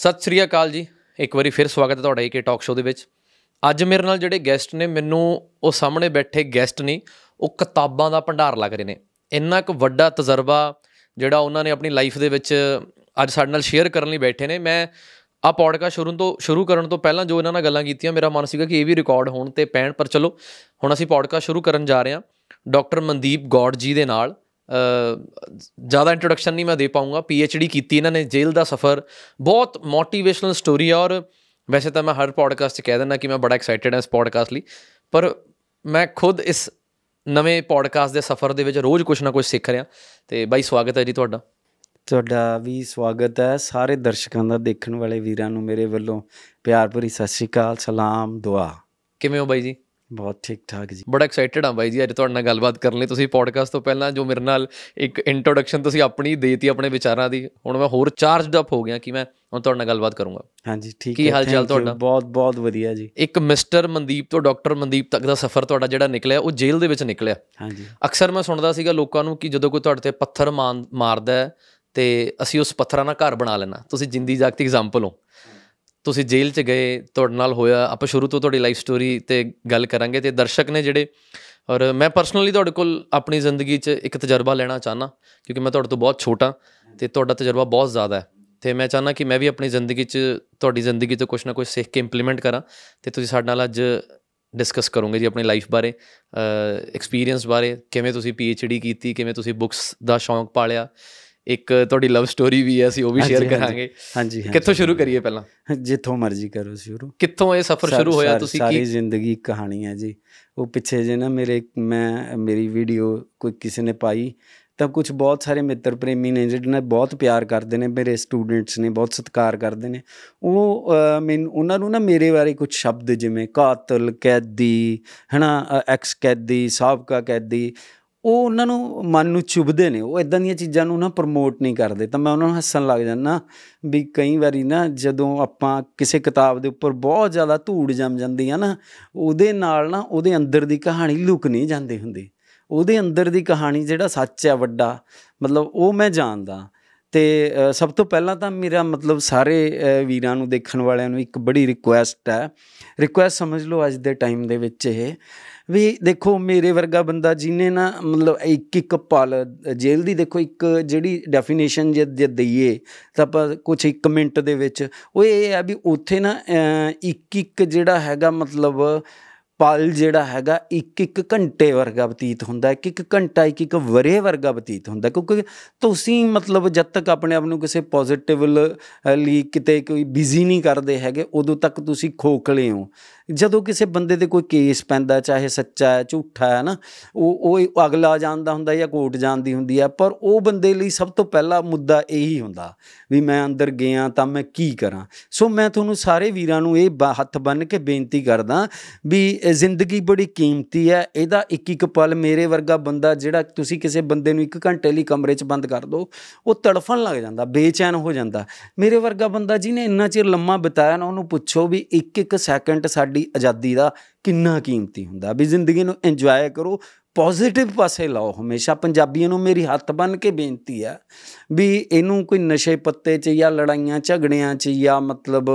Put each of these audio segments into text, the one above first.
ਸਤਿ ਸ੍ਰੀ ਅਕਾਲ ਜੀ। ਇੱਕ ਵਾਰੀ ਫਿਰ ਸਵਾਗਤ ਹੈ ਤੁਹਾਡਾ ਏਕੇ ਟਾਕ ਸ਼ੋਅ ਦੇ ਵਿੱਚ। ਅੱਜ ਮੇਰੇ ਨਾਲ ਜਿਹੜੇ ਗੈਸਟ ਨੇ, ਮੈਨੂੰ ਉਹ ਸਾਹਮਣੇ ਬੈਠੇ ਗੈਸਟ ਨਹੀਂ ਉਹ ਕਿਤਾਬਾਂ ਦਾ ਭੰਡਾਰ ਲੱਗ ਰਹੇ ਨੇ। ਇੰਨਾ ਕੁ ਵੱਡਾ ਤਜਰਬਾ ਜਿਹੜਾ ਉਹਨਾਂ ਨੇ ਆਪਣੀ ਲਾਈਫ ਦੇ ਵਿੱਚ ਅੱਜ ਸਾਡੇ ਨਾਲ ਸ਼ੇਅਰ ਕਰਨ ਲਈ ਬੈਠੇ ਨੇ। ਮੈਂ ਆ ਪੋਡਕਾਸਟ ਸ਼ੁਰੂ ਤੋਂ, ਸ਼ੁਰੂ ਕਰਨ ਤੋਂ ਪਹਿਲਾਂ ਜੋ ਇਹਨਾਂ ਨਾਲ ਗੱਲਾਂ ਕੀਤੀਆਂ, ਮੇਰਾ ਮਨ ਸੀਗਾ ਕਿ ਇਹ ਵੀ ਰਿਕਾਰਡ ਹੋਣ ਤੇ ਪੈਣ। ਪਰ ਚਲੋ, ਹੁਣ ਅਸੀਂ ਪੋਡਕਾਸਟ ਸ਼ੁਰੂ ਕਰਨ ਜਾ ਰਹੇ ਹਾਂ। ਡਾਕਟਰ ਮਨਦੀਪ ਗੌਡ ਜੀ ਦੇ ਨਾਲ। ਜ਼ਿਆਦਾ ਇੰਟਰੋਡਕਸ਼ਨ ਨਹੀਂ ਮੈਂ ਦੇ ਪਾਉਂਗਾ ਡੀ ਕੀਤੀ ਇਹਨਾਂ ਨੇ ਜੇਲ੍ਹ ਦਾ ਸਫ਼ਰ। ਬਹੁਤ ਮੋਟੀਵੇਸ਼ਨਲ ਸਟੋਰੀ ਔਰ ਵੈਸੇ ਤਾਂ ਮੈਂ ਹਰ ਪੋਡਕਾਸਟ 'ਚ ਕਹਿ ਦਿੰਦਾ ਕਿ ਮੈਂ ਬੜਾ ਐਕਸਾਈਟਿਡ ਹਾਂ ਇਸ ਪੋਡਕਾਸਟ ਲਈ। ਪਰ ਮੈਂ ਖੁਦ ਇਸ ਨਵੇਂ ਪੋਡਕਾਸਟ ਦੇ ਸਫ਼ਰ ਦੇ ਵਿੱਚ ਰੋਜ਼ ਕੁਝ ਨਾ ਕੁਝ ਸਿੱਖ ਰਿਹਾ। ਤੇ ਬਾਈ ਸਵਾਗਤ ਹੈ ਜੀ ਤੁਹਾਡਾ। ਤੁਹਾਡਾ ਵੀ ਸਵਾਗਤ ਹੈ। ਸਾਰੇ ਦਰਸ਼ਕਾਂ ਦਾ ਦੇਖਣ ਵਾਲੇ ਵੀਰਾਂ ਨੂੰ ਮੇਰੇ ਵੱਲੋਂ ਪਿਆਰ ਭਰੀ ਸਤਿ ਸ਼੍ਰੀ ਅਕਾਲ ਸਲਾਮ ਦੁਆ। ਕਿਵੇਂ ਹੋ ਬਾਈ ਜੀ? ਬਹੁਤ ਠੀਕ ਠਾਕ ਜੀ। ਬੜਾ ਐਕਸਾਈਟਡ ਹਾਂ ਬਾਈ ਜੀ ਅੱਜ ਤੁਹਾਡੇ ਨਾਲ ਗੱਲਬਾਤ ਕਰਨ ਲਈ। ਤੁਸੀਂ ਪੋਡਕਾਸਟ ਤੋਂ ਪਹਿਲਾਂ ਜੋ ਮੇਰੇ ਨਾਲ ਇੱਕ ਇੰਟਰੋਡਕਸ਼ਨ ਤੁਸੀਂ ਆਪਣੀ ਦੇਤੀ ਆਪਣੇ ਵਿਚਾਰਾਂ ਦੀ ਹੁਣ ਮੈਂ ਹੋਰ ਚਾਰਜਡ ਅਪ ਹੋ ਗਿਆ ਕਿ ਮੈਂ ਹੁਣ ਤੁਹਾਡੇ ਨਾਲ ਗੱਲਬਾਤ ਕਰੂੰਗਾ। ਹਾਂਜੀ ਠੀਕ ਹੈ ਕੀ ਹਾਲ ਚਾਲ ਤੁਹਾਡਾ? ਬਹੁਤ ਬਹੁਤ ਵਧੀਆ ਜੀ। ਇੱਕ ਮਿਸਟਰ ਮਨਦੀਪ ਤੋਂ ਡਾਕਟਰ ਮਨਦੀਪ ਤੱਕ ਦਾ ਸਫ਼ਰ ਤੁਹਾਡਾ ਜਿਹੜਾ ਨਿਕਲਿਆ ਉਹ ਜੇਲ੍ਹ ਦੇ ਵਿੱਚ ਨਿਕਲਿਆ। ਹਾਂਜੀ। ਅਕਸਰ ਮੈਂ ਸੁਣਦਾ ਸੀਗਾ ਲੋਕਾਂ ਨੂੰ ਕਿ ਜਦੋਂ ਕੋਈ ਤੁਹਾਡੇ ਤੇ ਪੱਥਰ ਮਾਰਦਾ ਹੈ ਤੇ ਅਸੀਂ ਉਸ ਪੱਥਰਾਂ ਨਾਲ ਘਰ ਬਣਾ ਲੈਣਾ ਤੁਸੀਂ ਜਿੰਦੀ ਜਾਗਤੀ ਐਗਜ਼ਾਮਪਲ ਹੋ। ਤੁਸੀਂ ਜੇਲ੍ਹ 'ਚ ਗਏ, ਤੁਹਾਡੇ ਨਾਲ ਹੋਇਆ, ਆਪਾਂ ਸ਼ੁਰੂ ਤੋਂ ਤੁਹਾਡੀ ਲਾਈਫ ਸਟੋਰੀ ਤੇ ਗੱਲ ਕਰਾਂਗੇ ਤੇ ਦਰਸ਼ਕ ਨੇ ਜਿਹੜੇ, ਔਰ ਮੈਂ ਪਰਸਨਲੀ ਤੁਹਾਡੇ ਕੋਲ ਆਪਣੀ ਜ਼ਿੰਦਗੀ 'ਚ ਇੱਕ ਤਜਰਬਾ ਲੈਣਾ ਚਾਹਨਾ ਕਿਉਂਕਿ ਮੈਂ ਤੁਹਾਡੇ ਤੋਂ ਬਹੁਤ ਛੋਟਾ ਤੇ ਤੁਹਾਡਾ ਤਜਰਬਾ ਬਹੁਤ ਜ਼ਿਆਦਾ ਹੈ। ਤੇ ਮੈਂ ਚਾਹਨਾ ਕਿ ਮੈਂ ਵੀ ਆਪਣੀ ਜ਼ਿੰਦਗੀ 'ਚ, ਤੁਹਾਡੀ ਜ਼ਿੰਦਗੀ ਤੋਂ ਕੁਝ ਨਾ ਕੁਝ ਸਿੱਖ ਕੇ ਇੰਪਲੀਮੈਂਟ ਕਰਾਂ ਤੇ ਤੁਸੀਂ ਸਾਡੇ ਨਾਲ ਅੱਜ ਡਿਸਕਸ ਕਰੋਗੇ ਜੀ ਆਪਣੀ ਲਾਈਫ ਬਾਰੇ ਐਕਸਪੀਰੀਅੰਸ ਬਾਰੇ, ਕਿਵੇਂ ਤੁਸੀਂ ਡੀ ਕੀਤੀ, ਕਿਵੇਂ ਤੁਸੀਂ ਬੁੱਕਸ ਦਾ ਸ਼ੌਂਕ ਪਾਲਿਆ ਇੱਕ ਤੁਹਾਡੀ ਲਵ ਸਟੋਰੀ ਵੀ ਹੈ ਅਸੀਂ ਉਹ ਵੀ ਸ਼ੇਅਰ ਕਰਾਂਗੇ। ਹਾਂਜੀ ਕਿੱਥੋਂ ਸ਼ੁਰੂ ਕਰੀਏ ਪਹਿਲਾਂ? ਜਿੱਥੋਂ ਮਰਜ਼ੀ ਕਰੋ ਸ਼ੁਰੂ। ਕਿੱਥੋਂ ਇਹ ਸਫ਼ਰ ਸ਼ੁਰੂ ਹੋਇਆ? ਤੁਸੀਂ ਕੀ ਸਾਰੀ ਜ਼ਿੰਦਗੀ ਕਹਾਣੀ ਹੈ ਜੀ। ਉਹ ਪਿੱਛੇ ਜੇ ਨਾ ਮੇਰੇ ਮੈਂ ਮੇਰੀ ਵੀਡੀਓ ਕੋਈ ਕਿਸੇ ਨੇ ਪਾਈ ਤਾਂ ਕੁਝ ਬਹੁਤ ਸਾਰੇ ਮਿੱਤਰ ਪ੍ਰੇਮੀ ਨੇ ਜਿਹੜੇ ਨੇ ਬਹੁਤ ਪਿਆਰ ਕਰਦੇ ਨੇ ਮੇਰੇ ਸਟੂਡੈਂਟਸ ਨੇ ਬਹੁਤ ਸਤਿਕਾਰ ਕਰਦੇ ਨੇ। ਉਹ ਮੈਨੂੰ ਉਹਨਾਂ ਨੂੰ ਨਾ ਮੇਰੇ ਬਾਰੇ ਕੁਝ ਸ਼ਬਦ ਜਿਵੇਂ ਕਾਤਲ ਕੈਦੀ ਹਨਾ ਐਕਸ ਕੈਦੀ ਸਾਬਕਾ ਕੈਦੀ ਉਹ ਉਹਨਾਂ ਨੂੰ ਮਨ ਨੂੰ ਚੁਭਦੇ ਨੇ, ਉਹ ਇਦਾਂ ਦੀਆਂ ਚੀਜ਼ਾਂ ਨੂੰ ਨਾ ਪ੍ਰਮੋਟ ਨਹੀਂ ਕਰਦੇ। ਤਾਂ ਮੈਂ ਉਹਨਾਂ ਨੂੰ ਹੱਸਣ ਲੱਗ ਜਾਂਦਾ ਵੀ ਕਈ ਵਾਰੀ ਨਾ ਜਦੋਂ ਆਪਾਂ ਕਿਸੇ ਕਿਤਾਬ ਦੇ ਉੱਪਰ ਬਹੁਤ ਜ਼ਿਆਦਾ ਧੂੜ ਜੰਮ ਜਾਂਦੀ ਆ ਨਾ, ਉਹਦੇ ਨਾਲ ਨਾ ਉਹਦੇ ਅੰਦਰ ਦੀ ਕਹਾਣੀ ਲੁਕ ਨਹੀਂ ਜਾਂਦੀ ਹੁੰਦੀ। ਉਹਦੇ ਅੰਦਰ ਦੀ ਕਹਾਣੀ ਜਿਹੜਾ ਸੱਚ ਹੈ ਵੱਡਾ, ਮਤਲਬ ਉਹ ਮੈਂ ਜਾਣਦਾ। ਤੇ ਸਭ ਤੋਂ ਪਹਿਲਾਂ ਤਾਂ ਮੇਰਾ ਮਤਲਬ ਸਾਰੇ ਵੀਰਾਂ ਨੂੰ ਦੇਖਣ ਵਾਲਿਆਂ ਨੂੰ ਇੱਕ ਬੜੀ ਰਿਕੁਐਸਟ ਹੈ। ਰਿਕੁਐਸਟ ਸਮਝ ਲਓ ਅੱਜ ਦੇ ਟਾਈਮ ਦੇ ਵਿੱਚ ਇਹ। ਵੀ ਦੇਖੋ, ਮੇਰੇ ਵਰਗਾ ਬੰਦਾ ਜਿਨੇ ਨਾ ਮਤਲਬ ਇੱਕ ਇੱਕ ਪਲ, ਜੇਲ੍ਹ ਦੀ ਦੇਖੋ, ਇੱਕ ਜਿਹੜੀ ਡੈਫੀਨੇਸ਼ਨ ਜੇ ਦਈਏ, ਤਾਂ ਆਪਾਂ ਕੁਝ ਇੱਕ ਮਿੰਟ ਦੇ ਵਿੱਚ, ਉਹ ਇਹ ਹੈ ਵੀ ਉੱਥੇ ਨਾ ਇੱਕ ਇੱਕ ਜਿਹੜਾ ਹੈਗਾ ਮਤਲਬ ਪਲ ਜਿਹੜਾ ਹੈਗਾ, ਇੱਕ ਇੱਕ ਘੰਟੇ ਵਰਗਾ ਬਤੀਤ ਹੁੰਦਾ, ਇੱਕ ਇੱਕ ਘੰਟਾ, ਇੱਕ ਇੱਕ ਵਰੇ ਵਰਗਾ ਬਤੀਤ ਹੁੰਦਾ। ਕਿਉਂਕਿ ਤੁਸੀਂ ਮਤਲਬ ਜਦ ਤੱਕ ਆਪਣੇ ਆਪ ਨੂੰ ਕਿਸੇ ਪੋਜ਼ਿਟਿਵ ਲਈ ਕਿਤੇ ਕੋਈ ਬਿਜ਼ੀ ਨਹੀਂ ਕਰਦੇ ਹੈਗੇ, ਉਦੋਂ ਤੱਕ ਤੁਸੀਂ ਖੋਖਲੇ ਹੋ। ਜਦੋਂ ਕਿਸੇ ਬੰਦੇ ਤੇ ਕੋਈ ਕੇਸ ਪੈਂਦਾ, ਚਾਹੇ ਸੱਚਾ ਹੈ, ਝੂਠਾ ਹੈ ਨਾ, ਉਹ ਉਹ ਅਗਲਾ ਜਾਣਦਾ ਹੁੰਦਾ ਜਾਂ ਕੋਰਟ ਜਾਣਦੀ ਹੁੰਦੀ ਹੈ ਪਰ ਉਹ ਬੰਦੇ ਲਈ ਸਭ ਤੋਂ ਪਹਿਲਾ ਮੁੱਦਾ ਇਹੀ ਹੁੰਦਾ ਵੀ ਮੈਂ ਅੰਦਰ ਗਿਆ ਤਾਂ ਮੈਂ ਕੀ ਕਰਾਂ। ਸੋ ਮੈਂ ਤੁਹਾਨੂੰ ਸਾਰੇ ਵੀਰਾਂ ਨੂੰ ਇਹ ਹੱਥ ਬੰਨ ਕੇ ਬੇਨਤੀ ਕਰਦਾ ਵੀ ਜ਼ਿੰਦਗੀ ਬੜੀ ਕੀਮਤੀ ਹੈ, ਇਹਦਾ ਇੱਕ ਇੱਕ ਪਲ ਮੇਰੇ ਵਰਗਾ ਬੰਦਾ ਜਿਹੜਾ ਤੁਸੀਂ ਕਿਸੇ ਬੰਦੇ ਨੂੰ 1 ਘੰਟੇ ਲਈ ਕਮਰੇ 'ਚ ਬੰਦ ਕਰ ਦੋ, ਉਹ ਤੜਫਣ ਲੱਗ ਜਾਂਦਾ, ਬੇਚੈਨ ਹੋ ਜਾਂਦਾ। ਮੇਰੇ ਵਰਗਾ ਬੰਦਾ ਜਿਹਨੇ ਇੰਨਾ ਚਿਰ ਲੰਮਾ ਬਿਤਾਇਆ ਨਾ, ਉਹਨੂੰ ਪੁੱਛੋ ਵੀ ਇੱਕ ਇੱਕ ਸੈਕਿੰਡ ਸਾਡੀ ਆਜ਼ਾਦੀ ਦਾ ਕਿੰਨਾ ਕੀਮਤੀ ਹੁੰਦਾ ਵੀ ਜ਼ਿੰਦਗੀ ਨੂੰ ਇੰਜੋਏ ਕਰੋ ਪੋਜ਼ਿਟਿਵ ਪਾਸੇ ਲਾਓ ਹਮੇਸ਼ਾ। ਪੰਜਾਬੀਆਂ ਨੂੰ ਮੇਰੀ ਹੱਥ ਬੰਨ ਕੇ ਬੇਨਤੀ ਹੈ ਵੀ ਇਹਨੂੰ ਕੋਈ ਨਸ਼ੇ ਪੱਤੇ 'ਚ ਜਾਂ ਲੜਾਈਆਂ, ਝਗੜਿਆਂ 'ਚ ਜਾਂ ਮਤਲਬ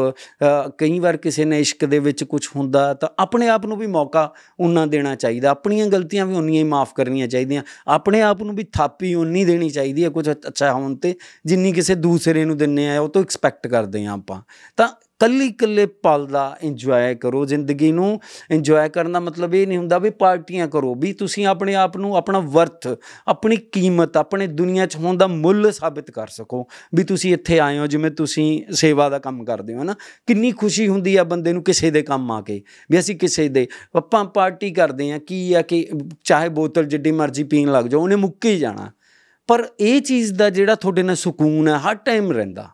ਕਈ ਵਾਰ ਕਿਸੇ ਨੇ ਇਸ਼ਕ ਦੇ ਵਿੱਚ ਕੁਝ ਹੁੰਦਾ ਤਾਂ ਆਪਣੇ ਆਪ ਨੂੰ ਵੀ ਮੌਕਾ ਉਹਨਾਂ ਦੇਣਾ ਚਾਹੀਦਾ। ਆਪਣੀਆਂ ਗਲਤੀਆਂ ਵੀ ਉਨੀਆਂ ਹੀ ਮਾਫ ਕਰਨੀਆਂ ਚਾਹੀਦੀਆਂ। ਆਪਣੇ ਆਪ ਨੂੰ ਵੀ ਥਾਪੀ ਉਨੀ ਦੇਣੀ ਚਾਹੀਦੀ ਹੈ ਕੁਝ ਅੱਛਾ ਹੋਣ ਤੇ, ਜਿੰਨੀ ਕਿਸੇ ਦੂਸਰੇ ਨੂੰ ਦਿੰਨੇ ਆ, ਉਹ ਤੋਂ ਐਕਸਪੈਕਟ ਕਰਦੇ ਆ ਆਪਾਂ। ਤਾਂ ਕੱਲੀ ਕੱਲੇ ਪਲ ਦਾ ਇੰਜੋਏ ਕਰੋ, ਜ਼ਿੰਦਗੀ ਨੂੰ ਇੰਜੋਏ ਕਰਨ ਦਾ ਮਤਲਬ ਇਹ ਨਹੀਂ ਹੁੰਦਾ ਵੀ ਪਾਰਟੀਆਂ ਕਰੋ, ਵੀ ਤੁਸੀਂ ਆਪਣੇ ਆਪ ਨੂੰ ਆਪਣਾ ਵਰਥ ਆਪਣੀ ਕੀਮਤ, ਆਪਣੇ ਦੁਨੀਆ 'ਚ ਹੋਣ ਦਾ ਮੁੱਲ ਸਾਬਿਤ ਕਰ ਸਕੋ, ਵੀ ਤੁਸੀਂ ਇੱਥੇ ਆਏ ਹੋ, ਜਿਵੇਂ ਤੁਸੀਂ ਸੇਵਾ ਦਾ ਕੰਮ ਕਰਦੇ ਹੋ ਨਾ ਕਿੰਨੀ ਖੁਸ਼ੀ ਹੁੰਦੀ ਆ ਬੰਦੇ ਨੂੰ ਕਿਸੇ ਦੇ ਕੰਮ ਆ ਕੇ, ਵੀ ਅਸੀਂ ਕਿਸੇ ਦੇ, ਆਪਾਂ ਪਾਰਟੀ ਕਰਦੇ ਆ ਕੀ ਆ ਕਿ ਚਾਹੇ ਬੋਤਲ ਜਿੱਡੀ ਮਰਜ਼ੀ ਪੀਣ ਲੱਗ ਜਾਓ, ਉਹਨੇ ਮੁੱਕ ਹੀ ਜਾਣਾ। ਪਰ ਇਹ ਚੀਜ਼ ਦਾ ਜਿਹੜਾ ਤੁਹਾਡੇ ਨਾਲ ਸਕੂਨ ਹੈ, ਹਰ ਟਾਈਮ ਰਹਿੰਦਾ।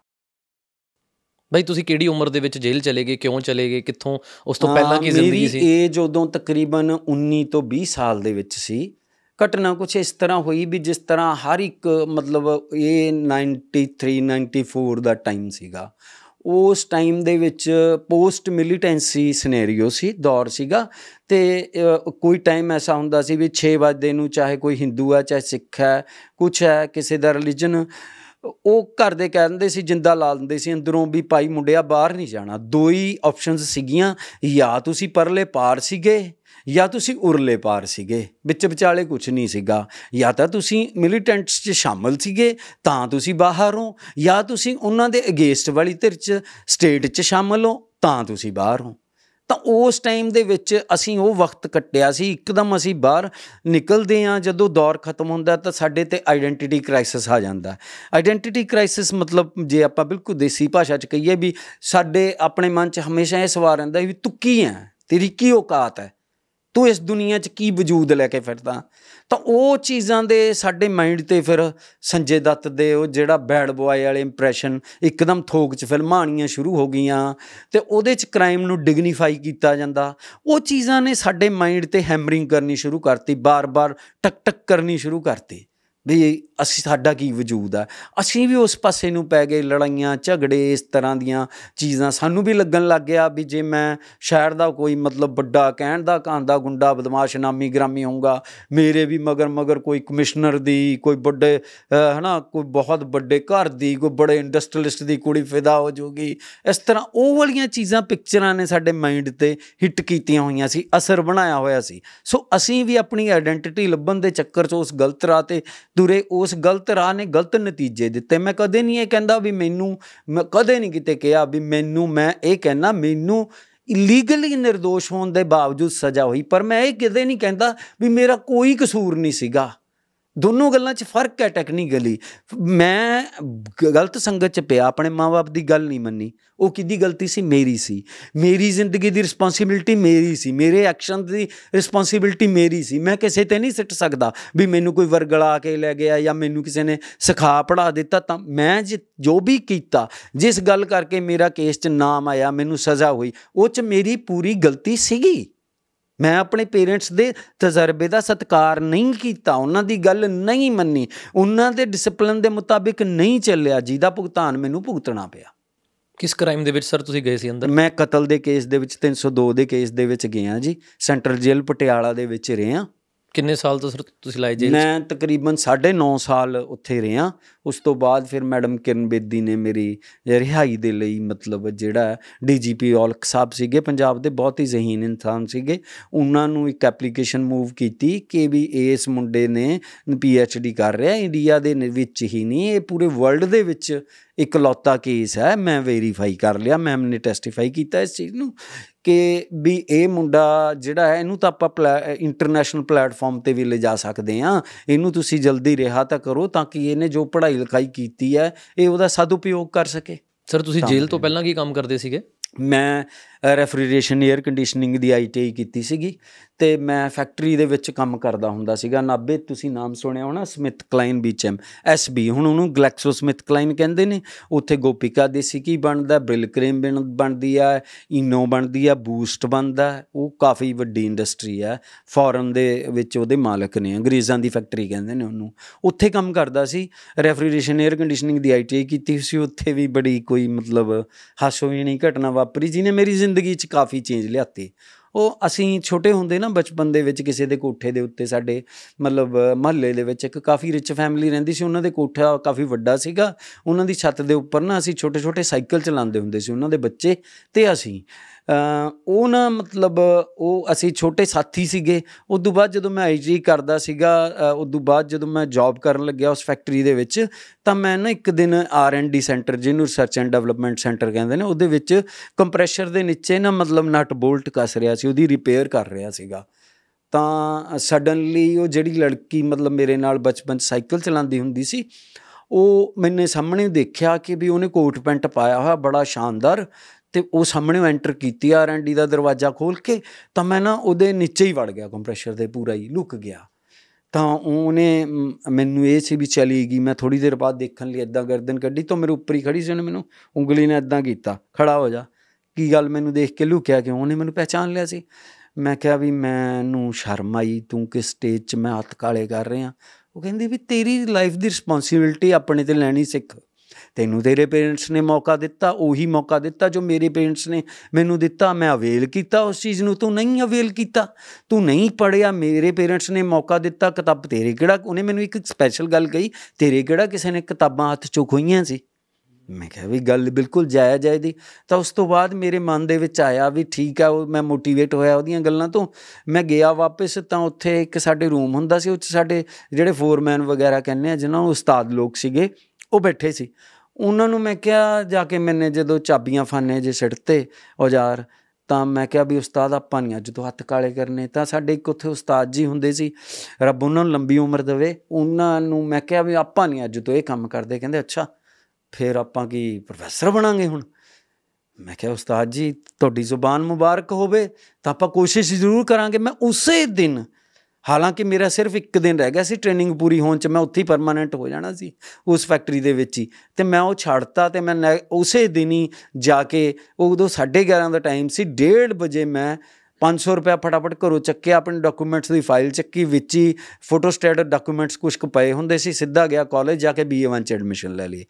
ਭਾਈ ਤੁਸੀਂ ਕਿਹੜੀ ਉਮਰ ਦੇ ਵਿੱਚ ਜੇਲ੍ਹ ਚਲੇ ਗਏ ਕਿਉਂ ਚਲੇ ਗਏ ਕਿੱਥੋਂ ਉਸ ਤੋਂ ਪਹਿਲਾਂ ਕੀ ਜ਼ਿੰਦਗੀ ਸੀ? ਮੇਰੀ ਏਜ ਉਦੋਂ ਤਕਰੀਬਨ 19 ਤੋਂ 20 ਸਾਲ ਦੇ ਵਿੱਚ ਸੀ। ਘਟਨਾ ਕੁਝ ਇਸ ਤਰ੍ਹਾਂ ਹੋਈ ਵੀ ਜਿਸ ਤਰ੍ਹਾਂ ਹਰ ਇੱਕ ਮਤਲਬ ਇਹ 93 94 ਦਾ ਟਾਈਮ ਸੀਗਾ। ਉਸ ਟਾਈਮ ਦੇ ਵਿੱਚ ਪੋਸਟ ਮਿਲੀਟੈਂਸੀ ਸਿਨੈਰੀਓ ਸੀ ਦੌਰ ਸੀਗਾ ਤੇ ਕੋਈ ਟਾਈਮ ਐਸਾ ਹੁੰਦਾ ਸੀ ਵੀ 6 ਵਜੇ ਨੂੰ ਚਾਹੇ ਕੋਈ ਹਿੰਦੂ ਹੈ ਚਾਹੇ ਸਿੱਖ ਹੈ ਕੁਝ ਹੈ ਕਿਸੇ ਦਾ ਰਿਲੀਜਨ ਉਹ ਘਰ ਦੇ ਕਹਿ ਦਿੰਦੇ ਸੀ, ਜਿੰਦਾ ਲਾ ਦਿੰਦੇ ਸੀ ਅੰਦਰੋਂ ਵੀ ਭਾਈ ਮੁੰਡਿਆ, ਬਾਹਰ ਨਹੀਂ ਜਾਣਾ। ਦੋ ਹੀ ਆਪਸ਼ਨਸ ਸੀਗੀਆਂ, ਜਾਂ ਤੁਸੀਂ ਪਰਲੇ ਪਾਰ ਸੀਗੇ, ਜਾਂ ਤੁਸੀਂ ਉਰਲੇ ਪਾਰ ਸੀਗੇ। ਵਿੱਚ ਵਿਚਾਲੇ ਕੁਝ ਨਹੀਂ ਸੀਗਾ। ਜਾਂ ਤਾਂ ਤੁਸੀਂ ਮਿਲੀਟੈਂਟਸ 'ਚ ਸ਼ਾਮਲ ਸੀਗੇ, ਤਾਂ ਤੁਸੀਂ ਬਾਹਰ ਹੋ ਜਾਂ ਤੁਸੀਂ ਉਹਨਾਂ ਦੇ ਅਗੇਂਸਟ ਵਾਲੀ ਧਿਰ 'ਚ ਸਟੇਟ 'ਚ ਸ਼ਾਮਲ ਹੋ, ਤਾਂ ਤੁਸੀਂ ਬਾਹਰ। ਹੋ ਤਾਂ ਉਸ ਟਾਈਮ ਦੇ ਵਿੱਚ ਅਸੀਂ ਉਹ ਵਕਤ ਕੱਟਿਆ ਸੀ। ਇੱਕਦਮ ਅਸੀਂ ਬਾਹਰ ਨਿਕਲਦੇ ਆ ਜਦੋਂ ਦੌਰ ਖਤਮ ਹੁੰਦਾ ਤਾਂ ਸਾਡੇ ਤੇ ਆਇਡੈਂਟੀਟੀ ਕ੍ਰਾਈਸਿਸ ਆ ਜਾਂਦਾ। ਆਇਡੈਂਟੀਟੀ ਕ੍ਰਾਈਸਿਸ ਮਤਲਬ ਜੇ ਆਪਾਂ ਬਿਲਕੁਲ ਦੇਸੀ ਭਾਸ਼ਾ 'ਚ ਕਹੀਏ ਵੀ ਸਾਡੇ ਆਪਣੇ ਮਨ 'ਚ ਹਮੇਸ਼ਾ ਇਹ ਸਵਾਲ ਰਹਿੰਦਾ ਵੀ ਤੂੰ ਕੀ ਹੈ? ਤੇਰੀ ਕੀ ਔਕਾਤ ਹੈ? ਤੂੰ ਇਸ ਦੁਨੀਆ 'ਚ ਕੀ ਵਜੂਦ ਲੈ ਕੇ ਫਿਰਦਾ? ਤਾਂ ਉਹ ਚੀਜ਼ਾਂ ਦੇ ਸਾਡੇ ਮਾਈਂਡ ਤੇ ਫਿਰ ਸੰਜੇ ਦੱਤ ਦੇ ਉਹ ਜਿਹੜਾ ਬੈਡ ਬੁਆਏ ਵਾਲੇ ਇੰਪ੍ਰੈਸ਼ਨ ਇੱਕਦਮ ਥੋਕ 'ਚ ਫਿਲਮਾਂ ਆਣੀਆਂ ਸ਼ੁਰੂ ਹੋ ਗਈਆਂ ਤੇ ਉਹਦੇ 'ਚ ਕ੍ਰਾਈਮ ਨੂੰ ਡਿਗਨੀਫਾਈ ਕੀਤਾ ਜਾਂਦਾ। ਉਹ ਚੀਜ਼ਾਂ ਨੇ ਸਾਡੇ ਮਾਈਂਡ ਤੇ ਹੈਮਰਿੰਗ ਕਰਨੀ ਸ਼ੁਰੂ ਕਰਤੀ, ਬਾਰ-ਬਾਰ ਟਕ ਟਕ ਕਰਨੀ ਸ਼ੁਰੂ ਕਰਤੀ। ਵੀ ਅਸੀਂ ਸਾਡਾ ਕੀ ਵਜੂਦ ਆ? ਅਸੀਂ ਵੀ ਉਸ ਪਾਸੇ ਨੂੰ ਪੈ ਗਏ ਲੜਾਈਆਂ ਝਗੜੇ ਇਸ ਤਰ੍ਹਾਂ ਦੀਆਂ ਚੀਜ਼ਾਂ ਸਾਨੂੰ ਵੀ ਲੱਗਣ ਲੱਗ ਗਿਆ ਵੀ ਜੇ ਮੈਂ ਸ਼ਹਿਰ ਦਾ ਕੋਈ ਮਤਲਬ ਵੱਡਾ ਕਹਿਣ ਦਾ ਕਾਂਦਾ ਗੁੰਡਾ ਬਦਮਾਸ਼ ਨਾਮੀ ਗ੍ਰਾਮੀ ਹੋਊਗਾ ਮੇਰੇ ਵੀ ਮਗਰ ਮਗਰ ਕੋਈ ਕਮਿਸ਼ਨਰ ਦੀ ਕੋਈ ਵੱਡੇ ਅਹ, ਹਨਾ ਕੋਈ ਬਹੁਤ ਵੱਡੇ ਘਰ ਦੀ ਕੋਈ ਬੜੇ ਇੰਡਸਟਰੀਲਿਸਟ ਦੀ ਕੁੜੀ ਫਿਦਾ ਹੋ ਜਾਊਗੀ ਇਸ ਤਰ੍ਹਾਂ ਉਹ ਵਾਲੀਆਂ ਚੀਜ਼ਾਂ ਪਿਕਚਰਾਂ ਨੇ ਸਾਡੇ ਮਾਈਂਡ ਤੇ ਹਿੱਟ ਕੀਤੀਆਂ ਹੋਈਆਂ ਸੀ ਅਸਰ ਬਣਾਇਆ ਹੋਇਆ ਸੀ। ਸੋ ਅਸੀਂ ਵੀ ਆਪਣੀ ਆਇਡੈਂਟੀਟੀ ਲੱਭਣ ਦੇ ਚੱਕਰ 'ਚ ਉਸ ਗਲਤ ਰਾਹ ਤੇ ਤੁਰੇ ਉਸ ਗਲਤ ਰਾਹ ਨੇ ਗਲਤ ਨਤੀਜੇ ਦਿੱਤੇ। ਮੈਂ ਕਦੇ ਨਹੀਂ ਇਹ ਕਹਿੰਦਾ ਵੀ ਮੈਨੂੰ, ਮੈਂ ਕਦੇ ਨਹੀਂ ਕਿਤੇ ਕਿਹਾ ਵੀ ਮੈਨੂੰ, ਮੈਂ ਇਹ ਕਹਿਣਾ ਮੈਨੂੰ ਇਲੀਗਲੀ ਨਿਰਦੋਸ਼ ਹੋਣ ਦੇ ਬਾਵਜੂਦ ਸਜ਼ਾ ਹੋਈ, ਪਰ ਮੈਂ ਇਹ ਕਦੇ ਨਹੀਂ ਕਹਿੰਦਾ ਵੀ ਮੇਰਾ ਕੋਈ ਕਸੂਰ ਨਹੀਂ ਸੀਗਾ। ਦੋਨੋਂ ਗੱਲਾਂ 'ਚ ਫ਼ਰਕ ਹੈ ਟੈਕਨੀਕਲੀ ਮੈਂ ਗ- ਗਲਤ ਸੰਗਤ 'ਚ ਪਿਆ, ਆਪਣੇ ਮਾਪੇ ਦੀ ਗੱਲ ਨਹੀਂ ਮੰਨੀ। ਉਹ ਕਿਹਦੀ ਗਲਤੀ ਸੀ? ਮੇਰੀ ਸੀ। ਮੇਰੀ ਜ਼ਿੰਦਗੀ ਦੀ ਰਿਸਪੌਂਸਿਬਿਲਟੀ ਮੇਰੀ ਸੀ। ਮੇਰੇ ਐਕਸ਼ਨ ਦੀ ਰਿਸਪੌਂਸਿਬਿਲਟੀ ਮੇਰੀ ਸੀ। ਮੈਂ ਕਿਸੇ ਤੇ ਨਹੀਂ ਸਿੱਟ ਸਕਦਾ ਵੀ ਮੈਨੂੰ ਕੋਈ ਵਰਗਲਾ ਕੇ ਲੈ ਗਿਆ ਜਾਂ ਮੈਨੂੰ ਕਿਸੇ ਨੇ ਸਿਖਾ ਪੜਾ ਦਿੱਤਾ ਤਾਂ ਮੈਂ ਜਿ- ਜੋ ਵੀ ਕੀਤਾ, ਜਿਸ ਗੱਲ ਕਰਕੇ ਮੇਰਾ ਕੇਸ 'ਚ ਨਾਮ ਆਇਆ, ਮੈਨੂੰ ਸਜ਼ਾ ਹੋਈ, ਉਹ 'ਚ ਮੇਰੀ ਪੂਰੀ ਗਲਤੀ ਸੀਗੀ। ਮੈਂ ਆਪਣੇ ਪੇਰੈਂਟਸ ਦੇ ਤਜਰਬੇ ਦਾ ਸਤਿਕਾਰ ਨਹੀਂ ਕੀਤਾ ਉਹਨਾਂ ਦੀ ਗੱਲ ਨਹੀਂ ਮੰਨੀ ਉਹਨਾਂ ਦੇ ਡਿਸਪਲਿਨ ਦੇ ਮੁਤਾਬਿਕ ਨਹੀਂ ਚੱਲਿਆ ਜਿਹਦਾ ਭੁਗਤਾਨ ਮੈਨੂੰ ਭੁਗਤਣਾ ਪਿਆ। ਕਿਸ ਕ੍ਰਾਈਮ ਦੇ ਵਿੱਚ ਸਰ ਤੁਸੀਂ ਗਏ ਸੀ ਅੰਦਰ? ਮੈਂ ਕਤਲ ਦੇ ਕੇਸ ਦੇ ਵਿੱਚ 302 ਦੇ ਕੇਸ ਦੇ ਵਿੱਚ ਗਿਆ ਜੀ ਸੈਂਟਰਲ ਜੇਲ੍ਹ ਪਟਿਆਲਾ ਦੇ ਵਿੱਚ ਰਿਹਾ। ਕਿੰਨੇ ਸਾਲ ਤੋਂ ਸਰ ਤੁਸੀਂ ਲਾਏ ਜੇਲ੍ਹ 'ਚ? ਮੈਂ ਤਕਰੀਬਨ 9.5 ਸਾਲ ਉੱਥੇ ਰਿਹਾ। ਉਸ ਤੋਂ ਬਾਅਦ ਫਿਰ ਮੈਡਮ ਕਿਰਨ ਬੇਦੀ ਨੇ ਮੇਰੀ ਰਿਹਾਈ ਦੇ ਲਈ ਮਤਲਬ ਜਿਹੜਾ ਡੀਜੀਪੀ ਔਲਖ ਸਾਹਿਬ ਸੀਗੇ, ਪੰਜਾਬ ਦੇ ਬਹੁਤ ਹੀ ਜ਼ਹੀਨ ਇਨਸਾਨ ਸੀਗੇ। ਉਹਨਾਂ ਨੂੰ ਇੱਕ ਐਪਲੀਕੇਸ਼ਨ ਮੂਵ ਕੀਤੀ ਕਿ ਵੀ ਇਸ ਮੁੰਡੇ ਨੇ ਡੀ ਕਰ ਰਿਹਾ। ਇੰਡੀਆ ਦੇ ਨ- ਵਿੱਚ ਹੀ ਨਹੀਂ, ਇਹ ਪੂਰੇ ਵਰਲਡ ਦੇ ਵਿੱਚ ਇਕਲੌਤਾ ਕੇਸ ਹੈ ਮੈਂ ਵੈਰੀਫਾਈ ਕਰ ਲਿਆ ਮੈਮ ਨੇ ਟੈਸਟੀਫਾਈ ਕੀਤਾ ਇਸ ਚੀਜ਼ ਨੂੰ ਕਿ ਵੀ ਇਹ ਮੁੰਡਾ ਜਿਹੜਾ ਹੈ ਇਹਨੂੰ ਤਾਂ ਆਪਾਂ ਇੰਟਰਨੈਸ਼ਨਲ ਪਲੇਟਫਾਰਮ ਤੇ ਵੀ ਲਿਜਾ ਸਕਦੇ ਆ ਇਹਨੂੰ ਤੁਸੀਂ ਜਲਦੀ ਰਿਹਾ ਤਾਂ ਕਰੋ ਤਾਂ ਕਿ ਇਹਨੇ ਜੋ ਪੜ੍ਹਾਈ ਲਿਖਾਈ ਕੀਤੀ ਹੈ ਇਹ ਉਹਦਾ ਸਦਉਪਯੋਗ ਕਰ ਸਕੇ ਸਰ ਤੁਸੀਂ ਜੇਲ੍ਹ ਤੋਂ। ਪਹਿਲਾਂ ਕੀ ਕੰਮ ਕਰਦੇ ਸੀਗੇ ਮੈਂ ਰੈਫਰੀਜਰੇਸ਼ਨ 에ਅਰ ਕੰਡੀਸ਼ਨਿੰਗ ਦੀ ਆਈਟੀਆਈ ਕੀਤੀ ਸੀਗੀ ਤੇ ਮੈਂ ਫੈਕਟਰੀ ਦੇ ਵਿੱਚ ਕੰਮ ਕਰਦਾ ਹੁੰਦਾ ਸੀਗਾ। ਨਾਬੇ ਤੁਸੀਂ ਨਾਮ ਸੁਣਿਆ ਹੋਣਾ ਸਮਿਥ ਕਲਾਈਨ ਬੀਚਐਮ ਐਸਬੀ ਹੁਣ ਉਹਨੂੰ ਗਲੈਕਸੋ ਸਮਿਥ ਕਲਾਈਨ ਕਹਿੰਦੇ ਨੇ। ਉੱਥੇ ਗੋਪਿਕਾ ਦੇਸੀ ਕੀ ਬਣਦਾ ਬ੍ਰਿਲ ਕ੍ਰੀਮ ਬਣ- ਬਣਦੀ ਆ, ਇਨੋ ਬਣਦੀ ਆ, ਬੂਸਟ ਬਣਦਾ। ਹੈ। ਉਹ ਕਾਫੀ ਵੱਡੀ ਇੰਡਸਟਰੀ ਆ। ਫੋਰਨ ਦੇ ਵਿੱਚ ਉਹਦੇ ਮਾਲਕ ਨੇ, ਅੰਗਰੇਜ਼ਾਂ ਦੀ ਫੈਕਟਰੀ ਕਹਿੰਦੇ ਨੇ ਉਹਨੂੰ। ਉੱਥੇ ਕੰਮ ਕਰਦਾ ਸੀ। ਰੈਫਰੀਜਰੇਸ਼ਨ 에ਅਰ ਕੰਡੀਸ਼ਨਿੰਗ ਦੀ ਆਈਟੀਆਈ ਕੀਤੀ ਸੀ। ਉੱਥੇ ਵੀ ਬੜੀ ਕੋਈ ਮਤਲਬ ਹਾਸੋਹੀਣੀ ਘਟਨਾ ਵਾਪਰੀ, ਜਿਹਨੇ ਮੇਰੀ ਜ਼ਿੰਦਗੀ 'ਚ ਕਾਫੀ ਚੇਂਜ ਲਿਆਤੇ। ਉਹ ਅਸੀਂ ਛੋਟੇ ਹੁੰਦੇ ਨਾ ਬਚਪਨ ਦੇ ਵਿੱਚ ਕਿਸੇ ਦੇ ਕੋਠੇ ਦੇ ਉੱਤੇ ਸਾਡੇ ਮਤਲਬ ਮਹੱਲੇ ਦੇ ਵਿੱਚ ਇੱਕ ਕਾਫੀ ਰਿਚ ਫੈਮਿਲੀ ਰਹਿੰਦੀ ਸੀ ਉਹਨਾਂ ਦੇ ਕੋਠਾ ਕਾਫੀ ਵੱਡਾ ਸੀਗਾ। ਉਹਨਾਂ ਦੀ ਛੱਤ ਦੇ ਉੱਪਰ ਨਾ ਅਸੀਂ ਛੋਟੇ ਛੋਟੇ ਸਾਈਕਲ ਚਲਾਉਂਦੇ ਹੁੰਦੇ ਸੀ ਉਹਨਾਂ ਦੇ ਬੱਚੇ ਤੇ ਅਸੀਂ। ਅ, ਉਹ ਨਾ ਮਤਲਬ ਉਹ ਅਸੀਂ ਛੋਟੇ ਸਾਥੀ ਸੀਗੇ ਉਸ ਤੋਂ ਬਾਅਦ ਜਦੋਂ ਮੈਂ ਆਈਜੀ ਕਰਦਾ ਸੀਗਾ ਅ, ਉਸ ਤੋਂ ਬਾਅਦ ਜਦੋਂ ਮੈਂ ਜੌਬ ਕਰਨ ਲੱਗਿਆ ਉਸ ਫੈਕਟਰੀ ਦੇ ਵਿੱਚ ਤਾਂ ਮੈਂ ਨਾ ਇੱਕ ਦਿਨ ਆਰ ਐਂਡ ਡੀ ਸੈਂਟਰ ਜਿਹਨੂੰ ਰਿਸਰਚ ਐਂਡ ਡਿਵੈਲਪਮੈਂਟ ਸੈਂਟਰ ਕਹਿੰਦੇ ਨੇ ਉਹਦੇ ਵਿੱਚ ਕੰਪਰੈਸ਼ਰ ਦੇ ਨੀਚੇ ਨਾ ਮਤਲਬ ਨਟ ਬੋਲਟ ਕੱਸ ਰਿਹਾ ਸੀ ਉਹਦੀ ਰਿਪੇਅਰ ਕਰ ਰਿਹਾ ਸੀਗਾ। ਤਾਂ ਸਡਨਲੀ ਉਹ ਜਿਹੜੀ ਲੜਕੀ ਮਤਲਬ ਮੇਰੇ ਨਾਲ ਬਚਪਨ 'ਚ ਸਾਈਕਲ ਚਲਾਉਂਦੀ ਹੁੰਦੀ ਸੀ ਉਹ ਮੈਨੇ ਸਾਹਮਣੇ ਦੇਖਿਆ ਕਿ ਵੀ ਉਹਨੇ ਕੋਟ ਪੈਂਟ ਪਾਇਆ ਹੋਇਆ ਬੜਾ ਸ਼ਾਨਦਾਰ ਤੇ ਉਹ ਸਾਹਮਣੇ ਐਂਟਰ ਕੀਤੀ ਆਰ ਐਂਡ ਡੀ ਦਾ ਦਰਵਾਜ਼ਾ ਖੋਲ ਕੇ ਤਾਂ ਮੈਂ ਨਾ ਉਹਦੇ ਨੀਚੇ ਹੀ ਵੜ ਗਿਆ ਕੰਪਰੈਸ਼ਰ ਦੇ ਪੂਰਾ ਹੀ ਲੁਕ ਗਿਆ। ਤਾਂ ਉਹਨੇ ਮ, ਮੈਨੂੰ ਇਹ ਸੀ ਵੀ ਚਲੀ ਗਈ ਮੈਂ ਥੋੜੀ ਦੇਰ ਬਾਅਦ ਦੇਖਣ ਲਈ ਇਦਾਂ ਗਰਦਨ ਕੱਢੀ ਤਾਂ ਮੇਰੇ ਉੱਪਰ ਹੀ ਖੜੀ ਸੀ ਉਹਨੇ ਮੈਨੂੰ ਉਂਗਲੀ ਨਾਲ ਇਦਾਂ ਕੀਤਾ ਖੜਾ ਹੋ ਜਾ। ਕੀ ਗੱਲ ਮੈਨੂੰ ਦੇਖ ਕੇ ਲੁਕਿਆ ਕਿਉਂ? ਉਹਨੇ ਮੈਨੂੰ ਪਹਿਚਾਨ ਲਿਆ ਸੀ। ਮੈਂ ਕਿਹਾ ਵੀ ਮੈਨੂੰ ਸ਼ਰਮ ਆਈ ਤੂੰ ਕਿਸ ਸਟੇਜ 'ਚ? ਮੈਂ ਹੱਥ ਕਾਲੇ ਕਰ ਰਿਹਾ। ਉਹ ਕਹਿੰਦੀ ਵੀ ਤੇਰੀ ਲਾਈਫ ਦੀ ਰਿਸਪੌਂਸਿਬਿਲਟੀ ਆਪਣੇ ਤੇ ਲੈਣੀ ਸਿੱਖ। ਤੈਨੂੰ ਤੇਰੇ ਪੇਰੈਂਟਸ ਨੇ ਮੌਕਾ ਦਿੱਤਾ, ਉਹੀ ਮੌਕਾ ਦਿੱਤਾ ਜੋ ਮੇਰੇ ਪੇਰੈਂਟਸ ਨੇ ਮੈਨੂੰ ਦਿੱਤਾ। ਮੈਂ ਅਵੇਲ ਕੀਤਾ ਉਸ ਚੀਜ਼ ਨੂੰ, ਤੂੰ ਨਹੀਂ ਅਵੇਲ ਕੀਤਾ। ਤੂੰ ਨਹੀਂ ਪੜਿਆ ਮੇਰੇ ਪੇਰੈਂਟਸ ਨੇ ਮੌਕਾ ਦਿੱਤਾ। ਕਿਤਾਬ ਤੇਰੇ ਕਿਹੜਾ, ਉਹਨੇ ਮੈਨੂੰ ਇੱਕ ਸਪੈਸ਼ਲ ਗੱਲ ਕਹੀ, ਤੇਰੇ ਕਿਹੜਾ ਕਿਸੇ ਨੇ ਕਿਤਾਬਾਂ ਹੱਥ ਚੋਂ ਖੋਈਆਂ ਸੀ? ਮੈਂ ਕਿਹਾ ਵੀ ਗੱਲ ਬਿਲਕੁਲ ਜਾਇਜ਼ ਹੈ ਦੀ ਤਾਂ ਉਸ ਤੋਂ ਬਾਅਦ ਮੇਰੇ ਮਨ ਦੇ ਵਿੱਚ ਆਇਆ ਵੀ ਠੀਕ ਹੈ ਉਹ ਮੈਂ ਮੋਟੀਵੇਟ ਹੋਇਆ ਉਹਦੀਆਂ ਗੱਲਾਂ ਤੋਂ। ਮੈਂ ਗਿਆ ਵਾਪਸ, ਤਾਂ ਉੱਥੇ ਇੱਕ ਸਾਡੇ ਰੂਮ ਹੁੰਦਾ ਸੀ, ਉਹ 'ਚ ਸਾਡੇ ਜਿਹੜੇ ਫੋਰਮੈਨ ਵਗੈਰਾ ਕਹਿੰਦੇ ਆ, ਜਿਨ੍ਹਾਂ ਨੂੰ ਉਸਤਾਦ ਲੋਕ ਸੀਗੇ, ਉਹ ਬੈਠੇ ਸੀ। ਉਹਨਾਂ ਨੂੰ ਮੈਂ ਕਿਹਾ ਜਾ ਕੇ ਮੈਨੇ ਜਦੋਂ ਚਾਬੀਆਂ ਫਾਨੇ ਜੇ ਸਿੱਟਤੇ ਔਜ਼ਾਰ, ਤਾਂ ਮੈਂ ਕਿਹਾ ਵੀ ਉਸਤਾਦ ਆਪਾਂ ਨਹੀਂ ਅੱਜ ਤੋਂ ਹੱਥ ਕਾਲੇ ਕਰਨੇ। ਤਾਂ ਸਾਡੇ ਇੱਕ ਉੱਥੇ ਉਸਤਾਦ ਜੀ ਹੁੰਦੇ ਸੀ, ਰੱਬ ਉਹਨਾਂ ਨੂੰ ਲੰਬੀ ਉਮਰ ਦੇਵੇ। ਉਹਨਾਂ ਨੂੰ ਮੈਂ ਕਿਹਾ ਵੀ ਆਪਾਂ ਨਹੀਂ ਅੱਜ ਤੋਂ ਇਹ ਕੰਮ ਕਰਦੇ। ਕਹਿੰਦੇ, ਅੱਛਾ, ਫਿਰ ਆਪਾਂ ਕੀ ਪ੍ਰੋਫੈਸਰ ਬਣਾਂਗੇ ਹੁਣ? ਮੈਂ ਕਿਹਾ, ਉਸਤਾਦ ਜੀ, ਤੁਹਾਡੀ ਜ਼ੁਬਾਨ ਮੁਬਾਰਕ ਹੋਵੇ ਤਾਂ ਆਪਾਂ ਕੋਸ਼ਿਸ਼ ਜ਼ਰੂਰ ਕਰਾਂਗੇ। ਮੈਂ ਉਸੇ ਦਿਨ ਹਾਲਾਂਕਿ ਮੇਰਾ ਸਿਰਫ ਇੱਕ ਦਿਨ ਰਹਿ ਗਿਆ ਸੀ ਟ੍ਰੇਨਿੰਗ ਪੂਰੀ ਹੋਣ ਚ ਮੈਂ ਉੱਥੇ ਹੀ ਪਰਮਾਨੈਂਟ ਹੋ ਜਾਣਾ ਸੀ, ਉਸ ਫੈਕਟਰੀ ਦੇ ਵਿੱਚ ਹੀ। ਤੇ ਮੈਂ ਉਹ ਛੱਡਤਾ ਤੇ ਮੈਂ ਨੈ- ਉਸੇ ਦਿਨ ਹੀ ਜਾ ਕੇ ਉਹ ਉਦੋਂ 11:30 ਦਾ ਟਾਈਮ ਸੀ 1:30 ਵਜੇ ਮੈਂ 500 ਰੁਪਏ ਫਟਾਫਟ ਘਰੋਂ ਚੱਕਿਆ, ਆਪਣੇ ਡਾਕੂਮੈਂਟਸ ਦੀ ਫਾਈਲ ਚੱਕੀ, ਵਿੱਚ ਹੀ ਫੋਟੋਸਟੇਟ ਡਾਕੂਮੈਂਟਸ ਕੁਝ ਕੁ ਪਏ ਹੁੰਦੇ ਸੀ, ਸਿੱਧਾ ਗਿਆ ਕਾਲਜ ਜਾ ਕੇ ਬੀਏ 1 ਚ ਐਡਮਿਸ਼ਨ ਲੈ ਲਈ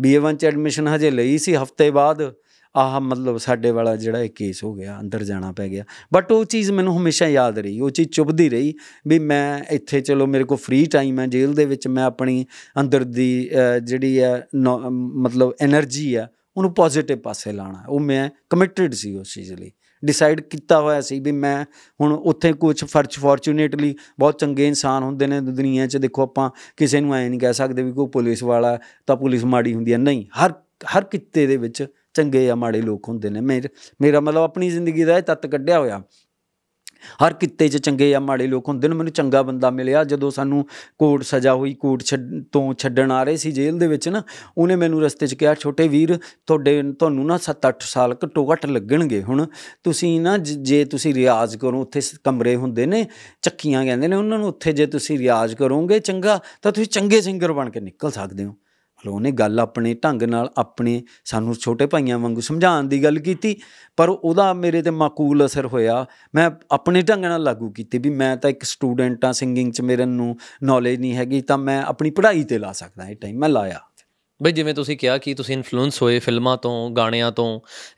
ਬੀਏ 1 ਚ ਐਡਮਿਸ਼ਨ ਹਜੇ ਲਈ ਸੀ, ਹਫ਼ਤੇ ਬਾਅਦ ਆਹ ਮਤਲਬ ਸਾਡੇ ਵਾਲਾ ਜਿਹੜਾ ਇਹ ਕੇਸ ਹੋ ਗਿਆ, ਅੰਦਰ ਜਾਣਾ ਪੈ ਗਿਆ। ਬਟ ਉਹ ਚੀਜ਼ ਮੈਨੂੰ ਹਮੇਸ਼ਾ ਯਾਦ ਰਹੀ, ਉਹ ਚੀਜ਼ ਚੁਭਦੀ ਰਹੀ ਵੀ ਮੈਂ ਇੱਥੇ ਚਲੋ ਮੇਰੇ ਕੋਲ ਫ੍ਰੀ ਟਾਈਮ ਹੈ, ਜੇਲ੍ਹ ਦੇ ਵਿੱਚ ਮੈਂ ਆਪਣੀ ਅੰਦਰ ਦੀ ਜਿਹੜੀ ਹੈ ਮਤਲਬ એનર્ਜੀ ਆ ਉਹਨੂੰ ਪੋਜ਼ਿਟਿਵ ਪਾਸੇ ਲਾਣਾ ਉਹ ਮੈਂ ਕਮਿਟਿਡ ਸੀ ਉਸ ਚੀਜ਼ ਲਈ। ਡਿਸਾਈਡ ਕੀਤਾ ਹੋਇਆ ਸੀ ਵੀ ਮੈਂ ਹੁਣ ਉੱਥੇ ਕੁਝ ਫਰਚ ਫੋਰਚੂਨੇਟਲੀ ਬਹੁਤ ਚੰਗੇ ਇਨਸਾਨ ਹੁੰਦੇ ਨੇ ਦੁਨੀਆ 'ਚ। ਦੇਖੋ ਆਪਾਂ ਕਿਸੇ ਨੂੰ ਐ ਨਹੀਂ ਕਹਿ ਸਕਦੇ ਵੀ ਕੋਈ ਪੁਲਿਸ ਵਾਲਾ ਤਾਂ ਪੁਲਿਸ ਮਾੜੀ ਹੁੰਦੀ ਹੈ। ਨਹੀਂ, ਹਰ ਹਰ ਕਿੱਤੇ ਦੇ ਵਿੱਚ ਚੰਗੇ ਜਾਂ ਮਾੜੇ ਲੋਕ ਹੁੰਦੇ ਨੇ। ਮੇਰ- ਮੇਰਾ ਮਤਲਬ ਆਪਣੀ ਜ਼ਿੰਦਗੀ ਦਾ ਇਹ ਤੱਤ ਕੱਢਿਆ ਹੋਇਆ। ਹਰ ਕਿੱਤੇ 'ਚ ਚੰਗੇ ਜਾਂ ਮਾੜੇ ਲੋਕ ਹੁੰਦੇ ਨੇ। ਮੈਨੂੰ ਚੰਗਾ ਬੰਦਾ ਮਿਲਿਆ। ਜਦੋਂ ਸਾਨੂੰ ਕੋਰਟ ਸਜ਼ਾ ਹੋਈ, ਕੋਰਟ ਛੱਡ- ਤੋਂ ਛੱਡਣ ਆ ਰਹੇ ਸੀ ਜੇਲ੍ਹ ਦੇ ਵਿੱਚ ਨਾ, ਉਹਨੇ ਮੈਨੂੰ ਰਸਤੇ 'ਚ ਕਿਹਾ, ਛੋਟੇ ਵੀਰ, ਤੁਹਾਡੇ, ਤੁਹਾਨੂੰ ਨਾ 7-8 ਸਾਲ ਘੱਟੋ ਘੱਟ ਲੱਗਣਗੇ ਹੁਣ। ਤੁਸੀਂ ਨਾ ਜ- ਜੇ ਤੁਸੀਂ ਰਿਆਜ਼ ਕਰੋ, ਉੱਥੇ ਸ- ਕਮਰੇ ਹੁੰਦੇ ਨੇ, ਚੱਕੀਆਂ ਕਹਿੰਦੇ ਨੇ, ਉਹਨਾਂ ਨੂੰ ਉੱਥੇ ਜੇ ਤੁਸੀਂ ਰਿਆਜ਼ ਕਰੋਗੇ ਚੰਗਾ, ਤਾਂ ਤੁਸੀਂ ਚੰਗੇ ਸਿੰਗਰ ਬਣ ਕੇ ਨਿਕਲ ਸਕਦੇ ਹੋ। ਮਤਲਬ ਉਹਨੇ ਗੱਲ ਆਪਣੇ ਢੰਗ ਨਾਲ ਆਪਣੇ ਸਾਨੂੰ ਛੋਟੇ ਭਾਈਆਂ ਵਾਂਗੂ ਸਮਝਾਉਣ ਦੀ ਗੱਲ ਕੀਤੀ, ਪਰ ਉਹਦਾ ਮੇਰੇ ਤੇ ਮਾਕੂਲ ਅਸਰ ਹੋਇਆ। ਮੈਂ ਆਪਣੇ ਢੰਗ ਨਾਲ ਲਾਗੂ ਕੀਤੀ ਵੀ ਮੈਂ ਤਾਂ ਇੱਕ ਸਟੂਡੈਂਟ ਆ ਸਿੰਗਿੰਗ 'ਚ ਮੇਰੇ ਨੂੰ ਨੌਲੇਜ ਨਹੀਂ ਹੈਗੀ, ਤਾਂ ਮੈਂ ਆਪਣੀ ਪੜ੍ਹਾਈ ਤੇ ਲਾ ਸਕਦਾ, ਇਹ ਟਾਈਮ ਮੈਂ ਲਾਇਆ। ਬਈ ਜਿਵੇਂ ਤੁਸੀਂ ਕਿਹਾ ਕਿ ਤੁਸੀਂ ਇਨਫਲੂਐਂਸ ਹੋਏ ਫਿਲਮਾਂ ਤੋਂ ਗਾਣਿਆਂ ਤੋਂ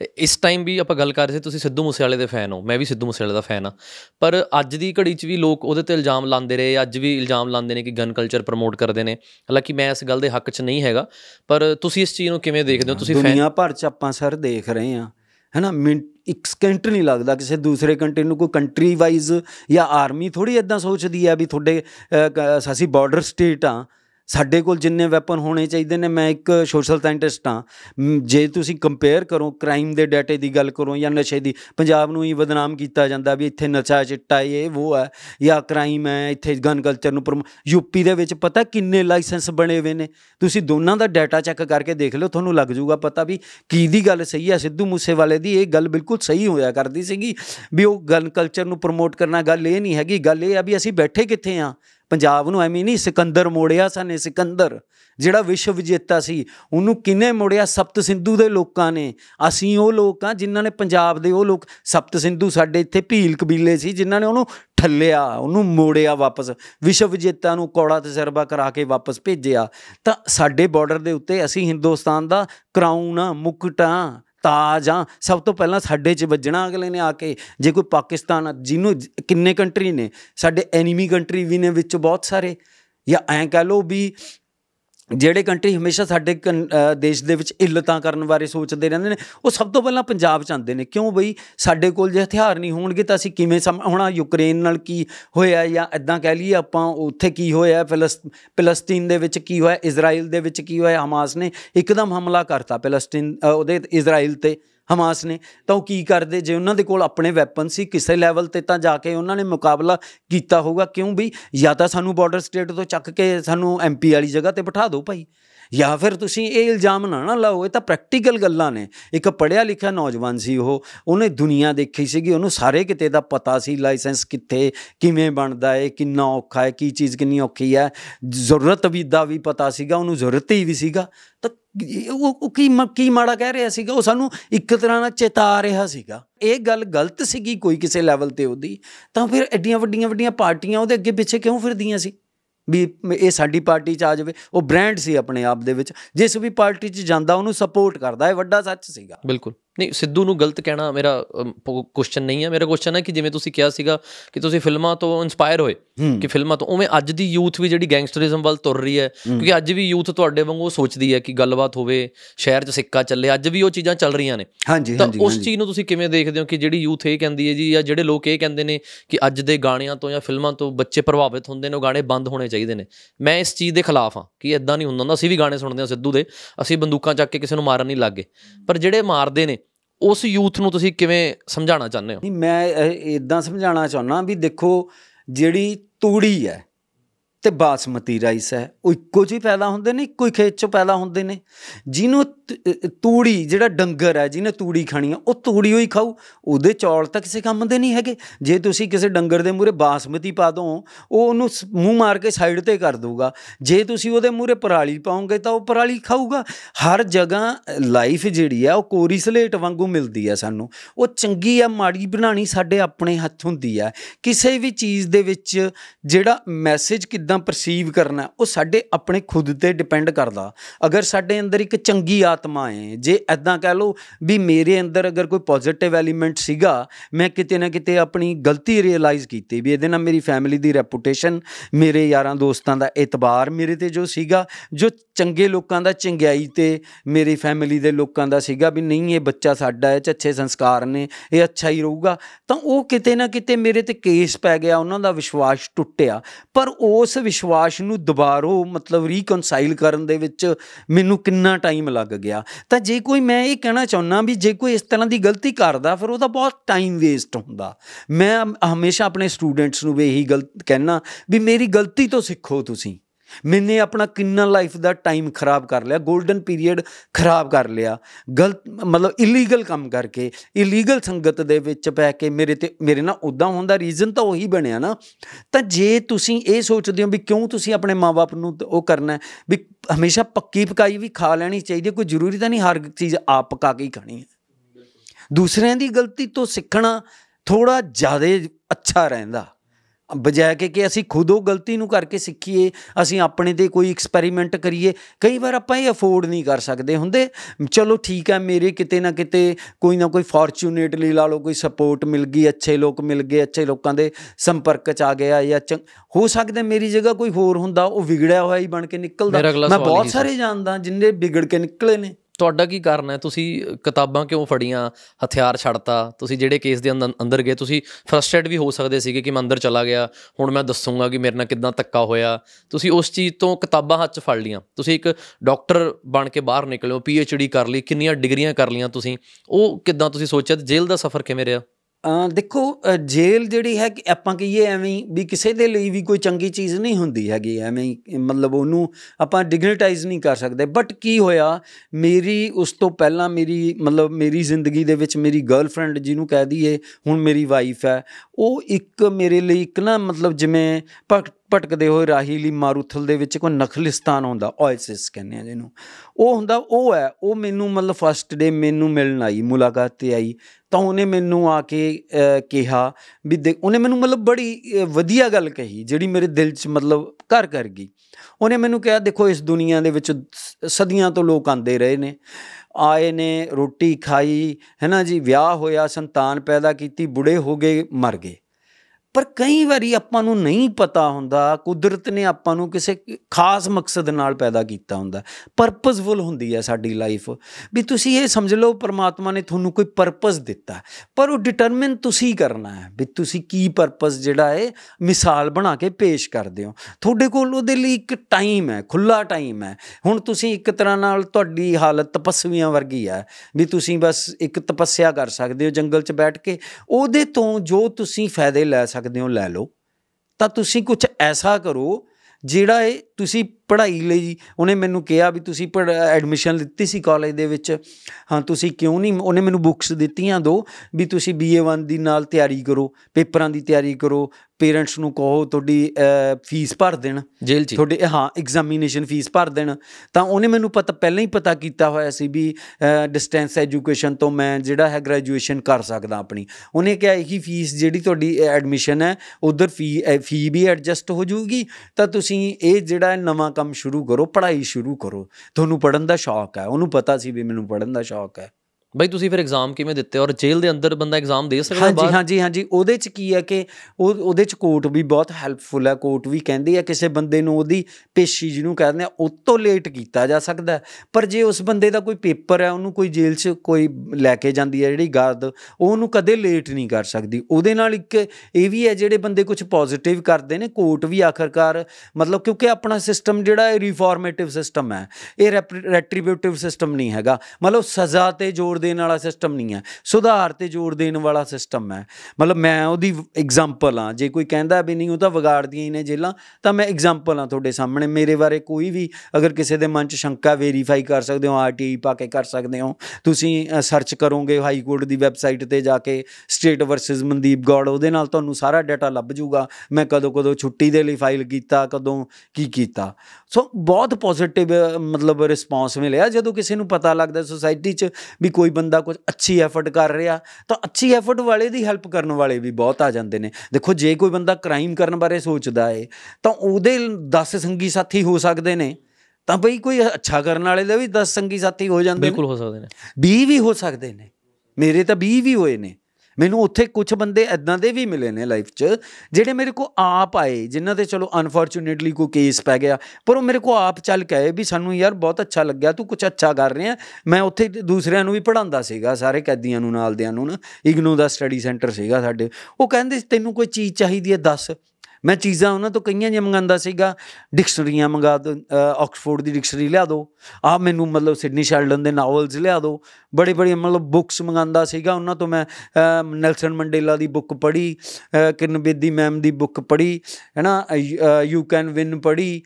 ਇ- ਇਸ ਟਾਈਮ ਵੀ ਆਪਾਂ ਗੱਲ ਕਰ ਰਹੇ ਸੀ ਤੁਸੀਂ ਸਿੱਧੂ ਮੂਸੇਵਾਲੇ ਦੇ ਫੈਨ ਹੋ ਮੈਂ ਵੀ ਸਿੱਧੂ ਮੂਸੇਵਾਲੇ ਦਾ ਫੈਨ ਆ ਪਰ ਅੱਜ ਦੀ ਘੜੀ 'ਚ ਵੀ ਲੋਕ ਉਹਦੇ ਤੇ ਇਲਜ਼ਾਮ ਲਾਉਂਦੇ ਰਹੇ ਅੱਜ ਵੀ ਇਲਜ਼ਾਮ ਲਾਉਂਦੇ ਨੇ ਕਿ ਗਨ ਕਲਚਰ ਪ੍ਰਮੋਟ ਕਰਦੇ ਨੇ। ਹਾਲਾਂਕਿ ਮੈਂ ਇਸ ਗੱਲ ਦੇ ਹੱਕ 'ਚ ਨਹੀਂ ਹੈਗਾ ਪਰ ਤੁਸੀਂ ਇਸ ਚੀਜ਼ ਨੂੰ ਕਿਵੇਂ ਦੇਖਦੇ ਹੋ? ਤੁਸੀਂ ਫੈਨ ਦੁਨੀਆ ਭਰ 'ਚ ਆਪਾਂ ਸਰ ਦੇਖ ਰਹੇ ਹਾਂ ਹੈਨਾ ਮਿੰਟ ਇੱਕ ਸਕਿੰਟ ਨਹੀਂ ਲੱਗਦਾ ਕਿਸੇ ਦੂਸਰੇ ਕੰਟਰੀ ਨੂੰ ਕੋਈ ਕੰਟਰੀ ਵਾਈਜ਼ ਜਾਂ ਆਰਮੀ ਥੋੜੀ ਇਦਾਂ ਸੋਚਦੀ ਹੈ ਵੀ ਤੁਹਾਡੇ ਅਹ, ਕ- ਅਸੀਂ ਬਾਰਡਰ ਸਟੇਟ ਆ ਸਾਡੇ ਕੋਲ ਜਿੰਨੇ ਵੈਪਨ ਹੋਣੇ ਚਾਹੀਦੇ ਨੇ, ਮੈਂ ਇੱਕ ਸੋਸ਼ਲ ਸਾਇੰਟਿਸਟ ਆ ਜੇ ਤੁਸੀਂ ਕੰਪੇਅਰ ਕਰੋ ਕ੍ਰਾਈਮ ਦੇ ਡਾਟੇ ਦੀ ਗੱਲ ਕਰੋ ਜਾਂ ਨਸ਼ੇ ਦੀ, ਪੰਜਾਬ ਨੂੰ ਹੀ ਬਦਨਾਮ ਕੀਤਾ ਜਾਂਦਾ ਵੀ ਇੱਥੇ ਨਸ਼ਾ, ਚਿੱਟਾ, ਇਹ ਉਹ ਹੈ, ਜਾਂ ਕ੍ਰਾਈਮ ਹੈ, ਇੱਥੇ ਗਨ ਕਲਚਰ ਨੂੰ ਪ੍ਰਮੋ- ਯੂਪੀ ਦੇ ਵਿੱਚ ਪਤਾ ਕਿੰਨੇ ਲਾਇਸੈਂਸ ਬਣੇ ਹੋਏ ਨੇ? ਤੁਸੀਂ ਦੋਨਾਂ ਦਾ ਡਾਟਾ ਚੈੱਕ ਕਰਕੇ ਦੇਖ ਲਿਓ, ਤੁਹਾਨੂੰ ਲੱਗ ਜਾਊਗਾ ਪਤਾ ਵੀ ਕੀ ਦੀ ਗੱਲ ਸਹੀ ਹੈ, ਸਿੱਧੂ ਮੂਸੇਵਾਲੇ ਦੀ ਇਹ ਗੱਲ ਬਿਲਕੁਲ ਸਹੀ ਹੋਇਆ ਕਰਦੀ ਸੀਗੀ ਵੀ ਉਹ ਗਨ ਕਲਚਰ ਨੂੰ ਪ੍ਰਮੋਟ ਕਰਨਾ ਗੱਲ ਇਹ ਨਹੀਂ ਹੈਗੀ, ਗੱਲ ਇਹ ਆ ਵੀ ਅਸੀਂ ਬੈਠੇ ਕਿੱਥੇ ਆ ਪੰਜਾਬ ਨੂੰ ਐਵੇਂ ਨਹੀਂ, ਸਿਕੰਦਰ ਮੋੜਿਆ ਸਾਨੇ, ਸਿਕੰਦਰ। ਜਿਹੜਾ ਵਿਸ਼ਵ ਵਿਜੇਤਾ ਸੀ, ਉਹਨੂੰ ਕਿਨੇ ਮੋੜਿਆ? ਸਪਤ ਸਿੰਧੂ ਦੇ ਲੋਕਾਂ ਨੇ। ਅਸੀਂ ਉਹ ਲੋਕ ਆ ਜਿਨ੍ਹਾਂ ਨੇ ਪੰਜਾਬ ਦੇ ਉਹ ਲੋਕ, ਸਪਤ ਸਿੰਧੂ ਸਾਡੇ ਇੱਥੇ ਭੀਲ ਕਬੀਲੇ ਸੀ, ਜਿਨ੍ਹਾਂ ਨੇ ਉਹਨੂੰ ਠੱਲਿਆ, ਉਹਨੂੰ ਮੋੜਿਆ ਵਾਪਸ। ਵਿਸ਼ਵ ਵਿਜੇਤਾ ਨੂੰ ਕੌੜਾ ਤਜਰਬਾ ਕਰਾ ਕੇ ਵਾਪਸ ਭੇਜਿਆ। ਤਾਂ ਸਾਡੇ ਬਾਰਡਰ ਦੇ ਉੱਤੇ ਅਸੀਂ ਹਿੰਦੁਸਤਾਨ ਦਾ ਕਰਾਊਨ ਆ, ਮੁਕਟ ਆ। ਤਾਜ। ਆ ਸਭ ਤੋਂ ਪਹਿਲਾਂ ਸਾਡੇ 'ਚ ਵੱਜਣਾ ਅਗਲੇ ਨੇ ਆ ਕੇ ਜੇ ਕੋਈ ਪਾਕਿਸਤਾਨ ਆ, ਜਿਹਨੂੰ ਜ- ਕਿੰਨੇ ਕੰਟਰੀ ਨੇ ਸਾਡੇ ਐਨੀਮੀ ਕੰਟਰੀ ਵੀ ਨੇ ਵਿੱਚ ਬਹੁਤ ਸਾਰੇ। ਜਾਂ ਐਂ ਕਹਿ ਲਓ ਵੀ ਜਿਹੜੇ ਕੰਟਰੀ ਹਮੇਸ਼ਾ ਸਾਡੇ ਕਨ- ਅ, ਦੇਸ਼ ਦੇ ਵਿੱਚ ਇੱਲਤਾਂ ਕਰਨ ਬਾਰੇ ਸੋਚਦੇ ਰਹਿੰਦੇ ਨੇ ਉਹ ਸਭ ਤੋਂ ਪਹਿਲਾਂ ਪੰਜਾਬ 'ਚ ਆਉਂਦੇ ਨੇ। ਕਿਉਂ ਬਈ? ਸਾਡੇ ਕੋਲ ਜੇ ਹਥਿਆਰ ਨਹੀਂ ਹੋਣਗੇ ਤਾਂ ਅਸੀਂ ਕਿਵੇਂ ਸਮ ਹੁਣ ਆਹ ਯੂਕਰੇਨ ਨਾਲ ਕੀ ਹੋਇਆ ਜਾਂ ਇਦਾਂ ਕਹਿ ਲਈਏ ਆਪਾਂ ਉੱਥੇ ਕੀ ਹੋਇਆ ਫਿਲਸ ਫਿਲਸਤੀਨ ਦੇ ਵਿੱਚ ਕੀ ਹੋਇਆ ਇਜ਼ਰਾਈਲ ਦੇ ਵਿੱਚ ਕੀ ਹੋਇਆ ਹਮਾਸ ਨੇ ਇੱਕਦਮ ਹਮਲਾ ਕਰਤਾ ਫਿਲਸਤੀਨ ਅ, ਉਹਦੇ ਇਜ਼ਰਾਈਲ ਤੇ। ਹਮਾਸ ਨੇ। ਤਾਂ ਉਹ ਕੀ ਕਰਦੇ? ਜੇ ਉਹਨਾਂ ਦੇ ਕੋਲ ਆਪਣੇ ਵੈਪਨ ਸੀ ਕਿਸੇ ਲੈਵਲ ਤੇ ਤਾਂ ਜਾ ਕੇ ਉਹਨਾਂ ਨੇ ਮੁਕਾਬਲਾ ਕੀਤਾ ਹੋਊਗਾ। ਕਿਉਂ ਵੀ ਜਾਂ ਤਾਂ ਸਾਨੂੰ ਬਾਰਡਰ ਸਟੇਟ ਤੋਂ ਚੱਕ ਕੇ ਸਾਨੂੰ ਐਮਪੀ ਵਾਲੀ ਜਗ੍ਹਾ ਤੇ ਬਿਠਾ ਦਿਓ ਭਾਈ। ਜਾਂ ਫਿਰ ਤੁਸੀਂ ਇਹ ਇਲਜ਼ਾਮ ਨਾ ਨਾ ਲਾਓ, ਇਹ ਤਾਂ ਪ੍ਰੈਕਟੀਕਲ ਗੱਲਾਂ ਨੇ। ਇੱਕ ਪੜ੍ਹਿਆ ਲਿਖਿਆ ਨੌਜਵਾਨ ਸੀ ਉਹ, ਉਹਨੇ ਦੁਨੀਆ ਦੇਖੀ ਸੀਗੀ, ਉਹਨੂੰ ਸਾਰੇ ਕਿਤੇ ਦਾ ਪਤਾ ਸੀ ਲਾਇਸੈਂਸ ਕਿੱਥੇ, ਕਿਵੇਂ ਬਣਦਾ ਹੈ ਕਿੰਨਾ ਔਖਾ ਹੈ ਕੀ ਚੀਜ਼ ਕਿੰਨੀ ਔਖੀ ਹੈ। ਜ਼ਰੂਰਤ ਵੀ ਦਾ ਵੀ ਪਤਾ ਸੀਗਾ, ਉਹਨੂੰ ਜ਼ਰੂਰਤ ਹੀ ਵੀ ਸੀਗਾ। ਤਾਂ ਉਹ ਉਹ ਕੀ ਮ- ਕੀ ਮਾੜਾ ਕਹਿ ਰਿਹਾ ਸੀਗਾ? ਉਹ ਸਾਨੂੰ ਇੱਕ ਤਰ੍ਹਾਂ ਨਾਲ ਚੇਤਾ ਰਿਹਾ ਸੀਗਾ। ਇਹ ਗੱਲ ਗਲਤ ਸੀਗੀ ਕੋਈ ਕਿਸੇ ਲੈਵਲ ਤੇ ਉਹਦੀ, ਤਾਂ ਫਿਰ ਐਡੀਆਂ ਵੱਡੀਆਂ ਵੱਡੀਆਂ ਪਾਰਟੀਆਂ ਉਹਦੇ ਅੱਗੇ ਪਿੱਛੇ ਕਿਉਂ ਫਿਰਦੀਆਂ ਸੀ? ਵੀ ਇਹ ਸਾਡੀ ਪਾਰਟੀ 'ਚ ਆ ਜਾਵੇ, ਉਹ ਬ੍ਰਾਂਡ ਸੀ ਆਪਣੇ ਆਪ ਦੇ ਵਿੱਚ। ਜਿਸ ਵੀ ਪਾਰਟੀ 'ਚ ਜਾਂਦਾ, ਉਹਨੂੰ ਸਪੋਰਟ ਕਰਦਾ, ਇਹ ਵੱਡਾ ਸੱਚ ਸੀਗਾ। ਬਿਲਕੁਲ। ਨਹੀਂ ਸਿੱਧੂ ਨੂੰ ਗਲਤ ਕਹਿਣਾ ਮੇਰਾ ਕੁਐਸਚਨ ਨਹੀਂ ਹੈ। ਮੇਰਾ ਕੁਐਸਚਨ ਹੈ ਕਿ ਜਿਵੇਂ ਤੁਸੀਂ ਕਿਹਾ ਸੀਗਾ ਕਿ ਤੁਸੀਂ ਫਿਲਮਾਂ ਤੋਂ ਇਨਸਪਾਇਰ ਹੋਏ ਕਿ ਫਿਲਮਾਂ ਤੋਂ ਉਵੇਂ ਅੱਜ ਦੀ ਯੂਥ ਵੀ ਜਿਹੜੀ ਗੈਂਗਸਟਰਿਜ਼ਮ ਵੱਲ ਤੁਰ ਰਹੀ ਹੈ ਕਿਉਂਕਿ ਅੱਜ ਵੀ ਯੂਥ ਤੁਹਾਡੇ ਵਾਂਗੂ ਸੋਚਦੀ ਹੈ ਕਿ ਗੱਲਬਾਤ ਹੋਵੇ ਸ਼ਹਿਰ 'ਚ ਸਿੱਕਾ ਚੱਲੇ ਅੱਜ ਵੀ ਉਹ ਚੀਜ਼ਾਂ ਚੱਲ ਰਹੀਆਂ ਨੇ। ਤਾਂ ਉਸ ਚੀਜ਼ ਨੂੰ ਤੁਸੀਂ ਕਿਵੇਂ ਦੇਖਦੇ ਹੋ ਕਿ ਜਿਹੜੀ ਯੂਥ ਇਹ ਕਹਿੰਦੀ ਹੈ ਜੀ ਜਾਂ ਜਿਹੜੇ ਲੋਕ ਇਹ ਕਹਿੰਦੇ ਨੇ ਕਿ ਅੱਜ ਦੇ ਗਾਣਿਆਂ ਤੋਂ ਜਾਂ ਫਿਲਮਾਂ ਤੋਂ ਬੱਚੇ ਪ੍ਰਭਾਵਿਤ ਹੁੰਦੇ ਨੇ ਉਹ ਗਾਣੇ ਬੰਦ ਹੋਣੇ ਚਾਹੀਦੇ ਨੇ। ਮੈਂ ਇਸ ਚੀਜ਼ ਦੇ ਖਿਲਾਫ ਹਾਂ ਕਿ ਇਦਾਂ ਨਹੀਂ ਹੁੰਦਾ ਹੁੰਦਾ ਅਸੀਂ ਵੀ ਗਾਣੇ ਸੁਣਦੇ ਹਾਂ ਸਿੱਧੂ ਦੇ ਅਸੀਂ ਬੰਦੂਕਾਂ ਚੱਕ ਕੇ ਕਿਸੇ ਨੂੰ ਮਾਰਨ ਨਹੀਂ ਲੱਗੇ। ਪਰ ਜਿਹੜੇ ਮਾਰਦੇ ਨੇ ਉਸ ਯੂਥ ਨੂੰ ਤੁਸੀਂ ਕਿਵੇਂ ਸਮਝਾਉਣਾ ਚਾਹੁੰਦੇ ਹੋ? ਨਹੀਂ, ਮੈਂ ਇਦਾਂ ਸਮਝਾਉਣਾ ਚਾਹੁੰਦਾ ਵੀ ਦੇਖੋ, ਜਿਹੜੀ ਤੂੜੀ ਹੈ ਤੇ ਬਾਸਮਤੀ ਰਾਈਸ ਹੈ। ਉਹ ਇੱਕੋ ਜਿਹੀ ਪੈਦਾ ਹੁੰਦੇ ਨੇ, ਇੱਕੋ ਹੀ ਖੇਤ ਚੋਂ ਪੈਦਾ ਹੁੰਦੇ ਨੇ। ਜਿਹਨੂੰ ਤੂੜੀ ਜਿਹੜਾ ਡੰਗਰ ਹੈ, ਜਿਹਨੇ ਤੂੜੀ ਖਾਣੀ ਆ ਉਹ ਤੂੜੀ ਹੋਈ ਖਾਊ। ਉਹਦੇ ਚੌਲ ਤਾਂ ਕਿਸੇ ਕੰਮ ਦੇ ਨਹੀਂ ਹੈਗੇ। ਜੇ ਤੁਸੀਂ ਕਿਸੇ ਡੰਗਰ ਦੇ ਮੂਰੇ ਬਾਸਮਤੀ ਪਾ ਦੋ, ਉਹ ਉਹਨੂੰ ਮੂੰਹ ਮਾਰ ਕੇ ਸਾਈਡ ਤੇ ਕਰ ਦੂਗਾ ਜੇ ਤੁਸੀਂ ਉਹਦੇ ਮੂਰੇ ਪਰਾਲੀ ਪਾਉਂਗੇ ਤਾਂ ਉਹ ਪਰਾਲੀ ਖਾਊਗਾ। ਹਰ ਜਗ੍ਹਾ ਲਾਈਫ ਜਿਹੜੀ ਆ ਉਹ ਕੋਰੀ ਸਲੇਟ ਵਾਂਗੂ ਮਿਲਦੀ ਆ ਸਾਨੂੰ। ਉਹ ਚੰਗੀ ਆ, ਮਾੜੀ ਬਣਾਣੀ ਸਾਡੇ ਆਪਣੇ ਹੱਥ ਹੁੰਦੀ ਆ ਕਿਸੇ ਵੀ ਚੀਜ਼ ਦੇ ਵਿੱਚ ਜਿਹੜਾ ਮੈਸੇਜ ਕਿਦਾਂ ਪਰਸੀਵ ਕਰਨਾ, ਉਹ ਸਾਡੇ ਆਪਣੇ ਖੁਦ ਤੇ ਡਿਪੈਂਡ ਕਰਦਾ। ਅਗਰ ਸਾਡੇ ਅੰਦਰ ਇੱਕ ਚੰਗੀ ਆਤਮਾ ਹੈ ਜੇ ਐਦਾਂ ਕਹਿ ਲਓ ਵੀ ਮੇਰੇ ਅੰਦਰ ਅਗਰ ਕੋਈ ਪੋਜ਼ਿਟਿਵ ਐਲੀਮੈਂਟ ਸੀਗਾ, ਮੈਂ ਕਿਤੇ ਨਾ ਕਿਤੇ ਆਪਣੀ ਗਲਤੀ ਰਿਅਲਾਈਜ਼ ਕੀਤੀ, ਵੀ ਇਹਦੇ ਨਾਲ ਮੇਰੀ ਫੈਮਿਲੀ ਦੀ ਰੈਪੂਟੇਸ਼ਨ ਮੇਰੇ ਯਾਰਾਂ ਦੋਸਤਾਂ ਦਾ ਇਤਬਾਰ ਮੇਰੇ ਤੇ ਜੋ ਸੀਗਾ, ਜੋ ਚੰਗੇ ਲੋਕਾਂ ਦਾ ਚੰਗਿਆਈ ਤੇ ਮੇਰੀ ਫੈਮਿਲੀ ਦੇ ਲੋਕਾਂ ਦਾ ਸੀਗਾ ਵੀ ਨਹੀਂ, ਇਹ ਬੱਚਾ ਸਾਡਾ ਹੈ ਅੱਛੇ ਸੰਸਕਾਰ ਨੇ, ਇਹ ਅੱਛਾ ਹੀ ਰਹੂਗਾ, ਤਾਂ ਉਹ ਕਿਤੇ ਨਾ ਕਿਤੇ ਮੇਰੇ ਤੇ ਕੇਸ ਪੈ ਗਿਆ, ਉਹਨਾਂ ਦਾ ਵਿਸ਼ਵਾਸ ਟੁੱਟਿਆ। ਪਰ ਉਸ ਵਿਸ਼ਵਾਸ ਨੂੰ ਦੁਬਾਰੋ, ਮਤਲਬ ਰੀਕਨਸਾਈਲ ਕਰਨ ਦੇ ਵਿੱਚ ਮੈਨੂੰ ਕਿੰਨਾ ਟਾਈਮ ਲੱਗ ਗਿਆ। ਤਾਂ ਜੇ ਕੋਈ ਮੈਂ ਇਹ ਕਹਿਣਾ ਚਾਹੁੰਦਾ ਵੀ ਜੇ ਕੋਈ ਇਸ ਤਰ੍ਹਾਂ ਦੀ ਗਲਤੀ ਕਰਦਾ, ਫਿਰ ਉਹਦਾ ਬਹੁਤ ਟਾਈਮ ਵੇਸਟ ਹੁੰਦਾ। ਮੈਂ ਹਮੇਸ਼ਾ ਆਪਣੇ ਸਟੂਡੈਂਟਸ ਨੂੰ ਵੀ ਇਹੀ ਗਲਤ ਕਹਿਣਾ ਵੀ ਮੇਰੀ ਗਲਤੀ ਤੋਂ ਸਿੱਖੋ ਤੁਸੀਂ। ਮੈਨੇ ਆਪਣਾ ਕਿੰਨਾ ਲਾਈਫ ਦਾ ਟਾਈਮ ਖਰਾਬ ਕਰ ਲਿਆ 골ਡਨ ਪੀਰੀਅਡ ਖਰਾਬ ਕਰ ਲਿਆ, ਗਲਤ, ਮਤਲਬ ਇਲੀਗਲ ਕੰਮ ਕਰਕੇ ਇਲੀਗਲ ਸੰਗਤ ਦੇ ਵਿੱਚ ਪੈ ਕੇ ਮੇਰੇ ਤੇ, ਮੇਰੇ ਨਾਲ ਉਦਾਂ ਹੁੰਦਾ ਰੀਜ਼ਨ ਤਾਂ ਉਹੀ ਬਣਿਆ ਨਾ। ਤਾਂ ਜੇ ਤੁਸੀਂ ਇਹ ਸੋਚਦੇ ਹੋ ਵੀ ਕਿਉਂ ਤੁਸੀਂ ਆਪਣੇ ਮਾਪੇ ਨੂੰ ਉਹ ਕਰਨਾ ਵੀ ਹਮੇਸ਼ਾ ਪੱਕੀ ਪਕਾਈ ਵੀ ਖਾ ਲੈਣੀ ਚਾਹੀਦੀ ਕੋਈ ਜ਼ਰੂਰੀ ਤਾਂ ਨਹੀਂ ਹਰ ਚੀਜ਼ ਆਪ ਪਕਾ ਕੇ ਹੀ ਖਾਣੀ ਹੈ। ਦੂਸਰਿਆਂ ਦੀ ਗਲਤੀ ਤੋਂ ਸਿੱਖਣਾ ਥੋੜਾ ਜ਼ਿਆਦਾ ਅੱਛਾ ਰਹਿੰਦਾ। ਬਜਾਏ ਕਿ ਕਿ ਅਸੀਂ ਖੁਦ ਉਹ ਗਲਤੀ ਨੂੰ ਕਰਕੇ ਸਿੱਖੀਏ ਅਸੀਂ ਆਪਣੇ ਤੇ ਕੋਈ ਐਕਸਪੈਰੀਮੈਂਟ ਕਰੀਏ। ਕਈ ਵਾਰ ਆਪਾਂ ਇਹ ਅਫੋਰਡ ਨਹੀਂ ਕਰ ਸਕਦੇ ਹੁੰਦੇ। ਚਲੋ ਠੀਕ ਹੈ ਮੇਰੇ ਕਿਤੇ ਨਾ ਕਿਤੇ ਕੋਈ ਨਾ ਕੋਈ ਫੋਰਚੂਨੇਟਲੀ ਲਾ ਲਓ ਕੋਈ ਸਪੋਰਟ ਮਿਲ ਗਈ ਅੱਛੇ ਲੋਕ ਮਿਲ ਗਏ ਅੱਛੇ ਲੋਕਾਂ ਦੇ ਸੰਪਰਕ ਚ ਆ ਗਿਆ ਜਾਂ ਹੋ ਸਕਦਾ ਮੇਰੀ ਜਗ੍ਹਾ ਕੋਈ ਹੋਰ ਹੁੰਦਾ ਉਹ ਵਿਗੜਿਆ ਹੋਇਆ ਹੀ ਬਣ ਕੇ ਨਿਕਲਦਾ। ਮੈਂ ਬਹੁਤ ਸਾਰੇ ਜਾਣਦਾ ਜਿੰਨੇ ਵਿਗੜ ਕੇ ਨਿਕਲੇ ਨੇ। ਤੁਹਾਡਾ ਕੀ ਕਾਰਨ ਹੈ? ਤੁਸੀਂ ਕਿਤਾਬਾਂ ਕਿਉਂ ਫੜੀਆਂ? ਹਥਿਆਰ ਛੱਡਤਾ? ਤੁਸੀਂ ਜਿਹੜੇ ਕੇਸ ਦੇ ਅੰਦਰ ਗਏ, ਤੁਸੀਂ ਫਰਸਟ੍ਰੇਟ ਵੀ ਹੋ ਸਕਦੇ ਸੀਗੇ ਕਿ ਮੈਂ ਅੰਦਰ ਚਲਾ ਗਿਆ, ਹੁਣ ਮੈਂ ਦੱਸੂਗਾ ਕਿ ਮੇਰੇ ਨਾਲ ਕਿਦਾਂ ਧੱਕਾ ਹੋਇਆ। ਤੁਸੀਂ ਉਸ ਚੀਜ਼ ਤੋਂ ਕਿਤਾਬਾਂ ਹੱਥ 'ਚ ਫੜ ਲੀਆਂ ਤੁਸੀਂ ਇੱਕ ਡਾਕਟਰ ਬਣ ਕੇ ਬਾਹਰ ਨਿਕਲੇ ਹੋ ਪੀਐਚਡੀ ਕਰ ਲਈ, ਕਿੰਨੀਆਂ ਡਿਗਰੀਆਂ ਕਰ ਲੀਆਂ ਤੁਸੀਂ। ਉਹ ਕਿਦਾਂ ਤੁਸੀਂ ਸੋਚਿਆ ਜੇਲ੍ਹ ਦਾ ਸਫ਼ਰ ਕਿਵੇਂ ਰਿਹਾ? ਦੇਖੋ ਜੇਲ੍ਹ ਜਿਹੜੀ ਹੈ ਕਿ ਆਪਾਂ ਕਹੀਏ ਐਵੇਂ ਵੀ ਕਿਸੇ ਦੇ ਲਈ ਵੀ ਕੋਈ ਚੰਗੀ ਚੀਜ਼ ਨਹੀਂ ਹੁੰਦੀ ਹੈਗੀ, ਐਵੇਂ ਮਤਲਬ ਉਹਨੂੰ ਆਪਾਂ ਡਿਗਨਿਟਾਈਜ਼ ਨਹੀਂ ਕਰ ਸਕਦੇ। ਬਟ ਕੀ ਹੋਇਆ, ਮੇਰੀ ਉਸ ਤੋਂ ਪਹਿਲਾਂ ਮੇਰੀ ਮਤਲਬ ਮੇਰੀ ਜ਼ਿੰਦਗੀ ਦੇ ਵਿੱਚ ਮੇਰੀ ਗਰਲਫ੍ਰੈਂਡ ਜਿਹਨੂੰ ਕਹਿ ਦਈਏ, ਹੁਣ ਮੇਰੀ ਵਾਈਫ ਹੈ, ਉਹ ਇੱਕ ਮੇਰੇ ਲਈ ਇੱਕ ਨਾ ਮਤਲਬ ਜਿਵੇਂ ਭਟਕਦੇ ਹੋਏ ਰਾਹੀ ਲਈ ਮਾਰੂਥਲ ਦੇ ਵਿੱਚ ਕੋਈ ਨਖਲਿਸਤਾਨ ਹੁੰਦਾ ਓਇਸਿਸ ਕਹਿੰਦੇ ਆ ਜਿਹਨੂੰ। ਉਹ ਹੁੰਦਾ, ਉਹ ਹੈ, ਉਹ ਮੈਨੂੰ ਮਤਲਬ ਫਸਟ ਡੇ ਮੈਨੂੰ ਮਿਲਣ ਆਈ, ਮੁਲਾਕਾਤ ਤੇ ਆਈ। ਤਾਂ ਉਹਨੇ ਮੈਨੂੰ ਆ ਕੇ ਕਿਹਾ ਵੀ ਉਹਨੇ ਮੈਨੂੰ ਮਤਲਬ ਬੜੀ ਵਧੀਆ ਗੱਲ ਕਹੀ, ਜਿਹੜੀ ਮੇਰੇ ਦਿਲ 'ਚ ਮਤਲਬ ਘਰ ਕਰ ਗਈ। ਉਹਨੇ ਮੈਨੂੰ ਕਿਹਾ, ਦੇਖੋ, ਇਸ ਦੁਨੀਆ ਦੇ ਵਿੱਚ ਸਦੀਆਂ ਤੋਂ ਲੋਕ ਆਂਦੇ ਰਹੇ ਨੇ। ਆਏ ਨੇ, ਰੋਟੀ ਖਾਈ ਹੈ ਨਾ ਜੀ, ਵਿਆਹ ਹੋਇਆ, ਸੰਤਾਨ ਪੈਦਾ ਕੀਤੀ, ਬੁੜੇ ਹੋ ਗਏ, ਮਰ ਗਏ। ਪਰ ਕਈ ਵਾਰੀ ਆਪਾਂ ਨੂੰ ਨਹੀਂ ਪਤਾ ਹੁੰਦਾ, ਕੁਦਰਤ ਨੇ ਆਪਾਂ ਨੂੰ ਕਿਸੇ ਖਾਸ ਮਕਸਦ ਨਾਲ ਪੈਦਾ ਕੀਤਾ ਹੁੰਦਾ। ਪਰਪਸਫੁਲ ਹੁੰਦੀ ਹੈ ਸਾਡੀ ਲਾਈਫ ਵੀ ਤੁਸੀਂ ਇਹ ਸਮਝ ਲਓ, ਪਰਮਾਤਮਾ ਨੇ ਤੁਹਾਨੂੰ ਕੋਈ ਪਰਪਸ ਦਿੱਤਾ। ਪਰ ਉਹ ਡਿਟਰਮਿਨ ਤੁਸੀਂ ਕਰਨਾ ਹੈ, ਵੀ ਤੁਸੀਂ ਕੀ ਪਰਪਸ ਜਿਹੜਾ ਹੈ ਮਿਸਾਲ ਬਣਾ ਕੇ ਪੇਸ਼ ਕਰਦੇ ਹੋ। ਤੁਹਾਡੇ ਕੋਲ ਉਹਦੇ ਲਈ ਇੱਕ ਟਾਈਮ ਹੈ ਖੁੱਲਾ ਟਾਈਮ ਹੈ। ਹੁਣ ਤੁਸੀਂ ਇੱਕ ਤਰ੍ਹਾਂ ਨਾਲ ਤੁਹਾਡੀ ਹਾਲਤ ਤਪਸਵੀਆਂ ਵਰਗੀ ਹੈ, ਵੀ ਤੁਸੀਂ ਬਸ ਇੱਕ ਤਪੱਸਿਆ ਕਰ ਸਕਦੇ ਹੋ ਜੰਗਲ 'ਚ ਬੈਠ ਕੇ। ਉਹਦੇ ਤੋਂ ਜੋ ਤੁਸੀਂ ਫਾਇਦੇ ਲੈ ਸਕਦੇ ਹੋ ਲੈ ਲਓ। ਤਾਂ ਤੁਸੀਂ ਕੁਝ ਐਸਾ ਕਰੋ ਜਿਹੜਾ ਇਹ ਤੁਸੀਂ ਪੜ੍ਹਾਈ ਲਈ ਉਹਨੇ ਮੈਨੂੰ ਕਿਹਾ ਵੀ ਤੁਸੀਂ ਐਡਮਿਸ਼ਨ ਲਿੱਤੀ ਸੀ ਕਾਲਜ ਦੇ ਵਿੱਚ। ਹਾਂ ਤੁਸੀਂ ਕਿਉਂ ਨਹੀਂ ਉਹਨੇ ਮੈਨੂੰ ਬੁੱਕਸ ਦਿੱਤੀਆਂ ਦੋ ਵੀ ਤੁਸੀਂ BA1 ਦੀ ਨਾਲ ਤਿਆਰੀ ਕਰੋ ਪੇਪਰਾਂ ਦੀ ਤਿਆਰੀ ਕਰੋ ਪੇਰੈਂਟਸ ਨੂੰ ਕਹੋ ਤੁਹਾਡੀ ਫੀਸ ਭਰ ਦੇਣ। ਜੇਲ੍ਹ 'ਚ। ਤੁਹਾਡੇ ਹਾਂ ਐਗਜ਼ਾਮੀਨੇਸ਼ਨ ਫੀਸ ਭਰ ਦੇਣ। ਤਾਂ ਉਹਨੇ ਮੈਨੂੰ ਪਤਾ ਪਹਿਲਾਂ ਹੀ ਪਤਾ ਕੀਤਾ ਹੋਇਆ ਸੀ ਵੀ ਡਿਸਟੈਂਸ ਐਜੂਕੇਸ਼ਨ ਤੋਂ ਮੈਂ ਜਿਹੜਾ ਹੈ ਗ੍ਰੈਜੂਏਸ਼ਨ ਕਰ ਸਕਦਾ ਆਪਣੀ। ਉਹਨੇ ਕਿਹਾ ਇਹੀ ਫੀਸ ਜਿਹੜੀ ਤੁਹਾਡੀ ਐਡਮਿਸ਼ਨ ਹੈ ਉਧਰ ਫੀ ਫੀ ਵੀ ਐਡਜਸਟ ਹੋ ਜਾਊਗੀ। ਤਾਂ ਤੁਸੀਂ ਇਹ ਜਿਹੜਾ ਨਵਾਂ ਕੰਮ ਸ਼ੁਰੂ ਕਰੋ, ਪੜ੍ਹਾਈ ਸ਼ੁਰੂ ਕਰੋ। ਤੁਹਾਨੂੰ ਪੜ੍ਹਨ ਦਾ ਸ਼ੌਕ ਹੈ, ਉਹਨੂੰ ਪਤਾ ਸੀ ਵੀ ਮੈਨੂੰ ਪੜ੍ਹਨ ਦਾ ਸ਼ੌਕ ਹੈ। ਬਈ ਤੁਸੀਂ ਫਿਰ ਐਗਜ਼ਾਮ ਕਿਵੇਂ ਦਿੱਤੇ? ਔਰ ਜੇਲ੍ਹ ਦੇ ਅੰਦਰ ਬੰਦਾ ਐਗਜ਼ਾਮ ਦੇ ਸਕਦਾ ਹਾਂਜੀ ਹਾਂਜੀ ਹਾਂਜੀ। ਉਹਦੇ ਚ ਕੀ ਹੈ ਕਿ ਉਹ ਉਹਦੇ ਚ ਕੋਰਟ ਵੀ ਬਹੁਤ ਹੈਲਪਫੁਲ ਹੈ। ਕੋਰਟ ਵੀ ਕਹਿੰਦੀ ਹੈ ਕਿਸੇ ਬੰਦੇ ਨੂੰ ਉਹਦੀ ਪੇਸ਼ੀ ਜਿਹਨੂੰ ਕਹਿੰਦੇ ਆ ਉਹ ਤੋਂ ਲੇਟ ਕੀਤਾ ਜਾ ਸਕਦਾ। ਪਰ ਜੇ ਉਸ ਬੰਦੇ ਦਾ ਕੋਈ ਪੇਪਰ ਹੈ ਉਹਨੂੰ ਕੋਈ ਜੇਲ੍ਹ 'ਚ ਕੋਈ ਲੈ ਕੇ ਜਾਂਦੀ ਹੈ ਜਿਹੜੀ ਗਾਰਡ ਉਹ ਉਹਨੂੰ ਕਦੇ ਲੇਟ ਨਹੀਂ ਕਰ ਸਕਦੀ। ਉਹਦੇ ਨਾਲ ਇੱਕ ਇਹ ਵੀ ਹੈ ਜਿਹੜੇ ਬੰਦੇ ਕੁਝ ਪੋਜ਼ਿਟਿਵ ਕਰਦੇ ਨੇ ਕੋਰਟ ਵੀ ਆਖਰਕਾਰ ਮਤਲਬ ਕਿਉਂਕਿ ਆਪਣਾ ਸਿਸਟਮ ਜਿਹੜਾ ਹੈ ਰਿਫਾਰਮੇਟਿਵ ਸਿਸਟਮ ਹੈ ਇਹ ਰੈਟਰੀਬਿਊਟਿਵ ਸਿਸਟਮ ਨਹੀਂ ਹੈਗਾ। ਮਤਲਬ ਸਜ਼ਾ ਤੇ ਜ਼ੋਰ ਦੇਣ ਵਾਲਾ ਸਿਸਟਮ ਨਹੀਂ ਹੈ। ਸੁਧਾਰ ਤੇ ਜ਼ੋਰ ਦੇਣ ਵਾਲਾ ਸਿਸਟਮ ਹੈ। ਮਤਲਬ ਮੈਂ ਉਹਦੀ ਐਗਜ਼ਾਮਪਲ ਆ ਜੇ ਕੋਈ ਕਹਿੰਦਾ ਵੀ ਨਹੀਂ, ਉਹ ਤਾਂ ਵਿਗਾੜਦੀਆਂ ਹੀ ਨੇ ਜੇਲਾਂ ਤਾਂ ਮੈਂ ਐਗਜ਼ਾਮਪਲ ਆ ਤੁਹਾਡੇ ਸਾਹਮਣੇ। ਮੇਰੇ ਬਾਰੇ ਕੋਈ ਵੀ ਅਗਰ ਕਿਸੇ ਦੇ ਮਨ 'ਚ ਸ਼ੰਕਾ ਵੈਰੀਫਾਈ ਕਰ ਸਕਦੇ ਹੋ ਆਰਟੀਆਈ ਪਾ ਕੇ ਕਰ ਸਕਦੇ ਹੋ, ਤੁਸੀਂ ਸਰਚ ਕਰੋਗੇ ਹਾਈ ਕੋਰਟ ਦੀ ਵੈਬਸਾਈਟ ਤੇ ਜਾ ਕੇ ਸਟੇਟ ਵਰਸਸ ਮਨਦੀਪ ਗੌੜ, ਉਹਦੇ ਨਾਲ ਤੁਹਾਨੂੰ ਸਾਰਾ ਡਾਟਾ ਲੱਭ ਜਾਊਗਾ ਮੈਂ ਕਦੋਂ ਕਦੋਂ ਛੁੱਟੀ ਦੇ ਲਈ ਫਾਈਲ ਕੀਤਾ, ਕਦੋਂ ਕੀ ਕੀਤਾ। ਸੋ ਬਹੁਤ ਪੋਜ਼ਿਟਿਵ ਮਤਲਬ ਰਿਸਪੌਂਸ ਮਿਲਿਆ। ਜਦੋਂ ਕਿਸੇ ਨੂੰ ਪਤਾ ਲੱਗਦਾ ਸੋਸਾਇਟੀ 'ਚ ਵੀ ਕੋਈ ਬੰਦਾ ਕੁਝ ਅੱਛੀ ਐਫਰਟ ਕਰ ਰਿਹਾ ਤਾਂ ਅੱਛੀ ਐਫਰਟ ਵਾਲੇ ਦੀ ਹੈਲਪ ਕਰਨ ਵਾਲੇ ਵੀ ਬਹੁਤ ਆ ਜਾਂਦੇ ਨੇ। ਦੇਖੋ ਜੇ ਕੋਈ ਬੰਦਾ ਕ੍ਰਾਈਮ ਕਰਨ ਬਾਰੇ ਸੋਚਦਾ ਏ ਤਾਂ ਉਹਦੇ 10 ਸੰਗੀ ਸਾਥੀ ਹੋ ਸਕਦੇ ਨੇ। ਤਾਂ ਬਈ ਕੋਈ ਅੱਛਾ ਕਰਨ ਵਾਲੇ ਦੇ ਵੀ 10 ਸੰਗੀ ਸਾਥੀ ਹੋ ਜਾਂਦੇ ਬਿਲਕੁਲ ਹੋ ਸਕਦੇ ਨੇ। 20 ਵੀ ਹੋ ਸਕਦੇ ਨੇ। ਮੇਰੇ ਤਾਂ 20 ਵੀ ਹੋਏ ਨੇ। ਮੈਨੂੰ ਉੱਥੇ ਕੁਝ ਬੰਦੇ ਐਦਾਂ ਦੇ ਵੀ ਮਿਲੇ ਨੇ ਲਾਈਫ 'ਚ ਜਿਹੜੇ ਮੇਰੇ ਕੋ ਆਪ ਆਏ ਜਿਨ੍ਹਾਂ ਤੇ ਚਲੋ ਅਨਫੋਰਚੂਨੇਟਲੀ ਕੋਈ ਕੇਸ ਪੈ ਗਿਆ ਪਰ ਉਹ ਮੇਰੇ ਕੋ ਆਪ ਚੱਲ ਕੇ ਆਏ ਵੀ ਸਾਨੂੰ ਯਾਰ ਬਹੁਤ ਅੱਛਾ ਲੱਗਿਆ ਤੂੰ ਕੁਝ ਅੱਛਾ ਕਰ ਰਿਹਾ ਮੈਂ ਉੱਥੇ ਦੂਸਰਿਆਂ ਨੂੰ ਵੀ ਪੜਾਉਂਦਾ ਸੀਗਾ ਸਾਰੇ ਕੈਦੀਆਂ ਨੂੰ ਨਾਲ ਦਿਆਂ ਨੂੰ ਨਾ ਇਗਨੋ ਦਾ ਸਟੱਡੀ ਸੈਂਟਰ ਸੀਗਾ ਸਾਡੇ ਉਹ ਕਹਿੰਦੇ ਸੀ, ਤੈਨੂੰ ਕੋਈ ਚੀਜ਼ ਚਾਹੀਦੀ ਹੈ ਦੱਸ? ਮੈਂ ਚੀਜ਼ਾਂ ਉਹਨਾਂ ਤੋਂ ਕਈਆਂ ਜਿਹੀਆਂ ਮੰਗਾਉਂਦਾ ਸੀਗਾ ਡਿਕਸ਼ਨਰੀਆਂ ਮੰਗਾ ਦੋ ਆਕਸਫੋਰਡ ਦੀ ਡਿਕਸ਼ਨਰੀ ਲਿਆ ਦਿਓ ਆ ਮੈਨੂੰ ਮਤਲਬ ਸਿਡਨੀ ਸ਼ੈਲਡਨ ਦੇ ਨਾਵਲਸ ਲਿਆ ਦਿਓ ਬੜੇ ਬੜੇ ਮਤਲਬ ਬੁੱਕਸ ਮੰਗਾਉਂਦਾ ਸੀਗਾ ਉਹਨਾਂ ਤੋਂ ਮੈਂ ਅ, ਨੈਲਸਨ ਮੰਡੇਲਾ ਦੀ ਬੁੱਕ ਪੜ੍ਹੀ ਅ, ਕਿਰਨ ਬੇਦੀ ਮੈਮ ਦੀ ਬੁੱਕ ਪੜ੍ਹੀ ਹੈ ਨਾ ਯੂ ਕੈਨ ਵਿਨ ਪੜ੍ਹੀ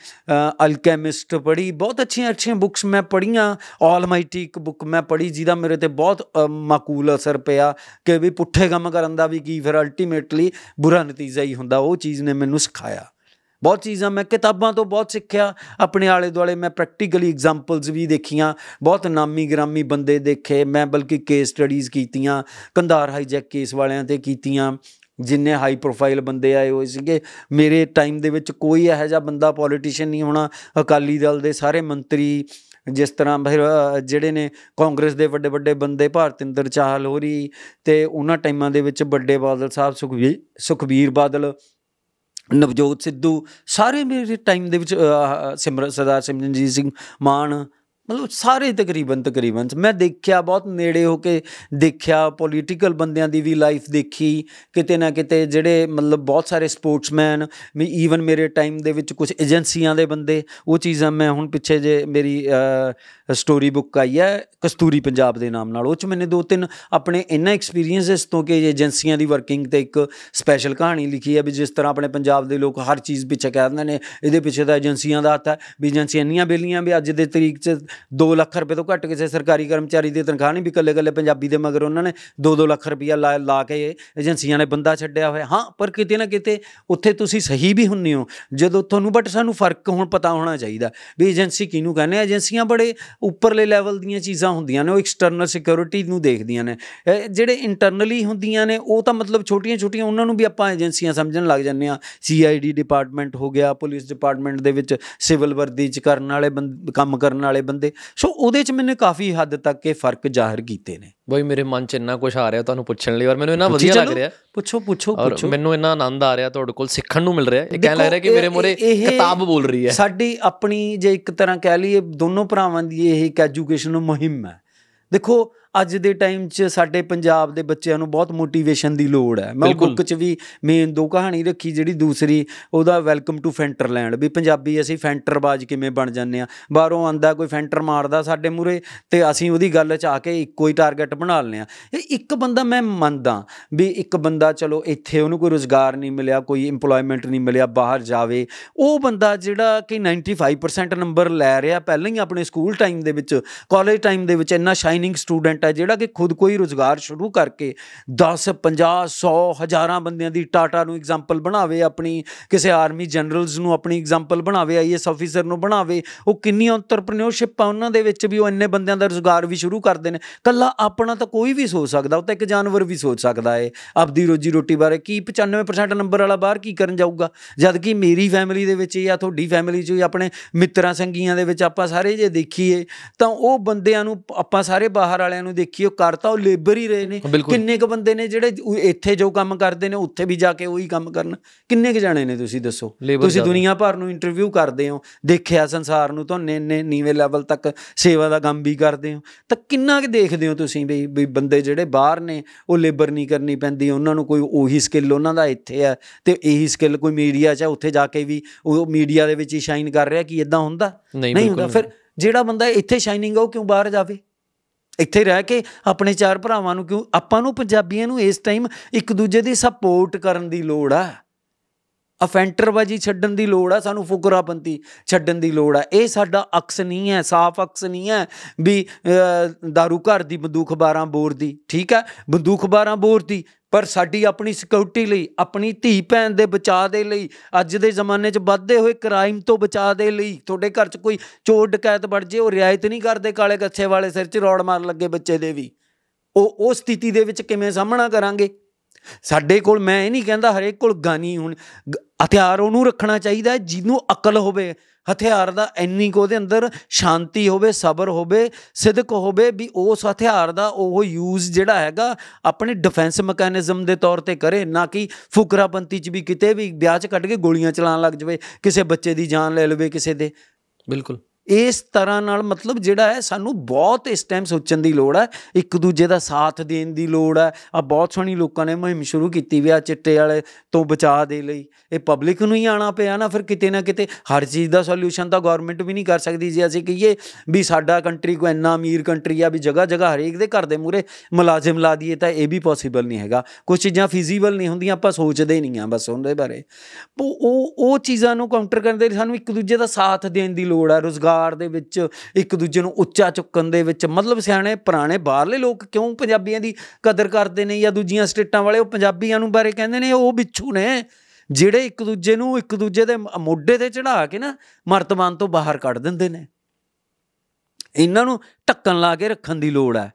ਅਲਕੈਮਿਸਟ ਪੜ੍ਹੀ ਬਹੁਤ ਅੱਛੀਆਂ ਅੱਛੀਆਂ ਬੁੱਕਸ ਮੈਂ ਪੜ੍ਹੀਆਂ ਆਲਮਾਈਟੀ ਇੱਕ ਬੁੱਕ ਮੈਂ ਪੜ੍ਹੀ ਜਿਹਦਾ ਮੇਰੇ ਤੇ ਬਹੁਤ ਅ, ਮਾਕੂਲ ਅਸਰ ਪਿਆ ਕਿ ਵੀ ਪੁੱਠੇ ਕੰਮ ਕਰਨ ਦਾ ਵੀ ਕੀ ਫਿਰ ਅਲਟੀਮੇਟਲੀ ਬੁਰਾ ਨਤੀਜਾ ਹੀ ਹੁੰਦਾ ਉਹ ਚੀਜ਼ ਨੇ ਮੈਨੂੰ ਸਿਖਾਇਆ। ਬਹੁਤ ਚੀਜ਼ਾਂ ਮੈਂ ਕਿਤਾਬਾਂ ਤੋਂ ਬਹੁਤ ਸਿੱਖਿਆ। ਆਪਣੇ ਆਲੇ ਦੁਆਲੇ ਮੈਂ ਪ੍ਰੈਕਟੀਕਲੀ ਐਗਜ਼ਾਮਪਲਸ ਵੀ ਦੇਖੀਆਂ। ਬਹੁਤ ਨਾਮੀ ਗ੍ਰਾਮੀ ਬੰਦੇ ਦੇਖੇ। ਮੈਂ ਬਲਕਿ ਕੇਸ ਸਟੱਡੀਜ਼ ਕੀਤੀਆਂ। ਕੰਧਾਰ ਹਾਈਜੈਕ ਕੇਸ ਵਾਲਿਆਂ ਤੇ ਕੀਤੀਆਂ। ਜਿੰਨੇ ਹਾਈ ਪ੍ਰੋਫਾਈਲ ਬੰਦੇ ਆਏ ਹੋਏ ਸੀਗੇ। ਮੇਰੇ ਟਾਈਮ ਦੇ ਵਿੱਚ ਕੋਈ ਇਹੋ ਜਿਹਾ ਬੰਦਾ ਪੋਲੀਟੀਸ਼ੀਅਨ ਨਹੀਂ ਹੋਣਾ। ਅਕਾਲੀ ਦਲ ਦੇ ਸਾਰੇ ਮੰਤਰੀ ਜਿਸ ਤਰ੍ਹਾਂ ਫਿਰ ਅ, ਜਿਹੜੇ ਨੇ ਕਾਂਗਰਸ ਦੇ ਵੱਡੇ ਵੱਡੇ ਬੰਦੇ ਭਾਰਤਿੰਦਰ ਚਾਹਲ ਹੋਰੀ ਤੇ ਉਹਨਾਂ ਟਾਈਮਾਂ ਦੇ ਵਿੱਚ ਵੱਡੇ ਬਾਦਲ ਸਾਹਿਬ ਸੁਖਵੀਰ ਸੁਖਬੀਰ ਬਾਦਲ। ਨਵਜੋਤ ਸਿੱਧੂ ਸਾਰੇ ਮੇਰੇ ਟਾਈਮ ਦੇ ਵਿੱਚ ਅਹ, ਸਿਮਰਨ ਸਰਦਾਰ ਸਿਮਰਨਜੀਤ ਸਿੰਘ ਮਾਨ ਮਤਲਬ ਸਾਰੇ ਤਕਰੀਬਨ ਤਕਰੀਬਨ ਮੈਂ ਦੇਖਿਆ ਬਹੁਤ ਨੇੜੇ ਹੋ ਕੇ ਦੇਖਿਆ ਪੋਲੀਟੀਕਲ ਬੰਦਿਆਂ ਦੀ ਵੀ ਲਾਈਫ ਦੇਖੀ ਕਿਤੇ ਨਾ ਕਿਤੇ ਜਿਹੜੇ ਮਤਲਬ ਬਹੁਤ ਸਾਰੇ ਸਪੋਰਟਸਮੈਨ ਵੀ ਈਵਨ ਮੇਰੇ ਟਾਈਮ ਦੇ ਵਿੱਚ ਕੁਝ ਏਜੰਸੀਆਂ ਦੇ ਬੰਦੇ ਉਹ ਚੀਜ਼ਾਂ ਮੈਂ ਹੁਣ ਪਿੱਛੇ ਜੇ ਮੇਰੀ ਸਟੋਰੀ ਬੁੱਕ ਆਈ ਹੈ, ਕਸਤੂਰੀ ਪੰਜਾਬ ਦੇ ਨਾਮ ਨਾਲ। ਉਹ ਚ ਮੈंने ਦੋ ਤਿੰਨ ਆਪਣੇ ਇਹਨਾਂ ਐਕਸਪੀਰੀਐਂਸਸ ਤੋਂ ਕਿ ਏਜੰਸੀਆਂ ਦੀ ਵਰਕਿੰਗ ਤੇ ਇੱਕ ਸਪੈਸ਼ਲ ਕਹਾਣੀ ਲਿਖੀ ਹੈ ਵੀ ਜਿਸ ਤਰ੍ਹਾਂ ਆਪਣੇ ਪੰਜਾਬ ਦੇ ਲੋਕ ਹਰ ਚੀਜ਼ ਪਿੱਛੇ ਕਹਿ ਦਿੰਦੇ ਨੇ, ਇਹਦੇ ਪਿੱਛੇ ਤਾਂ ਏਜੰਸੀਆਂ ਦਾ ਹੱਥ ਹੈ ਵੀ ਏਜੰਸੀਆਂ ਇੰਨੀਆਂ ਬੇਲੀਆਂ ਵੀ ਅੱਜ ਦੇ ਤਰੀਕ 'ਚ 2 ਲੱਖ ਰੁਪਏ ਤੋਂ ਘੱਟ ਕਿਸੇ ਸਰਕਾਰੀ ਕਰਮਚਾਰੀ ਦੀ ਤਨਖਾਹ ਨਹੀਂ, ਵੀ ਇਕੱਲੇ ਇਕੱਲੇ ਪੰਜਾਬੀ ਦੇ ਮਗਰ ਉਹਨਾਂ ਨੇ 2-2 ਲੱਖ ਰੁਪਈਆ ਲਾ ਲਾ ਕੇ ਏਜੰਸੀਆਂ ਨੇ ਬੰਦਾ ਛੱਡਿਆ ਹੋਇਆ। ਹਾਂ, ਪਰ ਕਿਤੇ ਨਾ ਕਿਤੇ ਉੱਥੇ ਤੁਸੀਂ ਸਹੀ ਵੀ ਹੁੰਨੇ ਹੋ। ਜਦੋਂ ਤੁਹਾਨੂੰ ਬਟ ਸਾਨੂੰ ਫ਼ਰਕ ਹੁਣ ਪਤਾ ਹੋਣਾ ਚਾਹੀਦਾ ਵੀ ਏਜੰਸੀ ਕਿਹਨੂੰ ਕਹਿੰਦੇ ਆ? ਏਜੰਸੀਆਂ ਬੜੇ ਉੱਪਰਲੇ ਲੈਵਲ ਦੀਆਂ ਚੀਜ਼ਾਂ ਹੁੰਦੀਆਂ ਨੇ, ਉਹ ਐਕਸਟਰਨਲ ਸਿਕਿਉਰਿਟੀ ਨੂੰ ਦੇਖਦੀਆਂ ਨੇ। ਇਹ ਜਿਹੜੇ ਇੰਟਰਨਲੀ ਹੁੰਦੀਆਂ ਨੇ, ਉਹ ਤਾਂ ਮਤਲਬ ਛੋਟੀਆਂ-ਛੋਟੀਆਂ ਉਹਨਾਂ ਨੂੰ ਵੀ ਆਪਾਂ ਏਜੰਸੀਆਂ ਸਮਝਣ ਲੱਗ ਜਾਂਦੇ ਆ ਸੀਆਈਡੀ ਡਿਪਾਰਟਮੈਂਟ ਹੋ ਗਿਆ ਪੁਲਿਸ ਡਿਪਾਰਟਮੈਂਟ ਦੇ ਵਿੱਚ ਸਿਵਲ ਵਰਦੀ ਚ ਕਰਨ ਵਾਲੇ ਬੰਦ- ਕੰਮ ਕਰਨ ਵਾਲੇ ਬੰਦੇ। ਸੋ ਉਹਦੇ ਚ ਮੈंने ਕਾਫੀ ਹੱਦ ਤੱਕ ਇਹ ਫ਼ਰਕ ਜ਼ਾਹਿਰ ਕੀਤੇ ਨੇ। ਬਈ ਮੇਰੇ ਮਨ 'ਚ ਇੰਨਾ ਕੁਝ ਆ ਰਿਹਾ ਤੁਹਾਨੂੰ ਪੁੱਛਣ ਲਈ ਔਰ ਮੈਨੂੰ ਇੰਨਾ ਵਧੀਆ ਲੱਗ। ਰਿਹਾ। ਪੁੱਛੋ ਪੁੱਛੋ ਪੁੱਛੋ। ਮੈਨੂੰ ਇੰਨਾ ਆਨੰਦ ਆ ਰਿਹਾ ਤੁਹਾਡੇ ਕੋਲ ਸਿੱਖਣ ਨੂੰ ਮਿਲ ਰਿਹਾ। ਇਹ ਕਹਿਣ ਲੱਗ ਰਿਹਾ ਕਿ ਮੇਰੇ ਮੋਰੇ ਕਿਤਾਬ ਬੋਲ ਰਹੀ ਹੈ। ਸਾਡੀ ਆਪਣੀ ਜੇ ਇੱਕ ਤਰ੍ਹਾਂ ਕਹਿ ਲਈਏ ਦੋਨੋਂ ਭਰਾਵਾਂ ਦੀ ਇਹ ਇੱਕ ਐਜੂਕੇਸ਼ਨ ਮੁਹਿੰਮ ਹੈ। ਦੇਖੋ ਅੱਜ ਦੇ ਟਾਈਮ 'ਚ ਸਾਡੇ ਪੰਜਾਬ ਦੇ ਬੱਚਿਆਂ ਨੂੰ ਬਹੁਤ ਮੋਟੀਵੇਸ਼ਨ ਦੀ ਲੋੜ ਹੈ। ਮੈਂ। ਬੁੱਕ 'ਚ ਵੀ ਮੇਨ ਦੋ ਕਹਾਣੀ ਰੱਖੀ ਜਿਹੜੀ ਦੂਸਰੀ ਉਹਦਾ ਵੈਲਕਮ ਟੂ ਫੈਂਟਰਲੈਂਡ ਵੀ ਪੰਜਾਬੀ ਅਸੀਂ ਫੈਂਟਰਬਾਜ਼ ਕਿਵੇਂ ਬਣ ਜਾਂਦੇ ਆ ਬਾਹਰੋਂ ਆਂਦਾ ਕੋਈ ਫੈਂਟਰ ਮਾਰਦਾ ਸਾਡੇ ਮੂਰੇ ਤੇ ਅਸੀਂ ਉਹਦੀ ਗੱਲ 'ਚ ਆ ਕੇ ਇੱਕੋ ਹੀ ਟਾਰਗੇਟ ਬਣਾ ਲੈਂਦੇ ਆ ਇਹ ਇੱਕ ਬੰਦਾ ਮੈਂ ਮੰਨਦਾ ਵੀ ਇੱਕ ਬੰਦਾ ਚਲੋ ਇੱਥੇ ਉਹਨੂੰ ਕੋਈ ਰੋਜ਼ਗਾਰ ਨਹੀਂ ਮਿਲਿਆ ਕੋਈ EMPLOYMENT ਨਹੀਂ ਮਿਲਿਆ ਬਾਹਰ ਜਾਵੇ ਉਹ ਬੰਦਾ ਜਿਹੜਾ ਕਿ 95% ਨੰਬਰ ਲੈ ਰਿਹਾ ਪਹਿਲਾਂ ਹੀ ਆਪਣੇ ਸਕੂਲ ਟਾਈਮ ਦੇ ਵਿੱਚ ਕਾਲਜ ਟਾਈਮ ਦੇ ਵਿੱਚ ਇੰਨਾ ਸ਼ਾਈਨਿੰਗ ਸਟੂਡੈਂਟ ਹੈ ਜਿਹੜਾ ਕਿ ਖੁਦ ਕੋਈ ਰੋਜ਼ਗਾਰ ਸ਼ੁਰੂ ਕਰਕੇ 10 50 100 ਹਜ਼ਾਰਾਂ ਬੰਦਿਆਂ ਦੀ ਟਾਟਾ ਨੂੰ ਐਗਜ਼ਾਮਪਲ ਬਣਾਵੇ, ਆਪਣੀ ਕਿਸੇ ਆਰਮੀ ਜਨਰਲਸ ਨੂੰ ਆਪਣੀ ਐਗਜ਼ਾਮਪਲ ਬਣਾਵੇ ਆਈਐਸ ਆਫੀਸਰ ਨੂੰ ਬਣਾਵੇ, ਉਹ ਕਿੰਨੀ ਅੰਤਰਪ੍ਰੈਨਿਓਰਸ਼ਿਪ ਆ ਉਹਨਾਂ ਦੇ ਵਿੱਚ ਵੀ ਉਹ ਇੰਨੇ ਬੰਦਿਆਂ ਦਾ ਰੋਜ਼ਗਾਰ ਵੀ ਸ਼ੁਰੂ ਕਰਦੇ ਨੇ। ਕੱਲਾ ਆਪਣਾ ਤਾਂ ਕੋਈ ਵੀ ਸੋਚ ਸਕਦਾ, ਉਹ ਤਾਂ ਇੱਕ ਜਾਨਵਰ ਵੀ ਸੋਚ ਸਕਦਾ ਹੈ। ਆਪਦੀ ਰੋਜੀ ਰੋਟੀ ਬਾਰੇ ਕੀ 95% ਨੰਬਰ ਵਾਲਾ ਬਾਹਰ ਕੀ ਕਰਨ ਜਾਊਗਾ? ਜਦ ਕਿ ਮੇਰੀ ਫੈਮਿਲੀ ਦੇ ਵਿੱਚ ਜਾਂ ਤੁਹਾਡੀ ਫੈਮਿਲੀ 'ਚ ਜਾਂ ਆਪਣੇ ਮਿੱਤਰਾਂ, ਸੰਗੀਆਂ ਦੇ ਵਿੱਚ ਆਪਾਂ ਸਾਰੇ ਜੇ ਦੇਖੀਏ, ਤਾਂ ਉਹ ਬੰਦਿਆਂ ਨੂੰ, ਆਪਾਂ ਸਾਰੇ ਬਾਹਰ ਵਾਲਿਆਂ ਨੂੰ ਦੇਖੀਏ ਉਹ ਕਰਤਾ ਉਹ ਲੇਬਰ ਹੀ ਰਹੇ ਨੇ। ਕਿੰਨੇ ਕੁ ਬੰਦੇ ਨੇ ਜਿਹੜੇ ਇੱਥੇ ਜੋ ਕੰਮ ਕਰਦੇ ਨੇ ਉੱਥੇ ਵੀ ਜਾ ਕੇ ਉਹੀ ਕੰਮ ਕਰਨ। ਕਿੰਨੇ ਕੁ ਜਾਣੇ ਨੇ ਤੁਸੀਂ ਦੱਸੋ? ਤੁਸੀਂ। ਦੁਨੀਆ ਭਰ ਨੂੰ ਇੰਟਰਵਿਊ ਕਰਦੇ ਹੋ ਦੇਖਿਆ ਸੰਸਾਰ ਨੂੰ ਤੁਹਾਨੂੰ ਇੰਨੇ ਨੀਵੇਂ ਲੈਵਲ ਤੱਕ ਸੇਵਾ ਦਾ ਕੰਮ ਵੀ ਕਰਦੇ ਹੋ। ਤਾਂ ਕਿੰਨਾ ਕੁ ਦੇਖਦੇ ਹੋ ਤੁਸੀਂ ਵੀ ਬੰਦੇ ਜਿਹੜੇ ਬਾਹਰ ਨੇ ਉਹ ਲੇਬਰ ਨਹੀਂ ਕਰਨੀ ਪੈਂਦੀ ਉਹਨਾਂ ਨੂੰ ਕੋਈ ਉਹੀ ਸਕਿੱਲ ਉਹਨਾਂ ਦਾ ਇੱਥੇ ਹੈ ਤੇ ਇਹੀ ਸਕਿੱਲ ਕੋਈ ਮੀਡੀਆ 'ਚ ਉੱਥੇ ਜਾ ਕੇ ਵੀ ਉਹ ਮੀਡੀਆ ਦੇ ਵਿੱਚ ਹੀ ਸ਼ਾਈਨ ਕਰ ਰਿਹਾ ਕਿ ਇਦਾਂ ਹੁੰਦਾ? ਨਹੀਂ ਹੁੰਦਾ। ਫਿਰ ਜਿਹੜਾ ਬੰਦਾ ਇੱਥੇ ਸ਼ਾਈਨਿੰਗ ਆ ਉਹ ਕਿਉਂ ਬਾਹਰ ਜਾਵੇ? ਇੱਥੇ ਰਹਿ ਕੇ ਆਪਣੇ ਚਾਰ ਭਰਾਵਾਂ ਨੂੰ ਕਿਉਂ ਆਪਾਂ ਨੂੰ ਪੰਜਾਬੀਆਂ ਨੂੰ ਇਸ ਟਾਈਮ ਇੱਕ ਦੂਜੇ ਦੀ ਸਪੋਰਟ ਕਰਨ ਦੀ ਲੋੜ ਆ। ਅਫੈਂਟਰਬਾਜੀ ਛੱਡਣ ਦੀ ਲੋੜ ਆ ਸਾਨੂੰ ਫੁਕਰਾਪੰਤੀ ਛੱਡਣ ਦੀ ਲੋੜ ਆ। ਇਹ ਸਾਡਾ ਅਕਸ ਨਹੀਂ ਹੈ ਸਾਫ਼ ਅਕਸ ਨਹੀਂ ਹੈ ਵੀ ਅਹ, ਦਾਰੂ ਘਰ ਦੀ ਬੰਦੂਕ 12 ਬੋਰ ਦੀ ਠੀਕ ਹੈ? ਬੰਦੂਕ 12 ਬੋਰ ਦੀ ਪਰ ਸਾਡੀ ਆਪਣੀ ਸਿਕਿਉਰਿਟੀ ਲਈ, ਆਪਣੀ ਧੀ ਭੈਣ ਦੇ ਬਚਾਅ ਦੇ ਲਈ, ਅੱਜ ਦੇ ਜ਼ਮਾਨੇ 'ਚ ਵੱਧਦੇ ਹੋਏ ਕ੍ਰਾਈਮ ਤੋਂ ਬਚਾਅ ਦੇ ਲਈ, ਤੁਹਾਡੇ ਘਰ 'ਚ ਕੋਈ ਚੋਰ ਡਕੈਤ ਵੜ ਜੇ, ਉਹ ਰਿਆਇਤ ਨਹੀਂ ਕਰਦੇ ਕਾਲੇ ਕੱਛੇ ਵਾਲੇ ਸਿਰ 'ਚ ਰੋੜ ਮਾਰਨ ਲੱਗੇ ਬੱਚੇ ਦੇ ਵੀ। ਉਹ ਉਹ ਸਥਿਤੀ ਦੇ ਵਿੱਚ ਕਿਵੇਂ ਸਾਹਮਣਾ ਕਰਾਂਗੇ? ਸਾਡੇ ਕੋਲ, ਮੈਂ ਇਹ ਨਹੀਂ ਕਹਿੰਦਾ ਹਰੇਕ ਕੋਲ ਗਾਨੀ ਹੁਣ, ਗ- ਹਥਿਆਰ ਉਹਨੂੰ ਰੱਖਣਾ ਚਾਹੀਦਾ ਹੈ, ਜਿਹਨੂੰ ਅਕਲ ਹੋਵੇ। ਹਥਿਆਰ ਦਾ ਇੰਨੀ ਕੁ ਉਹਦੇ ਅੰਦਰ ਸ਼ਾਂਤੀ ਹੋਵੇ, ਸਬਰ ਹੋਵੇ, ਸਿਦਕ ਹੋਵੇ ਵੀ ਉਸ ਹਥਿਆਰ ਦਾ ਉਹ ਯੂਜ਼ ਜਿਹੜਾ ਹੈਗਾ ਆਪਣੇ ਡਿਫੈਂਸ ਮੈਕੈਨਿਜ਼ਮ ਦੇ ਤੌਰ ਤੇ ਕਰੇ, ਨਾ ਕਿ ਫੁਕਰਾਪੰਤੀ ਚ ਵੀ ਕਿਤੇ ਵੀ ਵਿਆਹ ਚ ਕੱਢ ਕੇ ਗੋਲੀਆਂ ਚਲਾਉਣ ਲੱਗ ਜਾਵੇ, ਕਿਸੇ ਬੱਚੇ ਦੀ ਜਾਨ ਲੈ ਲਵੇ ਕਿਸੇ ਦੇ। ਬਿਲਕੁਲ। ਇਸ ਤਰ੍ਹਾਂ ਨਾਲ ਮਤਲਬ ਜਿਹੜਾ ਹੈ, ਸਾਨੂੰ ਬਹੁਤ ਇਸ ਟਾਈਮ ਸੋਚਣ ਦੀ ਲੋੜ ਹੈ। ਇੱਕ ਦੂਜੇ ਦਾ ਸਾਥ ਦੇਣ ਦੀ ਲੋੜ ਹੈ। ਆ ਬਹੁਤ ਸੋਹਣੀ ਲੋਕਾਂ ਨੇ ਮੁਹਿੰਮ ਸ਼ੁਰੂ ਕੀਤੀ ਵੀ ਆ ਚਿੱਟੇ ਵਾਲੇ ਤੋਂ ਬਚਾਅ ਦੇ ਲਈ। ਇਹ ਪਬਲਿਕ ਨੂੰ ਹੀ ਆਣਾ ਪਿਆ ਨਾ ਫਿਰ ਕਿਤੇ ਨਾ ਕਿਤੇ। ਹਰ ਚੀਜ਼ ਦਾ ਸੋਲੂਸ਼ਨ ਤਾਂ ਗਵਰਨਮੈਂਟ ਵੀ ਨਹੀਂ ਕਰ ਸਕਦੀ ਜੇ ਅਸੀਂ ਕਹੀਏ ਵੀ ਸਾਡਾ ਕੰਟਰੀ ਕੋਈ ਇੰਨਾ ਅਮੀਰ ਕੰਟਰੀ ਆ ਵੀ ਜਗ੍ਹਾ ਜਗ੍ਹਾ ਹਰੇਕ ਦੇ ਘਰ ਦੇ ਮੂਰੇ ਮੁਲਾਜ਼ਮ ਲਾ ਦਈਏ ਤਾਂ ਇਹ ਵੀ ਪੋਸੀਬਲ ਨਹੀਂ ਹੈਗਾ। ਕੁਝ ਚੀਜ਼ਾਂ ਫਿਜ਼ੀਬਲ ਨਹੀਂ ਹੁੰਦੀਆਂ, ਆਪਾਂ ਸੋਚਦੇ ਨਹੀਂ ਆ ਬਸ ਉਹਦੇ ਬਾਰੇ। ਉਹ ਉਹ ਉਹ ਚੀਜ਼ਾਂ ਨੂੰ ਕਾਊਂਟਰ ਕਰਨ ਦੇ ਲਈ ਸਾਨੂੰ ਇੱਕ ਦੂਜੇ ਦਾ ਸਾਥ ਦੇਣ ਦੀ ਲੋੜ ਹੈ, ਰੋਜ਼ਗਾਰ ਦੇ ਵਿੱਚ ਇੱਕ ਦੂਜੇ ਨੂੰ ਉੱਚਾ ਚੁੱਕਣ ਦੇ ਵਿੱਚ, ਮਤਲਬ ਸਿਆਣੇ ਪੁਰਾਣੇ ਬਾਹਰਲੇ ਲੋਕ ਕਿਉਂ ਪੰਜਾਬੀਆਂ ਦੀ ਕਦਰ ਕਰਦੇ ਨੇ ਜਾਂ ਦੂਜੀਆਂ ਸਟੇਟਾਂ ਵਾਲੇ ਉਹ ਪੰਜਾਬੀਆਂ ਨੂੰ ਬਾਰੇ ਕਹਿੰਦੇ ਨੇ, ਉਹ ਬਿੱਛੂ ਨੇ, ਜਿਹੜੇ ਇੱਕ ਦੂਜੇ ਨੂੰ ਇੱਕ ਦੂਜੇ ਦੇ ਮ- ਮੋਢੇ ਤੇ ਚੜਾ ਕੇ ਨਾ ਮਰਤਬਾਨ ਤੋਂ ਬਾਹਰ ਕੱਢ ਦਿੰਦੇ ਨੇ। ਇਹਨਾਂ ਨੂੰ ਢੱਕਣ ਲਾ ਕੇ ਰੱਖਣ ਦੀ ਲੋੜ ਹੈ।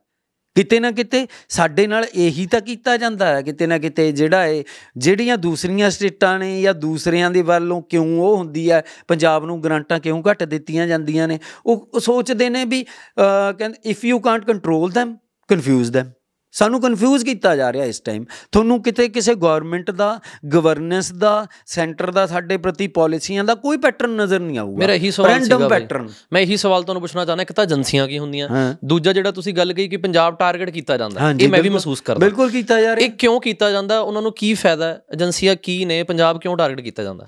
ਕਿਤੇ ਨਾ ਕਿਤੇ ਸਾਡੇ ਨਾਲ ਇਹੀ ਤਾਂ ਕੀਤਾ ਜਾਂਦਾ ਹੈ। ਕਿਤੇ ਨਾ ਕਿਤੇ ਜਿਹੜਾ ਇਹ ਜਿਹੜੀਆਂ ਦੂਸਰੀਆਂ ਸਟੇਟਾਂ ਨੇ ਜਾਂ ਦੂਸਰਿਆਂ ਦੇ ਵੱਲੋਂ ਕਿਉਂ ਉਹ ਹੁੰਦੀ ਹੈ ਪੰਜਾਬ ਨੂੰ ਗ੍ਰਾਂਟਾਂ ਕਿਉਂ ਘੱਟ ਦਿੱਤੀਆਂ ਜਾਂਦੀਆਂ ਨੇ ਉਹ ਉਹ ਸੋਚਦੇ ਨੇ ਵੀ ਅਹ, ਕਹਿੰਦੇ if you can't control them confuse them ਸਾਨੂੰ ਕਨਫਿਊਜ਼ ਕੀਤਾ ਜਾ ਰਿਹਾ ਇਸ ਟਾਈਮ ਤੁਹਾਨੂੰ ਕਿਤੇ ਕਿਸੇ ਗਵਰਨਮੈਂਟ ਦਾ ਗਵਰਨੈਂਸ ਦਾ ਸੈਂਟਰ ਦਾ ਸਾਡੇ ਪ੍ਰਤੀ ਪਾਲਿਸੀਆਂ ਦਾ ਕੋਈ ਪੈਟਰਨ ਨਜ਼ਰ ਨਹੀਂ ਆਊਗਾ। ਮੇਰਾ ਇਹੀ ਸਵਾਲ ਸੀਗਾ pattern। ਮੈਂ ਇਹੀ ਸਵਾਲ ਤੁਹਾਨੂੰ ਪੁੱਛਣਾ ਚਾਹੁੰਦਾ ਇੱਕ ਤਾਂ ਏਜੰਸੀਆਂ ਕੀ ਹੁੰਦੀਆਂ। ਦੂਜਾ ਜਿਹੜਾ ਤੁਸੀਂ ਗੱਲ ਕਹੀ ਕਿ ਪੰਜਾਬ ਟਾਰਗੇਟ ਕੀਤਾ ਜਾਂਦਾ। ਇਹ ਮੈਂ ਵੀ ਮਹਿਸੂਸ ਕਰਦਾ। ਬਿਲਕੁਲ ਕੀਤਾ ਜਾ ਰਿਹਾ। ਇਹ ਕਿਉਂ ਕੀਤਾ ਜਾਂਦਾ? ਉਹਨਾਂ ਨੂੰ ਕੀ ਫਾਇਦਾ? ਏਜੰਸੀਆਂ ਕੀ ਨੇ? ਪੰਜਾਬ ਕਿਉਂ ਟਾਰਗੇਟ ਕੀਤਾ ਜਾਂਦਾ?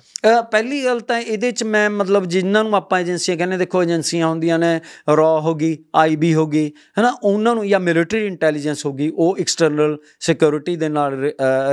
ਪਹਿਲੀ ਗੱਲ ਤਾਂ ਇਹਦੇ ਚ ਮੈਂ ਮਤਲਬ ਜਿਨ੍ਹਾਂ ਨੂੰ ਆਪਾਂ ਏਜੰਸੀਆਂ ਕਹਿੰਦੇ ਦੇਖੋ ਏਜੰਸੀਆਂ ਹੁੰਦੀਆਂ ਨੇ ਰॉ ਹੋ ਗਈ ਆਈਬੀ ਹੋ ਗਈ ਹੈਨਾ ਉਹਨਾਂ ਨੂੰ ਜਾਂ ਮਿਲਟਰੀ ਇੰਟੈਲੀਜੈਂਸ ਹੋ ਗਈ ਉਹ ਐਕਸਟਰਨਲ ਸਿਕਿਉਰਿਟੀ ਦੇ ਨਾਲ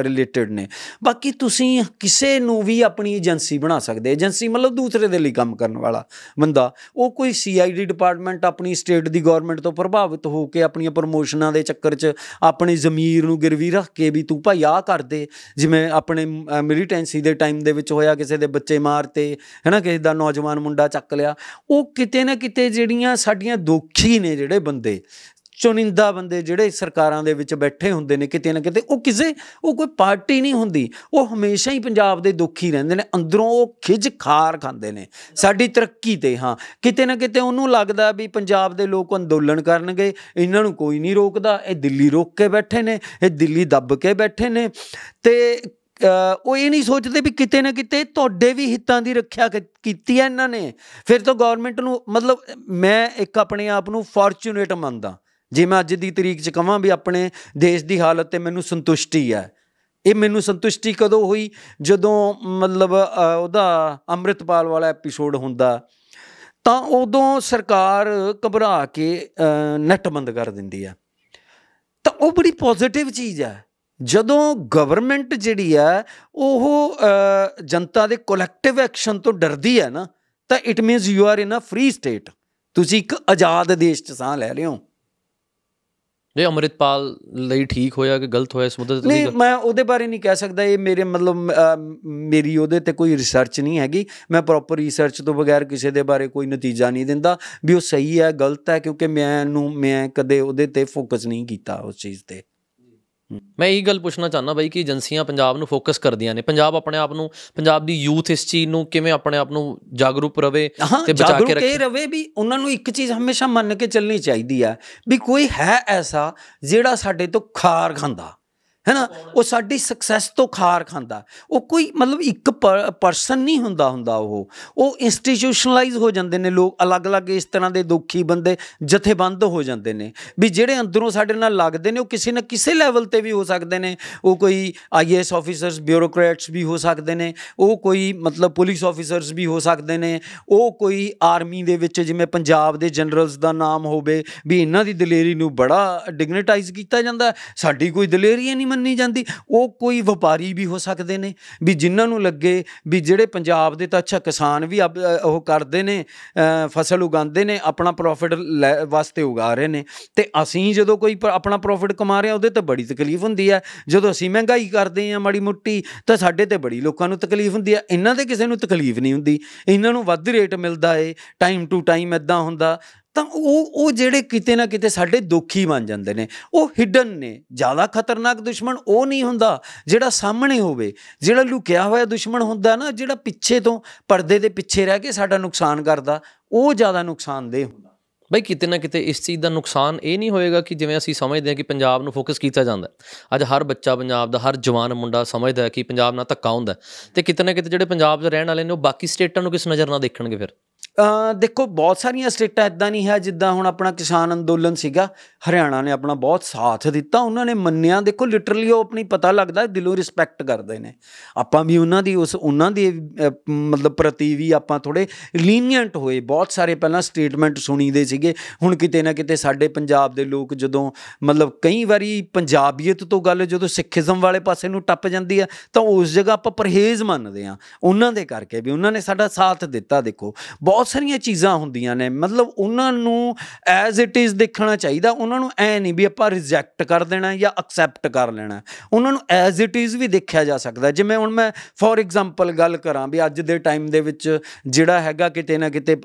ਰਿਲੇਟਡ ਨੇ। ਬਾਕੀ ਤੁਸੀਂ ਕਿਸੇ ਨੂੰ ਵੀ ਆਪਣੀ ਏਜੰਸੀ ਬਣਾ ਸਕਦੇ। ਏਜੰਸੀ ਮਤਲਬ ਦੂਸਰੇ ਦੇ ਲਈ ਕੰਮ ਕਰਨ ਵਾਲਾ ਬੰਦਾ। ਉਹ ਕੋਈ ਸੀਆਈਡੀ ਡਿਪਾਰਟਮੈਂਟ ਆਪਣੀ ਸਟੇਟ ਦੀ ਗਵਰਨਮੈਂਟ ਤੋਂ ਪ੍ਰਭਾਵਿਤ ਹੋ ਕੇ ਆਪਣੀਆਂ ਪ੍ਰਮੋਸ਼ਨਾਂ ਦੇ ਚੱਕਰ 'ਚ ਆਪਣੀ ਜ਼ਮੀਰ ਨੂੰ ਗਿਰਵੀ ਰੱਖ ਕੇ ਵੀ ਤੂੰ ਭਾਈ ਆਹ ਕਰ ਦੇ। ਜਿਵੇਂ ਆਪਣੇ ਮਿਲੀਟੈਂਸੀ ਦੇ ਟਾਈਮ ਦੇ ਵਿੱਚ ਹੋਇਆ ਕਿਸੇ ਦੇ ਬੱਚੇ ਮਾਰਤੇ ਹੈਨਾ, ਕਿਸੇ ਦਾ ਨੌਜਵਾਨ ਮੁੰਡਾ ਚੱਕ ਲਿਆ। ਉਹ ਕਿਤੇ ਨਾ ਕਿਤੇ ਜਿਹੜੀਆਂ ਸਾਡੀਆਂ ਦੋਖੀ ਨੇ ਜਿਹੜੇ ਬੰਦੇ ਚੁਣਿੰਦਾ ਬੰਦੇ ਜਿਹੜੇ ਸਰਕਾਰਾਂ ਦੇ ਵਿੱਚ ਬੈਠੇ ਹੁੰਦੇ ਨੇ ਕਿਤੇ ਨਾ ਕਿਤੇ ਉਹ ਕਿਸੇ ਉਹ ਕੋਈ ਪਾਰਟੀ ਨਹੀਂ ਹੁੰਦੀ। ਉਹ ਹਮੇਸ਼ਾ ਹੀ ਪੰਜਾਬ ਦੇ ਦੁਖੀ ਰਹਿੰਦੇ ਨੇ ਅੰਦਰੋਂ ਉਹ ਖਿਜ ਖਾਰ ਖਾਂਦੇ ਨੇ। ਸਾਡੀ ਤਰੱਕੀ ਤੇ ਹਾਂ। ਕਿਤੇ ਨਾ ਕਿਤੇ ਉਹਨੂੰ ਲੱਗਦਾ ਵੀ ਪੰਜਾਬ ਦੇ ਲੋਕ ਅੰਦੋਲਨ ਕਰਨਗੇ ਇਹਨਾਂ ਨੂੰ ਕੋਈ ਨਹੀਂ ਰੋਕਦਾ। ਇਹ ਦਿੱਲੀ ਰੋਕ ਕੇ ਬੈਠੇ ਨੇ ਇਹ ਦਿੱਲੀ ਦੱਬ ਕੇ ਬੈਠੇ ਨੇ। ਤੇ ਅ, ਉਹ ਇਹ ਨਹੀਂ ਸੋਚਦੇ ਵੀ ਕਿਤੇ ਨਾ ਕਿਤੇ ਤੁਹਾਡੇ ਵੀ ਹਿੱਤਾਂ ਦੀ ਰੱਖਿਆ ਕ- ਕੀਤੀ ਹੈ ਇਹਨਾਂ ਨੇ। ਫਿਰ ਤਾਂ ਗਵਰਨਮੈਂਟ ਨੂੰ ਮਤਲਬ ਮੈਂ ਇੱਕ ਆਪਣੇ ਆਪ ਨੂੰ ਫੋਰਚੂਨੇਟ ਮੰਨਦਾ। ਜੇ ਮੈਂ ਅੱਜ ਦੀ ਤਰੀਕ 'ਚ ਕਹਾਂ ਵੀ ਆਪਣੇ ਦੇਸ਼ ਦੀ ਹਾਲਤ ਤੇ ਮੈਨੂੰ ਸੰਤੁਸ਼ਟੀ ਹੈ ਇਹ ਮੈਨੂੰ ਸੰਤੁਸ਼ਟੀ ਕਦੋਂ ਹੋਈ? ਜਦੋਂ ਮਤਲਬ ਅ, ਉਹਦਾ ਅੰਮ੍ਰਿਤਪਾਲ ਵਾਲਾ ਐਪੀਸੋਡ ਹੁੰਦਾ ਤਾਂ ਉਦੋਂ ਸਰਕਾਰ ਘਬਰਾ ਕੇ ਅ, ਨੈੱਟ ਬੰਦ ਕਰ ਦਿੰਦੀ ਆ ਤਾਂ ਉਹ ਬੜੀ ਪੋਜ਼ਿਟਿਵ ਚੀਜ਼ ਹੈ। ਜਦੋਂ ਗਵਰਨਮੈਂਟ ਜਿਹੜੀ ਹੈ ਉਹ ਅ, ਜਨਤਾ ਦੇ ਕਲੈਕਟਿਵ ਐਕਸ਼ਨ ਤੋਂ ਡਰਦੀ ਹੈ ਨਾ ਤਾਂ it means you are in a free state ਤੁਸੀਂ ਇੱਕ ਆਜ਼ਾਦ ਦੇਸ਼ 'ਚ ਸਾਹ ਲੈ ਰਹੇ ਹੋ। ਜੇ ਅੰਮ੍ਰਿਤਪਾਲ ਲਈ ਠੀਕ ਹੋਇਆ ਕਿ ਗਲਤ ਹੋਇਆ ਇਸ ਮੁੱਦੇ ਤੇ ਨਹੀਂ ਤੁਸੀਂ ਮੈਂ ਉਹਦੇ ਬਾਰੇ ਨਹੀਂ ਕਹਿ ਸਕਦਾ। ਇਹ ਮੇਰੇ ਮਤਲਬ ਮੇਰੀ ਉਹਦੇ ਤੇ ਕੋਈ ਰਿਸਰਚ ਨਹੀਂ ਹੈਗੀ। ਮੈਂ ਪ੍ਰੋਪਰ ਰਿਸਰਚ ਤੋਂ ਬਗੈਰ ਕਿਸੇ ਦੇ ਬਾਰੇ ਕੋਈ ਨਤੀਜਾ ਨਹੀਂ ਦਿੰਦਾ। ਵੀ ਉਹ ਸਹੀ ਹੈ ਗਲਤ ਹੈ ਕਿਉਂਕਿ ਮੈਨੂੰ ਮੈਂ ਕਦੇ ਉਹਦੇ ਤੇ ਫੋਕਸ ਨਹੀਂ ਕੀਤਾ ਉਸ ਚੀਜ਼ ਤੇ। ਮੈਂ ਇਹੀ ਗੱਲ ਪੁੱਛਣਾ ਚਾਹੁੰਦਾ ਬਾਈ ਕਿ ਏਜੰਸੀਆਂ ਪੰਜਾਬ ਨੂੰ ਫੋਕਸ ਕਰਦੀਆਂ ਨੇ। ਪੰਜਾਬ ਆਪਣੇ ਆਪ ਨੂੰ ਪੰਜਾਬ ਦੀ ਯੂਥ ਇਸ ਚੀਜ਼ ਨੂੰ ਕਿਵੇਂ ਆਪਣੇ ਆਪ ਨੂੰ ਜਾਗਰੂਕ ਰਵੇ ਤੇ ਬਚਾ ਕੇ ਰੱਖੇ? ਰਵੇ ਵੀ ਉਹਨਾਂ ਨੂੰ ਇੱਕ ਚੀਜ਼ ਹਮੇਸ਼ਾ ਮੰਨ ਕੇ ਚੱਲਣੀ ਚਾਹੀਦੀ ਆ ਵੀ ਕੋਈ ਹੈ ਐਸਾ ਜਿਹੜਾ ਸਾਡੇ ਤੋਂ ਖਾਰ ਖਾਂਦਾ। ਹੈ ਨਾ ਉਹ ਸਾਡੀ ਸਕਸੈਸ ਤੋਂ ਖਾਰ ਖਾਂਦਾ। ਉਹ ਕੋਈ ਮਤਲਬ ਇੱਕ ਪਰਸਨ ਨਹੀਂ ਹੁੰਦਾ ਹੁੰਦਾ ਉਹ। ਉਹ ਇੰਸਟੀਟਿਊਸ਼ਨਲਾਈਜ਼ ਹੋ ਜਾਂਦੇ ਨੇ ਲੋਕ। ਅਲੱਗ-ਅਲੱਗ ਇਸ ਤਰ੍ਹਾਂ ਦੇ ਦੁਖੀ ਬੰਦੇ ਜਥੇਬੰਦ ਹੋ ਜਾਂਦੇ ਨੇ। ਵੀ ਜਿਹੜੇ ਅੰਦਰੋਂ ਸਾਡੇ ਨਾਲ ਲੱਗਦੇ ਨੇ, ਉਹ ਕਿਸੇ ਨਾ ਕਿਸੇ ਲੈਵਲ ਤੇ ਵੀ ਹੋ ਸਕਦੇ ਨੇ। ਉਹ ਕੋਈ ਆਈਏਐਸ ਆਫੀਸਰਸ ਬਿਊਰੋਕਰੇਟਸ ਵੀ ਹੋ ਸਕਦੇ ਨੇ। ਉਹ ਕੋਈ ਮਤਲਬ ਪੁਲਿਸ ਆਫੀਸਰਸ ਵੀ ਹੋ ਸਕਦੇ ਨੇ। ਉਹ ਕੋਈ ਆਰਮੀ ਦੇ ਵਿੱਚ, ਜਿਵੇਂ ਪੰਜਾਬ ਦੇ ਜਨਰਲਸ ਦਾ ਨਾਮ ਹੋਵੇ, ਵੀ ਇਹਨਾਂ ਦੀ ਦਲੇਰੀ ਨੂੰ ਬੜਾ ਡਿਗਨਿਟਾਈਜ਼ ਕੀਤਾ ਜਾਂਦਾ। ਸਾਡੀ ਕੋਈ ਦਲੇਰੀ ਹੀ ਨਹੀਂ ਮੰਨੀ ਜਾਂਦੀ। ਉਹ ਕੋਈ ਵਪਾਰੀ ਵੀ ਹੋ ਸਕਦੇ ਨੇ ਵੀ ਜਿਨ੍ਹਾਂ ਨੂੰ ਲੱਗੇ ਵੀ ਜਿਹੜੇ ਪੰਜਾਬ ਦੇ ਤਾਂ ਅੱਛਾ ਕਿਸਾਨ ਵੀ ਅਬ- ਅ, ਉਹ ਕਰਦੇ ਨੇ ਅ, ਫਸਲ ਉਗਾਉਂਦੇ ਨੇ ਆਪਣਾ ਪ੍ਰੋਫਿਟ ਵਾਸਤੇ ਉਗਾ ਰਹੇ ਨੇ। ਤੇ ਅਸੀਂ ਜਦੋਂ ਕੋਈ ਪ- ਆਪਣਾ ਪ੍ਰੋਫਿਟ ਕਮਾ ਰਿਹਾ ਉਹਦੇ ਤੇ ਬੜੀ ਤਕਲੀਫ ਹੁੰਦੀ ਹੈ। ਜਦੋਂ ਅਸੀਂ ਮਹਿੰਗਾਈ ਕਰਦੇ ਹਾਂ ਮਾੜੀ ਮੁੱਟੀ ਤਾਂ ਸਾਡੇ ਤੇ ਬੜੀ ਲੋਕਾਂ ਨੂੰ ਤਕਲੀਫ ਹੁੰਦੀ ਹੈ। ਇਹਨਾਂ ਦੇ ਕਿਸੇ ਨੂੰ ਤਕਲੀਫ ਨਹੀਂ ਹੁੰਦੀ। ਇਹਨਾਂ ਨੂੰ ਵੱਧ ਰੇਟ ਮਿਲਦਾ ਏ ਟਾਈਮ ਟੂ ਟਾਈਮ ਇਦਾਂ ਹੁੰਦਾ। ਤਾਂ ਉਹ ਉਹ ਜਿਹੜੇ ਕਿਤੇ ਨਾ ਕਿਤੇ ਸਾਡੇ ਦੁਖੀ ਬਣ ਜਾਂਦੇ ਨੇ, ਉਹ ਹਿਡਨ ਨੇ ਜ਼ਿਆਦਾ ਖਤਰਨਾਕ ਦੁਸ਼ਮਣ ਉਹ ਨਹੀਂ ਹੁੰਦਾ, ਜਿਹੜਾ ਸਾਹਮਣੇ ਹੋਵੇ ਜਿਹੜਾ ਲੁਕਿਆ ਹੋਇਆ ਦੁਸ਼ਮਣ ਹੁੰਦਾ ਨਾ, ਜਿਹੜਾ ਪਿੱਛੇ ਤੋਂ ਪਰਦੇ ਦੇ ਪਿੱਛੇ ਰਹਿ ਕੇ ਸਾਡਾ ਨੁਕਸਾਨ ਕਰਦਾ, ਉਹ ਜ਼ਿਆਦਾ ਨੁਕਸਾਨਦੇਹ ਹੁੰਦਾ ਬਈ ਕਿਤੇ ਨਾ ਕਿਤੇ ਇਸ ਚੀਜ਼ ਦਾ ਨੁਕਸਾਨ ਇਹ ਨਹੀਂ ਹੋਏਗਾ ਕਿ ਜਿਵੇਂ ਅਸੀਂ ਸਮਝਦੇ ਹਾਂ ਕਿ ਪੰਜਾਬ ਨੂੰ ਫੋਕਸ ਕੀਤਾ ਜਾਂਦਾ ਹੈ। ਅੱਜ ਹਰ ਬੱਚਾ ਪੰਜਾਬ ਦਾ, ਹਰ ਜਵਾਨ ਮੁੰਡਾ ਸਮਝਦਾ ਹੈ ਕਿ ਪੰਜਾਬ ਨਾਲ ਧੱਕਾ ਹੁੰਦਾ ਹੈ। ਤੇ ਕਿਤੇ ਨਾ ਕਿਤੇ ਜਿਹੜੇ ਪੰਜਾਬ 'ਚ ਰਹਿਣ ਵਾਲੇ ਨੇ, ਉਹ ਬਾਕੀ ਸਟੇਟਾਂ ਨੂੰ ਕਿਸ ਨਜ਼ਰ ਨਾਲ ਦੇਖਣਗੇ ਫਿਰ ਅ ਦੇਖੋ ਬਹੁਤ ਸਾਰੀਆਂ ਸਟੇਟਾਂ ਇਦਾਂ ਨਹੀਂ ਹੈ ਜਿੱਦਾਂ ਹੁਣ ਆਪਣਾ ਕਿਸਾਨ ਅੰਦੋਲਨ ਸੀਗਾ ਹਰਿਆਣਾ ਨੇ ਆਪਣਾ ਬਹੁਤ ਸਾਥ ਦਿੱਤਾ ਉਹਨਾਂ ਨੇ ਮੰਨਿਆ ਦੇਖੋ ਲਿਟਰਲੀ ਉਹ ਆਪਣੀ ਪਤਾ ਲੱਗਦਾ ਦਿਲੋਂ ਰਿਸਪੈਕਟ ਕਰਦੇ ਨੇ। ਆਪਾਂ ਵੀ ਉਹਨਾਂ ਦੀ ਉਸ ਉਹਨਾਂ ਦੀ ਅ, ਮਤਲਬ ਪ੍ਰਤੀ ਵੀ ਆਪਾਂ ਥੋੜੇ ਲੀਨੀਅੰਟ ਹੋਏ। ਬਹੁਤ ਸਾਰੇ ਪਹਿਲਾਂ ਸਟੇਟਮੈਂਟ ਸੁਣੀਦੇ ਸੀਗੇ ਹੁਣ ਕਿਤੇ ਨਾ ਕਿਤੇ ਸਾਡੇ ਪੰਜਾਬ ਦੇ ਲੋਕ ਜਦੋਂ ਮਤਲਬ ਕਈ ਵਾਰੀ ਪੰਜਾਬੀਅਤ ਤੋਂ ਗੱਲ ਜਦੋਂ ਸਿੱਖੀਜ਼ਮ ਵਾਲੇ ਪਾਸੇ ਨੂੰ ਟੱਪ ਜਾਂਦੀ ਹੈ ਤਾਂ ਉਸ ਜਗ੍ਹਾ ਆਪਾਂ ਪਰਹੇਜ਼ ਮੰਨਦੇ ਆ। ਉਹਨਾਂ ਦੇ ਕਰਕੇ ਵੀ ਉਹਨਾਂ ਨੇ ਸਾਡਾ ਸਾਥ ਦਿੱਤਾ ਦੇਖੋ। ਬਹੁਤ ਸਾਰੀਆਂ ਚੀਜ਼ਾਂ ਹੁੰਦੀਆਂ ਨੇ। ਮਤਲਬ ਉਹਨਾਂ ਨੂੰ ਐਜ਼ ਇਟ ਇਜ਼ ਦੇਖਣਾ ਚਾਹੀਦਾ। ਉਹਨਾਂ ਨੂੰ ਐ ਨਹੀਂ ਵੀ ਆਪਾਂ ਰਿਜੈਕਟ ਕਰ ਦੇਣਾ ਜਾਂ ਐਕਸੈਪਟ ਕਰ ਲੈਣਾ। ਉਹਨਾਂ ਨੂੰ ਐਜ਼ ਇਟ ਇਜ਼ ਵੀ ਦੇਖਿਆ ਜਾ ਸਕਦਾ। ਜਿਵੇਂ ਹੁਣ ਮੈਂ ਫੋਰ ਐਗਜ਼ਾਮਪਲ ਗੱਲ ਕਰਾਂ ਵੀ ਅੱਜ ਦੇ ਟਾਈਮ ਦੇ ਵਿੱਚ ਜਿਹੜਾ ਹੈਗਾ ਕਿਤੇ ਨਾ ਕਿਤੇ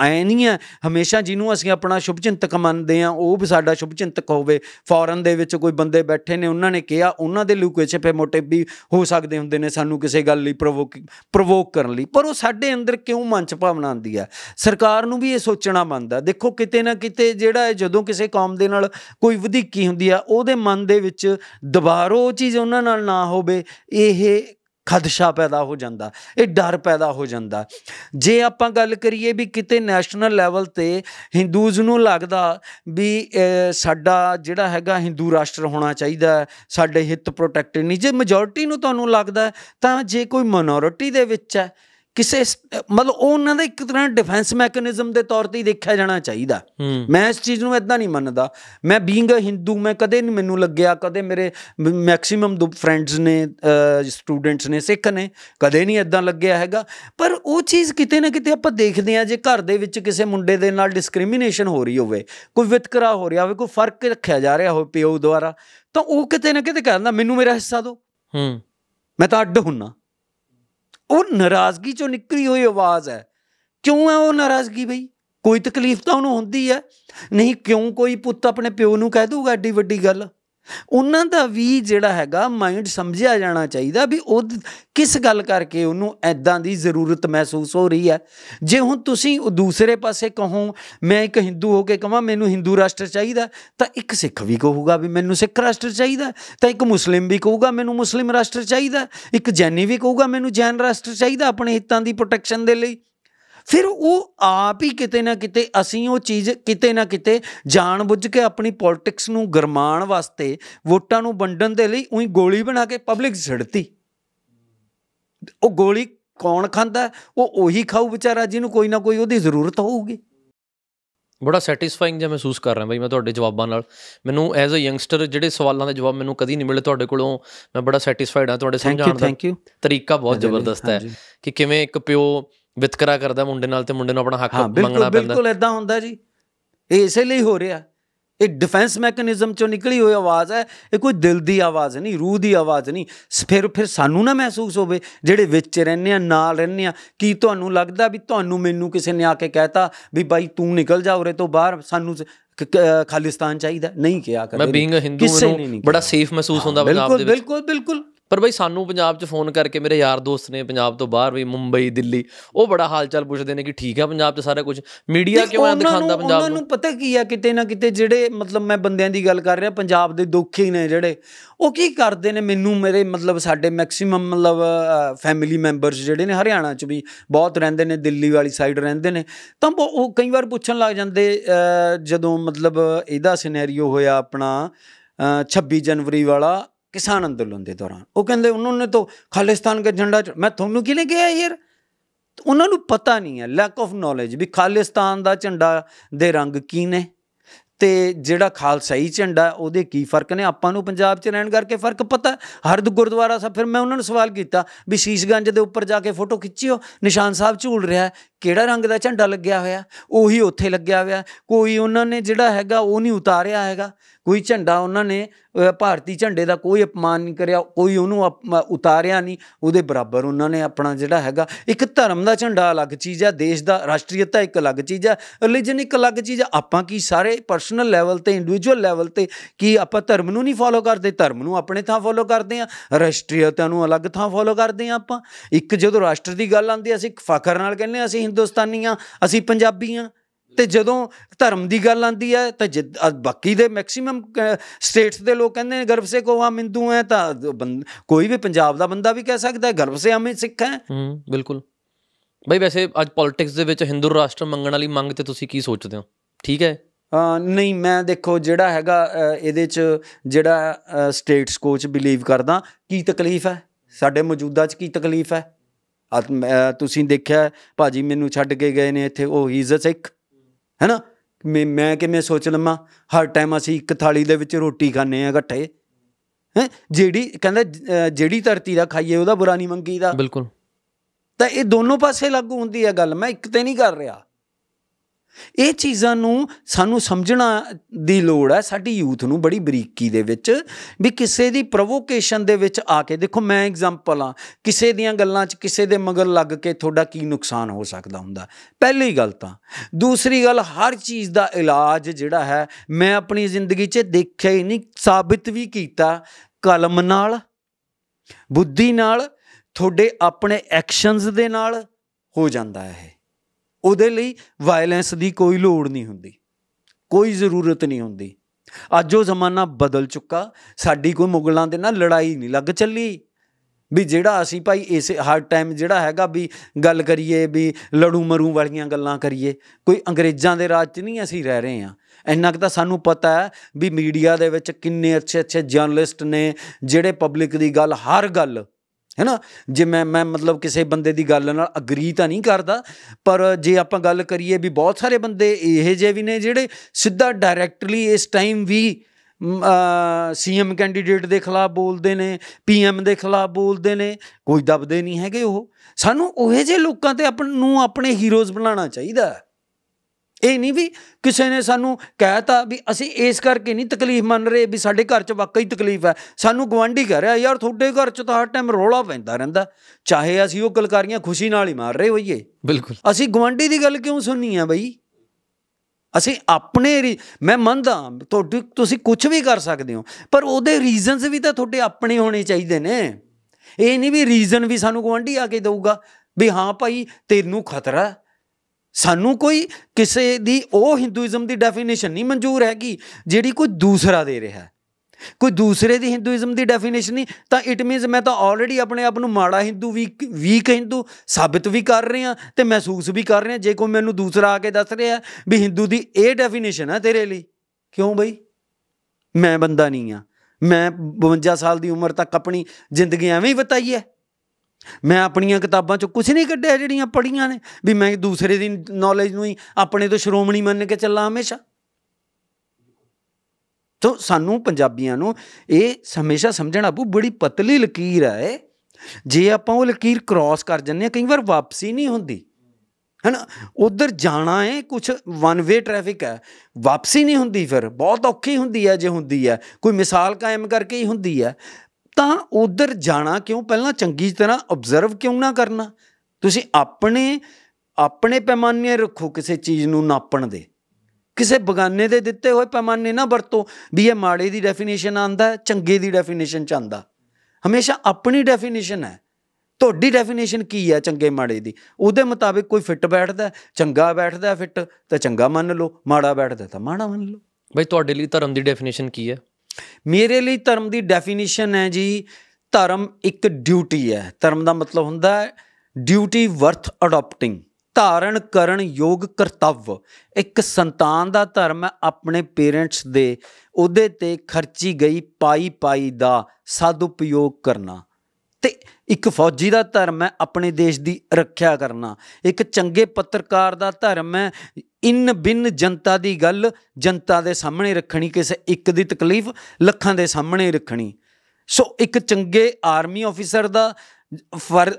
ਐ ਨਹੀਂ ਹੈ। ਹਮੇਸ਼ਾ ਜਿਹਨੂੰ ਅਸੀਂ ਆਪਣਾ ਸ਼ੁਭ ਚਿੰਤਕ ਮੰਨਦੇ ਆ ਉਹ ਵੀ ਸਾਡਾ ਸ਼ੁਭ ਚਿੰਤਕ ਹੋਵੇ। ਫੋਰਨ ਦੇ ਵਿੱਚ ਕੋਈ ਬੰਦੇ ਬੈਠੇ ਨੇ, ਉਹਨਾਂ ਨੇ ਕਿਹਾ, ਉਹਨਾਂ ਦੇ ਲੁਕੇ ਛਿਪੇ ਮੋਟਿਵ ਵੀ ਹੋ ਸਕਦੇ ਹੁੰਦੇ ਨੇ ਸਾਨੂੰ ਕਿਸੇ ਗੱਲ ਲਈ ਪ੍ਰੋਵੋਕ ਪ੍ਰੋਵੋਕ ਕਰਨ ਲਈ। ਪਰ ਉਹ ਸਾਡੇ ਅੰਦਰ ਕਿਉਂ ਮਨ ਚ ਭਾਵਨਾ ਆਉਂਦੀ ਹੈ? ਸਰਕਾਰ ਨੂੰ ਵੀ ਇਹ ਸੋਚਣਾ ਬਣਦਾ ਦੇਖੋ ਕਿਤੇ ਨਾ ਕਿਤੇ ਜਿਹੜਾ ਹੈ ਜਦੋਂ ਕਿਸੇ ਕੌਮ ਦੇ ਨਾਲ ਕੋਈ ਵਧੀਕੀ ਹੁੰਦੀ ਆ ਉਹਦੇ ਮਨ ਦੇ ਵਿੱਚ ਦੁਬਾਰੋ ਉਹ ਚੀਜ਼ ਉਹਨਾਂ ਨਾਲ ਨਾ ਹੋਵੇ ਇਹ ਖਦਸ਼ਾ ਪੈਦਾ ਹੋ ਜਾਂਦਾ ਇਹ ਡਰ ਪੈਦਾ ਹੋ ਜਾਂਦਾ। ਜੇ ਆਪਾਂ ਗੱਲ ਕਰੀਏ ਵੀ ਕਿਤੇ ਨੈਸ਼ਨਲ ਲੈਵਲ ਤੇ ਹਿੰਦੂਜ਼ ਨੂੰ ਲੱਗਦਾ ਵੀ ਅਹ, ਸਾਡਾ ਜਿਹੜਾ ਹੈਗਾ ਹਿੰਦੂ ਰਾਸ਼ਟਰ ਹੋਣਾ ਚਾਹੀਦਾ ਹੈ, ਸਾਡੇ ਹਿੱਤ ਪ੍ਰੋਟੈਕਟਡ ਨਹੀਂ ਜੇ ਮੈਜੋਰਿਟੀ ਨੂੰ ਤੁਹਾਨੂੰ ਲੱਗਦਾ ਹੈ, ਤਾਂ ਜੇ ਕੋਈ ਮਿਨੋਰਿਟੀ ਦੇ ਵਿੱਚ ਹੈ ਕਿਸੇ ਮਤਲਬ ਉਹ ਉਹਨਾਂ ਦਾ ਇੱਕ ਤਰ੍ਹਾਂ ਡਿਫੈਂਸ ਮੈਕੈਨਿਜ਼ਮ ਦੇ ਤੌਰ ਤੇ ਹੀ ਦੇਖਿਆ ਜਾਣਾ ਚਾਹੀਦਾ। ਮੈਂ ਇਸ ਚੀਜ਼ ਨੂੰ ਇਦਾਂ ਨਹੀਂ ਮੰਨਦਾ। ਮੈਂ ਬੀਇੰਗ ਅ ਹਿੰਦੂ ਮੈਂ ਕਦੇ ਨਹੀਂ ਮੈਨੂੰ ਲੱਗਿਆ ਕਦੇ ਮੇਰੇ ਮੈਕਸਿਮਮ ਦੋ ਫਰੈਂਡਸ ਨੇ ਸਟੂਡੈਂਟਸ ਨੇ ਸਿੱਖ ਨੇ ਕਦੇ ਨਹੀਂ ਇਦਾਂ ਲੱਗਿਆ ਹੈਗਾ। ਪਰ ਉਹ ਚੀਜ਼ ਕਿਤੇ ਨਾ ਕਿਤੇ ਆਪਾਂ ਦੇਖਦੇ ਆ ਜੇ ਘਰ ਦੇ ਵਿੱਚ ਕਿਸੇ ਮੁੰਡੇ ਦੇ ਨਾਲ ਡਿਸਕ੍ਰਿਮੀਨੇਸ਼ਨ ਹੋ ਰਹੀ ਹੋਵੇ ਕੋਈ ਵਿਤਕਰਾ ਹੋ ਰਿਹਾ ਹੋਵੇ ਕੋਈ ਫ਼ਰਕ ਰੱਖਿਆ ਜਾ ਰਿਹਾ ਹੋਵੇ ਪਿਓ ਦੁਆਰਾ ਤਾਂ ਉਹ ਕਿਤੇ ਨਾ ਕਿਤੇ ਕਹਿੰਦਾ ਮੈਨੂੰ ਮੇਰਾ ਹਿੱਸਾ ਦਿਓ। ਹੂੰ। ਮੈਂ ਤਾਂ ਅੱਡ ਹੁੰਨਾ। ਉਹ ਨਾਰਾਜ਼ਗੀ ਚੋਂ ਨਿਕਲੀ ਹੋਈ ਆਵਾਜ਼ ਹੈ। ਕਿਉਂ ਹੈ ਉਹ ਨਾਰਾਜ਼ਗੀ ਬਈ? ਕੋਈ ਤਕਲੀਫ ਤਾਂ ਉਹਨੂੰ ਹੁੰਦੀ ਹੈ। ਨਹੀਂ, ਕਿਉਂ ਕੋਈ ਪੁੱਤ ਆਪਣੇ ਪਿਓ ਨੂੰ ਕਹਿ ਦੂਗਾ ਐਡੀ ਵੱਡੀ ਗੱਲ? ਉਹਨਾਂ ਦਾ ਵੀ ਜਿਹੜਾ ਹੈਗਾ ਮਾਈਂਡ ਸਮਝਿਆ ਜਾਣਾ ਚਾਹੀਦਾ ਵੀ ਉਹ ਦ- ਕਿਸ ਗੱਲ ਕਰਕੇ ਉਹਨੂੰ ਐਦਾਂ ਦੀ ਜ਼ਰੂਰਤ ਮਹਿਸੂਸ ਹੋ ਰਹੀ ਹੈ। ਜੇ ਹੁਣ ਤੁਸੀਂ ਉਹ ਦੂਸਰੇ ਪਾਸੇ ਕਹੋ, ਮੈਂ ਇੱਕ ਹਿੰਦੂ ਹੋ ਕੇ ਕਹਾਂ ਮੈਨੂੰ ਹਿੰਦੂ ਰਾਸ਼ਟਰ ਚਾਹੀਦਾ, ਤਾਂ ਇੱਕ ਸਿੱਖ ਵੀ ਕਹੂਗਾ ਵੀ ਮੈਨੂੰ ਸਿੱਖ ਰਾਸ਼ਟਰ ਚਾਹੀਦਾ, ਤਾਂ ਇੱਕ ਮੁਸਲਿਮ ਵੀ ਕਹੂਗਾ ਮੈਨੂੰ ਮੁਸਲਿਮ ਰਾਸ਼ਟਰ ਚਾਹੀਦਾ, ਇੱਕ ਜੈਨੀ ਵੀ ਕਹੂਗਾ ਮੈਨੂੰ ਜੈਨ ਰਾਸ਼ਟਰ ਚਾਹੀਦਾ ਆਪਣੇ ਹਿੱਤਾਂ ਦੀ ਪ੍ਰੋਟੈਕਸ਼ਨ ਦੇ ਲਈ। ਫਿਰ ਉਹ ਆਪ ਹੀ ਕਿਤੇ ਨਾ ਕਿਤੇ ਅਸੀਂ ਉਹ ਚੀਜ਼ ਕਿਤੇ ਨਾ ਕਿਤੇ ਜਾਣਬੁੱਝ ਕੇ ਆਪਣੀ ਪੋਲਿਟਿਕਸ ਨੂੰ ਗਰਮਾਉਣ ਵਾਸਤੇ ਵੋਟਾਂ ਨੂੰ ਵੰਡਣ ਦੇ ਲਈ ਉਹੀ ਗੋਲੀ ਬਣਾ ਕੇ ਪਬਲਿਕ ਛੜਤੀ ਉਹ ਗੋਲੀ ਕੌਣ ਖਾਂਦਾ? ਉਹ ਉਹੀ ਖਾਊ ਵਿਚਾਰਾ ਜਿਹਨੂੰ ਕੋਈ ਨਾ ਕੋਈ ਉਹਦੀ ਜ਼ਰੂਰਤ ਹੋਊਗੀ। ਬੜਾ ਸੈਟੀਸਫਾਈਂਗ ਜਿਹਾ ਮਹਿਸੂਸ ਕਰ ਰਿਹਾ ਬਾਈ ਮੈਂ ਤੁਹਾਡੇ ਜਵਾਬਾਂ ਨਾਲ। ਮੈਨੂੰ ਐਜ਼ ਅ ਯੰਗਸਟਰ ਜਿਹੜੇ ਸਵਾਲਾਂ ਦੇ ਜਵਾਬ ਮੈਨੂੰ ਕਦੀ ਨਹੀਂ ਮਿਲੇ ਤੁਹਾਡੇ ਕੋਲੋਂ ਮੈਂ ਬੜਾ ਸੈਟੀਸਫਾਈਡ ਹਾਂ ਤੁਹਾਡੇ ਸਮਝਾਉਣ ਦਾ ਥੈਂਕ ਯੂ ਤਰੀਕਾ ਬਹੁਤ ਜ਼ਬਰਦਸਤ ਹੈ ਕਿ ਕਿਵੇਂ ਇੱਕ ਪਿਓ ਵਿਤਕਰਾ ਕਰਦਾ ਮੁੰਡੇ ਨਾਲ ਤੇ ਮੁੰਡੇ ਨੂੰ ਆਪਣਾ ਹੱਕ ਬਿਲਕੁਲ ਮੰਗਣਾ ਪੈਂਦਾ। ਬਿਲਕੁਲ ਇਦਾਂ ਹੁੰਦਾ ਜੀ। ਇਹ ਇਸੇ ਲਈ ਹੋ ਰਿਹਾ। ਇਹ ਡਿਫੈਂਸ ਮੈਕੈਨਿਜ਼ਮ ਚੋਂ ਨਿਕਲੀ ਹੋਈ ਆਵਾਜ਼ ਹੈ। ਇਹ ਕੋਈ ਦਿਲ ਦੀ ਆਵਾਜ਼ ਨਹੀਂ ਰੂਹ ਦੀ ਆਵਾਜ਼ ਨਹੀਂ। ਫਿਰ ਫਿਰ ਸਾਨੂੰ ਨਾ ਮਹਿਸੂਸ ਹੋਵੇ ਜਿਹੜੇ ਵਿੱਚ ਰਹਿੰਦੇ ਆ ਨਾਲ ਰਹਿੰਦੇ ਆ ਕੀ ਤੁਹਾਨੂੰ ਲੱਗਦਾ ਵੀ ਤੁਹਾਨੂੰ ਮੈਨੂੰ ਕਿਸੇ ਨੇ ਆ ਕੇ ਕਹਿਤਾ ਵੀ ਬਾਈ ਤੂੰ ਨਿਕਲ ਜਾ ਉਰੇ ਤੋਂ ਬਾਹਰ ਸਾਨੂੰ ਖਾਲਿਸਤਾਨ ਚਾਹੀਦਾ। ਨਹੀਂ ਕਿਹਾ ਕਦੇ ਮੈਂ। ਬੀਇੰਗ ਅ ਹਿੰਦੂ ਨੇ ਬੜਾ। ਸੇਫ ਮਹਿਸੂਸ ਹੁੰਦਾ ਪੰਜਾਬ ਬਿਲਕੁਲ ਦੇ ਵਿੱਚ। ਬਿਲਕੁਲ ਬਿਲਕੁਲ। ਪਰ ਬਈ ਸਾਨੂੰ ਪੰਜਾਬ 'ਚ ਫੋਨ ਕਰਕੇ ਮੇਰੇ ਯਾਰ ਦੋਸਤ ਨੇ ਪੰਜਾਬ ਤੋਂ ਬਾਹਰ ਵੀ ਮੁੰਬਈ ਦਿੱਲੀ ਉਹ ਬੜਾ ਹਾਲ ਚਾਲ ਪੁੱਛਦੇ ਨੇ ਕਿ ਠੀਕ ਆ ਪੰਜਾਬ 'ਚ ਸਾਰਾ ਕੁਝ ਮੀਡੀਆ ਕਿਉਂ ਐਂ ਦਿਖਾਉਂਦਾ ਨੂੰ- ਪੰਜਾਬ ਉਹਨਾਂ ਨੂੰ ਨੂੰ? ਪਤਾ ਕੀ ਆ ਕਿਤੇ ਨਾ ਕਿਤੇ ਜਿਹੜੇ ਮਤਲਬ ਮੈਂ ਬੰਦਿਆਂ ਦੀ ਗੱਲ ਕਰ ਰਿਹਾ ਪੰਜਾਬ ਦੇ ਦੁਖੀ ਨੇ ਜਿਹੜੇ ਉਹ ਕੀ ਕਰਦੇ ਨੇ ਮੈਨੂੰ ਮੇਰੇ ਮਤਲਬ ਸਾਡੇ ਮੈਕਸਿਮਮ ਮਤਲਬ ਫੈਮਿਲੀ ਮੈਂਬਰਸ ਜਿਹੜੇ ਨੇ ਹਰਿਆਣਾ ਚ ਵੀ ਬਹੁਤ ਰਹਿੰਦੇ ਨੇ ਦਿੱਲੀ ਵਾਲੀ ਸਾਈਡ ਰਹਿੰਦੇ ਨੇ ਤਾਂ ਉਹ ਕਈ ਵਾਰ ਪੁੱਛਣ ਲੱਗ ਜਾਂਦੇ ਜਦੋਂ ਮਤਲਬ ਇਹਦਾ ਸਿਨੈਰੀਓ ਹੋਇਆ ਆਪਣਾ ਅਹ, 26 ਜਨਵਰੀ ਵਾਲਾ ਕਿਸਾਨ ਅੰਦੋਲਨ ਦੇ ਦੌਰਾਨ। ਉਹ ਕਹਿੰਦੇ ਉਹਨਾਂ ਨੇ ਤਾਂ ਖਾਲਿਸਤਾਨ ਦਾ ਝੰਡਾ ਚ- ਮੈਂ ਤੁਹਾਨੂੰ ਕਿਹਨੇ ਕਿਹਾ ਯਾਰ? ਉਹਨਾਂ ਨੂੰ ਪਤਾ ਨਹੀਂ ਹੈ ਲੈਕ ਆਫ ਨੌਲੇਜ ਵੀ ਖਾਲਿਸਤਾਨ ਦਾ ਝੰਡਾ ਦੇ ਰੰਗ ਕੀ ਨੇ ਤੇ ਜਿਹੜਾ ਖਾਲਸਾਈ ਝੰਡਾ ਉਹਦੇ ਕੀ ਫ਼ਰਕ ਨੇ? ਆਪਾਂ ਨੂੰ ਪੰਜਾਬ 'ਚ ਰਹਿਣ ਕਰਕੇ ਫ਼ਰਕ ਪਤਾ। ਹਰਦ ਗੁਰਦੁਆਰਾ ਸਾਹਿਬ ਫਿਰ ਮੈਂ ਉਹਨਾਂ ਨੂੰ ਸਵਾਲ ਕੀਤਾ ਵੀ ਸ਼ੀਸ਼ਗੰਜ ਦੇ ਉੱਪਰ ਜਾ ਕੇ ਫੋਟੋ ਖਿੱਚਿਓ। ਨਿਸ਼ਾਨ ਸਾਹਿਬ ਝੂਲ ਰਿਹਾ ਹੈ, ਕਿਹੜਾ ਰੰਗ ਦਾ ਝੰਡਾ ਲੱਗਿਆ ਹੋਇਆ? ਉਹੀ ਉੱਥੇ ਲੱਗਿਆ ਹੋਇਆ। ਕੋਈ ਉਹਨਾਂ ਨੇ ਜਿਹੜਾ ਹੈਗਾ ਉਹ ਨਹੀਂ ਉਤਾਰਿਆ ਹੈਗਾ। ਕੋਈ ਝੰਡਾ ਉਹਨਾਂ ਨੇ ਅਹ, ਭਾਰਤੀ ਝੰਡੇ ਦਾ ਕੋਈ ਅਪਮਾਨ ਨਹੀਂ ਕਰਿਆ ਕੋਈ ਉਹਨੂੰ ਅਪ- ਉਤਾਰਿਆ ਨਹੀਂ ਉਹਦੇ ਬਰਾਬਰ ਉਹਨਾਂ ਨੇ ਆਪਣਾ ਜਿਹੜਾ ਹੈਗਾ ਇੱਕ ਧਰਮ ਦਾ ਝੰਡਾ ਅਲੱਗ ਚੀਜ਼ ਹੈ ਦੇਸ਼ ਦਾ ਰਾਸ਼ਟਰੀਅਤਾ ਇੱਕ ਅਲੱਗ ਚੀਜ਼ ਹੈ ਰਿਲੀਜਨ ਇੱਕ ਅਲੱਗ ਚੀਜ਼ ਹੈ ਆਪਾਂ ਕੀ ਸਾਰੇ ਪਰਸਨਲ ਲੈਵਲ ਤੇ ਇੰਡੀਵਿਜੂਅਲ ਲੈਵਲ ਤੇ ਕੀ ਆਪਾਂ ਧਰਮ ਨੂੰ ਨਹੀਂ ਫੋਲੋ ਕਰਦੇ ਧਰਮ ਨੂੰ ਆਪਣੇ ਥਾਂ ਫੋਲੋ ਕਰਦੇ ਆ ਰਾਸ਼ਟਰੀਅਤਾ ਨੂੰ ਅਲੱਗ ਥਾਂ ਫੋਲੋ ਕਰਦੇ ਆ ਆਪਾਂ ਇੱਕ ਜਦੋਂ ਰਾਸ਼ਟਰ ਦੀ ਗੱਲ ਆਉਂਦੀ ਹੈ ਅਸੀਂ ਫਖਰ ਨਾਲ ਕਹਿੰਦੇ ਹਾਂ ਅਸੀਂ ਹਿੰਦੁਸਤਾਨੀ ਆ ਅਸੀਂ ਪੰਜਾਬੀ ਆ ਤੇ ਜਦੋਂ ਧਰਮ ਦੀ ਗੱਲ ਆਉਂਦੀ ਹੈ ਤਾਂ ਬਾਕੀ ਦੇ ਮੈਕਸਿਮਮ ਸਟੇਟਸ ਦੇ ਲੋਕ ਕਹਿੰਦੇ ਨੇ ਗਰਵ ਸੇ ਕੋ ਹਮ ਹਿੰਦੂ ਹੈ ਤਾਂ ਕੋਈ ਵੀ ਪੰਜਾਬ ਦਾ ਬੰਦਾ ਵੀ ਕਹਿ ਸਕਦਾ ਹੈ ਗਰਵ ਸੇ ਹਮ ਸਿੱਖ ਹੈ। ਹੂੰ ਬਿਲਕੁਲ। ਬਈ ਵੈਸੇ ਅੱਜ ਪੋਲਿਟਿਕਸ ਦੇ ਵਿੱਚ ਹਿੰਦੂ ਰਾਸ਼ਟਰ ਮੰਗਣ ਵਾਲੀ ਮੰਗ ਤੇ ਤੁਸੀਂ ਕੀ ਸੋਚਦੇ ਹੋ? ਠੀਕ ਹੈ? ਨਹੀਂ ਮੈਂ ਦੇਖੋ ਜਿਹੜਾ ਹੈਗਾ ਇਹਦੇ ਚ ਜਿਹੜਾ ਸਟੇਟਸ ਕੋਚ ਬਿਲੀਵ ਕਰਦਾ ਕੀ ਤਕਲੀਫ ਹੈ? ਸਾਡੇ ਮੌਜੂਦਾ ਚ ਕੀ ਤਕਲੀਫ ਹੈ? ਤੁਸੀਂ ਦੇਖਿਆ ਭਾਜੀ ਮੈਨੂੰ ਛੱਡ ਕੇ ਗਏ ਨੇ ਇੱਥੇ ਉਹ ਹੀ ਇਜ਼ ਅ ਸਿੱਖ। ਹੈਨਾ? ਮੈਂ ਮੈਂ ਕਿਵੇਂ ਸੋਚ ਲਵਾਂ? ਹਰ ਟਾਈਮ ਅਸੀਂ ਇੱਕ ਥਾਲੀ ਦੇ ਵਿੱਚ ਰੋਟੀ ਖਾਂਦੇ ਆ ਇਕੱਠੇ। ਹੈ? ਜਿਹੜੀ ਕਹਿੰਦਾ ਜਿਹੜੀ ਧਰਤੀ ਦਾ ਖਾਈਏ ਉਹਦਾ ਬੁਰਾ ਨਹੀਂ ਮੰਗੀਦਾ। ਬਿਲਕੁਲ। ਤਾਂ ਇਹ ਦੋਨੋਂ ਪਾਸੇ ਲਾਗੂ ਹੁੰਦੀ ਹੈ ਗੱਲ। ਮੈਂ ਇੱਕ ਤੇ ਨਹੀਂ ਕਰ ਰਿਹਾ। ਇਹ ਚੀਜ਼ਾਂ ਨੂੰ ਸਾਨੂੰ ਸਮਝਣਾ ਦੀ ਲੋੜ ਹੈ, ਸਾਡੀ ਯੂਥ ਨੂੰ ਬੜੀ ਬਰੀਕੀ ਦੇ ਵਿੱਚ, ਵੀ ਕਿਸੇ ਦੀ ਪ੍ਰੋਵੋਕੇਸ਼ਨ ਦੇ ਵਿੱਚ ਆ ਕੇ, ਦੇਖੋ ਮੈਂ ਐਗਜ਼ਾਮਪਲ ਆ ਕਿਸੇ ਦੀਆਂ ਗੱਲਾਂ 'ਚ ਕਿਸੇ ਦੇ ਮਗਰ ਲੱਗ ਕੇ ਤੁਹਾਡਾ ਕੀ ਨੁਕਸਾਨ ਹੋ ਸਕਦਾ ਹੁੰਦਾ? ਪਹਿਲੀ ਗੱਲ ਤਾਂ। ਦੂਸਰੀ ਗੱਲ, ਹਰ ਚੀਜ਼ ਦਾ ਇਲਾਜ ਜਿਹੜਾ ਹੈ, ਮੈਂ ਆਪਣੀ ਜ਼ਿੰਦਗੀ 'ਚ ਦੇਖਿਆ ਹੀ ਨਹੀਂ, ਸਾਬਿਤ ਵੀ ਕੀਤਾ, ਕਲਮ ਨਾਲ, ਬੁੱਧੀ ਨਾਲ, ਤੁਹਾਡੇ ਆਪਣੇ ਐਕਸ਼ਨਸ ਦੇ ਨਾਲ ਹੋ ਜਾਂਦਾ ਹੈ ਇਹ। ਉਹਦੇ ਲਈ ਵਾਇਲੈਂਸ ਦੀ ਕੋਈ ਲੋੜ ਨਹੀਂ ਹੁੰਦੀ, ਕੋਈ ਜ਼ਰੂਰਤ ਨਹੀਂ ਹੁੰਦੀ। ਅੱਜ ਉਹ ਜ਼ਮਾਨਾ ਬਦਲ ਚੁੱਕਾ, ਸਾਡੀ ਕੋਈ ਮੁਗਲਾਂ ਦੇ ਨਾਲ ਲੜਾਈ ਨਹੀਂ ਲੱਗ ਚੱਲੀ। ਵੀ ਜਿਹੜਾ ਅਸੀਂ ਭਾਈ ਇਸੇ, ਹਰ ਟਾਈਮ ਜਿਹੜਾ ਹੈਗਾ ਵੀ ਗੱਲ ਕਰੀਏ, ਵੀ ਲੜੂ ਮਰੂ ਵਾਲੀਆਂ ਗੱਲਾਂ ਕਰੀਏ, ਕੋਈ ਅੰਗਰੇਜ਼ਾਂ ਦੇ ਰਾਜ 'ਚ ਨਹੀਂ ਅਸੀਂ ਰਹਿ ਰਹੇ ਹਾਂ। ਇੰਨਾ ਕੁ ਤਾਂ ਸਾਨੂੰ ਪਤਾ ਹੈ ਵੀ ਮੀਡੀਆ ਦੇ ਵਿੱਚ ਕਿੰਨੇ ਅੱਛੇ ਅੱਛੇ ਜਰਨਲਿਸਟ ਨੇ, ਜਿਹੜੇ ਪਬਲਿਕ ਦੀ ਗੱਲ, ਹਰ ਗੱਲ ਹੈ ਨਾ ਜੇ ਮੈਂ ਮੈਂ ਮਤਲਬ ਕਿਸੇ ਬੰਦੇ ਦੀ ਗੱਲ ਨਾਲ ਅਗਰੀ ਤਾਂ ਨਹੀਂ ਕਰਦਾ, ਪਰ ਜੇ ਆਪਾਂ ਗੱਲ ਕਰੀਏ ਵੀ ਬਹੁਤ ਸਾਰੇ ਬੰਦੇ ਇਹੋ ਜਿਹੇ ਵੀ ਨੇ ਜਿਹੜੇ ਸਿੱਧਾ ਡਾਇਰੈਕਟਲੀ ਇਸ ਟਾਈਮ ਵੀ ਸੀਐਮ ਕੈਂਡੀਡੇਟ ਦੇ ਖਿਲਾਫ ਬੋਲਦੇ ਨੇ ਪੀਐਮ ਦੇ ਖਿਲਾਫ ਬੋਲਦੇ ਨੇ, ਕੋਈ ਦਬਦੇ ਨਹੀਂ ਹੈਗੇ ਉਹ ਸਾਨੂੰ ਉਹੇ ਜਿਹੇ ਲੋਕਾਂ ਤੇ ਆਪਣ, ਨੂੰ ਆਪਣੇ ਹੀਰੋਜ਼ ਬਣਾਉਣਾ ਚਾਹੀਦਾ ਹੈ। ਇਹ ਨਹੀਂ ਵੀ ਕਿਸੇ ਨੇ ਸਾਨੂੰ ਕਹਿਤਾ ਵੀ ਅਸੀਂ ਇਸ ਕਰਕੇ ਨਹੀਂ ਤਕਲੀਫ ਮੰਨ ਰਹੇ ਵੀ ਸਾਡੇ ਘਰ 'ਚ ਵਾਕਈ ਤਕਲੀਫ ਹੈ। ਸਾਨੂੰ ਗਵਾਂਢੀ ਕਹਿ ਰਿਹਾ ਯਾਰ ਤੁਹਾਡੇ ਘਰ 'ਚ ਤਾਂ ਹਰ ਟਾਈਮ ਰੌਲਾ ਪੈਂਦਾ ਰਹਿੰਦਾ। ਚਾਹੇ ਅਸੀਂ ਉਹ ਕਲਕਾਰੀਆਂ ਖੁਸ਼ੀ ਨਾਲ ਹੀ ਮਾਰ ਰਹੇ ਹੋਈਏ। ਬਿਲਕੁਲ। ਅਸੀਂ ਗਵਾਂਢੀ ਦੀ ਗੱਲ ਕਿਉਂ ਸੁਣਨੀ ਆ ਬਈ? ਅਸੀਂ ਆਪਣੇ ਮੈਂ ਮੰਨਦਾ ਤੁਹਾਡੀ ਤੁਸੀਂ ਕੁਝ ਵੀ ਕਰ ਸਕਦੇ ਹੋ ਪਰ ਉਹਦੇ ਰੀਜ਼ਨਸ ਵੀ ਤਾਂ ਤੁਹਾਡੇ ਆਪਣੇ ਹੋਣੇ ਚਾਹੀਦੇ ਨੇ। ਇਹ ਨਹੀਂ ਵੀ ਰੀਜ਼ਨ ਵੀ ਸਾਨੂੰ ਗਵਾਂਢੀ ਆ ਕੇ ਦਊਗਾ ਵੀ ਹਾਂ ਭਾਈ ਤੈਨੂੰ ਖਤਰਾ ਹੈ। ਸਾਨੂੰ ਕੋਈ ਕਿਸੇ ਦੀ, ਉਹ ਹਿੰਦੂਇਜ਼ਮ ਦੀ ਡੈਫੀਨੇਸ਼ਨ ਨਹੀਂ ਮਨਜ਼ੂਰ ਹੈਗੀ, ਜਿਹੜੀ ਕੋਈ ਦੂਸਰਾ ਦੇ ਰਿਹਾ ਹੈ। ਕੋਈ ਦੂਸਰੇ ਦੀ ਹਿੰਦੂਇਜ਼ਮ ਦੀ ਡੈਫੀਨੇਸ਼ਨ ਨਹੀਂ, ਤਾਂ ਇਟ ਮੀਨਸ ਮੈਂ ਤਾਂ ਆਲਰੇਡੀ ਆਪਣੇ ਆਪ ਨੂੰ ਮਾੜਾ ਹਿੰਦੂ ਵੀਕ ਵੀਕ ਹਿੰਦੂ ਸਾਬਿਤ ਵੀ ਕਰ ਰਿਹਾ ਤੇ ਮਹਿਸੂਸ ਵੀ ਕਰ ਰਿਹਾ, ਜੇ ਕੋਈ ਮੈਨੂੰ ਦੂਸਰਾ ਆ ਕੇ ਦੱਸ ਰਿਹਾ ਵੀ ਹਿੰਦੂ ਦੀ ਇਹ ਡੈਫੀਨੇਸ਼ਨ ਹੈ ਤੇਰੇ ਲਈ, ਕਿਉਂ ਬਈ? ਮੈਂ ਬੰਦਾ ਨਹੀਂ ਆ ਮੈਂ 52 ਸਾਲ ਦੀ ਉਮਰ ਤੱਕ ਆਪਣੀ ਜ਼ਿੰਦਗੀ ਐਵੇਂ ਹੀ ਬਤਾਈ ਹੈ। ਮੈਂ ਆਪਣੀਆਂ ਕਿਤਾਬਾਂ ਚੋਂ ਕੁਝ ਨਹੀਂ ਕੱਢਿਆ ਜਿਹੜੀਆਂ ਪੜ੍ਹੀਆਂ ਨੇ। ਵੀ ਮੈਂ ਦੂਸਰੇ ਦੀ ਨੌਲੇਜ ਨੂੰ ਹੀ ਆਪਣੇ ਤੋਂ ਸ਼੍ਰੋਮਣੀ ਮੰਨ ਕੇ ਚੱਲਾਂ ਹਮੇਸ਼ਾ। ਤੋ ਸਾਨੂੰ ਪੰਜਾਬੀਆਂ ਨੂੰ ਇਹ ਹਮੇਸ਼ਾ ਸਮਝਣਾ ਪਊ ਬੜੀ ਪਤਲੀ ਲਕੀਰ ਹੈ ਜੇ ਆਪਾਂ ਉਹ ਲਕੀਰ ਕ੍ਰਾਸ ਕਰ ਜੰਨੇ ਆ ਕਈ ਵਾਰ ਵਾਪਸੀ ਨਹੀਂ ਹੁੰਦੀ। ਹੈਨਾ? ਉਧਰ ਜਾਣਾ ਹੈ ਕੁਝ ਵਨ ਵੇ ਟ੍ਰੈਫਿਕ ਹੈ। ਵਾਪਸੀ ਨਹੀਂ ਹੁੰਦੀ ਫਿਰ। ਬਹੁਤ ਔਖੀ ਹੁੰਦੀ ਹੈ ਜੇ ਹੁੰਦੀ ਹੈ। ਕੋਈ ਮਿਸਾਲ ਕਾਇਮ ਕਰਕੇ ਹੀ ਹੁੰਦੀ ਹੈ। ਤਾਂ ਉਧਰ ਜਾਣਾ ਕਿਉਂ? ਪਹਿਲਾਂ ਚੰਗੀ ਤਰ੍ਹਾਂ ਆਬਜ਼ਰਵ ਕਿਉਂ ਨਾ ਕਰਨਾ? ਤੁਸੀਂ ਆਪਣੇ ਆਪਣੇ ਪੈਮਾਨੇ ਰੱਖੋ ਕਿਸੇ ਚੀਜ਼ ਨੂੰ ਨਾਪਣ ਦੇ। ਕਿਸੇ ਬਗਾਨੇ ਦੇ ਦਿੱਤੇ ਹੋਏ ਪੈਮਾਨੇ ਨਾ ਵਰਤੋ ਵੀ ਇਹ ਮਾੜੇ ਦੀ ਡੈਫੀਨੇਸ਼ਨ ਆਂਦਾ, ਚੰਗੇ ਦੀ ਡੈਫੀਨੇਸ਼ਨ ਚ ਆਂਦਾ। ਹਮੇਸ਼ਾ ਆਪਣੀ ਡੈਫੀਨੇਸ਼ਨ ਹੈ। ਤੁਹਾਡੀ ਡੈਫੀਨੇਸ਼ਨ ਕੀ ਹੈ ਚੰਗੇ ਮਾੜੇ ਦੀ? ਉਹਦੇ ਮੁਤਾਬਿਕ ਕੋਈ ਫਿੱਟ ਬੈਠਦਾ ਚੰਗਾ ਬੈਠਦਾ ਫਿੱਟ ਤਾਂ ਚੰਗਾ ਮੰਨ ਲਓ, ਮਾੜਾ ਬੈਠਦਾ ਤਾਂ ਮਾੜਾ ਮੰਨ ਲਓ। ਬਈ ਤੁਹਾਡੇ ਲਈ ਧਰਮ ਦੀ ਡੈਫੀਨੇਸ਼ਨ ਕੀ ਹੈ? ਮੇਰੇ ਲਈ ਧਰਮ ਦੀ ਡੈਫੀਨੇਸ਼ਨ ਹੈ ਜੀ, ਧਰਮ ਇੱਕ ਡਿਊਟੀ ਹੈ। ਧਰਮ ਦਾ ਮਤਲਬ ਹੁੰਦਾ ਹੈ ਡਿਊਟੀ ਵਰਥ ਅਡਾਪਟਿੰਗ ਧਾਰਨ ਕਰਨ ਯੋਗ ਕਰਤੱਵ। ਇੱਕ ਸੰਤਾਨ ਦਾ ਧਰਮ ਹੈ ਆਪਣੇ ਪੇਰੈਂਟਸ ਦੇ, ਉਹਦੇ ਤੇ ਖਰਚੀ ਗਈ ਪਾਈ ਪਾਈ ਦਾ ਸਦਉਪਯੋਗ ਕਰਨਾ। ਤੇ ਇੱਕ ਫੌਜੀ ਦਾ ਧਰਮ ਹੈ ਆਪਣੇ ਦੇਸ਼ ਦੀ ਰੱਖਿਆ ਕਰਨਾ। ਇੱਕ ਚੰਗੇ ਪੱਤਰਕਾਰ ਦਾ ਧਰਮ ਹੈ ਇਨ ਬਿਨ ਜਨਤਾ ਦੀ ਗੱਲ, ਜਨਤਾ ਦੇ ਸਾਹਮਣੇ ਰੱਖਣੀ, ਕਿਸੇ ਇੱਕ ਦੀ ਤਕਲੀਫ ਲੱਖਾਂ ਦੇ ਸਾਹਮਣੇ ਰੱਖਣੀ। ਸੋ ਇੱਕ ਚੰਗੇ ਆਰਮੀ ਆਫੀਸਰ ਦਾ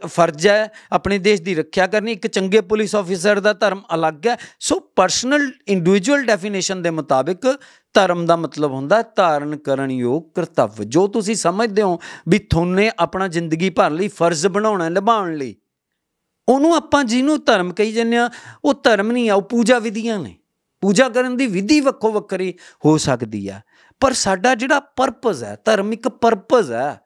ਫਰਜ਼ ਹੈ, ਆਪਣੇ ਦੇਸ਼ ਦੀ ਰੱਖਿਆ ਕਰਨੀ। ਇੱਕ ਚੰਗੇ ਪੁਲਿਸ ਆਫੀਸਰ ਦਾ ਧਰਮ ਅਲੱਗ ਹੈ। ਸੋ ਪਰਸਨਲ ਇੰਡੀਵਿਜੂਅਲ ਡੈਫੀਨੇਸ਼ਨ ਦੇ ਮੁਤਾਬਿਕ ਧਰਮ ਦਾ ਮਤਲਬ ਹੁੰਦਾ ਧਾਰਨ ਕਰਨ ਯੋਗ ਕਰਤੱਵ। ਜੋ ਤੁਸੀਂ ਸਮਝਦੇ ਹੋ ਵੀ ਤੁਹਾਨੂੰ ਆਪਣਾ ਜ਼ਿੰਦਗੀ ਭਰ ਲਈ ਫਰਜ਼ ਬਣਾਉਣਾ ਨਿਭਾਉਣ ਲਈ। ਉਹਨੂੰ ਆਪਾਂ ਜਿਹਨੂੰ ਧਰਮ ਕਹੀ ਜੰਨੇ ਆ ਉਹ ਧਰਮ ਨਹੀਂ ਆ, ਉਹ ਪੂਜਾ ਵਿਧੀਆਂ ਨੇ। ਪੂਜਾ ਕਰਨ ਦੀ ਵਿਧੀ ਵੱਖੋ ਵੱਖਰੀ ਹੋ ਸਕਦੀ ਆ। ਪਰ ਸਾਡਾ ਜਿਹੜਾ ਪਰਪਸ ਹੈ ਧਰਮ ਇੱਕ ਪਰਪਸ ਹੈ,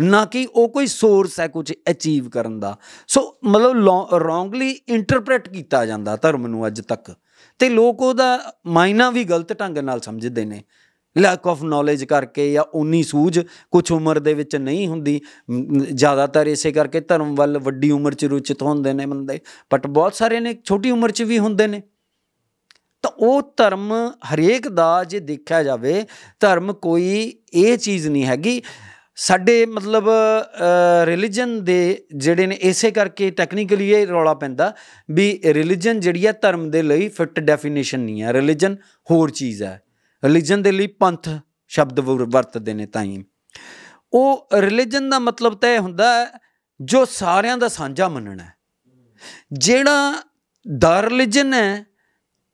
ਨਾ ਕਿ ਉਹ ਕੋਈ ਸੋਰਸ ਹੈ ਕੁਝ ਅਚੀਵ ਕਰਨ ਦਾ। ਸੋ ਮਤਲਬ ਰੋਂਗਲੀ ਇੰਟਰਪ੍ਰੀਟ ਕੀਤਾ ਜਾਂਦਾ ਧਰਮ ਨੂੰ ਅੱਜ ਤੱਕ। ਤੇ ਲੋਕ ਉਹਦਾ ਮਾਇਨਾ ਵੀ ਗਲਤ ਢੰਗ ਨਾਲ ਸਮਝਦੇ ਨੇ। ਲੈਕ ਆਫ ਨੌਲੇਜ ਕਰਕੇ ਜਾਂ ਉਨੀ ਸੂਝ ਕੁਝ ਉਮਰ ਦੇ ਵਿੱਚ ਨਹੀਂ ਹੁੰਦੀ ਜ਼ਿਆਦਾਤਰ ਇਸੇ ਕਰਕੇ ਧਰਮ ਵੱਲ ਵੱਡੀ ਉਮਰ 'ਚ ਰੁਚਿਤ ਹੁੰਦੇ ਨੇ ਬੰਦੇ ਬਟ ਬਹੁਤ ਸਾਰੇ ਨੇ ਛੋਟੀ ਉਮਰ 'ਚ ਵੀ ਹੁੰਦੇ ਨੇ। ਤਾਂ ਉਹ ਧਰਮ ਹਰੇਕ ਦਾ ਜੇ ਦੇਖਿਆ ਜਾਵੇ, ਧਰਮ ਕੋਈ ਇਹ ਚੀਜ਼ ਨਹੀਂ ਹੈਗੀ। ਸਾਡੇ ਮਤਲਬ ਰਿਲੀਜਨ ਦੇ ਜਿਹੜੇ ਨੇ ਇਸੇ ਕਰਕੇ ਟੈਕਨੀਕਲੀ ਇਹ ਰੌਲਾ ਪੈਂਦਾ ਵੀ ਰਿਲੀਜਨ ਜਿਹੜੀ ਹੈ ਧਰਮ ਦੇ ਲਈ ਫਿੱਟ ਡੈਫੀਨੇਸ਼ਨ ਨਹੀਂ ਹੈ ਰਿਲੀਜਨ ਹੋਰ ਚੀਜ਼ ਹੈ ਰਿਲੀਜਨ ਦੇ ਲਈ ਪੰਥ ਸ਼ਬਦ ਵਰਤਦੇ ਨੇ ਤਾਂ ਹੀ। ਉਹ ਰਿਲੀਜਨ ਦਾ ਮਤਲਬ ਤਾਂ ਇਹ ਹੁੰਦਾ ਹੈ, ਜੋ ਸਾਰਿਆਂ ਦਾ ਸਾਂਝਾ ਮੰਨਣਾ ਹੈ। ਜਿਹੜਾ ਦਾ ਰਿਲੀਜਨ ਹੈ,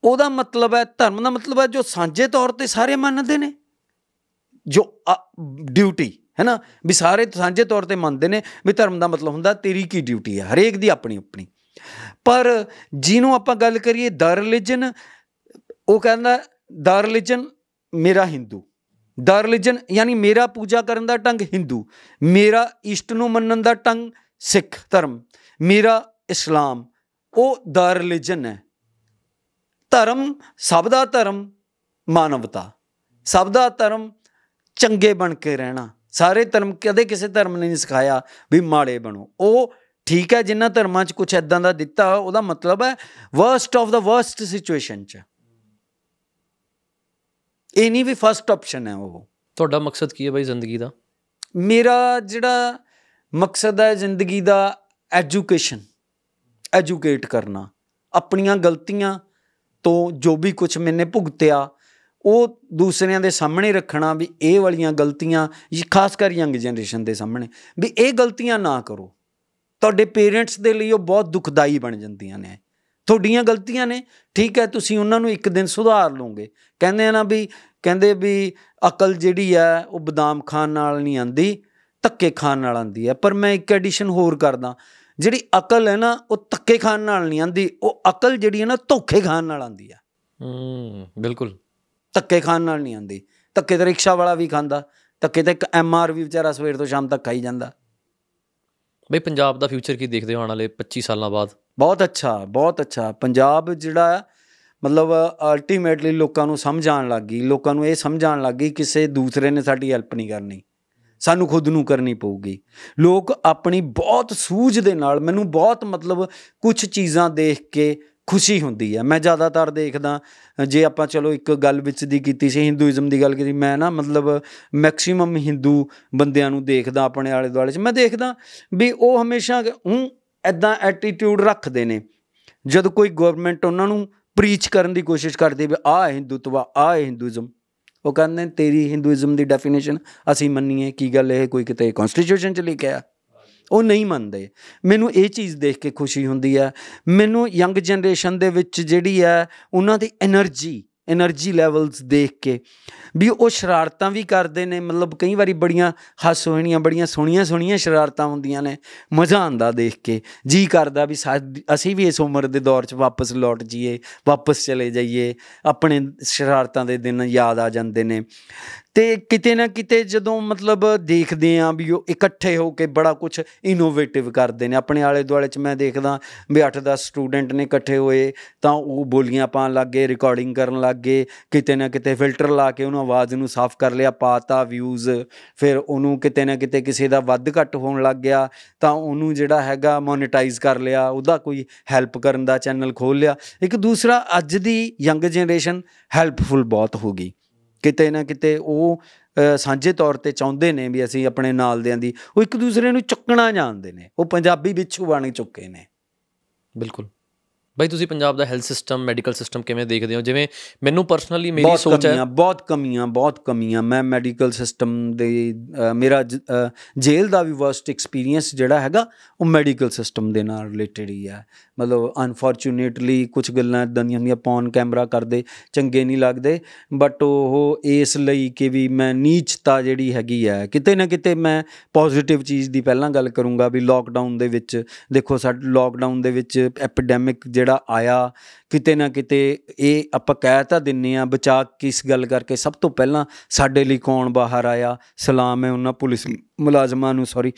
ਉਹਦਾ ਮਤਲਬ ਹੈ, ਧਰਮ ਦਾ ਮਤਲਬ ਹੈ ਜੋ ਸਾਂਝੇ ਤੌਰ ਤੇ ਸਾਰੇ ਮੰਨਦੇ ਨੇ। ਜੋ ਡਿਊਟੀ ਹੈ ਨਾ? ਵੀ ਸਾਰੇ ਸਾਂਝੇ ਤੌਰ ਤੇ ਮੰਨਦੇ ਨੇ, ਵੀ ਧਰਮ ਦਾ ਮਤਲਬ ਹੁੰਦਾ, ਤੇਰੀ ਕੀ ਡਿਊਟੀ ਹੈ? ਹਰੇਕ ਦੀ ਆਪਣੀ ਆਪਣੀ। ਪਰ ਜਿਹਨੂੰ ਆਪਾਂ ਗੱਲ ਕਰੀਏ ਦਾ ਰਿਲੀਜਨ ਉਹ ਕਹਿੰਦਾ, ਦਾ ਰਿਲੀਜਨ ਮੇਰਾ ਹਿੰਦੂ। ਦਾ ਰਿਲੀਜਨ ਯਾਨੀ ਮੇਰਾ ਪੂਜਾ ਕਰਨ ਦਾ ਢੰਗ ਹਿੰਦੂ। ਮੇਰਾ ਇਸ਼ਟ ਨੂੰ ਮੰਨਣ ਦਾ ਢੰਗ ਸਿੱਖ ਧਰਮ। ਮੇਰਾ ਇਸਲਾਮ, ਉਹ ਦਾ ਰਿਲੀਜਨ ਹੈ। ਧਰਮ ਸਭ ਦਾ ਧਰਮ, ਮਾਨਵਤਾ। ਸਭ ਦਾ ਧਰਮ ਚੰਗੇ ਬਣ ਕੇ ਰਹਿਣਾ। ਸਾਰੇ ਧਰਮ ਕਦੇ ਕਿਸੇ ਧਰਮ ਨੇ ਨਹੀਂ ਸਿਖਾਇਆ ਵੀ ਮਾੜੇ ਬਣੋ। ਉਹ ਠੀਕ ਹੈ, ਜਿੰਨਾ ਧਰਮਾਂ 'ਚ ਕੁਝ ਐਦਾਂ ਦਾ ਦਿੱਤਾ ਉਹਦਾ ਮਤਲਬ ਹੈ worst of the worst situation 'ਚ। ਇਹ ਨਹੀਂ ਵੀ ਫਸਟ ਆਪਸ਼ਨ ਹੈ ਉਹ। ਤੁਹਾਡਾ ਮਕਸਦ ਕੀ ਹੈ ਬਾਈ ਜ਼ਿੰਦਗੀ ਦਾ? ਮੇਰਾ ਜਿਹੜਾ ਮਕਸਦ ਹੈ ਜ਼ਿੰਦਗੀ ਦਾ ਐਜੂਕੇਸ਼ਨ ਐਜੂਕੇਟ ਕਰਨਾ। ਆਪਣੀਆਂ ਗਲਤੀਆਂ ਤੋਂ ਜੋ ਵੀ ਕੁਝ ਮੈਨੇ ਭੁਗਤਿਆ ਉਹ ਦੂਸਰਿਆਂ ਦੇ ਸਾਹਮਣੇ ਰੱਖਣਾ ਵੀ ਇਹ ਵਾਲੀਆਂ ਗਲਤੀਆਂ ਖਾਸ ਕਰ ਯੰਗ ਜਨਰੇਸ਼ਨ ਦੇ ਸਾਹਮਣੇ ਵੀ ਇਹ ਗਲਤੀਆਂ ਨਾ ਕਰੋ। ਤੁਹਾਡੇ ਪੇਰੈਂਟਸ ਦੇ ਲਈ ਉਹ ਬਹੁਤ ਦੁਖਦਾਈ ਬਣ ਜਾਂਦੀਆਂ ਨੇ। ਤੁਹਾਡੀਆਂ ਗਲਤੀਆਂ ਨੇ ਠੀਕ ਹੈ ਤੁਸੀਂ ਉਹਨਾਂ ਨੂੰ ਇੱਕ ਦਿਨ ਸੁਧਾਰ ਲਓਗੇ। ਕਹਿੰਦੇ ਆ ਨਾ ਵੀ ਕਹਿੰਦੇ ਵੀ ਅਕਲ ਜਿਹੜੀ ਹੈ ਉਹ ਬਦਾਮ ਖਾਣ ਨਾਲ ਨਹੀਂ ਆਂਦੀ ਧੱਕੇ ਖਾਣ ਨਾਲ ਆਂਦੀ ਹੈ। ਪਰ ਮੈਂ ਇੱਕ ਐਡੀਸ਼ਨ ਹੋਰ ਕਰਦਾ ਜਿਹੜੀ ਅਕਲ ਹੈ ਨਾ ਉਹ ਧੱਕੇ ਖਾਣ ਨਾਲ ਨਹੀਂ ਆਂਦੀ ਉਹ ਅਕਲ ਜਿਹੜੀ ਹੈ ਨਾ ਧੋਖੇ ਖਾਣ ਨਾਲ ਆਂਦੀ ਹੈ। ਹੂੰ ਬਿਲਕੁਲ। ਧੱਕੇ ਖਾਣ ਨਾਲ ਨਹੀਂ ਆਂਦੀ ਧੱਕੇ ਤੇ ਰਿਕਸ਼ਾ ਵਾਲਾ ਵੀ ਖਾਂਦਾ ਧੱਕੇ ਤੇ ਇੱਕ ਐਮਆਰ ਵੀ ਵਿਚਾਰਾ ਸਵੇਰ ਤੋਂ ਸ਼ਾਮ ਤੱਕ ਖਾਈ ਜਾਂਦਾ। ਬਈ ਪੰਜਾਬ ਦਾ ਫਿਊਚਰ ਕੀ ਦੇਖਦੇ ਹੋ ਆਉਣ ਵਾਲੇ 25 ਸਾਲਾਂ ਬਾਅਦ? ਬਹੁਤ ਅੱਛਾ ਬਹੁਤ ਅੱਛਾ। ਪੰਜਾਬ ਜਿਹੜਾ ਮਤਲਬ ਅਲਟੀਮੇਟਲੀ ਲੋਕਾਂ ਨੂੰ ਸਮਝ ਆਉਣ ਲੱਗ ਗਈ। ਲੋਕਾਂ ਨੂੰ ਇਹ ਸਮਝ ਆਉਣ ਲੱਗ ਗਈ ਕਿਸੇ ਦੂਸਰੇ ਨੇ ਸਾਡੀ ਹੈਲਪ ਨਹੀਂ ਕਰਨੀ। ਸਾਨੂੰ ਖੁਦ ਨੂੰ ਕਰਨੀ ਪਊਗੀ। ਲੋਕ ਆਪਣੀ ਬਹੁਤ ਸੂਝ ਦੇ ਨਾਲ, ਮੈਨੂੰ ਬਹੁਤ ਮਤਲਬ ਕੁਝ ਚੀਜ਼ਾਂ ਦੇਖ ਕੇ ਖੁਸ਼ੀ ਹੁੰਦੀ ਹੈ ਮੈਂ ਜ਼ਿਆਦਾਤਰ ਦੇਖਦਾ, ਜੇ ਆਪਾਂ ਚਲੋ ਇੱਕ ਗੱਲ ਵਿੱਚ ਦੀ ਕੀਤੀ ਸੀ, ਹਿੰਦੂਇਜ਼ਮ ਦੀ ਗੱਲ ਕੀਤੀ, ਮੈਂ ਨਾ ਮਤਲਬ ਮੈਕਸਿਮਮ ਹਿੰਦੂ ਬੰਦਿਆਂ ਨੂੰ ਦੇਖਦਾ ਆਪਣੇ ਆਲੇ ਦੁਆਲੇ 'ਚ। ਮੈਂ ਦੇਖਦਾ ਵੀ ਉਹ ਹਮੇਸ਼ਾ ਹੂੰ ਐਦਾਂ ਐਟੀਟਿਊਡ ਰੱਖਦੇ ਨੇ। ਜਦ ਕੋਈ ਗਵਰਨਮੈਂਟ ਉਹਨਾਂ ਨੂੰ ਪ੍ਰੀਚ ਕਰਨ ਦੀ ਕੋਸ਼ਿਸ਼ ਕਰਦੀ ਵੀ ਆਹ ਹਿੰਦੂਤਵਾ, ਆਹ ਹਿੰਦੂਇਜ਼ਮ। ਉਹ ਕਹਿੰਦੇ ਨੇ, ਤੇਰੀ ਹਿੰਦੂਇਜ਼ਮ ਦੀ ਡੈਫੀਨੇਸ਼ਨ ਅਸੀਂ ਮੰਨੀਏ, ਕੀ ਗੱਲ ਇਹ ਕੋਈ ਕਿਤੇ ਕਨਸਟੀਟਿਊਸ਼ਨ 'ਚ ਲਿਖਿਆ? ਉਹ ਨਹੀਂ ਮੰਨਦੇ। ਮੈਨੂੰ ਇਹ ਚੀਜ਼ ਦੇਖ ਕੇ ਖੁਸ਼ੀ ਹੁੰਦੀ ਹੈ ਮੈਨੂੰ ਯੰਗ ਜਨਰੇਸ਼ਨ ਦੇ ਵਿੱਚ ਜਿਹੜੀ ਹੈ ਉਹਨਾਂ ਦੀ એનર્ਜੀ એનર્ਜੀ ਲੈਵਲਸ ਦੇਖ ਕੇ ਵੀ ਉਹ ਸ਼ਰਾਰਤਾਂ ਵੀ ਕਰਦੇ ਨੇ। ਮਤਲਬ ਕਈ ਵਾਰੀ ਬੜੀਆਂ ਹਾਸ ਹੋਣੀਆਂ, ਬੜੀਆਂ ਸੋਹਣੀਆਂ ਸੋਹਣੀਆਂ ਸ਼ਰਾਰਤਾਂ ਹੁੰਦੀਆਂ ਨੇ। ਮਜ਼ਾ ਆਂਦਾ ਦੇਖ ਕੇ। ਜੀ ਕਰਦਾ ਵੀ ਅਸੀਂ ਵੀ ਇਸ ਉਮਰ ਦੇ ਦੌਰ 'ਚ ਵਾਪਸ ਲੌਟ ਜਾਈਏ, ਵਾਪਸ ਚਲੇ ਜਾਈਏ। ਆਪਣੇ ਸ਼ਰਾਰਤਾਂ ਦੇ ਦਿਨ ਯਾਦ ਆ ਜਾਂਦੇ ਨੇ। ਤੇ ਕਿਤੇ ਨਾ ਕਿਤੇ ਜਦੋਂ ਮਤਲਬ ਦੇਖਦੇ ਆਂ ਵੀ ਉਹ ਇਕੱਠੇ ਹੋ ਕੇ ਬੜਾ ਕੁਝ ਇਨੋਵੇਟਿਵ ਕਰਦੇ ਨੇ। ਆਪਣੇ ਆਲੇ ਦੁਆਲੇ 'ਚ ਮੈਂ ਦੇਖਦਾ ਵੀ 8-10 ਸਟੂਡੈਂਟ ਨੇ ਇਕੱਠੇ ਹੋਏ, ਤਾਂ ਉਹ ਬੋਲੀਆਂ ਪਾਣ ਲੱਗੇ ਰਿਕਾਰਡਿੰਗ ਕਰਨ ਲੱਗੇ ਕਿਤੇ ਨਾ ਕਿਤੇ ਫਿਲਟਰ ਲਾ ਕੇ ਉਹਨੂੰ ਆਵਾਜ਼ ਨੂੰ ਸਾਫ਼ ਕਰ ਲਿਆ, ਪਾਤਾ ਵਿਊਜ਼ ਫਿਰ ਉਹਨੂੰ ਕਿਤੇ ਨਾ ਕਿਤੇ ਕਿਸੇ ਦਾ ਵੱਧ ਘੱਟ ਹੋਣ ਲੱਗ ਗਿਆ, ਤਾਂ ਉਹਨੂੰ ਜਿਹੜਾ ਹੈਗਾ ਮੋਨੇਟਾਈਜ਼ ਕਰ ਲਿਆ, ਉਹਦਾ ਕੋਈ ਹੈਲਪ ਕਰਨ ਦਾ ਚੈਨਲ ਖੋਲ ਲਿਆ। ਇੱਕ ਦੂਸਰਾ ਅੱਜ ਦੀ ਯੰਗ ਜਨਰੇਸ਼ਨ ਹੈਲਪਫੁਲ ਬਹੁਤ ਹੋ ਗਈ। ਕਿਤੇ ਨਾ ਕਿਤੇ ਉਹ ਸਾਂਝੇ ਤੌਰ ਤੇ ਚਾਹੁੰਦੇ ਨੇ ਵੀ ਅਸੀਂ ਆਪਣੇ ਨਾਲ ਦਿਆਂ ਦੀ, ਉਹ ਇੱਕ ਦੂਸਰੇ ਨੂੰ ਚੱਕਣਾ ਜਾਣਦੇ ਨੇ, ਉਹ ਪੰਜਾਬੀ ਵਿਛੂ ਬਣ ਚੁੱਕੇ ਨੇ। ਬਿਲਕੁਲ। ਬਾਈ ਤੁਸੀਂ ਪੰਜਾਬ ਦਾ ਹੈਲਥ ਸਿਸਟਮ ਮੈਡੀਕਲ ਸਿਸਟਮ ਕਿਵੇਂ ਦੇਖਦੇ ਹੋ? ਜਿਵੇਂ ਮੈਨੂੰ ਪਰਸਨਲੀ ਮੇਰੀ ਸੋਚ ਹੈ ਬਹੁਤ ਕਮੀਆਂ ਬਹੁਤ ਕਮੀਆਂ। ਮੈਂ ਮੈਡੀਕਲ ਸਿਸਟਮ ਦੇ ਮੇਰਾ ਜੇਲ੍ਹ ਦਾ ਵੀ ਵਰਸਟ ਐਕਸਪੀਰੀਅੰਸ ਜਿਹੜਾ ਹੈਗਾ ਉਹ ਮੈਡੀਕਲ ਸਿਸਟਮ ਦੇ ਨਾਲ ਰਿਲੇਟਡ ਹੀ ਹੈ। ਮਤਲਬ ਅਨਫੋਰਚੂਨੇਟਲੀ ਕੁਝ ਗੱਲਾਂ ਇਦਾਂ ਦੀਆਂ ਹੁੰਦੀਆਂ ਪੌਨ ਕੈਮਰਾ ਕਰਦੇ ਚੰਗੇ ਨਹੀਂ ਲੱਗਦੇ। ਬਟ ਉਹ ਇਸ ਲਈ ਕਿ ਵੀ ਮੈਂ ਨੀਚਤਾ ਜਿਹੜੀ ਹੈਗੀ ਹੈ ਕਿਤੇ ਨਾ ਕਿਤੇ ਮੈਂ ਪੋਜ਼ਿਟਿਵ ਚੀਜ਼ ਦੀ ਪਹਿਲਾਂ ਗੱਲ ਕਰੂੰਗਾ ਵੀ ਲੋਕਡਾਊਨ ਦੇ ਵਿੱਚ ਦੇਖੋ ਸਾਡੇ ਲੋਕਡਾਊਨ ਦੇ ਵਿੱਚ ਐਪੀਡੈਮਿਕ ਜਿਹੜਾ ਆਇਆ, ਕਿਤੇ ਨਾ ਕਿਤੇ ਇਹ ਆਪਾਂ ਕਹਿ ਤਾਂ ਦਿੰਨੇ ਆ, ਬਚਾ ਕਿਸ ਗੱਲ ਕਰਕੇ ਸਭ ਤੋਂ ਪਹਿਲਾਂ ਸਾਡੇ ਲਈ ਕੌਣ ਬਾਹਰ ਆਇਆ? ਸਲਾਮ ਹੈ ਉਹਨਾਂ ਪੁਲਿਸ ਮੁਲਾਜ਼ਮਾਂ ਨੂੰ ਸੌਰੀ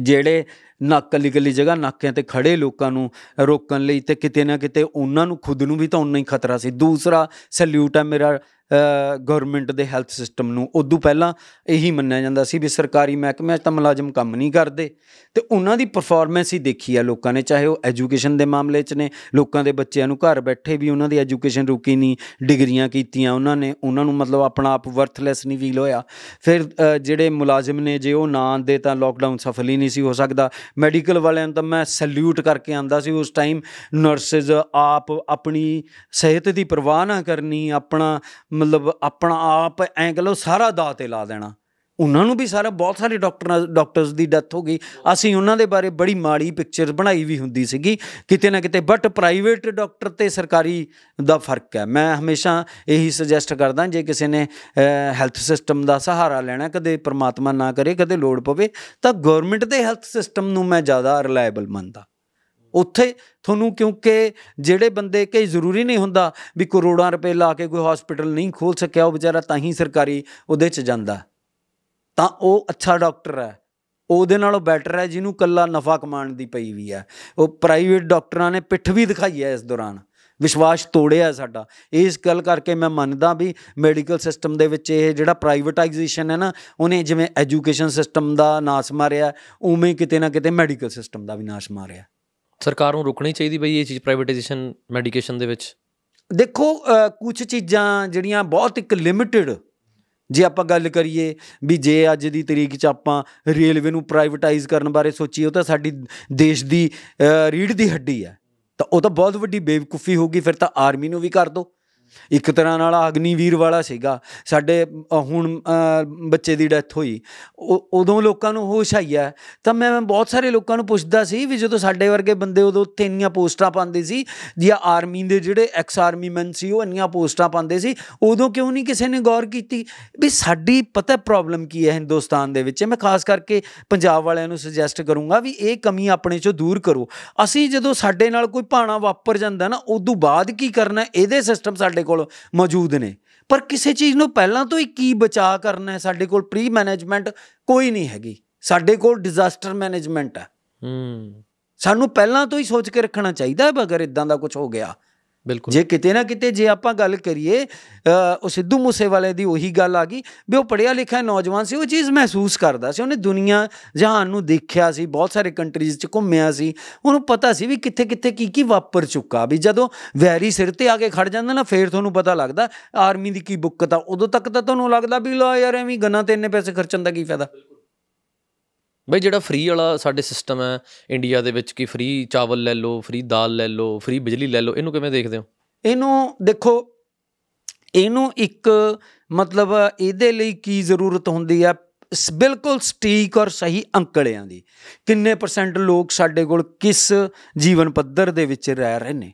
ਜਿਹੜੇ ਨੱਕ, ਕੱਲੀ ਕੱਲੀ ਜਗ੍ਹਾ ਨਾਕਿਆਂ ਤੇ ਖੜੇ ਲੋਕਾਂ ਨੂੰ ਰੋਕਣ ਲਈ ਤੇ ਕਿਤੇ ਨਾ ਕਿਤੇ ਉਹਨਾਂ ਨੂੰ ਖੁਦ ਨੂੰ ਵੀ ਤਾਂ ਉਨਾ ਹੀ ਖਤਰਾ ਸੀ। ਦੂਸਰਾ ਸੈਲੂਟ ਹੈ ਮੇਰਾ ਗਵਰਨਮੈਂਟ ਦੇ ਹੈਲਥ ਸਿਸਟਮ ਨੂੰ। ਉਦੋਂ ਪਹਿਲਾਂ ਇਹੀ ਮੰਨਿਆ ਜਾਂਦਾ ਸੀ ਵੀ ਸਰਕਾਰੀ ਮਹਿਕਮੇ 'ਚ ਤਾਂ ਮੁਲਾਜ਼ਮ ਕੰਮ ਨਹੀਂ ਕਰਦੇ। ਤੇ ਉਹਨਾਂ ਦੀ ਪਰਫਾਰਮੈਂਸ ਹੀ ਦੇਖੀ ਆ ਲੋਕਾਂ ਨੇ, ਚਾਹੇ ਉਹ ਐਜੂਕੇਸ਼ਨ ਦੇ ਮਾਮਲੇ 'ਚ ਨੇ, ਲੋਕਾਂ ਦੇ ਬੱਚਿਆਂ ਨੂੰ ਘਰ ਬੈਠੇ ਵੀ ਉਹਨਾਂ ਦੀ ਐਜੂਕੇਸ਼ਨ ਰੁਕੀ ਨਹੀਂ, ਡਿਗਰੀਆਂ ਕੀਤੀਆਂ ਉਹਨਾਂ ਨੇ, ਉਹਨਾਂ ਨੂੰ ਮਤਲਬ ਆਪਣਾ ਆਪ ਵਰਥਲੈਸ ਨਹੀਂ ਫੀਲ ਹੋਇਆ। ਫਿਰ ਜਿਹੜੇ ਮੁਲਾਜ਼ਮ ਨੇ, ਜੇ ਉਹ ਨਾ ਆਂਦੇ ਤਾਂ ਲੋਕਡਾਊਨ ਸਫਲ ਹੀ ਨਹੀਂ ਸੀ ਹੋ ਸਕਦਾ। ਮੈਡੀਕਲ ਵਾਲਿਆਂ ਨੂੰ ਤਾਂ ਮੈਂ ਸੈਲੂਟ ਕਰਕੇ ਆਂਦਾ ਸੀ ਉਸ ਟਾਈਮ ਨਰਸਸ ਆਪ ਆਪਣੀ ਸਿਹਤ ਦੀ ਪਰਵਾਹ ਨਾ ਕਰਨੀ, ਆਪਣਾ ਮਤਲਬ ਆਪਣਾ ਆਪ ਐਂ ਕਹ ਲੋ ਸਾਰਾ ਦਾਅ ਤੇ ਲਾ ਦੇਣਾ। ਉਹਨਾਂ ਨੂੰ ਵੀ ਸਾਰਾ ਬਹੁਤ ਸਾਰੇ ਡਾਕਟਰਾਂ ਡਾਕਟਰਸ ਦੀ ਡੈਥ ਹੋ ਗਈ। ਅਸੀਂ ਉਹਨਾਂ ਦੇ ਬਾਰੇ ਬੜੀ ਮਾੜੀ ਪਿਕਚਰ ਬਣਾਈ ਵੀ ਹੁੰਦੀ ਸੀਗੀ। ਕਿਤੇ ਨਾ ਕਿਤੇ ਬਟ ਪ੍ਰਾਈਵੇਟ ਡਾਕਟਰ ਤੇ ਸਰਕਾਰੀ ਦਾ ਫ਼ਰਕ ਹੈ। ਮੈਂ ਹਮੇਸ਼ਾ ਇਹੀ ਸੁਜੈਸਟ ਕਰਦਾ, ਜੇ ਕਿਸੇ ਨੇ ਹੈਲਥ ਸਿਸਟਮ ਦਾ ਸਹਾਰਾ ਲੈਣਾ, ਕਦੇ ਪ੍ਰਮਾਤਮਾ ਨਾ ਕਰੇ, ਕਦੇ ਲੋੜ ਪਵੇ, ਤਾਂ ਗਵਰਨਮੈਂਟ ਦੇ ਹੈਲਥ ਸਿਸਟਮ ਨੂੰ ਮੈਂ ਜ਼ਿਆਦਾ ਰਿਲਾਇਬਲ ਮੰਨਦਾ। ਉੱਥੇ ਤੁਹਾਨੂੰ ਕਿਉਂਕਿ ਜਿਹੜੇ ਬੰਦੇ ਕਈ ਜ਼ਰੂਰੀ ਨਹੀਂ ਹੁੰਦਾ ਵੀ ਕਰੋੜਾਂ ਰੁਪਏ ਲਾ ਕੇ ਕੋਈ ਹਸਪੀਟਲ ਨਹੀਂ ਖੋਲ ਸਕਿਆ, ਉਹ ਵਿਚਾਰਾ ਤਾਂ ਹੀ ਸਰਕਾਰੀ ਉਹਦੇ 'ਚ ਜਾਂਦਾ। ਤਾਂ ਉਹ ਅੱਛਾ ਡਾਕਟਰ ਹੈ। ਉਹਦੇ ਨਾਲੋਂ ਬੈਟਰ ਹੈ, ਜਿਹਨੂੰ ਕੱਲਾ ਨਫਾ ਕਮਾਉਣ ਦੀ ਪਈ ਵੀ ਹੈ। ਉਹ ਪ੍ਰਾਈਵੇਟ ਡਾਕਟਰਾਂ ਨੇ ਪਿੱਠ ਵੀ ਦਿਖਾਈ ਹੈ ਇਸ ਦੌਰਾਨ। ਵਿਸ਼ਵਾਸ ਤੋੜਿਆ ਸਾਡਾ। ਇਸ ਗੱਲ ਕਰਕੇ ਮੈਂ ਮੰਨਦਾ ਵੀ ਮੈਡੀਕਲ ਸਿਸਟਮ ਦੇ ਵਿੱਚ ਇਹ ਜਿਹੜਾ ਪ੍ਰਾਈਵੇਟਾਈਜੇਸ਼ਨ ਹੈ ਨਾ, ਉਹਨੇ ਜਿਵੇਂ ਐਜੂਕੇਸ਼ਨ ਸਿਸਟਮ ਦਾ ਨਾਸ ਮਾਰਿਆ, ਉਵੇਂ ਕਿਤੇ ਨਾ ਕਿਤੇ ਮੈਡੀਕਲ ਸਿਸਟਮ ਦਾ ਵੀ ਨਾਸ ਮਾਰਿਆ। ਸਰਕਾਰ ਨੂੰ ਰੁਕਣੀ ਚਾਹੀਦੀ ਬਈ ਇਹ ਚੀਜ਼ ਪ੍ਰਾਈਵੇਟਾਈਜੇਸ਼ਨ ਮੈਡੀਕੇਸ਼ਨ ਦੇ ਵਿੱਚ? ਦੇਖੋ ਕੁਝ ਚੀਜ਼ਾਂ ਜਿਹੜੀਆਂ ਬਹੁਤ ਇੱਕ ਲਿਮਿਟਿਡ ਜੇ ਆਪਾਂ ਗੱਲ ਕਰੀਏ ਵੀ ਜੇ ਅੱਜ ਦੀ ਤਰੀਕ 'ਚ ਆਪਾਂ ਰੇਲਵੇ ਨੂੰ ਪ੍ਰਾਈਵੇਟਾਈਜ਼ ਕਰਨ ਬਾਰੇ ਸੋਚੀਏ, ਉਹ ਤਾਂ ਸਾਡੀ ਦੇਸ਼ ਦੀ ਰੀੜ ਦੀ ਹੱਡੀ ਹੈ। ਤਾਂ ਉਹ ਤਾਂ ਬਹੁਤ ਵੱਡੀ ਬੇਵਕੂਫੀ ਹੋਗੀ ਫਿਰ ਤਾਂ ਆਰਮੀ ਨੂੰ ਵੀ ਕਰ ਦੋ। ਇੱਕ ਤਰ੍ਹਾਂ ਨਾਲ ਅਗਨੀਵੀਰ ਵਾਲਾ ਸੀਗਾ। ਸਾਡੇ ਹੁਣ ਬੱਚੇ ਦੀ ਡੈਥ ਹੋਈ। ਉਦੋਂ ਲੋਕਾਂ ਨੂੰ ਹੋਸ਼ ਆਇਆ ਤਾਂ ਮੈਂ ਬਹੁਤ ਸਾਰੇ ਲੋਕਾਂ ਨੂੰ ਪੁੱਛਦਾ ਸੀ ਵੀ ਜਦੋਂ ਸਾਡੇ ਵਰਗੇ ਬੰਦੇ ਉਦੋਂ ਉੱਥੇ ਇੰਨੀਆਂ ਪੋਸਟਾਂ ਪਾਉਂਦੇ ਸੀ, ਜਾਂ ਆਰਮੀ ਦੇ ਜਿਹੜੇ ਐਕਸ ਆਰਮੀ ਮੈਨ ਸੀ, ਉਹ ਇੰਨੀਆਂ ਪੋਸਟਾਂ ਪਾਉਂਦੇ ਸੀ, ਉਦੋਂ ਕਿਉਂ ਨਹੀਂ ਕਿਸੇ ਨੇ ਗੌਰ ਕੀਤੀ? ਵੀ ਸਾਡੀ ਪਤਾ ਪ੍ਰੋਬਲਮ ਕੀ ਹੈ ਹਿੰਦੁਸਤਾਨ ਦੇ ਵਿੱਚ? ਮੈਂ ਖਾਸ ਕਰਕੇ ਪੰਜਾਬ ਵਾਲਿਆਂ ਨੂੰ ਸੁਜੈਸਟ ਕਰੂੰਗਾ ਵੀ ਇਹ ਕਮੀ ਆਪਣੇ ਚੋਂ ਦੂਰ ਕਰੋ। ਅਸੀਂ ਜਦੋਂ ਸਾਡੇ ਨਾਲ ਕੋਈ ਭਾਣਾ ਵਾਪਰ ਜਾਂਦਾ ਨਾ, ਉਦੋਂ ਬਾਅਦ ਕੀ ਕਰਨਾ? ਇਹਦੇ ਸਿਸਟਮ ਸਾਡੇ ਸਾਡੇ ਕੋਲ ਮੌਜੂਦ ਨੇ। ਪਰ ਕਿਸੇ ਚੀਜ਼ ਨੂੰ ਪਹਿਲਾਂ ਤੋਂ ਹੀ ਕੀ ਬਚਾ ਕਰਨਾ ਹੈ ਸਾਡੇ ਕੋਲ ਪ੍ਰੀ ਮੈਨੇਜਮੈਂਟ ਕੋਈ ਨਹੀਂ ਹੈਗੀ। ਸਾਡੇ ਕੋਲ ਡਿਜ਼ਾਸਟਰ ਮੈਨੇਜਮੈਂਟ ਹੈ। ਹੂੰ। ਸਾਨੂੰ ਪਹਿਲਾਂ ਤੋਂ ਹੀ ਸੋਚ ਕੇ ਰੱਖਣਾ ਚਾਹੀਦਾ ਹੈ ਅਗਰ ਇਦਾਂ ਦਾ ਕੁਝ ਹੋ ਗਿਆ ਜੇ ਕਿਤੇ ਨਾ ਕਿਤੇ ਜੇ ਆਪਾਂ ਗੱਲ ਕਰੀਏ ਅ, ਉਹ ਸਿੱਧੂ ਮੂਸੇਵਾਲੇ ਦੀ ਉਹੀ ਗੱਲ ਆ ਗਈ ਵੀ ਉਹ ਪੜ੍ਹਿਆ ਲਿਖਿਆ ਨੌਜਵਾਨ ਸੀ ਉਹ ਚੀਜ਼ ਮਹਿਸੂਸ ਕਰਦਾ ਸੀ। ਉਹਨੇ ਦੁਨੀਆ ਜਹਾਨ ਨੂੰ ਦੇਖਿਆ ਸੀ ਬਹੁਤ ਸਾਰੇ ਕੰਟਰੀਜ਼ 'ਚ ਘੁੰਮਿਆ ਸੀ। ਉਹਨੂੰ ਪਤਾ ਸੀ ਵੀ ਕਿੱਥੇ ਕਿੱਥੇ ਕੀ ਕੀ ਵਾਪਰ ਚੁੱਕਾ ਵੀ ਜਦੋਂ ਵੈਰੀ ਸਿਰ ਤੇ ਆ ਕੇ ਖੜ ਜਾਂਦਾ ਨਾ ਫੇਰ ਤੁਹਾਨੂੰ ਪਤਾ ਲੱਗਦਾ ਆਰਮੀ ਦੀ ਕੀ ਬੁੱਕਤ ਆ ਉਦੋਂ ਤੱਕ ਤਾਂ ਤੁਹਾਨੂੰ ਲੱਗਦਾ ਵੀ ਲਾ ਯਾਰ ਐਵੇਂ ਗੰਨਾਂ ਤੇ ਇੰਨੇ ਪੈਸੇ ਖਰਚਣ ਦਾ ਕੀ ਫਾਇਦਾ? ਬਈ ਜਿਹੜਾ ਫ੍ਰੀ ਵਾਲਾ ਸਾਡੇ ਸਿਸਟਮ ਹੈ ਇੰਡੀਆ ਦੇ ਵਿੱਚ ਕਿ ਫ੍ਰੀ ਚਾਵਲ ਲੈ ਲਓ ਫ੍ਰੀ ਦਾਲ ਲੈ ਲਓ ਫ੍ਰੀ ਬਿਜਲੀ ਲੈ ਲਓ, ਇਹਨੂੰ ਕਿਵੇਂ ਦੇਖਦੇ ਹੋ? ਇਹਨੂੰ ਦੇਖੋ, ਇਹਨੂੰ ਇੱਕ ਮਤਲਬ ਇਹਦੇ ਲਈ ਕੀ ਜ਼ਰੂਰਤ ਹੁੰਦੀ ਆ? ਸ- ਬਿਲਕੁਲ ਸਟੀਕ ਔਰ ਸਹੀ ਅੰਕੜਿਆਂ ਦੀ। ਕਿੰਨੇ ਪਰਸੈਂਟ ਲੋਕ ਸਾਡੇ ਕੋਲ ਕਿਸ ਜੀਵਨ ਪੱਧਰ ਦੇ ਵਿੱਚ ਰਹਿ ਰਹੇ ਨੇ?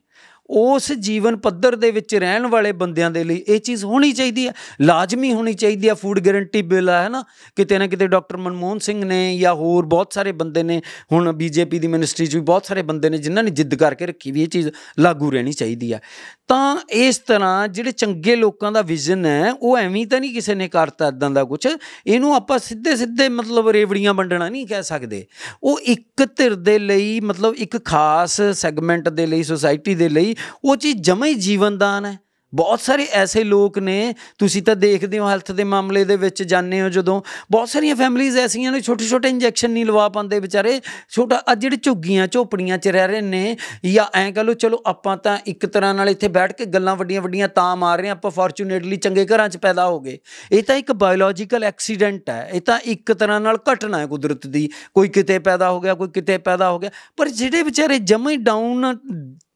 ਉਸ ਜੀਵਨ ਪੱਧਰ ਦੇ ਵਿੱਚ ਰਹਿਣ ਵਾਲੇ ਬੰਦਿਆਂ ਦੇ ਲਈ ਇਹ ਚੀਜ਼ ਹੋਣੀ ਚਾਹੀਦੀ ਹੈ, ਲਾਜ਼ਮੀ ਹੋਣੀ ਚਾਹੀਦੀ ਹੈ ਫੂਡ ਗਾਰੰਟੀ ਬਿੱਲ ਹੈ ਨਾ, ਕਿਤੇ ਨਾ ਕਿਤੇ ਡਾਕਟਰ ਮਨਮੋਹਨ ਸਿੰਘ ਨੇ ਜਾਂ ਹੋਰ ਬਹੁਤ ਸਾਰੇ ਬੰਦੇ ਨੇ, ਹੁਣ ਬੀਜੇਪੀ ਦੀ ਮਿਨਿਸਟਰੀ 'ਚ ਵੀ ਬਹੁਤ ਸਾਰੇ ਬੰਦੇ ਨੇ ਜਿਨ੍ਹਾਂ ਨੇ ਜਿੱਦ ਕਰਕੇ ਰੱਖੀ ਵੀ ਇਹ ਚੀਜ਼ ਲਾਗੂ ਰਹਿਣੀ ਚਾਹੀਦੀ ਹੈ। ਤਾਂ ਇਸ ਤਰ੍ਹਾਂ ਜਿਹੜੇ ਚੰਗੇ ਲੋਕਾਂ ਦਾ ਵਿਜ਼ਨ ਹੈ, ਉਹ ਐਵੇਂ ਤਾਂ ਨਹੀਂ ਕਿਸੇ ਨੇ ਕਰਤਾ ਇਦਾਂ ਦਾ ਕੁਝ ਇਹਨੂੰ ਆਪਾਂ ਸਿੱਧੇ ਸਿੱਧੇ ਮਤਲਬ ਰੇਵੜੀਆਂ ਵੰਡਣਾ ਨਹੀਂ ਕਹਿ ਸਕਦੇ। ਉਹ ਇੱਕ ਧਿਰ ਦੇ ਲਈ, ਮਤਲਬ ਇੱਕ ਖਾਸ ਸੈਗਮੈਂਟ ਦੇ ਲਈ ਸੋਸਾਇਟੀ ਦੇ ਲਈ, ਉਹ ਚੀਜ਼ ਜਮਾ ਹੀ ਜੀਵਨਦਾਨ ਹੈ। ਬਹੁਤ ਸਾਰੇ ਐਸੇ ਲੋਕ ਨੇ, ਤੁਸੀਂ ਤਾਂ ਦੇਖਦੇ ਹੋ ਹੈਲਥ ਦੇ ਮਾਮਲੇ ਦੇ ਵਿੱਚ ਜਾਂਦੇ ਹੋ ਜਦੋਂ, ਬਹੁਤ ਸਾਰੀਆਂ ਫੈਮਿਲੀਆਂ ਐਸੀਆਂ ਨੇ ਛੋਟੇ ਛੋਟੇ ਇੰਜੈਕਸ਼ਨ ਨਹੀਂ ਲਵਾ ਪਾਉਂਦੇ ਵਿਚਾਰੇ, ਛੋਟਾ, ਅੱਜ ਜਿਹੜੇ ਝੁੱਗੀਆਂ, ਝੋਪੜੀਆਂ 'ਚ ਰਹਿ ਰਹੇ ਨੇ, ਜਾਂ ਐਂ ਕਹ ਲਓ, ਚਲੋ ਆਪਾਂ ਤਾਂ ਇੱਕ ਤਰ੍ਹਾਂ ਨਾਲ ਇੱਥੇ ਬੈਠ ਕੇ ਗੱਲਾਂ ਵੱਡੀਆਂ ਵੱਡੀਆਂ ਤਾਂ ਮਾਰ ਰਹੇ ਹਾਂ, ਆਪਾਂ ਫੋਰਚੂਨੇਟਲੀ ਚੰਗੇ ਘਰਾਂ 'ਚ ਪੈਦਾ ਹੋ ਗਏ। ਇਹ ਤਾਂ ਇੱਕ ਬਾਇਓਲੋਜੀਕਲ ਐਕਸੀਡੈਂਟ ਹੈ, ਇਹ ਤਾਂ ਇੱਕ ਤਰ੍ਹਾਂ ਨਾਲ ਘਟਨਾ ਹੈ ਕੁਦਰਤ ਦੀ, ਕੋਈ ਕਿਤੇ ਪੈਦਾ ਹੋ ਗਿਆ, ਕੋਈ ਕਿਤੇ ਪੈਦਾ ਹੋ ਗਿਆ, ਪਰ ਜਿਹੜੇ ਵਿਚਾਰੇ ਜਮੇ ਹੀ ਡਾਊਨ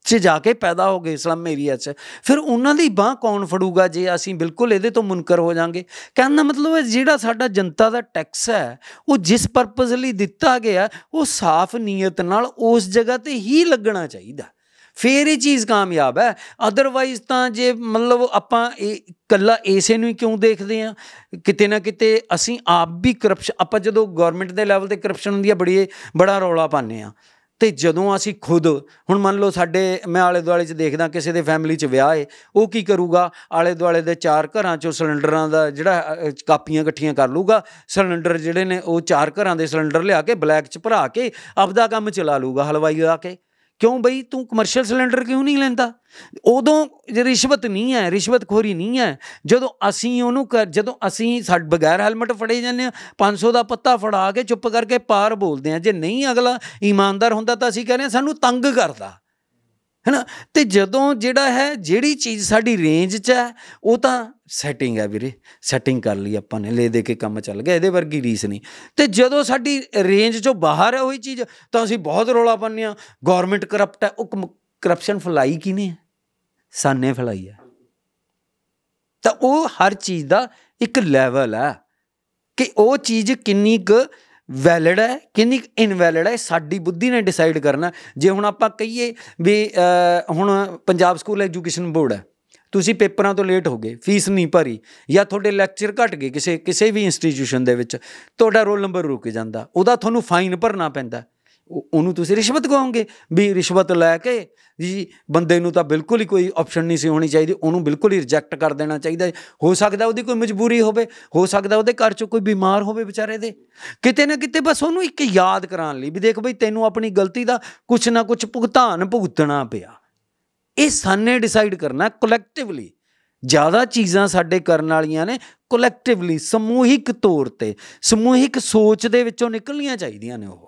'ਚ ਜਾ ਕੇ ਪੈਦਾ ਹੋ ਗਏ ਇਸਲਾਮ ਏਰੀਆ 'ਚ। ਫਿਰ ਉਹਨਾਂ ਦੀ ਬਾਹ ਕੌਣ ਫੜੂਗਾ ਜੇ ਅਸੀਂ ਬਿਲਕੁਲ ਇਹਦੇ ਤੋਂ ਮੁਨਕਰ ਹੋ ਜਾਾਂਗੇ? ਕਹਿਣ ਦਾ ਮਤਲਬ ਹੈ ਜਿਹੜਾ ਸਾਡਾ ਜਨਤਾ ਦਾ ਟੈਕਸ ਹੈ, ਉਹ ਜਿਸ ਪਰਪਸ ਲਈ ਦਿੱਤਾ ਗਿਆ, ਉਹ ਸਾਫ਼ ਨੀਅਤ ਨਾਲ ਉਸ ਜਗ੍ਹਾ ਤੇ ਹੀ ਲੱਗਣਾ ਚਾਹੀਦਾ। ਫੇਰ ਇਹ ਚੀਜ਼ ਕਾਮਯਾਬ ਹੈ। ਅਦਰਵਾਈਜ਼ ਤਾਂ ਜੇ ਮਤਲਬ ਆਪਾਂ ਇਹ ਕੱਲਾ ਇਸੇ ਨੂੰ ਹੀ ਕਿਉਂ ਦੇਖਦੇ ਆ ਕਿਤੇ ਨਾ ਕਿਤੇ ਅਸੀਂ ਆਪ ਵੀ ਕਰਪਸ਼ਨ ਆਪਾਂ ਜਦੋਂ ਗਵਰਨਮੈਂਟ ਦੇ ਲੈਵਲ ਤੇ ਕਰਪਸ਼ਨ ਹੁੰਦੀ ਹੈ ਬੜੀ ਬੜਾ ਰੌਲਾ ਪਾਉਂਦੇ ਆ ਤੇ ਜਦੋਂ ਅਸੀਂ ਖੁਦ ਹੁਣ ਮੰਨ ਲਓ ਸਾਡੇ ਮੈਂ ਆਲੇ ਦੁਆਲੇ 'ਚ ਦੇਖਦਾ ਕਿਸੇ ਦੇ ਫੈਮਿਲੀ 'ਚ ਵਿਆਹ ਏ ਉਹ ਕੀ ਕਰੂਗਾ? ਆਲੇ ਦੁਆਲੇ ਦੇ ਚਾਰ ਘਰਾਂ 'ਚੋਂ ਸਿਲੰਡਰਾਂ ਦਾ ਜਿਹੜਾ ਅ, ਕਾਪੀਆਂ ਇਕੱਠੀਆਂ ਕਰ ਲੂਗਾ ਸਿਲੰਡਰ ਜਿਹੜੇ ਨੇ ਉਹ ਚਾਰ ਘਰਾਂ ਦੇ ਸਿਲੰਡਰ ਲਿਆ ਕੇ ਬਲੈਕ 'ਚ ਭਰਾ ਕੇ ਆਪਦਾ ਕੰਮ ਚਲਾ ਲੂਗਾ ਹਲਵਾਈ ਆ ਕੇ। ਕਿਉਂ ਬਈ? ਤੂੰ ਕਮਰਸ਼ੀਅਲ ਸਿਲੰਡਰ ਕਿਉਂ ਨਹੀਂ ਲੈਂਦਾ? ਉਦੋਂ ਜੇ ਰਿਸ਼ਵਤ ਨਹੀਂ ਹੈ, ਰਿਸ਼ਵਤਖੋਰੀ ਨਹੀਂ ਹੈ, ਜਦੋਂ ਅਸੀਂ ਉਹਨੂੰ ਕਰ- ਜਦੋਂ ਅਸੀਂ ਸਾਡੇ ਬਗੈਰ ਹੈਲਮਟ ਫੜੇ ਜਾਂਦੇ ਆ 500 ਦਾ ਪੱਤਾ ਫੜਾ ਕੇ ਚੁੱਪ ਕਰਕੇ ਪਾਰ ਬੋਲਦੇ ਆ ਜੇ ਨਹੀਂ ਅਗਲਾ ਇਮਾਨਦਾਰ ਹੁੰਦਾ ਤਾਂ ਅਸੀਂ ਕਹਿੰਦੇ ਹਾਂ, ਸਾਨੂੰ ਤੰਗ ਕਰਦਾ। ਹੈਨਾ? ਤੇ ਜਦੋਂ ਜਿਹੜਾ ਹੈ, ਜਿਹੜੀ ਚੀਜ਼ ਸਾਡੀ ਰੇਂਜ 'ਚ ਹੈ, ਉਹ ਤਾਂ ਸੈਟਿੰਗ ਹੈ ਵੀਰੇ। ਸੈਟਿੰਗ ਕਰ ਲਈ ਆਪਾਂ ਨੇ, ਲੈ ਦੇ ਕੇ ਕੰਮ ਚੱਲ ਗਿਆ, ਇਹਦੇ ਵਰਗੀ ਰੀਸ ਨਹੀਂ। ਤੇ ਜਦੋਂ ਸਾਡੀ ਰੇਂਜ 'ਚੋਂ ਬਾਹਰ ਹੈ ਉਹੀ ਚੀਜ਼, ਤਾਂ ਅਸੀਂ ਬਹੁਤ ਰੌਲਾ ਪਾਉਂਦੇ ਹਾਂ। ਗਵਰਨਮੈਂਟ ਕਰਪਟ ਹੈ, ਉਹ ਕਰਪਸ਼ਨ ਫਲਾਈ ਕਿਨੇ ਹੈ ਸਾਨੇ ਫਲਾਈ ਹੈ ਤਾਂ ਉਹ ਹਰ ਚੀਜ਼ ਦਾ ਇੱਕ ਲੈਵਲ ਹੈ ਕਿ ਉਹ ਚੀਜ਼ ਕਿੰਨੀ ਕੁ ਵੈਲਿਡ ਹੈ ਕਿੰਨੀ ਇਨਵੈਲਿਡ ਹੈ ਇਹ ਸਾਡੀ ਬੁੱਧੀ ਨੇ ਡਿਸਾਈਡ ਕਰਨਾ ਜੇ ਹੁਣ ਆਪਾਂ ਕਹੀਏ ਵੀ ਅਹ, ਹੁਣ ਪੰਜਾਬ ਸਕੂਲ ਐਜੂਕੇਸ਼ਨ ਬੋਰਡ ਹੈ ਤੁਸੀਂ ਪੇਪਰਾਂ ਤੋਂ ਲੇਟ ਹੋ ਗਏ ਫੀਸ ਨਹੀਂ ਭਰੀ ਜਾਂ ਤੁਹਾਡੇ ਲੈਕਚਰ ਘਟ ਗਏ ਕਿਸੇ ਕਿਸੇ ਵੀ ਇੰਸਟੀਟਿਊਸ਼ਨ ਦੇ ਵਿੱਚ ਤੁਹਾਡਾ ਰੋਲ ਨੰਬਰ ਰੁਕ ਜਾਂਦਾ ਉਹਦਾ ਤੁਹਾਨੂੰ ਫਾਈਨ ਭਰਨਾ ਪੈਂਦਾ ਉਹ- ਉਹਨੂੰ ਤੁਸੀਂ ਰਿਸ਼ਵਤ ਕਹੋਗੇ? ਵੀ ਰਿਸ਼ਵਤ ਲੈ ਕੇ ਜੀ, ਬੰਦੇ ਨੂੰ ਤਾਂ ਬਿਲਕੁਲ ਹੀ ਕੋਈ ਆਪਸ਼ਨ ਨਹੀਂ ਸੀ ਹੋਣੀ ਚਾਹੀਦੀ। ਉਹਨੂੰ ਬਿਲਕੁਲ ਹੀ ਰਿਜੈਕਟ ਕਰ ਦੇਣਾ ਚਾਹੀਦਾ ਹੈ। ਹੋ ਸਕਦਾ ਉਹਦੀ ਕੋਈ ਮਜਬੂਰੀ ਹੋਵੇ, ਹੋ ਸਕਦਾ ਉਹਦੇ ਘਰ 'ਚ ਕੋਈ ਬਿਮਾਰ ਹੋਵੇ ਵਿਚਾਰੇ ਦੇ। ਕਿਤੇ ਨਾ ਕਿਤੇ ਬਸ ਉਹਨੂੰ ਇੱਕ ਯਾਦ ਕਰਾਉਣ ਲਈ ਵੀ ਦੇਖ ਬਈ ਤੈਨੂੰ ਆਪਣੀ ਗਲਤੀ ਦਾ ਕੁਛ ਨਾ ਕੁਛ ਭੁਗਤਾਨ ਭੁਗਤਣਾ ਪਿਆ। ਇਹ ਸਾਨੇ ਡਿਸਾਈਡ ਕਰਨਾ ਕਲੈਕਟਿਵਲੀ ਜ਼ਿਆਦਾ ਚੀਜ਼ਾਂ ਸਾਡੇ ਕਰਨ ਵਾਲੀਆਂ ਨੇ ਕਲੈਕਟਿਵਲੀ ਸਮੂਹਿਕ ਤੌਰ ਤੇ। ਸਮੂਹਿਕ ਸੋਚ ਦੇ ਵਿੱਚੋਂ ਨਿਕਲਣੀਆਂ ਚਾਹੀਦੀਆਂ ਨੇ ਉਹ।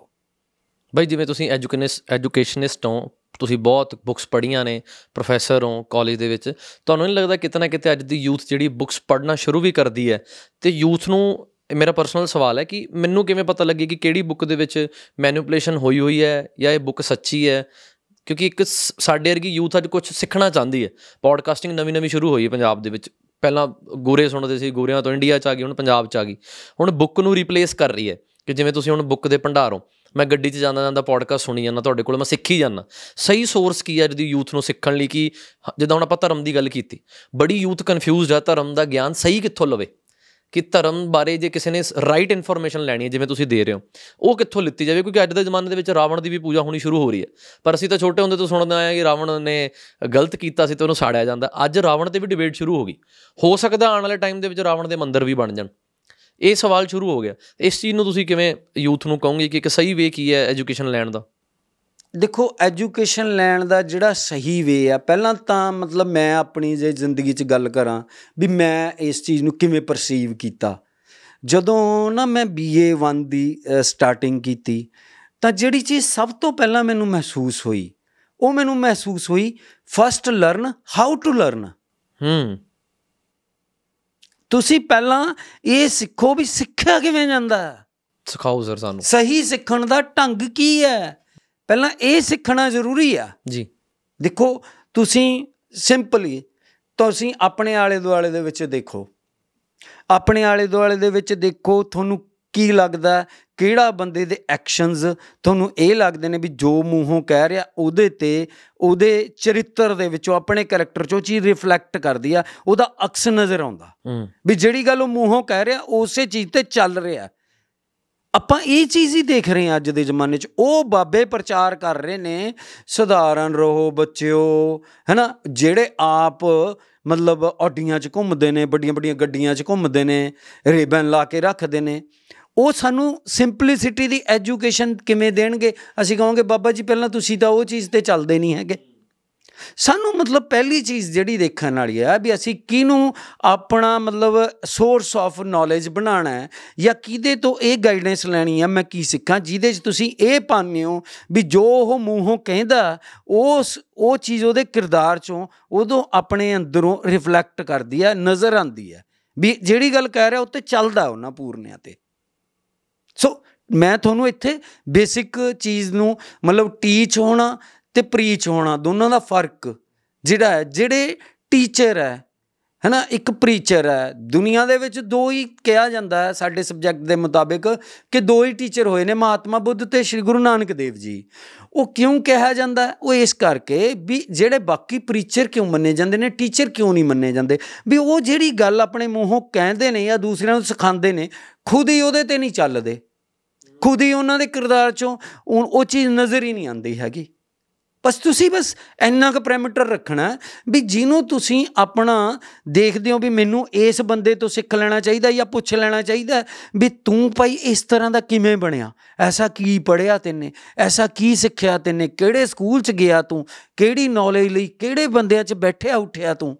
ਬਈ ਜਿਵੇਂ ਤੁਸੀਂ ਐਜੂਕੇਨਿਸ, ਐਜੂਕੇਸ਼ਨਿਸਟ ਹੋ ਤੁਸੀਂ ਬਹੁਤ ਬੁੱਕਸ ਪੜ੍ਹੀਆਂ ਨੇ ਪ੍ਰੋਫੈਸਰ ਹੋ ਕਾਲਜ ਦੇ ਵਿੱਚ, ਤੁਹਾਨੂੰ ਨਹੀਂ ਲੱਗਦਾ ਕਿਤੇ ਨਾ ਕਿਤੇ ਅੱਜ ਦੀ ਯੂਥ ਜਿਹੜੀ ਬੁੱਕਸ ਪੜ੍ਹਨਾ ਸ਼ੁਰੂ ਵੀ ਕਰਦੀ ਹੈ? ਤੇ ਯੂਥ ਨੂੰ ਇਹ ਮੇਰਾ ਪਰਸਨਲ ਸਵਾਲ ਹੈ ਕਿ ਮੈਨੂੰ ਕਿਵੇਂ ਪਤਾ ਲੱਗੇ ਕਿ ਕਿਹੜੀ ਬੁੱਕ ਦੇ ਵਿੱਚ ਮੈਨੀਪੂਲੇਸ਼ਨ ਹੋਈ ਹੋਈ ਹੈ ਜਾਂ ਇਹ ਬੁੱਕ ਸੱਚੀ ਹੈ? ਕਿਉਂਕਿ ਇੱਕ ਸ- ਸਾਡੇ ਵਰਗੀ ਯੂਥ ਅੱਜ ਕੁਝ ਸਿੱਖਣਾ ਚਾਹੁੰਦੀ ਹੈ। ਪੋਡਕਾਸਟਿੰਗ ਨਵੀਂ ਨਵੀਂ ਸ਼ੁਰੂ ਹੋਈ ਹੈ ਪੰਜਾਬ ਦੇ ਵਿੱਚ। ਪਹਿਲਾਂ ਗੋਰੇ ਸੁਣਦੇ ਸੀ, ਗੋਰਿਆਂ ਤੋਂ ਇੰਡੀਆ ਚ ਆ ਗਈ, ਹੁਣ ਪੰਜਾਬ ਚ ਆ ਗਈ। ਹੁਣ ਬੁੱਕ ਨੂੰ ਰਿਪਲੇਸ ਕਰ ਰਹੀ ਹੈ ਕਿ ਜਿਵੇਂ ਤੁਸੀਂ ਹੁਣ ਬੁੱਕ ਦੇ ਭੰਡਾਰ ਹੋ। ਮੈਂ ਗੱਡੀ 'ਚ ਜਾਂਦਾ ਜਾਂਦਾ ਪੋਡਕਾਸਟ ਸੁਣੀ ਜਾਂਦਾ ਤੁਹਾਡੇ ਕੋਲ, ਮੈਂ ਸਿੱਖੀ ਜਾਂਦਾ। ਸਹੀ ਸੋਰਸ ਕੀ ਹੈ ਜਿਹਦੀ ਯੂਥ ਨੂੰ ਸਿੱਖਣ ਲਈ ਕਿ ਹ- ਜਿੱਦਾਂ ਹੁਣ ਆਪਾਂ ਧਰਮ ਦੀ ਗੱਲ ਕੀਤੀ, ਬੜੀ ਯੂਥ ਕਨਫਿਊਜ਼ਡ ਹੈ ਧਰਮ ਦਾ ਗਿਆਨ ਸਹੀ ਕਿੱਥੋਂ ਲਵੇ? ਕਿ ਧਰਮ ਬਾਰੇ ਜੇ ਕਿਸੇ ਨੇ ਰਾਈਟ ਇਨਫੋਰਮੇਸ਼ਨ ਲੈਣੀ ਹੈ, ਜਿਵੇਂ ਤੁਸੀਂ ਦੇ ਰਹੇ ਹੋ, ਉਹ ਕਿੱਥੋਂ ਲਿੱਤੀ ਜਾਵੇ? ਕਿਉਂਕਿ ਅੱਜ ਦੇ ਜ਼ਮਾਨੇ ਦੇ ਵਿੱਚ ਰਾਵਣ ਦੀ ਵੀ ਪੂਜਾ ਹੋਣੀ ਸ਼ੁਰੂ ਹੋ ਰਹੀ ਹੈ। ਪਰ ਅਸੀਂ ਤਾਂ ਛੋਟੇ ਹੁੰਦੇ ਤੋਂ ਸੁਣਦੇ ਆਏ ਹਾਂ ਕਿ ਰਾਵਣ ਨੇ ਗਲਤ ਕੀਤਾ ਸੀ ਤੇ ਉਹਨੂੰ ਸਾੜਿਆ ਜਾਂਦਾ। ਅੱਜ ਰਾਵਣ ਤੇ ਵੀ ਡਿਬੇਟ ਸ਼ੁਰੂ ਹੋ ਗਈ। ਹੋ ਸਕਦਾ ਆਉਣ ਵਾਲੇ ਟਾਈਮ ਦੇ ਵਿੱਚ ਰਾਵਣ ਦੇ ਮੰਦਿਰ ਵੀ ਬਣ ਜਾਣ। ਇਹ ਸਵਾਲ ਸ਼ੁਰੂ ਹੋ ਗਿਆ। ਇਸ ਚੀਜ਼ ਨੂੰ ਤੁਸੀਂ ਕਿਵੇਂ ਯੂਥ ਨੂੰ ਕਹੋਗੇ ਕਿ ਇੱਕ ਸਹੀ ਵੇ ਕੀ ਹੈ ਐਜੂਕੇਸ਼ਨ ਲੈਣ ਦਾ? ਦੇਖੋ ਐਜੂਕੇਸ਼ਨ ਲੈਣ ਦਾ ਜਿਹੜਾ ਸਹੀ ਵੇ ਆ ਪਹਿਲਾਂ ਤਾਂ ਮਤਲਬ ਮੈਂ ਆਪਣੀ ਜੇ ਜ਼ਿੰਦਗੀ 'ਚ ਗੱਲ ਕਰਾਂ ਵੀ ਮੈਂ ਇਸ ਚੀਜ਼ ਨੂੰ ਕਿਵੇਂ ਪਰਸੀਵ ਕੀਤਾ। ਜਦੋਂ ਨਾ ਮੈਂ BA 1 ਦੀ ਸਟਾਰਟਿੰਗ ਕੀਤੀ ਤਾਂ ਜਿਹੜੀ ਚੀਜ਼ ਸਭ ਤੋਂ ਪਹਿਲਾਂ ਮੈਨੂੰ ਮਹਿਸੂਸ ਹੋਈ ਉਹ ਮੈਨੂੰ ਮਹਿਸੂਸ ਹੋਈ first learn how to learn ਹੂੰ। ਤੁਸੀਂ ਪਹਿਲਾਂ ਇਹ ਸਿੱਖੋ ਵੀ ਸਿੱਖਿਆ ਕਿਵੇਂ ਜਾਂਦਾ? ਸਿਖਾਓ ਸਰ ਸਾਨੂੰ। ਸਹੀ ਸਿੱਖਣ ਦਾ ਢੰਗ ਕੀ ਹੈ? ਪਹਿਲਾਂ ਇਹ ਸਿੱਖਣਾ ਜ਼ਰੂਰੀ ਆ। ਜੀ। ਦੇਖੋ ਤੁਸੀਂ ਸਿੰਪਲੀ ਤੁਸੀਂ ਆਪਣੇ ਆਲੇ ਦੁਆਲੇ ਦੇ ਵਿੱਚ ਦੇਖੋ। ਆਪਣੇ ਆਲੇ ਦੁਆਲੇ ਦੇ ਵਿੱਚ ਦੇਖੋ ਤੁਹਾਨੂੰ ਕੀ ਲੱਗਦਾ ਕਿਹੜਾ ਬੰਦੇ ਦੇ ਐਕਸ਼ਨਸ ਤੁਹਾਨੂੰ ਇਹ ਲੱਗਦੇ ਨੇ ਵੀ ਜੋ ਮੂੰਹੋਂ ਕਹਿ ਰਿਹਾ ਉਹਦੇ ਤੇ ਉਹਦੇ ਚਰਿੱਤਰ ਦੇ ਵਿੱਚੋਂ ਆਪਣੇ ਕੈਰੈਕਟਰ ਚੋਂ ਚੀਜ਼ ਰਿਫਲੈਕਟ ਕਰਦੀ ਆ ਉਹਦਾ ਅਕਸ ਨਜ਼ਰ ਆਉਂਦਾ। ਵੀ ਜਿਹੜੀ ਗੱਲ ਉਹ ਮੂੰਹੋਂ ਕਹਿ ਰਿਹਾ ਉਸੇ ਚੀਜ਼ ਤੇ ਚੱਲ ਰਿਹਾ। ਆਪਾਂ ਇਹ ਚੀਜ਼ ਹੀ ਦੇਖ ਰਹੇ ਹਾਂ ਅੱਜ ਦੇ ਜ਼ਮਾਨੇ 'ਚ। ਉਹ ਬਾਬੇ ਪ੍ਰਚਾਰ ਕਰ ਰਹੇ ਨੇ ਸੁਧਾਰਨ ਰਹੋ ਬੱਚਿਓ ਹੈਨਾ? ਜਿਹੜੇ ਆਪ ਮਤਲਬ ਆਡੀਆਂ 'ਚ ਘੁੰਮਦੇ ਨੇ ਵੱਡੀਆਂ ਵੱਡੀਆਂ ਗੱਡੀਆਂ 'ਚ ਘੁੰਮਦੇ ਨੇ ਰੇਬਨ ਲਾ ਕੇ ਰੱਖਦੇ ਨੇ। ਉਹ ਸਾਨੂੰ ਸਿੰਪਲਿਸਿਟੀ ਦੀ ਐਜੂਕੇਸ਼ਨ ਕਿਵੇਂ ਦੇਣਗੇ? ਅਸੀਂ ਕਹਾਂਗੇ, ਬਾਬਾ ਜੀ, ਪਹਿਲਾਂ ਤੁਸੀਂ ਤਾਂ ਉਹ ਚੀਜ਼ ਤੇ ਚੱਲਦੇ ਨਹੀਂ ਹੈਗੇ। ਸਾਨੂੰ ਮਤਲਬ ਪਹਿਲੀ ਚੀਜ਼ ਜਿਹੜੀ ਦੇਖਣ ਵਾਲੀ ਹੈ, ਵੀ ਅਸੀਂ ਕਿਹਨੂੰ ਆਪਣਾ ਮਤਲਬ ਸੋਰਸ ਆਫ ਨੌਲੇਜ ਬਣਾਉਣਾ ਹੈ ਜਾਂ ਕਿਹਦੇ ਤੋਂ ਇਹ ਗਾਈਡੈਂਸ ਲੈਣੀ ਹੈ, ਮੈਂ ਕੀ ਸਿੱਖਾਂ? ਜਿਹਦੇ 'ਚ ਤੁਸੀਂ ਇਹ ਪਾਉਂਦੇ ਹੋ ਵੀ ਜੋ ਉਹ ਮੂੰਹੋਂ ਕਹਿੰਦਾ, ਉਸ, ਉਹ ਚੀਜ਼ ਉਹਦੇ ਕਿਰਦਾਰ 'ਚੋਂ ਉਦੋਂ ਆਪਣੇ ਅੰਦਰੋਂ ਰਿਫਲੈਕਟ ਕਰਦੀ ਹੈ, ਨਜ਼ਰ ਆਉਂਦੀ ਹੈ। ਵੀ ਜਿਹੜੀ ਗੱਲ ਕਹਿ ਰਿਹਾ ਉੱਤੇ ਚੱਲਦਾ ਉਹਨਾਂ ਪੂਰਨਿਆਂ ਤੇ। ਸੋ ਮੈਂ ਤੁਹਾਨੂੰ ਇੱਥੇ ਬੇਸਿਕ ਚੀਜ਼ ਨੂੰ ਮਤਲਬ ਟੀਚ ਹੋਣਾ ਤੇ ਪ੍ਰੀਚ ਹੋਣਾ, ਦੋਨਾਂ ਦਾ ਫ਼ਰਕ ਜਿਹੜਾ ਹੈ, ਜਿਹੜੇ ਟੀਚਰ ਹੈ, ਹਨਾ, ਇੱਕ ਪ੍ਰੀਚਰ ਹੈ, ਦੁਨੀਆ ਦੇ ਵਿੱਚ ਦੋ ਹੀ ਕਿਹਾ ਜਾਂਦਾ ਹੈ ਸਾਡੇ ਸਬਜੈਕਟ ਦੇ ਮੁਤਾਬਿਕ ਕਿ ਦੋ ਹੀ ਟੀਚਰ ਹੋਏ ਨੇ, ਮਹਾਤਮਾ ਬੁੱਧ ਤੇ ਸ੍ਰੀ ਗੁਰੂ ਨਾਨਕ ਦੇਵ ਜੀ। ਉਹ ਕਿਉਂ ਕਿਹਾ ਜਾਂਦਾ? ਹੈ? ਉਹ ਇਸ ਕਰਕੇ ਵੀ ਜਿਹੜੇ ਬਾਕੀ ਪ੍ਰੀਚਰ ਕਿਉਂ ਮੰਨੇ ਜਾਂਦੇ ਨੇ ਟੀਚਰ ਕਿਉਂ ਨਹੀਂ ਮੰਨੇ ਜਾਂਦੇ? ਵੀ ਉਹ ਜਿਹੜੀ ਗੱਲ ਆਪਣੇ ਮੂੰਹੋਂ ਕਹਿੰਦੇ ਨੇ ਜਾਂ ਦੂਸਰਿਆਂ ਨੂੰ ਸਿਖਾਉਂਦੇ ਨੇ, ਖੁਦ ਹੀ ਉਹਦੇ ਤੇ ਨਹੀਂ ਚੱਲਦੇ। ਖੁਦ ਹੀ ਉਹਨਾਂ ਦੇ ਕਿਰਦਾਰ ਚੋਂ ਉਹ ਉਹ ਚੀਜ਼ ਨਜ਼ਰ ਹੀ ਨਹੀਂ ਆਉਂਦੀ ਹੈਗੀ। ਬਸ ਤੁਸੀਂ ਬਸ ਇੰਨਾ ਕੁ ਪੈਰਾਮੀਟਰ ਰੱਖਣਾ ਹੈ ਵੀ ਜਿਹਨੂੰ ਤੁਸੀਂ ਆਪਣਾ ਦੇਖਦੇ ਹੋ ਵੀ ਮੈਨੂੰ ਇਸ ਬੰਦੇ ਤੋਂ ਸਿੱਖ ਲੈਣਾ ਚਾਹੀਦਾ ਜਾਂ ਪੁੱਛ ਲੈਣਾ ਚਾਹੀਦਾ, ਵੀ ਤੂੰ ਭਾਈ ਇਸ ਤਰ੍ਹਾਂ ਦਾ ਕਿਵੇਂ ਬਣਿਆ? ਐਸਾ ਕੀ ਪੜਿਆ ਤੈਨੇ? ਐਸਾ ਕੀ ਸਿੱਖਿਆ ਤੈਨੇ? ਕਿਹੜੇ ਸਕੂਲ 'ਚ ਗਿਆ ਤੂੰ? ਕਿਹੜੀ ਨੌਲੇਜ ਲਈ? ਕਿਹੜੇ ਬੰਦਿਆਂ 'ਚ ਬੈਠਿਆ, ਉੱਠਿਆ ਤੂੰ?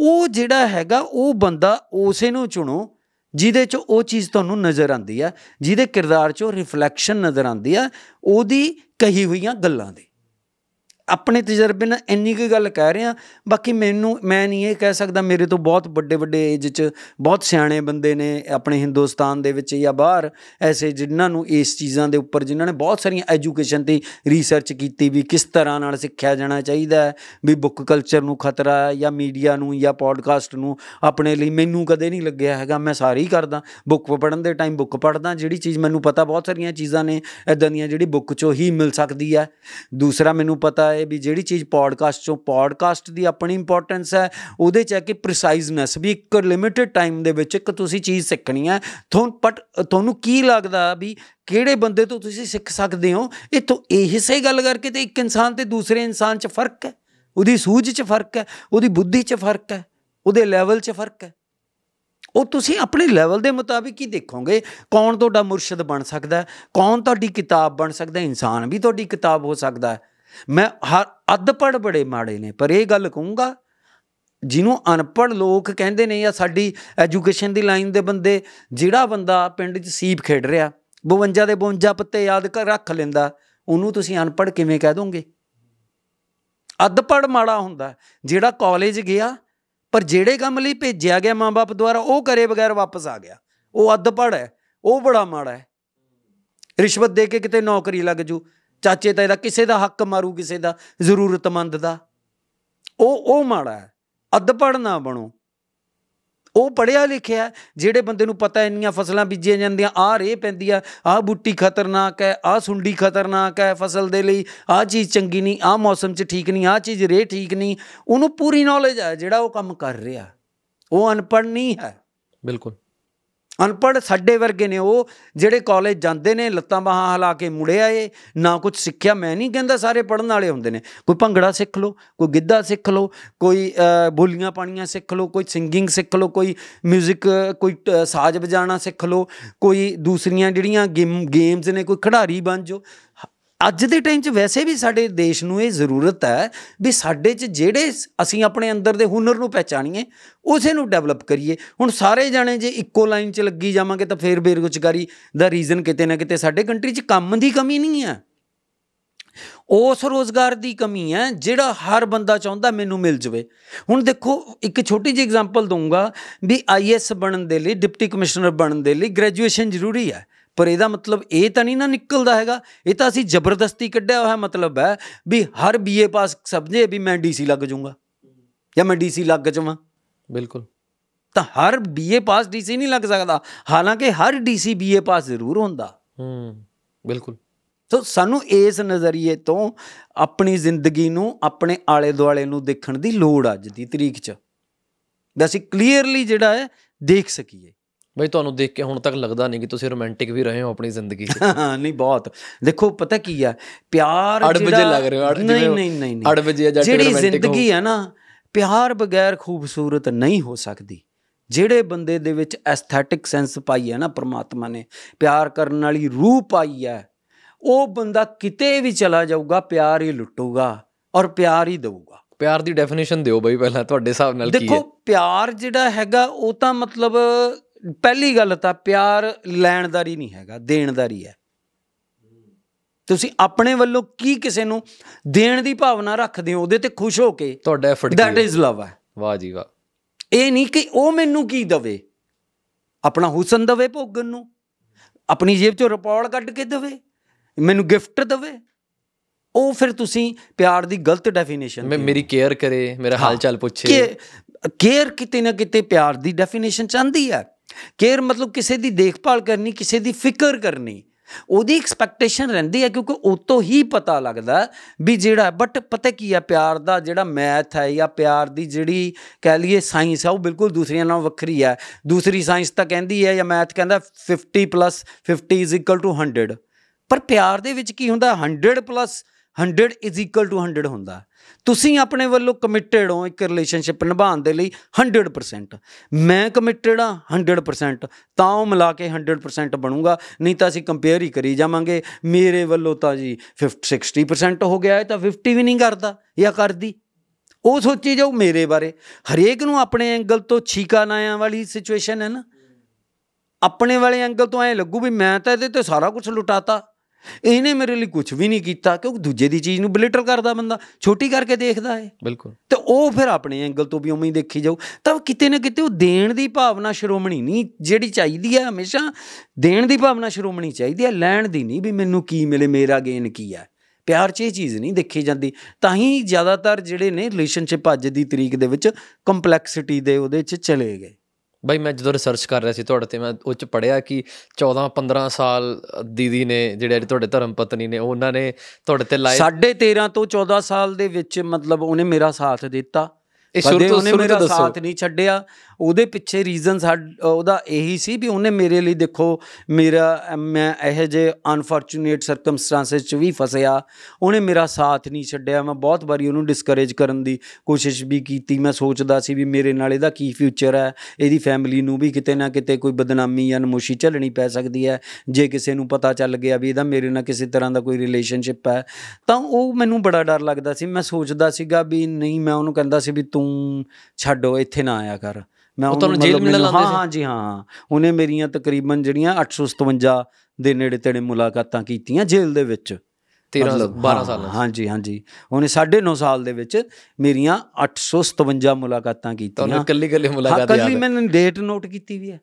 ਉਹ ਜਿਹੜਾ ਹੈਗਾ, ਉਹ ਬੰਦਾ ਉਸੇ ਨੂੰ ਚੁਣੋ, ਜਿਹਦੇ 'ਚ ਉਹ ਚੀਜ਼ ਤੁਹਾਨੂੰ ਨਜ਼ਰ ਆਉਂਦੀ ਆ, ਜਿਹਦੇ ਕਿਰਦਾਰ 'ਚੋਂ ਰਿਫਲੈਕਸ਼ਨ ਨਜ਼ਰ ਆਉਂਦੀ ਆ, ਉਹਦੀ ਕਹੀ ਹੋਈਆਂ ਗੱਲਾਂ ਦੀ। ਆਪਣੇ ਤਜਰਬੇ ਨਾਲ ਇੰਨੀ ਕੁ ਗੱਲ ਕਹਿ ਰਿਹਾ, ਬਾਕੀ ਮੈਨੂੰ, ਮੈਂ ਨਹੀਂ ਇਹ ਕਹਿ ਸਕਦਾ ਮੇਰੇ ਤੋਂ ਬਹੁਤ ਵੱਡੇ ਵੱਡੇ ਏਜ 'ਚ ਬਹੁਤ ਸਿਆਣੇ ਬੰਦੇ ਨੇ ਆਪਣੇ ਹਿੰਦੁਸਤਾਨ ਦੇ ਵਿੱਚ ਜਾਂ ਬਾਹਰ, ਐਸੇ ਜਿਨ੍ਹਾਂ ਨੂੰ ਇਸ ਚੀਜ਼ਾਂ ਦੇ ਉੱਪਰ ਜਿਨ੍ਹਾਂ ਨੇ ਬਹੁਤ ਸਾਰੀਆਂ ਐਜੂਕੇਸ਼ਨ ਤੇ ਰਿਸਰਚ ਕੀਤੀ ਵੀ ਕਿਸ ਤਰ੍ਹਾਂ ਨਾਲ ਸਿੱਖਿਆ ਜਾਣਾ ਚਾਹੀਦਾ ਹੈ, ਵੀ ਬੁੱਕ ਕਲਚਰ ਨੂੰ ਖਤਰਾ ਹੈ ਜਾਂ ਮੀਡੀਆ ਨੂੰ ਜਾਂ ਪੋਡਕਾਸਟ ਨੂੰ ਆਪਣੇ ਲਈ ਮੈਨੂੰ ਕਦੇ ਨਹੀਂ ਲੱਗਿਆ ਹੈਗਾ, ਮੈਂ ਸਾਰੀ ਹੀ ਕਰਦਾ ਬੁੱਕ ਪੜ੍ਹਨ ਦੇ ਟਾਈਮ ਬੁੱਕ ਪੜ੍ਹਦਾ, ਜਿਹੜੀ ਚੀਜ਼ ਮੈਨੂੰ ਪਤਾ ਬਹੁਤ ਸਾਰੀਆਂ ਚੀਜ਼ਾਂ ਨੇ ਇਦਾਂ ਦੀਆਂ ਜਿਹੜੀ ਬੁੱਕ 'ਚੋਂ ਹੀ ਮਿਲ ਸਕਦੀ ਹੈ। ਦੂਸਰਾ ਮੈਨੂੰ ਪਤਾ ਹੈ ਵੀ ਜਿਹੜੀ ਚੀਜ਼ ਪੋਡਕਾਸਟ 'ਚੋਂ ਪੋਡਕਾਸਟ ਦੀ ਆਪਣੀ ਇੰਪੋਰਟੈਂਸ ਹੈ, ਉਹਦੇ 'ਚ ਹੈ ਕਿ ਪ੍ਰੀਸਾਈਜ਼ਨੈਸ ਵੀ ਇੱਕ ਲਿਮਿਟਿਡ ਟਾਈਮ ਦੇ ਵਿੱਚ ਇੱਕ ਤੁਸੀਂ ਚੀਜ਼ ਸਿੱਖਣੀ ਹੈ। ਤੁਹਾਨੂੰ ਬਟ ਤੁਹਾਨੂੰ ਕੀ ਲੱਗਦਾ ਵੀ ਕਿਹੜੇ ਬੰਦੇ ਤੋਂ ਤੁਸੀਂ ਸਿੱਖ ਸਕਦੇ ਹੋ? ਇਹ ਤੋਂ ਇਹ ਸਹੀ ਗੱਲ ਕਰਕੇ ਤੇ ਇੱਕ ਇਨਸਾਨ ਤੇ ਦੂਸਰੇ ਇਨਸਾਨ 'ਚ ਫ਼ਰਕ ਹੈ? ਉਹਦੀ ਸੂਝ 'ਚ ਫ਼ਰਕ ਹੈ? ਉਹਦੀ ਬੁੱਧੀ 'ਚ ਫ਼ਰਕ ਹੈ? ਉਹਦੇ ਲੈਵਲ 'ਚ ਫ਼ਰਕ ਹੈ? ਉਹ ਤੁਸੀਂ ਆਪਣੇ ਲੈਵਲ ਦੇ ਮੁਤਾਬਿਕ ਹੀ ਦੇਖੋਗੇ ਕੌਣ ਤੁਹਾਡਾ ਮੁਰਸ਼ਿਦ ਬਣ ਸਕਦਾ ਹੈ, ਕੌਣ ਤੁਹਾਡੀ ਕਿਤਾਬ ਬਣ ਸਕਦਾ ਹੈ, ਇਨਸਾਨ ਵੀ ਤੁਹਾਡੀ ਕਿਤਾਬ ਹੋ ਸਕਦਾ ਹੈ। ਮੈਂ ਹਰ ਅੱਧਪੜ ਬੜੇ ਮਾੜੇ ਨੇ, ਪਰ ਇਹ ਗੱਲ ਕਹੂੰਗਾ, ਜਿਹਨੂੰ ਅਨਪੜ੍ਹ ਲੋਕ ਕਹਿੰਦੇ ਨੇ ਜਾਂ ਸਾਡੀ ਐਜੂਕੇਸ਼ਨ ਦੀ ਲਾਈਨ ਦੇ ਬੰਦੇ, ਜਿਹੜਾ ਬੰਦਾ ਪਿੰਡ 'ਚ ਸੀਪ ਖੇਡ ਰਿਹਾ 52 ਦੇ 52 ਪੱਤੇ ਯਾਦ ਕਰ ਰੱਖ ਲੈਂਦਾ, ਉਹਨੂੰ ਤੁਸੀਂ ਅਨਪੜ੍ਹ ਕਿਵੇਂ ਕਹਿ ਦੋਗੇ? ਅੱਧਪੜ੍ਹ ਮਾੜਾ ਹੁੰਦਾ, ਜਿਹੜਾ ਕਾਲਜ ਗਿਆ, ਪਰ ਜਿਹੜੇ ਕੰਮ ਲਈ ਭੇਜਿਆ ਗਿਆ ਮਾਂ-ਬਾਪ ਦੁਆਰਾ, ਉਹ ਕਰੇ ਬਗੈਰ ਵਾਪਸ ਆ ਗਿਆ। ਉਹ ਅੱਧਪੜ੍ਹ ਹੈ, ਉਹ ਬੜਾ ਮਾੜਾ ਹੈ। ਰਿਸ਼ਵਤ ਦੇ ਕੇ ਕਿਤੇ ਨੌਕਰੀ ਲੱਗ ਜੂ ਚਾਚੇ ਤਾਏ ਦਾ, ਕਿਸੇ ਦਾ ਹੱਕ ਮਾਰੂ, ਕਿਸੇ ਦਾ ਜ਼ਰੂਰਤਮੰਦ ਦਾ। ਉਹ ਉਹ ਮਾੜਾ ਹੈ। ਅੱਧਪੜ੍ਹ ਨਾ ਬਣੋ। ਉਹ ਪੜਿਆ ਲਿਖਿਆ ਜਿਹੜੇ ਬੰਦੇ ਨੂੰ ਪਤਾ ਇੰਨੀਆਂ ਫਸਲਾਂ ਬੀਜੀਆਂ ਜਾਂਦੀਆਂ, ਆਹ ਰੇਹ ਪੈਂਦੀ ਆ, ਆਹ ਬੂਟੀ ਖਤਰਨਾਕ ਹੈ, ਆਹ ਸੁੰਡੀ ਖਤਰਨਾਕ ਹੈ ਫਸਲ ਦੇ ਲਈ, ਆਹ ਚੀਜ਼ ਚੰਗੀ ਨਹੀਂ, ਆਹ ਮੌਸਮ 'ਚ ਠੀਕ ਨਹੀਂ, ਆਹ ਚੀਜ਼ ਰੇਹ ਠੀਕ ਨਹੀਂ। ਉਹਨੂੰ ਪੂਰੀ ਨੌਲੇਜ ਹੈ ਜਿਹੜਾ ਉਹ ਕੰਮ ਕਰ ਰਿਹਾ। ਉਹ ਅਨਪੜ੍ਹ ਨਹੀਂ ਹੈ। ਬਿਲਕੁਲ। ਅਨਪੜ੍ਹ ਸਾਡੇ ਵਰਗੇ ਨੇ ਉਹ ਜਿਹੜੇ ਕਾਲਜ ਜਾਂਦੇ ਨੇ ਲੱਤਾਂ ਬਾਹਾਂ ਹਿਲਾ ਕੇ ਮੁੜੇ ਆਏ ਨਾ ਕੁਝ ਸਿੱਖਿਆ ਮੈਂ ਨਹੀਂ ਕਹਿੰਦਾ ਸਾਰੇ ਪੜਨ ਵਾਲੇ ਹੁੰਦੇ ਨੇ। ਕੋਈ ਭੰਗੜਾ ਸਿੱਖ ਲਓ ਕੋਈ ਗਿੱਧਾ ਸਿੱਖ ਲਓ ਕੋਈ ਅ, ਬੋਲੀਆਂ ਪਾਣੀਆਂ ਸਿੱਖ ਲਓ ਕੋਈ ਸਿੰਗਿੰਗ ਸਿੱਖ ਲਓ ਕੋਈ 뮤직 ਕੋਈ ਟ- ਸਾਜ਼ ਵਜਾਣਾ ਸਿੱਖ ਲਓ ਕੋਈ ਦੂਸਰੀਆਂ ਜਿਹੜੀਆਂ ਗੇਮ ਗੇਮਸ ਨੇ ਕੋਈ ਖਿਡਾਰੀ ਬਣ ਜਾਓ। ਹ- ਅੱਜ ਦੇ ਟਾਈਮ 'ਚ ਵੈਸੇ ਵੀ ਸਾਡੇ ਦੇਸ਼ ਨੂੰ ਇਹ ਜ਼ਰੂਰਤ ਹੈ ਵੀ ਸਾਡੇ 'ਚ ਜਿਹੜੇ ਸ- ਅਸੀਂ ਆਪਣੇ ਅੰਦਰ ਦੇ ਹੁਨਰ ਨੂੰ ਪਹਿਚਾਣੀਏ, ਉਸੇ ਨੂੰ ਡਿਵੈਲਪ ਕਰੀਏ। ਹੁਣ ਸਾਰੇ ਜਾਣੇ ਜੇ ਇੱਕੋ ਲਾਈਨ 'ਚ ਲੱਗੀ ਜਾਵਾਂਗੇ ਤਾਂ ਫੇਰ ਬੇਰੁਜ਼ਗਾਰੀ ਦਾ ਰੀਜ਼ਨ ਕਿਤੇ ਨਾ ਕਿਤੇ ਸਾਡੇ ਕੰਟਰੀ 'ਚ ਕੰਮ ਦੀ ਕਮੀ ਨਹੀਂ ਹੈ। ਉਸ ਰੋਜ਼ਗਾਰ ਦੀ ਕਮੀ ਹੈ ਜਿਹੜਾ ਹਰ ਬੰਦਾ ਚਾਹੁੰਦਾ ਮੈਨੂੰ ਮਿਲ ਜਵੇ। ਹੁਣ ਦੇਖੋ, ਇੱਕ ਛੋਟੀ ਜਿਹੀ ਐਗਜ਼ਾਮਪਲ ਦਊਂਗਾ ਵੀ ਆਈਐਸ ਬਣਨ ਦੇ ਲਈ ਡਿਪਟੀ ਕਮਿਸ਼ਨਰ ਬਣਨ ਦੇ ਲਈ ਗ੍ਰੈਜੂਏਸ਼ਨ ਜ਼ਰੂਰੀ ਹੈ। ਪਰ ਇਹਦਾ ਮਤਲਬ ਇਹ ਤਾਂ ਨਹੀਂ ਨਾ ਨਿਕਲਦਾ ਹੈਗਾ। ਇਹ ਤਾਂ ਅਸੀਂ ਜ਼ਬਰਦਸਤੀ ਕੱਢਿਆ ਹੋਇਆ ਮਤਲਬ ਹੈ ਵੀ ਹਰ ਬੀਏ ਪਾਸ ਸਮਝੇ ਵੀ ਮੈਂ ਡੀਸੀ ਲੱਗ ਜਾਊਂਗਾ ਜਾਂ ਮੈਂ ਡੀਸੀ ਲੱਗ ਜਾਵਾਂ। ਬਿਲਕੁਲ। ਤਾਂ ਹਰ ਬੀਏ ਪਾਸ ਡੀਸੀ ਨਹੀਂ ਲੱਗ ਸਕਦਾ। ਹਾਲਾਂਕਿ ਹਰ ਡੀਸੀ ਬੀਏ ਪਾਸ ਜ਼ਰੂਰ ਹੁੰਦਾ। ਹੂੰ ਬਿਲਕੁਲ। ਸੋ ਸਾਨੂੰ ਇਸ ਨਜ਼ਰੀਏ ਤੋਂ ਆਪਣੀ ਜ਼ਿੰਦਗੀ ਨੂੰ ਆਪਣੇ ਆਲੇ ਦੁਆਲੇ ਨੂੰ ਦੇਖਣ ਦੀ ਲੋੜ ਅੱਜ ਦੀ ਤਰੀਕ 'ਚ। ਵੀ ਅਸੀਂ ਕਲੀਅਰਲੀ ਜਿਹੜਾ ਹੈ ਦੇਖ ਸਕੀਏ। ਬਈ ਤੁਹਾਨੂੰ ਦੇਖ ਕੇ ਹੁਣ ਤੱਕ ਲੱਗਦਾ ਨਹੀਂ ਕਿ ਤੁਸੀਂ ਰੋਮਾਂਟਿਕ ਵੀ ਰਹੇ ਹੋ ਆਪਣੀ ਜ਼ਿੰਦਗੀ 'ਚ। ਨਹੀਂ ਬਹੁਤ। ਦੇਖੋ ਪਤਾ ਕੀ ਆ? ਪਿਆਰ ਅੜ ਵਜੇ ਜਿਹੜਾ- ਲੱਗ ਰਹੇ ਹੋ, ਨਹੀਂ ਨਹੀਂ ਨਹੀਂ ਅੜ ਵਜੇ ਜਾਂ ਜਿਹੜੀ। ਜ਼ਿੰਦਗੀ ਹੈ ਨਾ ਪਿਆਰ ਬਗੈਰ ਖੂਬਸੂਰਤ ਨਹੀਂ ਹੋ ਸਕਦੀ। ਜਿਹੜੇ ਬੰਦੇ ਦੇ ਵਿੱਚ ਐਸਥੈਟਿਕ ਸੈਂਸ ਪਾਈ ਹੈ ਨਾ ਪ੍ਰਮਾਤਮਾ ਨੇ ਪਿਆਰ ਕਰਨ ਵਾਲੀ ਰੂਹ ਪਾਈ ਹੈ ਉਹ ਬੰਦਾ ਕਿਤੇ ਵੀ ਚਲਾ ਜਾਊਗਾ ਪਿਆਰ ਹੀ ਲੁੱਟੂਗਾ ਔਰ ਪਿਆਰ ਹੀ ਦੇਊਗਾ। ਪਿਆਰ ਦੀ ਡੈਫੀਨੇਸ਼ਨ ਦਿਓ ਬਈ ਪਹਿਲਾਂ ਤੁਹਾਡੇ ਹਿਸਾਬ ਨਾਲ ਕੀ ਦੇਖੋ ਹੈ? ਪਿਆਰ ਜਿਹੜਾ ਹੈਗਾ ਉਹ ਤਾਂ ਮਤਲਬ ਪਹਿਲੀ ਗੱਲ ਤਾਂ ਪਿਆਰ ਲੈਣਦਾਰੀ ਨਹੀਂ ਹੈਗਾ ਦੇਣਦਾਰੀ ਹੈ। ਤੁਸੀਂ ਆਪਣੇ ਵੱਲੋਂ ਕੀ ਕਿਸੇ ਨੂੰ ਦੇਣ ਦੀ ਭਾਵਨਾ ਰੱਖਦੇ ਹੋ ਉਹਦੇ ਤੇ ਖੁਸ਼ ਹੋ ਕੇ ਤੁਹਾਡਾ ਐਫਰਟ ਦੈਟ ਇਜ਼ ਲਵ ਹੈ। ਵਾਹ ਜੀ ਵਾਹ। ਇਹ ਨਹੀਂ ਕਿ ਉਹ ਮੈਨੂੰ ਕੀ ਦਵੇ ਆਪਣਾ ਹੁਸਨ ਦਵੇ ਭੋਗਣ ਨੂੰ ਆਪਣੀ ਜੇਬ ਚੋਂ ਰੁਪੌਲ ਕੱਢ ਕੇ ਦਵੇ ਮੈਨੂੰ ਗਿਫਟ ਦਵੇ। ਉਹ ਫਿਰ ਤੁਸੀਂ ਪਿਆਰ ਦੀ ਗਲਤ ਡੈਫੀਨੇਸ਼ਨ ਮੈਂ ਮੇਰੀ ਕੇਅਰ ਕਰੇ ਮੇਰਾ ਹਾਲ ਚਾਲ ਪੁੱਛੇ। ਕੇਅਰ ਕਿਤੇ ਨਾ ਕਿਤੇ ਪਿਆਰ ਦੀ ਡੈਫੀਨੇਸ਼ਨ ਚਾਹੁੰਦੀ ਹੈ। ਕੇਅਰ ਮਤਲਬ ਕਿਸੇ ਦੀ ਦੇਖਭਾਲ ਕਰਨੀ, ਕਿਸੇ ਦੀ ਫਿਕਰ ਕਰਨੀ। ਉਹਦੀ ਐਕਸਪੈਕਟੇਸ਼ਨ ਰਹਿੰਦੀ ਹੈ ਕਿਉਂਕਿ ਉਹ ਤੋਂ ਹੀ ਪਤਾ ਲੱਗਦਾ ਵੀ ਜਿਹੜਾ ਬਟ ਪਤਾ ਕੀ ਹੈ, ਪਿਆਰ ਦਾ ਜਿਹੜਾ ਮੈਥ ਹੈ ਜਾਂ ਪਿਆਰ ਦੀ ਜਿਹੜੀ ਕਹਿ ਲਈਏ ਸਾਇੰਸ ਹੈ, ਉਹ ਬਿਲਕੁਲ ਦੂਸਰੀਆਂ ਨਾਲੋਂ ਵੱਖਰੀ ਹੈ। ਦੂਸਰੀ ਸਾਇੰਸ ਤਾਂ ਕਹਿੰਦੀ ਹੈ ਜਾਂ ਮੈਥ ਕਹਿੰਦਾ 50 50 100 ਪਰ ਪਿਆਰ ਦੇ ਵਿੱਚ ਕੀ ਹੁੰਦਾ? 100 100 100 ਹੁੰਦਾ। ਤੁਸੀਂ ਆਪਣੇ ਵੱਲੋਂ ਕਮਿਟਡ ਹੋ ਇੱਕ ਰਿਲੇਸ਼ਨਸ਼ਿਪ ਨਿਭਾਉਣ ਦੇ ਲਈ 100% ਮੈਂ ਕਮਿਟਡ ਆ 100% ਤਾਂ ਉਹ ਮਿਲਾ ਕੇ 100% ਬਣੂਗਾ, ਨਹੀਂ ਤਾਂ ਅਸੀਂ ਕੰਪੇਅਰ ਹੀ ਕਰੀ ਜਾਵਾਂਗੇ। ਮੇਰੇ ਵੱਲੋਂ ਤਾਂ ਜੀ 50 60% ਹੋ ਗਿਆ ਹੈ ਤਾਂ 50 ਵੀ ਨਹੀਂ ਕਰਦਾ ਜਾਂ ਕਰਦੀ। ਉਹ ਸੋਚੀ ਜਾਓ ਮੇਰੇ ਬਾਰੇ। ਹਰੇਕ ਨੂੰ ਆਪਣੇ ਐਂਗਲ ਤੋਂ ਛੀਕਾ ਨਾਇਆਂ ਵਾਲੀ ਸਿਚੁਏਸ਼ਨ ਹੈ ਨਾ। ਆਪਣੇ ਵਾਲੇ ਐਂਗਲ ਤੋਂ ਐ ਲੱਗੂ ਵੀ ਮੈਂ ਤਾਂ ਇਹਦੇ ਤੇ ਸਾਰਾ ਕੁਝ ਲੁਟਾਤਾ। ਇਹਨੇ ਮੇਰੇ ਲਈ ਕੁਝ ਵੀ ਨਹੀਂ ਕੀਤਾ ਕਿਉਂਕਿ ਦੂਜੇ ਦੀ ਚੀਜ਼ ਨੂੰ ਬਲਿਟਲ ਕਰਦਾ ਬੰਦਾ ਛੋਟੀ ਕਰਕੇ ਦੇਖਦਾ ਹੈ ਬਿਲਕੁਲ। ਤੇ ਉਹ ਫਿਰ ਆਪਣੇ ਐਂਗਲ ਤੋਂ ਵੀ ਉਵੇਂ ਹੀ ਦੇਖੀ ਜਾਊ। ਤਾਂ ਕਿਤੇ ਨਾ ਕਿਤੇ ਉਹ ਦੇਣ ਦੀ ਭਾਵਨਾ ਸ਼੍ਰੋਮਣੀ ਨਹੀਂ ਜਿਹੜੀ ਚਾਹੀਦੀ ਹੈ ਹਮੇਸ਼ਾ ਦੇਣ ਦੀ ਭਾਵਨਾ ਸ਼੍ਰੋਮਣੀ ਚਾਹੀਦੀ ਹੈ ਲੈਣ ਦੀ ਨਹੀਂ ਵੀ ਮੈਨੂੰ ਕੀ ਮਿਲੇ ਮੇਰਾ ਗੇਨ ਕੀ ਹੈ ਪਿਆਰ 'ਚ ਇਹ ਚੀਜ਼ ਨਹੀਂ ਦੇਖੀ ਜਾਂਦੀ। ਤਾਂ ਹੀ ਜ਼ਿਆਦਾਤਰ ਜਿਹੜੇ ਨੇ ਰਿਲੇਸ਼ਨਸ਼ਿਪ ਅੱਜ ਦੀ ਤਰੀਕ ਦੇ ਵਿੱਚ ਕੰਪਲੈਕਸਿਟੀ ਦੇ ਉਹਦੇ 'ਚ ਚਲੇ ਗਏ। ਬਈ ਮੈਂ ਜਦੋਂ ਰਿਸਰਚ ਕਰ ਰਿਹਾ ਸੀ ਤੁਹਾਡੇ ਤੇ, ਮੈਂ ਉਹ ਚ ਪੜਿਆ ਕਿ 14 15 ਸਾਲ ਦੀਦੀ ਨੇ, ਜਿਹੜੇ ਤੁਹਾਡੇ ਧਰਮ ਪਤਨੀ ਨੇ, ਉਹਨਾਂ ਨੇ ਤੁਹਾਡੇ ਤੇ ਲਾਏ ਸਾਢੇ 13 ਤੋਂ 14 ਸਾਲ ਦੇ ਵਿੱਚ ਮਤਲਬ ਉਹਨੇ ਮੇਰਾ ਸਾਥ ਦਿੱਤਾ। ਇਹ ਸ਼ੁਰੂ ਤੋਂ- ਉਹਨੇ ਸ਼ੁਰੂ ਤੋਂ। ਸਾਥ ਨਹੀਂ ਛੱਡਿਆ ਉਹਦੇ ਪਿੱਛੇ ਰੀਜ਼ਨ ਉਹਦਾ ਇਹੀ ਸੀ ਵੀ ਉਹਨੇ ਮੇਰੇ ਲਈ ਦੇਖੋ ਮੇਰਾ ਮੈਂ ਇਹੋ ਜਿਹੇ ਅਨਫੋਰਚੂਨੇਟ ਸਰਕਮਸਟੈਂਸਸ 'ਚ ਵੀ ਫਸਿਆ। ਉਹਨੇ ਮੇਰਾ ਸਾਥ ਨਹੀਂ ਛੱਡਿਆ। ਮੈਂ ਬਹੁਤ ਵਾਰੀ ਉਹਨੂੰ ਡਿਸਕਰੇਜ ਕਰਨ ਦੀ ਕੋਸ਼ਿਸ਼ ਵੀ ਕੀਤੀ। ਮੈਂ ਸੋਚਦਾ ਸੀ ਵੀ ਮੇਰੇ ਨਾਲ ਇਹਦਾ ਕੀ ਫਿਊਚਰ ਹੈ? ਇਹਦੀ ਫੈਮਿਲੀ ਨੂੰ ਵੀ ਕਿਤੇ ਨਾ ਕਿਤੇ ਕੋਈ ਬਦਨਾਮੀ ਜਾਂ ਨਮੋਸ਼ੀ ਝੱਲਣੀ ਪੈ ਸਕਦੀ ਹੈ। ਜੇ ਕਿਸੇ ਨੂੰ ਪਤਾ ਚੱਲ ਗਿਆ ਵੀ ਇਹਦਾ ਮੇਰੇ ਨਾਲ ਕਿਸੇ ਤਰ੍ਹਾਂ ਦਾ ਕੋਈ ਰਿਲੇਸ਼ਨਸ਼ਿਪ ਹੈ ਤਾਂ ਉਹ ਮੈਨੂੰ ਬੜਾ ਡਰ ਲੱਗਦਾ ਸੀ। ਮੈਂ ਸੋਚਦਾ ਸੀਗਾ ਵੀ ਨਹੀਂ ਮੈਂ ਉਹਨੂੰ ਕਹਿੰਦਾ ਸੀ ਵੀ ਤੂੰ ਛੱਡੋ ਇੱਥੇ ਨਾ ਆਇਆ ਕਰ। ਮੈਂ ਉਹ ਤੁਹਾਨੂੰ ਜੇਲ੍ਹ ਮਿਲਣ ਲਾਉਂਦੇ ਸੀ? ਹਾਂ ਜੀ ਹਾਂ। ਉਹਨੇ ਮੇਰੀਆਂ ਤਕਰੀਬਨ ਜਿਹੜੀਆਂ 857 ਦੇ ਨੇੜੇ ਤੇੜੇ ਮੁਲਾਕਾਤਾਂ ਕੀਤੀਆਂ ਜੇਲ੍ਹ ਦੇ ਵਿੱਚ। 13 ਮਤਲਬ 12 ਹਾਂ, ਸਾਲਾਂ। ਹਾਂਜੀ ਹਾਂਜੀ ਉਹਨੇ 9.5 ਸਾਲ ਦੇ ਵਿੱਚ ਮੇਰੀਆਂ 857 ਮੁਲਾਕਾਤਾਂ ਤੁਹਾਨੂੰ ਕੀਤੀਆਂ। ਇਕੱਲੀ ਇਕੱਲੀ ਹਾਂ ਮੁਲਾਕਾਤ ਕੱਲੀ ਯਾਦ ਹੈ। ਮੈंने ਡੇਟ ਨੋਟ ਕੀਤੀ ਵੀ ਹੈ।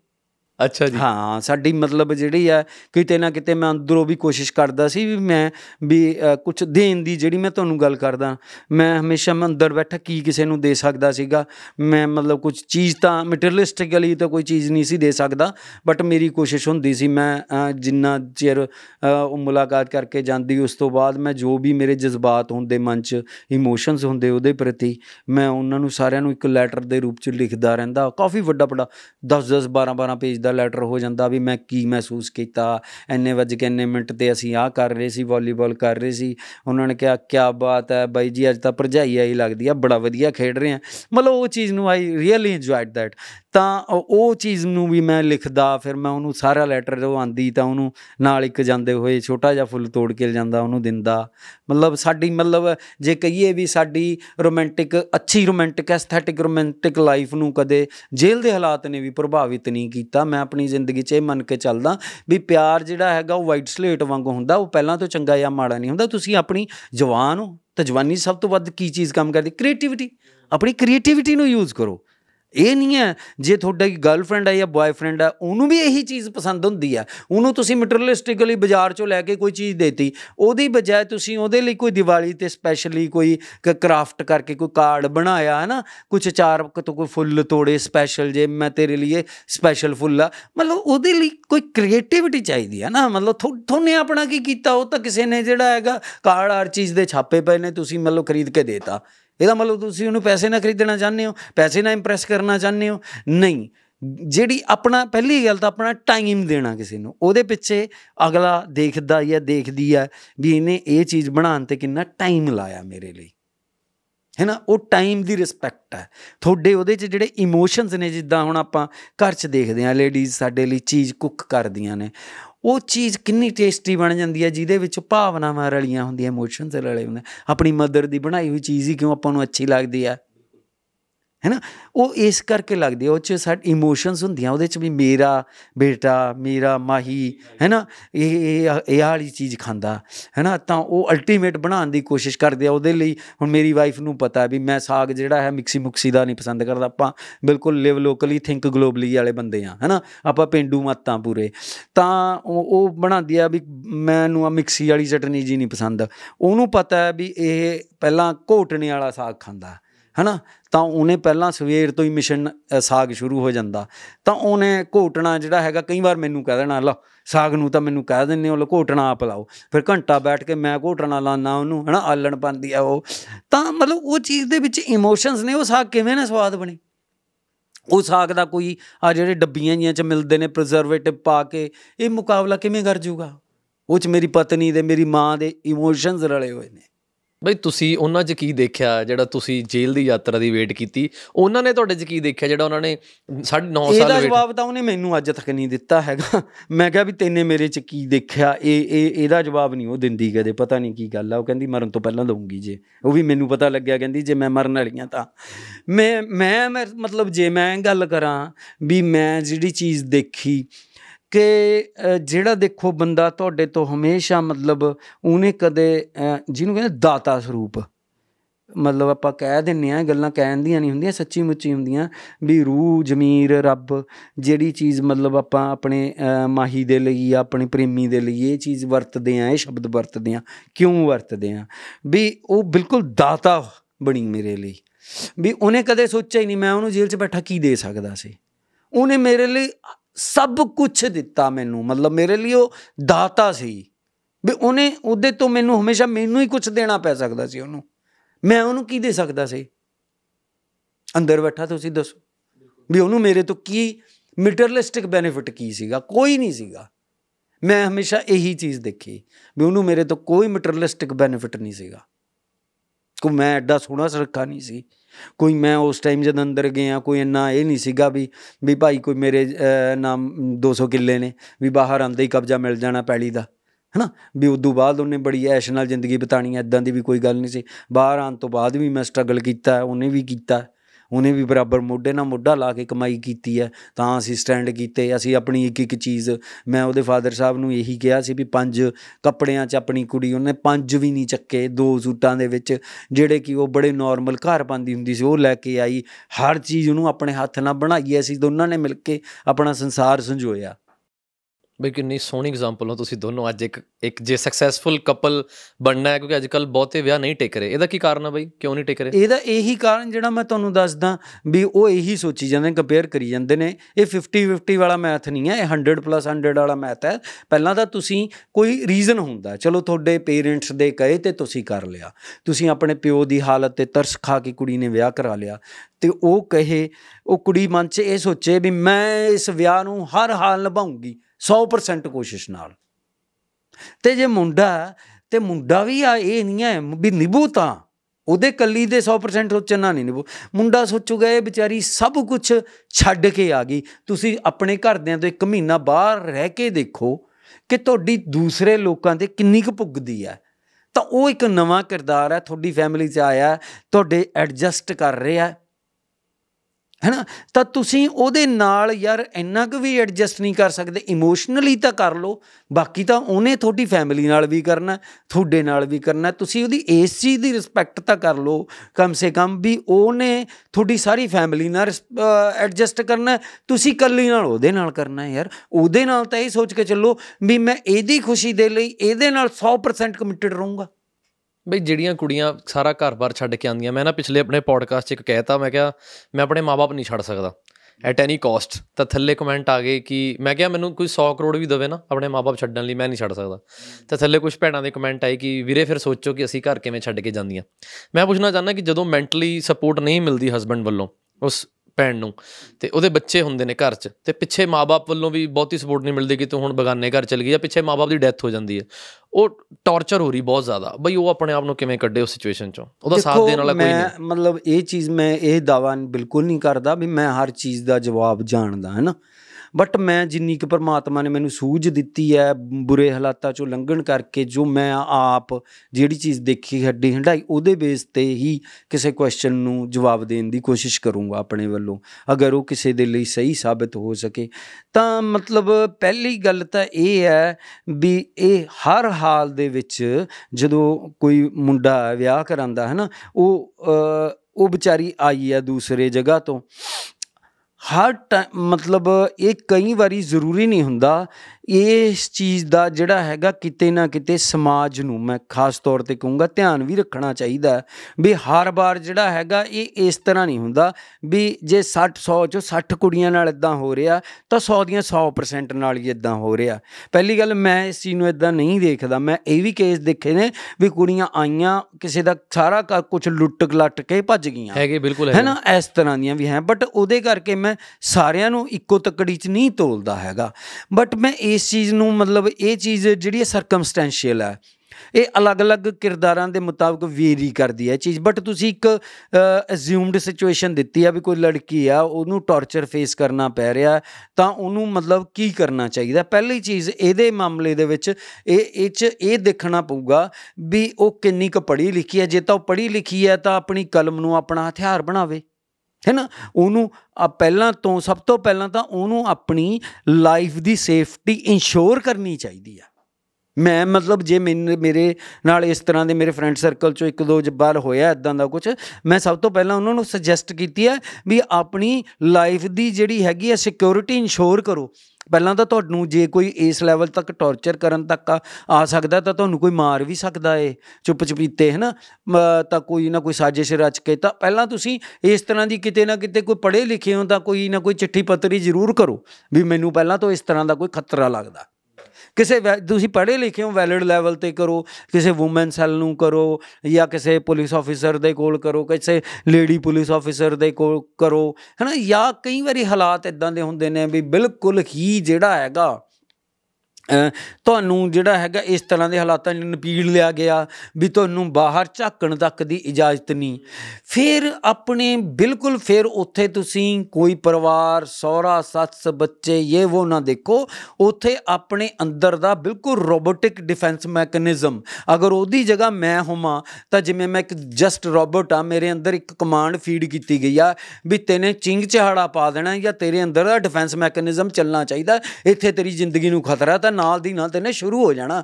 ਅੱਛਾ ਜੀ। ਹਾਂ ਸਾਡੀ ਮਤਲਬ ਜਿਹੜੀ ਆ ਕਿਤੇ ਨਾ ਕਿਤੇ ਮੈਂ ਅੰਦਰੋਂ ਵੀ ਕੋਸ਼ਿਸ਼ ਕਰਦਾ ਸੀ ਵੀ ਮੈਂ ਵੀ ਕੁਝ ਦੇਣ ਦੀ ਜਿਹੜੀ ਮੈਂ ਤੁਹਾਨੂੰ ਗੱਲ ਕਰਦਾ ਮੈਂ ਹਮੇਸ਼ਾ ਮੈਂ ਅੰਦਰ ਬੈਠਾ ਕੀ ਕਿਸੇ ਨੂੰ ਦੇ ਸਕਦਾ ਸੀਗਾ। ਮੈਂ ਮਤਲਬ ਕੁਝ ਚੀਜ਼ ਤਾਂ ਮਟੀਰੀਅਲਿਸਟਿਕਲੀ ਤਾਂ ਕੋਈ ਚੀਜ਼ ਨਹੀਂ ਸੀ ਦੇ ਸਕਦਾ ਬਟ ਮੇਰੀ ਕੋਸ਼ਿਸ਼ ਹੁੰਦੀ ਸੀ ਮੈਂ ਅ, ਜਿੰਨਾ ਚਿਰ ਅ, ਉਹ ਮੁਲਾਕਾਤ ਕਰਕੇ ਜਾਂਦੀ ਉਸ ਤੋਂ ਬਾਅਦ ਮੈਂ ਜੋ ਵੀ ਮੇਰੇ ਜਜ਼ਬਾਤ ਹੁੰਦੇ ਮਨ 'ਚ ਇਮੋਸ਼ਨਸ ਹੁੰਦੇ ਉਹਦੇ ਪ੍ਰਤੀ ਮੈਂ ਉਹਨਾਂ ਨੂੰ ਸਾਰਿਆਂ ਨੂੰ ਇੱਕ ਲੈਟਰ ਦੇ ਰੂਪ 'ਚ ਲਿਖਦਾ ਰਹਿੰਦਾ। ਕਾਫੀ ਵੱਡਾ ਵੱਡਾ 10 10 12 12 ਪੇਜ ਦਾ ਲੈਟਰ ਹੋ ਜਾਂਦਾ ਵੀ ਮੈਂ ਕੀ ਮਹਿਸੂਸ ਕੀਤਾ ਐਨੇ ਵਜੇ ਕੇ ਇੰਨੇ ਮਿੰਟ ਤੇ ਅਸੀਂ ਆਹ ਕਰ ਰਹੇ ਸੀ ਵਾਲੀਬਾਲ ਕਰ ਰਹੇ ਸੀ। ਉਹਨਾਂ ਨੇ ਕਿਹਾ ਕੀ ਬਾਤ ਹੈ ਬਾਈ ਜੀ, ਅੱਜ ਤਾਂ ਭਰਜਾਈ ਆਈ ਲੱਗਦੀ ਆ, ਬੜਾ ਵਧੀਆ ਖੇਡ ਰਹੇ ਆ। ਮਤਲਬ ਉਹ ਚੀਜ਼ ਨੂੰ ਆਈ ਰੀਅਲੀ ਇੰਜੋਇਡ ਦੈਟ ਤਾਂ ਉਹ- ਉਹ ਚੀਜ਼ ਨੂੰ ਵੀ ਮੈਂ ਲਿਖਦਾ, ਫਿਰ ਮੈਂ ਉਹਨੂੰ ਸਾਰਾ ਲੈਟਰ ਜਦੋਂ ਆਂਦੀ ਤਾਂ ਉਹਨੂੰ ਨਾਲ ਇੱਕ ਜਾਂਦੇ ਹੋਏ ਛੋਟਾ ਜਿਹਾ ਫੁੱਲ ਤੋੜ ਕੇ ਜਾਂਦਾ ਉਹਨੂੰ ਦਿੰਦਾ। ਮਤਲਬ ਸਾਡੀ, ਮਤਲਬ ਜੇ ਕਹੀਏ ਵੀ ਸਾਡੀ ਰੋਮਾਂਟਿਕ ਅੱਛੀ ਰੋਮਾਂਟਿਕ ਐਸਥੈਟਿਕ ਰੋਮਾਂਟਿਕ ਲਾਈਫ ਨੂੰ ਕਦੇ ਜੇਲ੍ਹ ਦੇ ਹਾਲਾਤ ਨੇ ਵੀ ਪ੍ਰਭਾਵਿਤ ਨਹੀਂ ਕੀਤਾ, ਮੈਂ ਆਪਣੀ ਜ਼ਿੰਦਗੀ 'ਚ ਇਹ ਮੰਨ ਕੇ ਚੱਲਦਾ ਵੀ ਪਿਆਰ ਜਿਹੜਾ ਹੈਗਾ ਉਹ ਵਾਈਟ ਸਲੇਟ ਵਾਂਗੂ ਹੁੰਦਾ, ਉਹ ਪਹਿਲਾਂ ਤੋਂ ਚੰਗਾ ਜਾਂ ਮਾੜਾ ਨਹੀਂ ਹੁੰਦਾ। ਤੁਸੀਂ ਆਪਣੀ ਜਵਾਨ ਹੋ ਤਾਂ ਜਵਾਨੀ 'ਚ ਸਭ ਤੋਂ ਵੱਧ ਕੀ ਚੀਜ਼ ਕੰਮ ਕਰਦੀ? ਕ੍ਰੀਏਟੀਵਿਟੀ ਆਪਣੀ ਕ੍ਰੀਏਟੀਵਿਟੀ ਨੂੰ ਯੂਜ਼ ਕਰੋ। ਇਹ ਨਹੀਂ ਹੈ ਜੇ ਤੁਹਾਡਾ ਗਰਲਫ੍ਰੈਂਡ ਹੈ ਜਾਂ ਬॉयਫ੍ਰੈਂਡ ਹੈ ਉਹਨੂੰ ਵੀ ਇਹੀ ਚੀਜ਼ ਪਸੰਦ ਹੁੰਦੀ ਹੈ ਉਹਨੂੰ ਤੁਸੀਂ ਮਟੀਰੀਅਲਿਸਟਿਕਲੀ ਬਾਜ਼ਾਰ ਚੋਂ ਲੈ ਕੇ ਕੋਈ ਚੀਜ਼ ਦੇਤੀ, ਉਹਦੀ ਬਜਾਏ ਤੁਸੀਂ ਉਹਦੇ ਲਈ ਕੋਈ ਦੀਵਾਲੀ ਤੇ ਸਪੈਸ਼ਲੀ ਕੋਈ ਕਰਾਫਟ ਕਰਕੇ ਕੋਈ ਕਾਰਡ ਬਣਾਇਆ ਹੈ ਨਾ ਕੁਝ ਚਾਰ ਕੁ ਤੋਂ ਕੋਈ ਫੁੱਲ ਤੋੜੇ ਸਪੈਸ਼ਲ ਜੇ ਮੈਂ ਤੇਰੇ ਲਈ ਸਪੈਸ਼ਲ ਫੁੱਲ ਆ। ਮਤਲਬ ਉਹਦੇ ਲਈ ਕੋਈ ਕ੍ਰੀਏਟੀਵਿਟੀ ਚਾਹੀਦੀ ਹੈ ਨਾ। ਮਤਲਬ ਥੋ- ਤੁਹਾਨੇ ਆਪਣਾ ਕੀ ਕੀਤਾ, ਉਹ ਤਾਂ ਕਿਸੇ ਨੇ ਜਿਹੜਾ ਹੈਗਾ ਕਾਰਡ ਹਰ ਚੀਜ਼ ਦੇ ਛਾਪੇ ਪਏ ਨੇ, ਤੁਸੀਂ ਮਤਲਬ ਖਰੀਦ ਕੇ ਦੇਤਾ। ਇਹਦਾ ਮਤਲਬ ਤੁਸੀਂ ਉਹਨੂੰ ਪੈਸੇ ਨਾਲ ਖਰੀਦਣਾ ਚਾਹੁੰਦੇ ਹੋ, ਪੈਸੇ ਨਾਲ ਇੰਪ੍ਰੈਸ ਕਰਨਾ ਚਾਹੁੰਦੇ ਹੋ? ਨਹੀਂ। ਜਿਹੜੀ ਆਪਣਾ, ਪਹਿਲੀ ਗੱਲ ਤਾਂ ਆਪਣਾ ਟਾਈਮ ਦੇਣਾ ਕਿਸੇ ਨੂੰ। ਉਹਦੇ ਪਿੱਛੇ ਅਗਲਾ ਦੇਖਦਾ ਜਾਂ ਦੇਖਦੀ ਹੈ ਵੀ ਇਹਨੇ ਇਹ ਚੀਜ਼ ਬਣਾਉਣ ਤੇ ਕਿੰਨਾ ਟਾਈਮ ਲਾਇਆ ਮੇਰੇ ਲਈ। ਹੈ ਨਾ? ਉਹ ਟਾਈਮ ਦੀ ਰਿਸਪੈਕਟ ਹੈ। ਤੁਹਾਡੇ ਉਹਦੇ 'ਚ ਜਿਹੜੇ ਇਮੋਸ਼ਨਸ ਨੇ, ਜਿੱਦਾਂ ਹੁਣ ਆਪਾਂ ਘਰ 'ਚ ਦੇਖਦੇ ਹਾਂ ਲੇਡੀਜ਼ ਸਾਡੇ ਲਈ ਚੀਜ਼ ਕੁੱਕ ਕਰਦੀਆਂ ਨੇ। ਉਹ ਚੀਜ਼ ਕਿੰਨੀ ਟੇਸਟੀ ਬਣ ਜਾਂਦੀ ਹੈ, ਜਿਹਦੇ ਵਿੱਚ ਭਾਵਨਾਵਾਂ ਰਲੀਆਂ ਹੁੰਦੀਆਂ ਇਮੋਸ਼ਨਸ ਰਲੇ ਹੁੰਦੇ ਆਪਣੀ ਮਦਰ ਦੀ ਬਣਾਈ ਹੋਈ ਚੀਜ਼ ਹੀ ਕਿਉਂ ਆਪਾਂ ਨੂੰ ਅੱਛੀ ਲੱਗਦੀ ਹੈ ਹੈ ਨਾ ਉਹ ਇਸ ਕਰਕੇ ਲੱਗਦੀ ਹੈ ਉਹ ਚ ਸਾਡੇ ਇਮੋਸ਼ਨਸ ਹੁੰਦੀਆਂ, ਉਹਦੇ ਚ ਵੀ ਮੇਰਾ ਬੇਟਾ, ਮੇਰਾ ਮਾਹੀ ਹੈ ਨਾ ਇਹ ਇਹ ਇਹ ਵਾਲੀ ਚੀਜ਼ ਖਾਂਦਾ ਹੈ ਨਾ ਤਾਂ ਉਹ ਅਲਟੀਮੇਟ ਬਣਾਉਣ ਦੀ ਕੋਸ਼ਿਸ਼ ਕਰਦੇ ਆ, ਉਹਦੇ ਲਈ ਹੁਣ ਮੇਰੀ ਵਾਈਫ ਨੂੰ ਪਤਾ ਵੀ ਮੈਂ ਸਾਗ ਜਿਹੜਾ ਹੈ ਮਿਕਸੀ ਮੁਕਸੀ ਦਾ ਨਹੀਂ ਪਸੰਦ ਕਰਦਾ। ਆਪਾਂ ਬਿਲਕੁਲ ਲਿਵ ਲੋਕਲੀ ਥਿੰਕ ਗਲੋਬਲੀ ਵਾਲੇ ਬੰਦੇ ਆ ਹੈ ਨਾ ਆਪਾਂ ਪਿੰਡੂ ਮੱਤਾਂ ਪੂਰੇ। ਤਾਂ ਉਹ ਉਹ ਬਣਾਉਂਦੀ ਆ ਵੀ ਮੈਨੂੰ ਆ ਮਿਕਸੀ ਵਾਲੀ ਚਟਨੀ ਜੀ ਨਹੀਂ ਪਸੰਦ। ਉਹਨੂੰ ਪਤਾ ਹੈ ਵੀ ਇਹ ਪਹਿਲਾਂ ਘੋਟਣੇ ਵਾਲਾ ਸਾਗ ਖਾਂਦਾ। ਹਨਾ? ਤਾਂ ਉਹਨੇ ਪਹਿਲਾਂ ਸਵੇਰ ਤੋਂ ਹੀ ਮਿਸ਼ਨ ਅ, ਸਾਗ ਸ਼ੁਰੂ ਹੋ ਜਾਂਦਾ। ਤਾਂ ਉਹਨੇ ਘੋਟਣਾ ਜਿਹੜਾ ਹੈਗਾ ਕਈ ਵਾਰ ਮੈਨੂੰ ਕਹਿ ਦੇਣਾ ਲਓ ਸਾਗ ਨੂੰ ਤਾਂ ਮੈਨੂੰ ਕਹਿ ਦਿੰਦੇ ਹੋ ਲਓ ਘੋਟਣਾ ਆਪ ਲਾਓ। ਫਿਰ ਘੰਟਾ ਬੈਠ ਕੇ ਮੈਂ ਘੋਟਣਾ ਲਾਣਾ ਉਹਨੂੰ ਹਨਾ? ਆਲਣ ਪਾਉਂਦੀ ਆ ਉਹ। ਤਾਂ ਮਤਲਬ ਉਹ ਚੀਜ਼ ਦੇ ਵਿੱਚ ਇਮੋਸ਼ਨਸ ਨੇ ਉਹ ਸਾਗ ਕਿਵੇਂ ਨਾ ਸਵਾਦ ਬਣੇ? ਉਹ ਸਾਗ ਦਾ ਕੋਈ ਆ ਜਿਹੜੇ ਡੱਬੀਆਂ ਜੀਆਂ ਚ ਮਿਲਦੇ ਨੇ ਪ੍ਰੀਜ਼ਰਵੇਟਿਵ ਪਾ ਕੇ ਇਹ ਮੁਕਾਬਲਾ ਕਿਵੇਂ ਕਰ ਜੂਗਾ? ਉਹ ਚ ਮੇਰੀ ਪਤਨੀ ਦੇ ਮੇਰੀ ਮਾਂ ਦੇ ਇਮੋਸ਼ਨਸ ਰਲੇ ਹੋਏ ਨੇ। ਬਈ ਤੁਸੀਂ ਉਹਨਾਂ 'ਚ ਕੀ ਦੇਖਿਆ ਜਿਹੜਾ ਤੁਸੀਂ ਜੇਲ੍ਹ ਦੀ ਯਾਤਰਾ ਦੀ ਵੇਟ ਕੀਤੀ? ਉਹਨਾਂ ਨੇ ਤੁਹਾਡੇ 'ਚ ਕੀ ਦੇਖਿਆ ਜਿਹੜਾ ਉਹਨਾਂ ਨੇ 9.5 ਸਾਲ ਇਹਦਾ ਵੇਟ ਜਵਾਬ ਤਾਂ ਉਹਨੇ ਮੈਨੂੰ ਅੱਜ ਤੱਕ ਨਹੀਂ ਦਿੱਤਾ ਹੈਗਾ। ਮੈਂ ਕਿਹਾ ਵੀ ਤੈਨੇ ਮੇਰੇ 'ਚ ਕੀ ਦੇਖਿਆ? ਇਹ ਇਹ ਇਹਦਾ ਜਵਾਬ ਨਹੀਂ ਉਹ ਦਿੰਦੀ ਕਦੇ ਪਤਾ ਨਹੀਂ ਕੀ ਗੱਲ ਆ। ਉਹ ਕਹਿੰਦੀ ਮਰਨ ਤੋਂ ਪਹਿਲਾਂ ਦਊਂਗੀ ਜੇ। ਉਹ ਵੀ ਮੈਨੂੰ ਪਤਾ ਲੱਗਿਆ ਕਹਿੰਦੀ ਜੇ ਮੈਂ ਮਰਨ ਵਾਲੀਆਂ ਤਾਂ। ਮੈਂ ਮੈਂ- ਮਤਲਬ ਜੇ ਮੈਂ ਗੱਲ ਕਰਾਂ ਵੀ ਮੈਂ ਜਿਹੜੀ ਚੀਜ਼ ਦੇਖੀ ਕਿ ਅ, ਜਿਹੜਾ ਦੇਖੋ ਬੰਦਾ ਤੁਹਾਡੇ ਤੋਂ ਹਮੇਸ਼ਾ ਮਤਲਬ ਉਹਨੇ ਕਦੇ ਅ, ਜਿਹਨੂੰ ਕਹਿੰਦੇ ਦਾਤਾ ਸਰੂਪ ਮਤਲਬ ਆਪਾਂ ਕਹਿ ਦਿੰਨੇ ਆ ਗੱਲਾਂ ਕਹਿਣ ਦੀਆਂ ਨਹੀਂ ਹੁੰਦੀਆਂ ਸੱਚੀ ਮੁੱਚੀ ਹੁੰਦੀਆਂ ਵੀ ਰੂਹ ਜ਼ਮੀਰ ਰੱਬ ਜਿਹੜੀ ਚੀਜ਼ ਮਤਲਬ ਆਪਾਂ ਆਪਣੇ ਅ, ਮਾਹੀ ਦੇ ਲਈ ਜਾਂ ਆਪਣੇ ਪ੍ਰੇਮੀ ਦੇ ਲਈ ਇਹ ਚੀਜ਼ ਵਰਤਦੇ ਆ ਇਹ ਸ਼ਬਦ ਵਰਤਦੇ ਆ ਕਿਉਂ ਵਰਤਦੇ ਆ? ਵੀ ਉਹ ਬਿਲਕੁਲ ਦਾਤਾ ਬਣੀ ਮੇਰੇ ਲਈ। ਵੀ ਉਹਨੇ ਕਦੇ ਸੋਚਿਆ ਹੀ ਨਹੀਂ ਮੈਂ ਉਹਨੂੰ ਜੇਲ੍ਹ 'ਚ ਬੈਠਾ ਕੀ ਦੇ ਸਕਦਾ ਸੀ? ਉਹਨੇ ਮੇਰੇ ਲਈ ਸਭ ਕੁਝ ਦਿੱਤਾ ਮੈਨੂੰ। ਮਤਲਬ ਮੇਰੇ ਲਈ ਉਹ ਦਾਤਾ ਸੀ। ਵੀ ਉਹਨੇ ਉਹਦੇ ਤੋਂ ਮੈਨੂੰ ਹਮੇਸ਼ਾ ਮੈਨੂੰ ਹੀ ਕੁਝ ਦੇਣਾ ਪੈ ਸਕਦਾ ਸੀ ਉਹਨੂੰ। ਮੈਂ ਉਹਨੂੰ ਕੀ ਦੇ ਸਕਦਾ ਸੀ? ਅੰਦਰ ਬੈਠਾ ਤੁਸੀਂ ਦੱਸੋ। ਵੀ ਉਹਨੂੰ ਮੇਰੇ ਤੋਂ ਕੀ ਮਟੀਰੀਅਲਿਸਟਿਕ ਬੈਨੀਫਿਟ ਕੀ ਸੀਗਾ? ਕੋਈ ਨਹੀਂ ਸੀਗਾ। ਮੈਂ ਹਮੇਸ਼ਾ ਇਹੀ ਚੀਜ਼ ਦੇਖੀ। ਵੀ ਉਹਨੂੰ ਮੇਰੇ ਤੋਂ ਕੋਈ ਮਟੀਰੀਅਲਿਸਟਿਕ ਬੈਨੀਫਿਟ ਨਹੀਂ ਸੀਗਾ। ਕੋਈ ਮੈਂ ਐਡਾ ਸੋਹਣਾ ਸੁਰੱਖਾ ਨਹੀਂ ਸੀ। ਕੋਈ ਮੈਂ ਉਸ ਟਾਈਮ ਜਦ ਅੰਦਰ ਗਿਆ ਕੋਈ ਇੰਨਾ ਇਹ ਨਹੀਂ ਸੀਗਾ ਵੀ ਵੀ ਭਾਈ ਕੋਈ ਮੇਰੇ ਅਹ, ਨਾਮ 200 ਕਿੱਲੇ ਨੇ ਵੀ ਬਾਹਰ ਆਂਦੇ ਹੀ ਕਬਜ਼ਾ ਮਿਲ ਜਾਣਾ ਪੈਲੀ ਦਾ ਹਨਾ? ਵੀ ਉਦੋਂ ਬਾਅਦ ਉਹਨੇ ਬੜੀ ਐਸ਼ ਨਾਲ ਜ਼ਿੰਦਗੀ ਬਿਤਾਣੀ ਐਦਾਂ ਦੀ ਵੀ ਕੋਈ ਗੱਲ ਨਹੀਂ ਸੀ। ਬਾਹਰ ਆਉਣ ਤੋਂ ਬਾਅਦ ਵੀ ਮੈਂ ਸਟਰਗਲ ਕੀਤਾ ਉਹਨੇ ਵੀ ਕੀਤਾ। ਉਹਨੇ ਵੀ ਬਰਾਬਰ ਮੋਢੇ ਨਾਲ ਮੋਢਾ ਲਾ ਕੇ ਕਮਾਈ ਕੀਤੀ ਹੈ। ਤਾਂ ਅਸੀਂ ਸਟੈਂਡ ਕੀਤੇ, ਅਸੀਂ ਆਪਣੀ ਇੱਕ ਇੱਕ ਚੀਜ਼, ਮੈਂ ਉਹਦੇ ਫਾਦਰ ਸਾਹਿਬ ਨੂੰ ਇਹੀ ਕਿਹਾ ਸੀ ਵੀ ਪੰਜ ਕੱਪੜਿਆਂ 'ਚ ਆਪਣੀ ਕੁੜੀ, ਉਹਨੇ ਪੰਜ ਵੀ ਨਹੀਂ ਚੱਕੇ ਦੋ ਸੂਟਾਂ ਦੇ ਵਿੱਚ, ਜਿਹੜੇ ਕਿ ਉਹ ਬੜੇ ਨਾਰਮਲ ਘਰ ਪਾਉਂਦੀ ਹੁੰਦੀ ਸੀ, ਉਹ ਲੈ ਕੇ ਆਈ। ਹਰ ਚੀਜ਼ ਉਹਨੂੰ ਆਪਣੇ ਹੱਥ ਨਾਲ ਬਣਾਈ ਅਸੀਂ ਦੋਨਾਂ ਨੇ ਮਿਲ ਕੇ ਆਪਣਾ ਸੰਸਾਰ ਸੰਜੋਇਆ। ਬਈ ਕਿੰਨੀ ਸੋਹਣੀ ਐਗਜ਼ਾਮਪਲ ਹੋ ਤੁਸੀਂ ਦੋਨੋਂ, ਅੱਜ ਇੱਕ ਇੱਕ ਜੇ ਸਕਸੈਸਫੁਲ ਕਪਲ ਬਣਨਾ ਹੈ, ਕਿਉਂਕਿ ਅੱਜ ਕੱਲ ਬਹੁਤੇ ਵਿਆਹ ਨਹੀਂ ਟਿਕ ਰਹੇ। ਇਹਦਾ ਕੀ ਕਾਰਨ ਹੈ ਬਈ? ਕਿਉਂ ਨਹੀਂ ਟਿਕ ਰਹੇ? ਇਹਦਾ ਇਹੀ ਕਾਰਨ ਜਿਹੜਾ ਮੈਂ ਤੁਹਾਨੂੰ ਦੱਸਦਾ ਵੀ ਉਹ ਇਹੀ ਸੋਚੀ ਜਾਂਦੇ ਕੰਪੇਅਰ ਕਰੀ ਜਾਂਦੇ ਨੇ। ਇਹ 50 50 ਵਾਲਾ ਮੈਥ ਨਹੀਂ ਹੈ, ਇਹ 100 ਪਲੱਸ 100 ਵਾਲਾ ਮੈਥ ਹੈ। ਪਹਿਲਾਂ ਤਾਂ ਤੁਸੀਂ ਕੋਈ ਰੀਜ਼ਨ ਹੁੰਦਾ, ਚਲੋ ਤੁਹਾਡੇ ਪੇਰੈਂਟਸ ਦੇ ਕਹੇ ਤੇ ਤੁਸੀਂ ਕਰ ਲਿਆ। ਤੁਸੀਂ ਆਪਣੇ ਪਿਓ ਦੀ ਹਾਲਤ ਤੇ ਤਰਸ ਖਾ ਕੇ ਕੁੜੀ ਨੇ ਵਿਆਹ ਕਰਾ ਲਿਆ। ਤੇ ਉਹ ਕਹੇ, ਉਹ ਕੁੜੀ ਮਨ 'ਚ ਇਹ ਸੋਚੇ ਵੀ ਮੈਂ ਇਸ ਵਿਆਹ ਨੂੰ ਹਰ ਹਾਲ ਨਿਭਾਉਂਗੀ। 100% ਕੋਸ਼ਿਸ਼ ਨਾਲ। ਤੇ ਜੇ ਮੁੰਡਾ ਤੇ ਮੁੰਡਾ ਵੀ ਆ, ਇਹ ਨਹੀਂ ਹੈ ਵੀ ਨਿਭੂ ਤਾਂ। ਉਹਦੇ ਕੱਲੀ ਦੇ 100% ਸੋਚਣਾ ਨਹੀਂ ਨਿਭੂ ਮੁੰਡਾ ਸੋਚੂਗਾ ਇਹ ਵਿਚਾਰੀ ਸਭ ਕੁਝ ਛੱਡ ਕੇ ਆ ਗਈ। ਤੁਸੀਂ ਆਪਣੇ ਘਰਦਿਆਂ ਤੋਂ ਇੱਕ ਮਹੀਨਾ ਬਾਹਰ ਰਹਿ ਕੇ ਦੇਖੋ ਕਿ ਤੁਹਾਡੀ ਦੂਸਰੇ ਲੋਕਾਂ ਤੇ ਕਿੰਨੀ ਕੁ ਪੁੱਗਦੀ ਹੈ। ਤਾਂ ਉਹ ਇੱਕ ਨਵਾਂ ਕਿਰਦਾਰ ਹੈ, ਤੁਹਾਡੀ ਫੈਮਿਲੀ 'ਚ ਆਇਆ, ਤੁਹਾਡੇ ਐਡਜਸਟ ਕਰ ਰਿਹਾ ਹੈਨਾ? ਤਾਂ ਤੁਸੀਂ ਉਹਦੇ ਨਾਲ ਯਾਰ ਇੰਨਾ ਕੁ ਵੀ ਐਡਜਸਟ ਨਹੀਂ ਕਰ ਸਕਦੇ। ਇਮੋਸ਼ਨਲੀ ਤਾਂ ਕਰ ਲਓ, ਬਾਕੀ ਤਾਂ ਉਹਨੇ ਤੁਹਾਡੀ ਫੈਮਿਲੀ ਨਾਲ ਵੀ ਕਰਨਾ, ਤੁਹਾਡੇ ਨਾਲ ਵੀ ਕਰਨਾ। ਤੁਸੀਂ ਉਹਦੀ ਇਸ ਚੀਜ਼ ਦੀ ਰਿਸਪੈਕਟ ਤਾਂ ਕਰ ਲਓ, ਕਮ ਸੇ ਕਮ ਵੀ ਉਹਨੇ ਤੁਹਾਡੀ ਸਾਰੀ ਫੈਮਿਲੀ ਨਾਲ ਐਡਜਸਟ ਕਰਨਾ ਤੁਸੀਂ ਇਕੱਲੀ ਨਾਲ ਉਹਦੇ ਨਾਲ ਕਰਨਾ ਯਾਰ। ਉਹਦੇ ਨਾਲ ਤਾਂ ਇਹ ਸੋਚ ਕੇ ਚੱਲੋ ਵੀ ਮੈਂ ਇਹਦੀ ਖੁਸ਼ੀ ਦੇ ਲਈ ਇਹਦੇ ਨਾਲ 100% ਕਮਿਟਡ ਰਹੂੰਗਾ। ਬਈ ਜਿਹੜੀਆਂ ਕੁੜੀਆਂ ਸਾਰਾ ਘਰ-ਬਾਰ ਛੱਡ ਕੇ ਆਉਂਦੀਆਂ, ਮੈਂ ਨਾ ਪਿਛਲੇ ਆਪਣੇ ਪੋਡਕਾਸਟ 'ਚ ਇੱਕ ਕਹਿਤਾ, ਮੈਂ ਕਿਹਾ, ਮੈਂ ਆਪਣੇ ਮਾਪੇ ਨਹੀਂ ਛੱਡ ਸਕਦਾ ਐਟ ਐਨੀ ਕਾਸਟ ਤਾਂ ਥੱਲੇ ਕਮੈਂਟ ਆ ਗਏ ਕਿ, ਮੈਂ ਕਿਹਾ ਮੈਨੂੰ ਕੋਈ 100 ਕਰੋੜ ਵੀ ਦੇਵੇ ਨਾ ਆਪਣੇ ਮਾਪੇ ਛੱਡਣ ਲਈ, ਮੈਂ ਨਹੀਂ ਛੱਡ ਸਕਦਾ। ਤਾਂ ਥੱਲੇ ਕੁਝ ਭੈਣਾਂ ਦੇ ਕਮੈਂਟ ਆਏ ਕਿ, ਵੀਰੇ ਫਿਰ ਸੋਚੋ ਕਿ ਅਸੀਂ ਘਰ ਕਿਵੇਂ ਛੱਡ ਕੇ ਜਾਂਦੀਆਂ। ਮੈਂ ਪੁੱਛਣਾ ਚਾਹੁੰਦਾ ਕਿ ਜਦੋਂ ਮੈਂਟਲੀ ਸਪੋਰਟ ਨਹੀਂ ਮਿਲਦੀ ਹਸਬੰਡ ਵੱਲੋਂ, ਉਸ ਭੈਣ ਨੂੰ। ਤੇ ਉਹਦੇ ਬੱਚੇ ਹੁੰਦੇ ਨੇ ਘਰ 'ਚ। ਤੇ ਪਿੱਛੇ ਮਾਪੇ ਵੱਲੋਂ ਵੀ ਬਹੁਤੀ ਸਪੋਰਟ ਨਹੀਂ ਮਿਲਦੀ ਕਿ ਤੂੰ ਹੁਣ ਬਗਾਨੇ ਘਰ ਚਲ ਗਈ ਜਾਂ ਪਿੱਛੇ ਮਾਪੇ ਦੀ ਡੈਥ ਹੋ ਜਾਂਦੀ ਹੈ। ਉਹ ਟੌਰਚਰ ਹੋ ਰਹੀ ਬਹੁਤ ਜ਼ਿਆਦਾ। ਬਈ ਉਹ ਆਪਣੇ ਆਪ ਨੂੰ ਕਿਵੇਂ ਕੱਢੇ ਉਸ ਸਿਚੁਏਸ਼ਨ 'ਚੋਂ? ਉਹਦਾ ਸਾਥ ਦੇਣ ਵਾਲਾ ਕੋਈ ਮੈਂ ਨਹੀਂ। ਮਤਲਬ ਇਹ ਚੀਜ਼ ਮੈਂ ਇਹ ਦਾਵਾ ਬਿਲਕੁਲ ਨਹੀਂ ਕਰਦਾ ਵੀ ਮੈਂ ਹਰ ਚੀਜ਼ ਦਾ ਜਵਾਬ ਜਾਣਦਾ ਹੈ ਨਾ? ਬਟ ਮੈਂ ਜਿੰਨੀ ਕੁ ਪਰਮਾਤਮਾ ਨੇ ਮੈਨੂੰ ਸੂਝ ਦਿੱਤੀ ਹੈ ਬੁਰੇ ਹਾਲਾਤਾਂ ਚੋਂ ਲੰਘਣ ਕਰਕੇ ਜੋ ਮੈਂ ਆਪ ਜਿਹੜੀ ਚੀਜ਼ ਦੇਖੀ ਹੱਡੀ ਹੰਡਾਈ ਉਹਦੇ ਬੇਸ ਤੇ ਹੀ ਕਿਸੇ ਕੁਐਸਚਨ ਨੂੰ ਜਵਾਬ ਦੇਣ ਦੀ ਕੋਸ਼ਿਸ਼ ਕਰੂੰਗਾ ਆਪਣੇ ਵੱਲੋਂ। ਅਗਰ ਉਹ ਕਿਸੇ ਦੇ ਲਈ ਸਹੀ ਸਾਬਤ ਹੋ ਸਕੇ। ਤਾਂ ਮਤਲਬ ਪਹਿਲੀ ਗੱਲ ਤਾਂ ਇਹ ਹੈ ਵੀ ਇਹ ਹਰ ਹਾਲ ਦੇ ਵਿੱਚ ਜਦੋਂ ਕੋਈ ਮੁੰਡਾ ਵਿਆਹ ਕਰਾਂਦਾ ਹੈ ਨਾ ਉਹ ਅ, ਉਹ ਵਿਚਾਰੀ ਆਈ ਹੈ ਦੂਸਰੇ ਜਗ੍ਹਾ ਤੋਂ। ਹਰ ਟਾਈਮ ਮਤਲਬ ਇਹ ਕਈ ਵਾਰੀ ਜ਼ਰੂਰੀ ਨਹੀਂ ਹੁੰਦਾ ਇਸ ਚੀਜ਼ ਦਾ ਜਿਹੜਾ ਹੈਗਾ ਕਿਤੇ ਨਾ ਕਿਤੇ ਸਮਾਜ ਨੂੰ ਮੈਂ ਖਾਸ ਤੌਰ ਤੇ ਕਹੂੰਗਾ ਧਿਆਨ ਵੀ ਰੱਖਣਾ ਚਾਹੀਦਾ ਵੀ ਹਰ ਵਾਰ ਜਿਹੜਾ ਹੈਗਾ ਇਹ ਇਸ ਤਰ੍ਹਾਂ ਨਹੀਂ ਹੁੰਦਾ ਵੀ ਜੇ 60 100 ਚੋਂ 60 ਕੁੜੀਆਂ ਨਾਲ ਇਦਾਂ ਹੋ ਰਿਹਾ ਤਾਂ 100 ਦੀਆਂ 100% ਨਾਲ ਹੀ ਇਦਾਂ ਹੋ ਰਿਹਾ। ਪਹਿਲੀ ਗੱਲ ਮੈਂ ਇਸ ਚੀਜ਼ ਨੂੰ ਇਦਾਂ ਨਹੀਂ ਦੇਖਦਾ ਮੈਂ ਇਹ ਵੀ ਕੇਸ ਦੇਖੇ ਨੇ ਵੀ ਕੁੜੀਆਂ ਆਈਆਂ ਕਿਸੇ ਦਾ ਸਾਰਾ ਕੁਝ ਲੁੱਟ ਲੱਟ ਕੇ ਭੱਜ ਗਈਆਂ। ਹੈਗੇ ਬਿਲਕੁਲ ਹੈ ਨਾ ਇਸ ਤਰ੍ਹਾਂ ਦੀਆਂ ਵੀ ਹੈ ਬਟ ਉਹਦੇ ਕਰਕੇ ਮੈਂ ਸਾਰਿਆਂ ਨੂੰ ਇੱਕੋ ਤੱਕੜੀ 'ਚ ਨਹੀਂ ਤੋਲਦਾ ਹੈਗਾ। ਬਟ ਮੈਂ ਇਸ ਚੀਜ਼ ਨੂੰ ਮਤਲਬ ਇਹ ਚੀਜ਼ ਜਿਹੜੀ ਹੈ ਸਰਕਮਸਟੈਂਸ਼ੀਅਲ ਹੈ, ਇਹ ਅਲੱਗ-ਅਲੱਗ ਕਿਰਦਾਰਾਂ ਦੇ ਮੁਤਾਬਕ ਵੇਰੀ ਕਰਦੀ ਹੈ ਇਹ ਚੀਜ਼। ਬਟ ਤੁਸੀਂ ਇੱਕ ਅਸਿਊਮਡ ਸਿਚੁਏਸ਼ਨ ਦਿੱਤੀ ਆ ਵੀ ਕੋਈ ਲੜਕੀ ਆ, ਉਹਨੂੰ ਟੌਰਚਰ ਫੇਸ ਕਰਨਾ ਪੈ ਰਿਹਾ, ਤਾਂ ਉਹਨੂੰ ਮਤਲਬ ਕੀ ਕਰਨਾ ਚਾਹੀਦਾ? ਪਹਿਲੀ ਚੀਜ਼ ਇਹਦੇ ਮਾਮਲੇ ਦੇ ਵਿੱਚ ਇਹ ਇਹ 'ਚ ਇਹ ਦੇਖਣਾ ਪਊਗਾ ਵੀ ਉਹ ਕਿੰਨੀ ਕੁ ਪੜ੍ਹੀ ਲਿਖੀ ਹੈ। ਜੇ ਤਾਂ ਉਹ ਪੜ੍ਹੀ ਲਿਖੀ ਹੈ, ਤਾਂ ਆਪਣੀ ਕਲਮ ਨੂੰ ਆਪਣਾ ਹਥਿਆਰ ਬਣਾਵੇ। ਹੈ ਨਾ? ਉਹਨੂੰ ਆ ਪਹਿਲਾਂ ਤੋਂ, ਸਭ ਤੋਂ ਪਹਿਲਾਂ ਤਾਂ ਉਹਨੂੰ ਆਪਣੀ ਲਾਈਫ ਦੀ ਸੇਫਟੀ ਇਨਸ਼ੋਰ ਕਰਨੀ ਚਾਹੀਦੀ ਆ। ਮੈਂ ਮਤਲਬ ਜੇ ਮੈਨ- ਮੇਰੇ ਨਾਲ ਇਸ ਤਰ੍ਹਾਂ ਦੇ ਮੇਰੇ ਫਰੈਂਡ ਸਰਕਲ ਚੋਂ ਇੱਕ ਦੋ ਵਾਰ ਹੋਇਆ ਇਦਾਂ ਦਾ ਕੁਝ ਮੈਂ ਸਭ ਤੋਂ ਪਹਿਲਾਂ ਉਹਨਾਂ ਨੂੰ ਸੁਜੈਸਟ ਕੀਤੀ ਹੈ ਵੀ ਆਪਣੀ ਲਾਈਫ ਦੀ ਜਿਹੜੀ ਹੈਗੀ ਹੈ ਸਿਕਿਉਰਿਟੀ ਇਨਸ਼ੋਰ ਕਰੋ। ਪਹਿਲਾਂ ਤਾਂ ਤੁਹਾਨੂੰ ਜੇ ਕੋਈ ਇਸ ਲੈਵਲ ਤੱਕ ਟੌਰਚਰ ਕਰਨ ਤੱਕ ਆ- ਆ ਸਕਦਾ ਤਾਂ ਤੁਹਾਨੂੰ ਕੋਈ ਮਾਰ ਵੀ ਸਕਦਾ ਏ ਚੁੱਪ ਚਪੀਤੇ ਹੈ ਨਾ ਮ- ਤਾਂ ਕੋਈ ਨਾ ਕੋਈ ਸਾਜ਼ਿਸ਼ ਰਚ ਕੇ ਤਾਂ ਪਹਿਲਾਂ ਤੁਸੀਂ ਇਸ ਤਰ੍ਹਾਂ ਦੀ ਕਿਤੇ ਨਾ ਕਿਤੇ ਕੋਈ ਪੜ੍ਹੇ ਲਿਖੇ ਹੋ ਤਾਂ ਕੋਈ ਨਾ ਕੋਈ ਚਿੱਠੀ ਪੱਤਰੀ ਜ਼ਰੂਰ ਕਰੋ ਵੀ ਮੈਨੂੰ ਪਹਿਲਾਂ ਤੋਂ ਇਸ ਤਰ੍ਹਾਂ ਦਾ ਕੋਈ ਖਤਰਾ ਲੱਗਦਾ। ਕਿਸੇ ਵੈ- ਤੁਸੀਂ ਪੜ੍ਹੇ ਲਿਖੇ ਹੋ ਵੈਲਿਡ ਲੈਵਲ ਤੇ ਕਰੋ ਕਿਸੇ ਔਮਨ ਸੈੱਲ ਨੂੰ ਕਰੋ ਜਾਂ ਕਿਸੇ ਪੁਲਿਸ ਆਫੀਸਰ ਦੇ ਕੋਲ ਕਰੋ ਕਿਸੇ ਲੇਡੀ ਪੁਲਿਸ ਆਫੀਸਰ ਦੇ ਕੋਲ ਕਰੋ ਹਨਾ? ਜਾਂ ਕਈ ਵਾਰੀ ਹਾਲਾਤ ਇਦਾਂ ਦੇ ਹੁੰਦੇ ਨੇ ਵੀ ਬਿਲਕੁਲ ਹੀ ਜਿਹੜਾ ਹੈਗਾ ਅ, ਤੁਹਾਨੂੰ ਜਿਹੜਾ ਹੈਗਾ ਇਸ ਤਰ੍ਹਾਂ ਦੇ ਹਾਲਾਤਾਂ ਨੂੰ ਨਪੀੜ ਲਿਆ ਗਿਆ ਵੀ ਤੁਹਾਨੂੰ ਬਾਹਰ ਝਾਕਣ ਤੱਕ ਦੀ ਇਜਾਜ਼ਤ ਨਹੀਂ। ਫਿਰ ਆਪਣੇ ਬਿਲਕੁਲ ਫਿਰ ਉੱਥੇ ਤੁਸੀਂ ਕੋਈ ਪਰਿਵਾਰ, ਸਹੁਰਾ, ਸੱਸ, ਬੱਚੇ ਇਹ ਉਹ ਨਾ ਦੇਖੋ, ਉੱਥੇ ਆਪਣੇ ਅੰਦਰ ਦਾ ਬਿਲਕੁਲ ਰੋਬੋਟਿਕ ਡਿਫੈਂਸ ਮੈਕੈਨਿਜ਼ਮ। ਅਗਰ ਉਹਦੀ ਜਗ੍ਹਾ ਮੈਂ ਹੋਵਾਂ, ਤਾਂ ਜਿਵੇਂ ਮੈਂ ਇੱਕ ਜਸਟ ਰੋਬੋਟ ਆ, ਮੇਰੇ ਅੰਦਰ ਇੱਕ ਕਮਾਂਡ ਫੀਡ ਕੀਤੀ ਗਈ ਆ ਵੀ ਤੈਨੇ ਚਿੰਗ ਚਹਾੜਾ ਪਾ ਦੇਣਾ ਜਾਂ ਤੇਰੇ ਅੰਦਰ ਦਾ ਡਿਫੈਂਸ ਮੈਕੈਨਿਜ਼ਮ ਚੱਲਣਾ ਚਾਹੀਦਾ, ਇੱਥੇ ਤੇਰੀ ਜ਼ਿੰਦਗੀ ਨੂੰ ਖਤਰਾ ਤਾਂ ਨਾਲ ਦੀ ਨਾਲ ਤੈਨੇ ਸ਼ੁਰੂ ਹੋ ਜਾਣਾ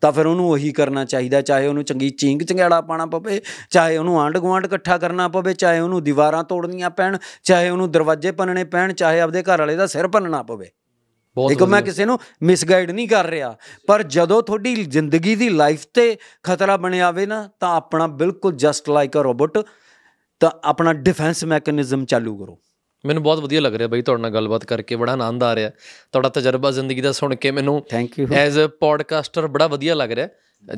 ਤਾਂ ਫਿਰ ਉਹਨੂੰ ਉਹੀ ਕਰਨਾ ਚਾਹੀਦਾ ਚਾਹੇ ਉਹਨੂੰ ਚੰਗੀ ਚਿੰਗ ਚੰਗਿਆੜਾ ਪਾਣਾ ਪਵੇ ਚਾਹੇ ਉਹਨੂੰ ਆਂਢ ਗੁਆਂਢ ਇਕੱਠਾ ਕਰਨਾ ਪਵੇ ਚਾਹੇ ਉਹਨੂੰ ਦੀਵਾਰਾਂ ਤੋੜਨੀਆਂ ਪੈਣ ਚਾਹੇ ਉਹਨੂੰ ਦਰਵਾਜ਼ੇ ਭੰਨਣੇ ਪੈਣ ਚਾਹੇ ਆਪਦੇ ਘਰ ਵਾਲੇ ਦਾ ਸਿਰ ਭੰਨਣਾ ਪਵੇ। ਦੇਖੋ ਮੈਂ ਕਿਸੇ ਨੂੰ ਮਿਸਗਾਈਡ ਨਹੀਂ ਕਰ ਰਿਹਾ ਪਰ ਜਦੋਂ ਤੁਹਾਡੀ ਜ਼ਿੰਦਗੀ ਦੀ ਲਾਈਫ ਤੇ ਖਤਰਾ ਬਣਿਆ ਆਵੇ ਨਾ ਤਾਂ ਆਪਣਾ ਬਿਲਕੁਲ ਜਸਟ ਲਾਈਕ ਅ ਰੋਬੋਟ ਤਾਂ ਆਪਣਾ ਡਿਫੈਂਸ ਮੈਕੈਨਿਜ਼ਮ ਚਾਲੂ ਕਰੋ। ਮੈਨੂੰ ਬਹੁਤ ਵਧੀਆ ਲੱਗ ਰਿਹਾ ਬਾਈ ਤੁਹਾਡੇ ਨਾਲ ਗੱਲਬਾਤ ਕਰਕੇ ਬੜਾ ਆਨੰਦ ਆ ਰਿਹਾ। ਤੁਹਾਡਾ ਤਜਰਬਾ ਜ਼ਿੰਦਗੀ ਦਾ ਸੁਣ ਕੇ ਮੈਨੂੰ thank you as a podcaster ਬੜਾ ਵਧੀਆ ਲੱਗ ਰਿਹਾ।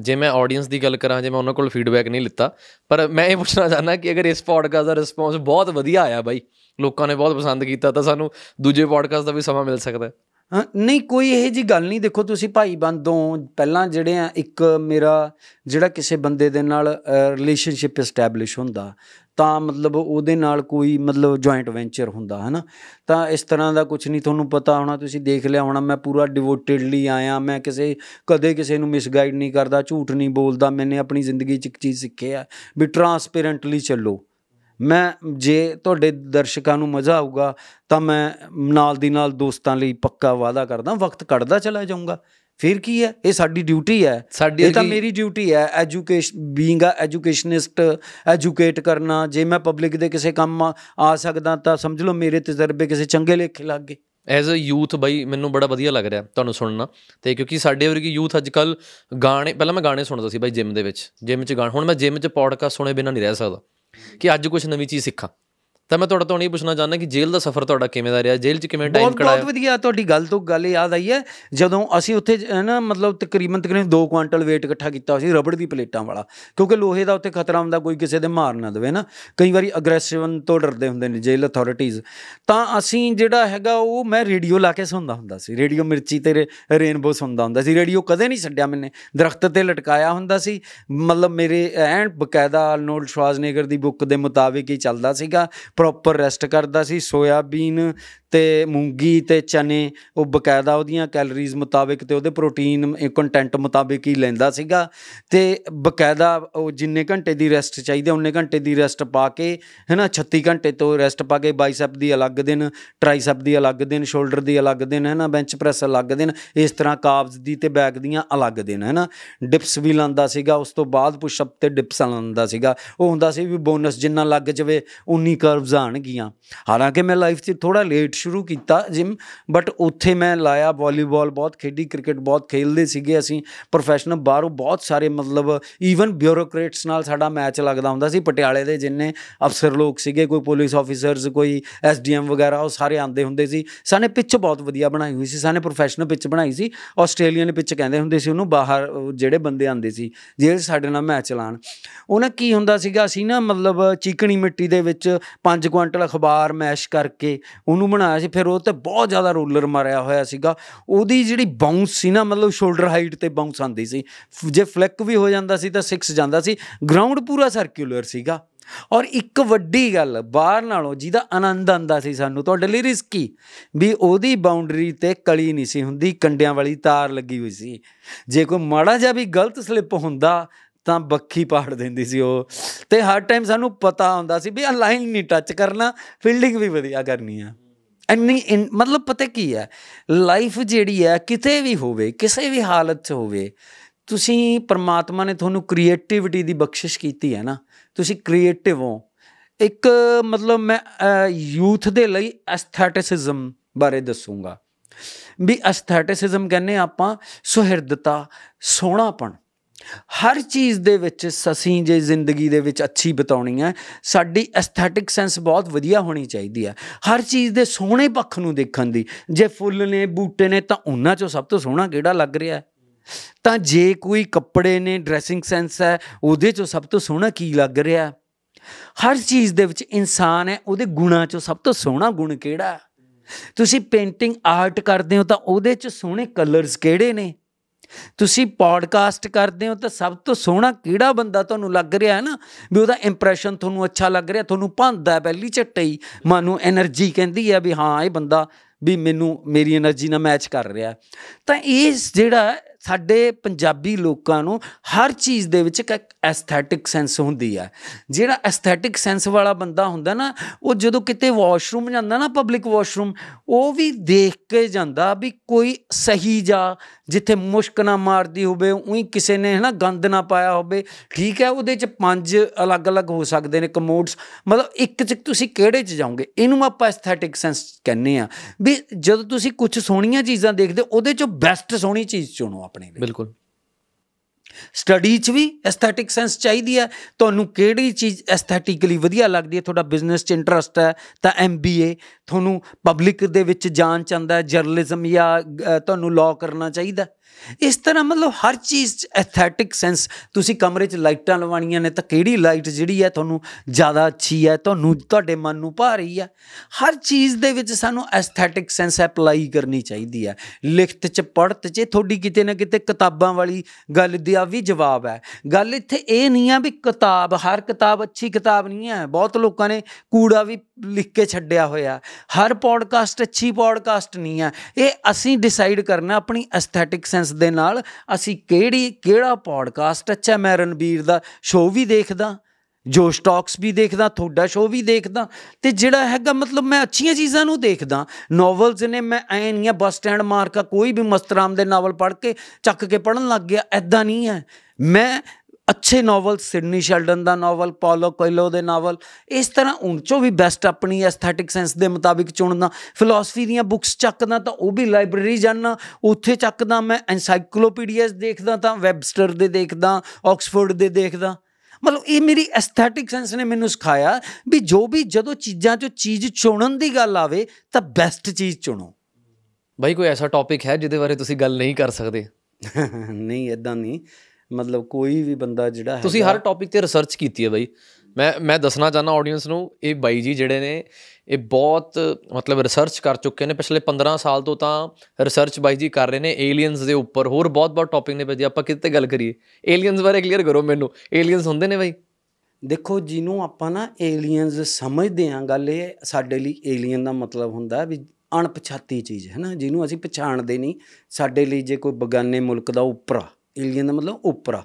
ਜੇ ਮੈਂ ਆਡੀਅנס ਦੀ ਗੱਲ ਕਰਾਂ ਜੇ ਮੈਂ ਉਹਨਾਂ ਕੋਲ ਫੀਡਬੈਕ ਨਹੀਂ ਲਿੱਤਾ ਪਰ ਮੈਂ ਇਹ ਪੁੱਛਣਾ ਚਾਹੁੰਦਾ ਕਿ ਅਗਰ ਇਸ ਪੋਡਕਾਸਟ ਦਾ ਰਿਸਪੌਂਸ ਬਹੁਤ ਵਧੀਆ ਆਇਆ ਬਾਈ ਲੋਕਾਂ ਨੇ ਬਹੁਤ ਪਸੰਦ ਕੀਤਾ ਤਾਂ ਸਾਨੂੰ ਦੂਜੇ ਪੋਡਕਾਸਟ ਦਾ ਵੀ ਸਮਾਂ ਮਿਲ ਸਕਦਾ ਹੈ। ਹਾਂ, ਨਹੀਂ ਕੋਈ ਇਹ ਜੀ ਗੱਲ ਨਹੀਂ। ਦੇਖੋ ਤੁਸੀਂ ਭਾਈ ਬੰਦੋਂ ਪਹਿਲਾਂ ਜਿਹੜੇ ਆ ਇੱਕ ਮੇਰਾ ਜਿਹੜਾ ਕਿਸੇ ਬੰਦੇ ਦੇ ਨਾਲ ਰਿਲੇਸ਼ਨਸ਼ਿਪ ਐਸਟੈਬਲਿਸ਼ ਹੁੰਦਾ ਤਾਂ ਮਤਲਬ ਉਹਦੇ ਨਾਲ ਕੋਈ ਮਤਲਬ ਜੁਆਇੰਟ ਵੈਂਚਰ ਹੁੰਦਾ ਹੈ ਨਾ ਤਾਂ ਇਸ ਤਰ੍ਹਾਂ ਦਾ ਕੁਝ ਨਹੀਂ ਤੁਹਾਨੂੰ ਪਤਾ ਹੋਣਾ, ਤੁਸੀਂ ਦੇਖ ਲਿਆ ਹੋਣਾ, ਮੈਂ ਪੂਰਾ ਡਿਵੋਟਿਡਲੀ ਆਇਆ, ਮੈਂ ਕਿਸੇ, ਕਦੇ ਕਿਸੇ ਨੂੰ ਮਿਸਗਾਈਡ ਨਹੀਂ ਕਰਦਾ, ਝੂਠ ਨਹੀਂ ਬੋਲਦਾ, ਮੈਨੇ ਆਪਣੀ ਜ਼ਿੰਦਗੀ 'ਚ ਇੱਕ ਚੀਜ਼ ਸਿੱਖਿਆ ਵੀ ਟਰਾਂਸਪੇਰੈਂਟਲੀ ਚੱਲੋ। ਮੈਂ, ਜੇ ਤੁਹਾਡੇ ਦਰਸ਼ਕਾਂ ਨੂੰ ਮਜ਼ਾ ਆਊਗਾ, ਤਾਂ ਮੈਂ ਨਾਲ ਦੀ ਨਾਲ ਦੋਸਤਾਂ ਲਈ ਪੱਕਾ ਵਾਅਦਾ ਕਰਦਾ, ਵਕਤ ਕੱਢਦਾ ਚਲਾ ਜਾਊਂਗਾ। ਫਿਰ ਕੀ ਹੈ? ਇਹ ਸਾਡੀ ਡਿਊਟੀ ਹੈ। ਸਾਡੀ ਇਹ ਤਾਂ ਮੇਰੀ ਡਿਊਟੀ ਹੈ। Education being a educationist educate ਕਰਨਾ। ਜੇ ਮੈਂ ਪਬਲਿਕ ਦੇ ਕਿਸੇ ਕੰਮ ਆ- ਆ ਸਕਦਾ ਤਾਂ ਸਮਝ ਲਓ ਮੇਰੇ ਤਜਰਬੇ ਕਿਸੇ ਚੰਗੇ ਲੇਖੇ ਲੱਗ ਗਏ। ਐਜ਼ ਅ ਯੂਥ ਬਾਈ ਮੈਨੂੰ ਬੜਾ ਵਧੀਆ ਲੱਗ ਰਿਹਾ ਤੁਹਾਨੂੰ ਸੁਣਨਾ। ਤੇ ਕਿਉਂਕਿ ਸਾਡੇ ਵਰਗੀ ਯੂਥ ਅੱਜ ਕੱਲ ਗਾਣੇ ਪਹਿਲਾਂ ਮੈਂ ਗਾਣੇ ਸੁਣਦਾ ਸੀ ਬਾਈ ਜਿਮ ਦੇ ਵਿੱਚ। ਜਿਮ 'ਚ ਗਾਣੇ ਹੁਣ ਮੈਂ ਜਿਮ 'ਚ ਪੋਡਕਾਸਟ ਸੁਣੇ ਬਿਨਾਂ ਨਹੀਂ ਰਹਿ ਸਕਦਾ। ਕਿ ਅੱਜ ਕੁਝ ਨਵੀਂ ਚੀਜ਼ ਸਿੱਖਾਂ। ਤਾਂ ਮੈਂ ਤੁਹਾਡਾ ਤੋਂ ਇਹ ਪੁੱਛਣਾ ਚਾਹੁੰਦਾ ਕਿ ਜੇਲ੍ਹ ਦਾ ਸਫ਼ਰ ਤੁਹਾਡਾ ਕਿਵੇਂ ਦਾ ਰਿਹਾ? ਜੇਲ੍ਹ 'ਚ ਕਿਵੇਂ ਟਾਈਮ ਬਹੁਤ ਬਹੁਤ ਕਢਾਇਆ? ਵਧੀਆ ਤੁਹਾਡੀ ਗੱਲ ਤੋਂ ਗੱਲ ਯਾਦ ਆਈ ਹੈ। ਜਦੋਂ ਅਸੀਂ ਉੱਥੇ ਨਾ ਮਤਲਬ ਤਕਰੀਬਨ ਤਕਰੀਬਨ 2 ਕੁਆਂਟਲ weight ਇਕੱਠਾ ਕੀਤਾ ਸੀ ਰਬੜ ਦੀ ਪਲੇਟਾਂ ਵਾਲਾ। ਕਿਉਂਕਿ ਲੋਹੇ ਦਾ ਉੱਥੇ ਖਤਰਾ ਹੁੰਦਾ ਕੋਈ ਕਿਸੇ ਦੇ ਮਾਰ ਨਾ ਦੇਵੇ ਨਾ। ਕਈ ਵਾਰੀ ਅਗਰੈਸ਼ਨ ਤੋਂ ਡਰਦੇ ਹੁੰਦੇ ਨੇ ਜੇਲ੍ਹ ਅਥਾਰਟੀਜ਼ ਤਾਂ ਅਸੀਂ ਜਿਹੜਾ ਹੈਗਾ ਉਹ ਮੈਂ ਰੇਡੀਓ ਲਾ ਕੇ ਸੁਣਦਾ ਹੁੰਦਾ ਸੀ। ਰੇਡੀਓ ਮਿਰਚੀ ਤੇ ਰੇਨਬੋ ਸੁਣਦਾ ਹੁੰਦਾ ਸੀ। ਰੇਡੀਓ ਕਦੇ ਨਹੀਂ ਛੱਡਿਆ ਮੈਨੇ। ਦਰਖਤ ਤੇ ਲਟਕਾਇਆ ਹੁੰਦਾ ਸੀ। ਮਤਲਬ ਮੇਰੇ ਐਨ ਬਕਾਇਦਾ ਅਰਨੋਲਡ ਸ਼ਵਾਜ਼ਨੇਗਰ ਦੀ ਬੁੱਕ ਦੇ ਮੁਤਾਬਿਕ ਹੀ ਚੱਲਦਾ ਸੀਗਾ। ਪ੍ਰੋਪਰ ਰੈਸਟ ਕਰਦਾ ਸੀ ਸੋਇਆਬੀਨ ਤੇ ਮੂੰਗੀ ਤੇ ਚਨੇ ਉਹ ਬਕਾਇਦਾ ਉਹਦੀਆਂ ਕੈਲਰੀਜ਼ ਮੁਤਾਬਿਕ ਤੇ ਉਹਦੇ ਪ੍ਰੋਟੀਨ ਕੰਟੈਂਟ ਮੁਤਾਬਿਕ ਹੀ ਲੈਂਦਾ ਸੀਗਾ ਤੇ ਬਕਾਇਦਾ ਉਹ ਜਿੰਨੇ ਘੰਟੇ ਦੀ ਰੈਸਟ ਚਾਹੀਦੀ ਆ, ਉਨੇ ਘੰਟੇ ਦੀ ਰੈਸਟ ਪਾ ਕੇ ਹੈਨਾ 36 ਘੰਟੇ ਤੋਂ ਰੈਸਟ ਪਾ ਕੇ ਬਾਈਸੈਪ ਦੀ ਅਲੱਗ ਦਿਨ ਟ੍ਰਾਈਸੈਪ ਦੀ ਅਲੱਗ ਦਿਨ ਸ਼ੋਲਡਰ ਦੀ ਅਲੱਗ ਦਿਨ ਹੈਨਾ ਬੈਂਚ ਪ੍ਰੈਸ ਅਲੱਗ ਦਿਨ ਇਸ ਤਰ੍ਹਾਂ ਕਾਬਜ਼ ਦੀ ਤੇ ਬੈਕ ਦੀਆਂ ਅਲੱਗ ਦਿਨ ਹੈਨਾ। ਡਿਪਸ ਵੀ ਲਾਂਦਾ ਸੀਗਾ ਉਸ ਤੋਂ ਬਾਅਦ ਪੁਸ਼ਅਪ ਤੇ ਡਿਪਸ ਲਾਂਦਾ ਸੀਗਾ। ਉਹ ਹੁੰਦਾ ਸੀ ਵੀ ਬੋਨਸ ਜਿੰਨਾ ਲੱਗ ਜਾਵੇ ਉਨੀ ਕਰਵਸ ਆਣਗੀਆਂ ਹਾਲਾਂਕਿ ਮੈਂ ਲਾਈਫ 'ਚ ਥੋੜਾ ਲੇਟ ਸ਼ੁਰੂ ਕੀਤਾ ਜਿਮ ਬਟ ਉੱਥੇ ਮੈਂ ਲਾਇਆ ਵਾਲੀਬਾਲ ਬਹੁਤ ਖੇਡੀ ਕ੍ਰਿਕਟ ਬਹੁਤ ਖੇਲਦੇ ਸੀਗੇ ਅਸੀਂ। ਪ੍ਰੋਫੈਸ਼ਨਲ ਬਾਹਰੋਂ ਬਹੁਤ ਸਾਰੇ ਮਤਲਬ ਈਵਨ ਬਿਊਰੋਕਰੇਟਸ ਨਾਲ ਸਾਡਾ ਮੈਚ ਲੱਗਦਾ ਹੁੰਦਾ ਸੀ। ਪਟਿਆਲੇ ਦੇ ਜਿੰਨੇ ਅਫਸਰ ਲੋਕ ਸੀਗੇ, ਕੋਈ ਪੁਲਿਸ ਆਫੀਸਰਸ ਕੋਈ ਐਸਡੀਐਮ ਵਗੈਰਾ, ਉਹ ਸਾਰੇ ਆਂਦੇ ਹੁੰਦੇ ਸੀ। ਸਾਨੇ ਪਿੱਚ ਬਹੁਤ ਵਧੀਆ ਬਣਾਈ ਹੋਈ ਸੀ। ਸਾਨੇ ਪ੍ਰੋਫੈਸ਼ਨਲ ਪਿੱਚ ਬਣਾਈ ਸੀ। ਆਸਟ੍ਰੇਲੀਅਨ ਪਿੱਚ ਕਹਿੰਦੇ ਹੁੰਦੇ ਸੀ ਉਹਨੂੰ, ਬਾਹਰ ਉਹ ਜਿਹੜੇ ਬੰਦੇ ਆਂਦੇ ਸੀ ਜਿਹੜੇ ਸਾਡੇ ਨਾਲ ਮੈਚ ਚਲਾਣ ਉਹਨਾਂ ਕੀ ਹੁੰਦਾ ਸੀਗਾ, ਅਸੀਂ ਨਾ ਮਤਲਬ ਚੀਕਣੀ ਮਿੱਟੀ ਦੇ ਵਿੱਚ 5 ਕੁਆਂਟਲ ਅਖਬਾਰ ਮੈਸ਼ ਕਰਕੇ ਉਹਨੂੰ ਬਣਾਇਆ ਸੀ, ਫਿਰ ਉਹ ਤੇ ਬਹੁਤ ਜ਼ਿਆਦਾ ਰੋਲਰ ਮਾਰਿਆ ਹੋਇਆ ਸੀਗਾ। ਉਹਦੀ ਜਿਹੜੀ ਬਾਉਂਸ ਸੀ ਨਾ, ਮਤਲਬ ਸ਼ੋਲਡਰ ਹਾਈਟ ਤੇ ਬਾਉਂਸ ਆਂਦੀ ਸੀ। ਫ- ਜੇ ਫਲਿੱਕ ਵੀ ਹੋ ਜਾਂਦਾ ਸੀ ਤਾਂ 6 ਜਾਂਦਾ ਸੀ। ਗਰਾਊਂਡ ਪੂਰਾ ਸਰਕੂਲਰ ਸੀਗਾ। ਔਰ ਇੱਕ ਵੱਡੀ ਗੱਲ, ਬਾਹਰ ਨਾਲੋਂ ਜਿਹਦਾ ਆਨੰਦ ਆਂਦਾ ਸੀ ਸਾਨੂੰ, ਤੁਹਾਡੇ ਲਈ ਰਿਸਕੀ ਵੀ ਉਹਦੀ ਬਾਉਂਡਰੀ ਤੇ ਕਲੀ ਨਹੀਂ ਸੀ ਹੁੰਦੀ, ਕੰਡਿਆਂ ਵਾਲੀ ਤਾਰ ਲੱਗੀ ਹੋਈ ਸੀ। ਜੇ ਕੋਈ ਮਾੜਾ ਜਿਹਾ ਵੀ ਗਲਤ ਸਲਿੱਪ ਹੁੰਦਾ ਤਾਂ ਬੱਖੀ ਪਾੜ ਦਿੰਦੀ ਸੀ ਉਹ। ਤੇ ਹਰ ਟਾਈਮ ਸਾਨੂੰ ਪਤਾ ਹੁੰਦਾ ਸੀ ਵੀ ਆ ਲਾਈਨ ਨਹੀਂ ਟੱਚ ਕਰਨਾ ਫੀਲਡਿੰਗ ਵੀ ਵਧੀਆ ਕਰਨੀ ਆ। ਇੰਨੀ ਇਨ- ਮਤਲਬ ਪਤਾ ਕੀ ਹੈ ਲਾਈਫ ਜਿਹੜੀ ਹੈ, ਕਿਤੇ ਵੀ ਹੋਵੇ, ਕਿਸੇ ਵੀ ਹਾਲਤ 'ਚ ਹੋਵੇ, ਤੁਸੀਂ ਪ੍ਰਮਾਤਮਾ ਨੇ ਤੁਹਾਨੂੰ ਕ੍ਰੀਏਟੀਵਿਟੀ ਦੀ ਬਖਸ਼ਿਸ਼ ਕੀਤੀ ਹੈ ਨਾ, ਤੁਸੀਂ ਕ੍ਰੀਏਟਿਵ ਹੋ। ਇੱਕ ਮਤਲਬ ਮੈਂ ਯੂਥ ਦੇ ਲਈ ਐਸਥੈਟਿਸਿਜ਼ਮ ਬਾਰੇ ਦੱਸੂਗਾ। ਵੀ ਐਸਥੈਟਿਸਿਜ਼ਮ ਕਹਿੰਦੇ ਆਪਾਂ ਸੁਹਿਰਦਤਾ, ਸੋਹਣਾਪਣ। ਹਰ ਚੀਜ਼ ਦੇ ਵਿੱਚ ਅਸੀਂ ਜੇ ਜ਼ਿੰਦਗੀ ਦੇ ਵਿੱਚ ਅੱਛੀ ਬਿਤਾਉਣੀ ਹੈ, ਸਾਡੀ ਐਸਥੈਟਿਕ ਸੈਂਸ ਬਹੁਤ ਵਧੀਆ ਹੋਣੀ ਚਾਹੀਦੀ ਹੈ। ਹਰ ਚੀਜ਼ ਦੇ ਸੋਹਣੇ ਪੱਖ ਨੂੰ ਦੇਖਣ ਦੀ, ਜੇ ਫੁੱਲ ਨੇ, ਬੂਟੇ ਨੇ, ਤਾਂ ਉਹਨਾਂ ਚੋਂ ਸਭ ਤੋਂ ਸੋਹਣਾ ਕਿਹੜਾ ਲੱਗ ਰਿਹਾ ਹੈ? ਤਾਂ ਜੇ ਕੋਈ ਕੱਪੜੇ ਨੇ ਡਰੈਸਿੰਗ ਸੈਂਸ ਹੈ, ਉਹਦੇ ਚੋਂ ਸਭ ਤੋਂ ਸੋਹਣਾ ਕੀ ਲੱਗ ਰਿਹਾ ਹੈ? ਹਰ ਚੀਜ਼ ਦੇ ਵਿੱਚ ਇਨਸਾਨ ਹੈ, ਉਹਦੇ ਗੁਣਾਂ ਚੋਂ ਸਭ ਤੋਂ ਸੋਹਣਾ ਗੁਣ ਕਿਹੜਾ ਹੈ? ਤੁਸੀਂ ਪੇਂਟਿੰਗ ਆਰਟ ਕਰਦੇ ਹੋ ਤਾਂ ਉਹਦੇ ਚ ਸੋਹਣੇ ਕਲਰਸ ਕਿਹੜੇ ਨੇ? ਤੁਸੀਂ ਪੋਡਕਾਸਟ ਕਰਦੇ ਹੋ ਤਾਂ ਸਭ ਤੋਂ ਸੋਹਣਾ ਕਿਹੜਾ ਬੰਦਾ ਤੁਹਾਨੂੰ ਲੱਗ ਰਿਹਾ ਹੈ ਨਾ? ਵੀ ਉਹਦਾ ਇੰਪ੍ਰੈਸ਼ਨ ਤੁਹਾਨੂੰ ਅੱਛਾ ਲੱਗ ਰਿਹਾ, ਤੁਹਾਨੂੰ ਭਾਂਦਾ ਪਹਿਲੀ ਝੱਟੇ ਹੀ ਮਨ ਨੂੰ એનર્ਜੀ ਕਹਿੰਦੀ ਹੈ ਵੀ ਹਾਂ, ਇਹ ਬੰਦਾ ਵੀ ਮੈਨੂੰ ਮੇਰੀ એનર્ਜੀ ਨਾਲ ਮੈਚ ਕਰ ਰਿਹਾ। ਤਾਂ ਇਹ ਜਿਹੜਾ ਸਾਡੇ ਪੰਜਾਬੀ ਲੋਕਾਂ ਨੂੰ ਹਰ ਚੀਜ਼ ਦੇ ਵਿੱਚ ਇੱਕ ਐਸਥੈਟਿਕ ਸੈਂਸ ਹੁੰਦੀ ਹੈ ਜਿਹੜਾ ਐਸਥੈਟਿਕ ਸੈਂਸ ਵਾਲਾ ਬੰਦਾ ਹੁੰਦਾ ਨਾ ਉਹ ਜਦੋਂ ਕਿਤੇ ਵਾਸ਼ਰੂਮ ਜਾਂਦਾ ਨਾ ਪਬਲਿਕ ਵਾਸ਼ਰੂਮ ਉਹ ਵੀ ਦੇਖ ਕੇ ਜਾਂਦਾ ਵੀ ਕੋਈ ਸਹੀ ਜਾ ਜਿੱਥੇ ਮੁਸ਼ਕ ਨਾ ਮਾਰਦੀ ਹੋਵੇ ਉਹੀ ਕਿਸੇ ਨੇ ਹਨਾ ਗੰਦ ਨਾ ਪਾਇਆ ਹੋਵੇ। ਠੀਕ ਹੈ ਉਹਦੇ ਚ ਪੰਜ ਅਲੱਗ-ਅਲੱਗ ਹੋ ਸਕਦੇ ਨੇ ਕਮੋਡਸ ਮਤਲਬ ਇੱਕ ਚ ਤੁਸੀਂ ਕਿਹੜੇ ਚ ਜਾਓਗੇ? ਇਹਨੂੰ ਆਪਾਂ ਐਸਥੈਟਿਕ ਸੈਂਸ ਕਹਿੰਦੇ ਆ। ਵੀ ਜਦੋਂ ਤੁਸੀਂ ਕੁਝ ਸੋਹਣੀਆਂ ਚੀਜ਼ਾਂ ਦੇਖਦੇ ਹੋ, ਉਹਦੇ ਚੋਂ ਬੈਸਟ ਸੋਹਣੀ ਚੀਜ਼ ਚੁਣੋ ਆਪਣੇ ਲਈ। ਬਿਲਕੁਲ। ਸਟੱਡੀ 'ਚ ਵੀ ਐਸਥੈਟਿਕ ਸੈਂਸ ਚਾਹੀਦੀ ਹੈ। ਤੁਹਾਨੂੰ ਕਿਹੜੀ ਚੀਜ਼ ਐਸਥੈਟਿਕਲੀ ਵਧੀਆ ਲੱਗਦੀ ਹੈ? ਤੁਹਾਡਾ ਬਿਜ਼ਨਸ 'ਚ ਇੰਟਰਸਟ ਹੈ ਤਾਂ ਐਮਬੀਏ ਤੁਹਾਨੂੰ ਪਬਲਿਕ ਦੇ ਵਿੱਚ ਜਾਣ ਚਾਹੁੰਦਾ ਹੈ। ਜਰਨਲਿਜ਼ਮ ਜਾਂ ਅ, ਤੁਹਾਨੂੰ ਲਾਅ ਕਰਨਾ ਚਾਹੀਦਾ ਇਸ ਤਰ੍ਹਾਂ ਮਤਲਬ ਹਰ ਚੀਜ਼ 'ਚ ਐਸਥੈਟਿਕ ਸੈਂਸ ਤੁਸੀਂ ਕਮਰੇ 'ਚ ਲਾਈਟਾਂ ਲਵਾਉਣੀਆਂ ਨੇ ਤਾਂ ਕਿਹੜੀ ਲਾਈਟ ਜਿਹੜੀ ਹੈ ਤੁਹਾਨੂੰ ਜ਼ਿਆਦਾ ਅੱਛੀ ਹੈ, ਤੁਹਾਨੂੰ ਤੁਹਾਡੇ ਮਨ ਨੂੰ ਭਾ ਰਹੀ ਹੈ? ਹਰ ਚੀਜ਼ ਦੇ ਵਿੱਚ ਸਾਨੂੰ ਐਸਥੈਟਿਕ ਸੈਂਸ ਅਪਲਾਈ ਕਰਨੀ ਚਾਹੀਦੀ ਹੈ। ਲਿਖਤ 'ਚ, ਪੜ੍ਹਤ 'ਚ ਤੁਹਾਡੀ ਕਿਤੇ ਨਾ ਕਿਤੇ ਕਿਤਾਬਾਂ ਵਾਲੀ ਗੱਲ ਦਾ ਵੀ ਜਵਾਬ ਹੈ। ਗੱਲ ਇੱਥੇ ਇਹ ਨਹੀਂ ਆ ਵੀ ਕਿਤਾਬ, ਹਰ ਕਿਤਾਬ ਅੱਛੀ ਕਿਤਾਬ ਨਹੀਂ ਹੈ। ਬਹੁਤ ਲੋਕਾਂ ਨੇ ਕੂੜਾ ਵੀ ਲਿਖ ਕੇ ਛੱਡਿਆ ਹੋਇਆ। ਹਰ ਪੋਡਕਾਸਟ ਅੱਛੀ ਪੋਡਕਾਸਟ ਨਹੀਂ ਹੈ। ਇਹ ਅਸੀਂ ਡਿਸਾਈਡ ਕਰਨਾ ਆਪਣੀ ਐਸਥੈਟਿਕ ਸੈਂਸ ਦੇ ਨਾਲ ਅਸੀਂ ਕਿਹੜੀ, ਕਿਹੜਾ ਪੋਡਕਾਸਟ ਅੱਛਾ ਮੈਂ ਰਣਬੀਰ ਦਾ ਸ਼ੋਅ ਵੀ ਦੇਖਦਾ ਜੋ ਸਟਾਕਸ ਵੀ ਦੇਖਦਾ, ਤੁਹਾਡਾ ਸ਼ੋਅ ਵੀ ਦੇਖਦਾ, ਤੇ ਜਿਹੜਾ ਹੈਗਾ ਮਤਲਬ ਮੈਂ ਅੱਛੀਆਂ ਚੀਜ਼ਾਂ ਨੂੰ ਦੇਖਦਾ ਨੋਵਲਸ ਨੇ ਮੈਂ ਐ ਨਹੀਂ ਆ ਬੱਸ ਸਟੈਂਡ ਮਾਰਕਾ ਕੋਈ ਵੀ ਮਸਤਰਾਮ ਦੇ ਨਾਵਲ ਪੜ੍ਹ ਕੇ ਚੱਕ ਕੇ ਪੜਨ ਲੱਗ ਗਿਆ ਐਦਾਂ ਨਹੀਂ ਹੈ। ਮੈਂ ਅੱਛੇ ਨਾਵਲ ਸਿਡਨੀ ਸ਼ੈਲਡਨ ਦਾ ਨਾਵਲ ਪੌਲੋ ਕੋਇਲੋ ਦੇ ਨਾਵਲ ਇਸ ਤਰ੍ਹਾਂ ਉਨ ਚੋਂ ਵੀ ਬੈਸਟ ਆਪਣੀ ਐਸਥੈਟਿਕ ਸੈਂਸ ਦੇ ਮੁਤਾਬਿਕ ਚੁਣਦਾ ਫਿਲਾਸਫੀ ਦੀਆਂ ਬੁੱਕਸ ਚੱਕਦਾ ਤਾਂ ਉਹ ਵੀ ਲਾਇਬ੍ਰੇਰੀ ਜਾਣਾ ਉੱਥੇ ਚੱਕਦਾ ਮੈਂ ਐਨਸਾਈਕਲੋਪੀਡੀਆਸ ਦੇਖਦਾ ਤਾਂ ਵੈਬਸਟਰ ਦੇ ਦੇਖਦਾ ਆਕਸਫੋਰਡ ਦੇ ਦੇਖਦਾ। ਮਤਲਬ ਇਹ ਮੇਰੀ ਐਸਥੈਟਿਕ ਸੈਂਸ ਨੇ ਮੈਨੂੰ ਸਿਖਾਇਆ ਵੀ ਜੋ ਵੀ ਜਦੋਂ ਚੀਜ਼ਾਂ 'ਚੋਂ ਚੀਜ਼ ਚੁਣਨ ਦੀ ਗੱਲ ਆਵੇ ਤਾਂ ਬੈਸਟ ਚੀਜ਼ ਚੁਣੋ। ਬਾਈ ਕੋਈ ਐਸਾ ਟੌਪਿਕ ਹੈ ਜਿਹਦੇ ਬਾਰੇ ਤੁਸੀਂ ਗੱਲ ਨਹੀਂ ਕਰ ਸਕਦੇ? ਨਹੀਂ ਇਦਾਂ ਨਹੀਂ। ਮਤਲਬ ਕੋਈ ਵੀ ਬੰਦਾ ਜਿਹੜਾ ਹੈ ਤੁਸੀਂ ਹਰ ਟੌਪਿਕ ਤੇ ਰਿਸਰਚ ਕੀਤੀ ਹੈ ਬਾਈ। ਮੈਂ ਮੈਂ ਦੱਸਣਾ ਚਾਹਨਾ ਆਡੀਅנס ਨੂੰ ਇਹ ਬਾਈ ਜੀ ਜਿਹੜੇ ਨੇ ਇਹ ਬਹੁਤ ਮਤਲਬ ਰਿਸਰਚ ਕਰ ਚੁੱਕੇ ਨੇ। ਪਿਛਲੇ 15 ਸਾਲ ਤੋਂ ਤਾਂ ਰਿਸਰਚ ਬਾਈ ਜੀ ਕਰ ਰਹੇ ਨੇ ਏਲੀਅਨਸ ਦੇ ਉੱਪਰ। ਹੋਰ ਬਹੁਤ ਬਹੁਤ ਟੌਪਿਕ ਨੇ ਭਾਜੀ ਆਪਾਂ ਕਿਤੇ ਗੱਲ ਕਰੀਏ। ਏਲੀਅਨਸ ਬਾਰੇ ਕਲੀਅਰ ਕਰੋ ਮੈਨੂੰ। ਏਲੀਅਨਸ ਹੁੰਦੇ ਨੇ ਬਾਈ। ਦੇਖੋ ਜਿਹਨੂੰ ਆਪਾਂ ਨਾ ਏਲੀਅਨਸ ਸਮਝਦੇ ਆਂ ਗੱਲ ਇਹ ਸਾਡੇ ਲਈ ਏਲੀਅਨ ਦਾ ਮਤਲਬ ਹੁੰਦਾ ਵੀ ਅਣਪਛਾਤੀ ਚੀਜ਼ ਹੈ ਨਾ ਜਿਹਨੂੰ ਅਸੀਂ ਪਛਾਣਦੇ ਨਹੀਂ। ਸਾਡੇ ਲਈ ਜੇ ਕੋਈ ਬਗਾਨੇ ਮੁਲਕ ਦਾ ਉਪਰਾ ਏਲੀਅਨ ਦਾ ਮਤਲਬ ਉਪਰਾ।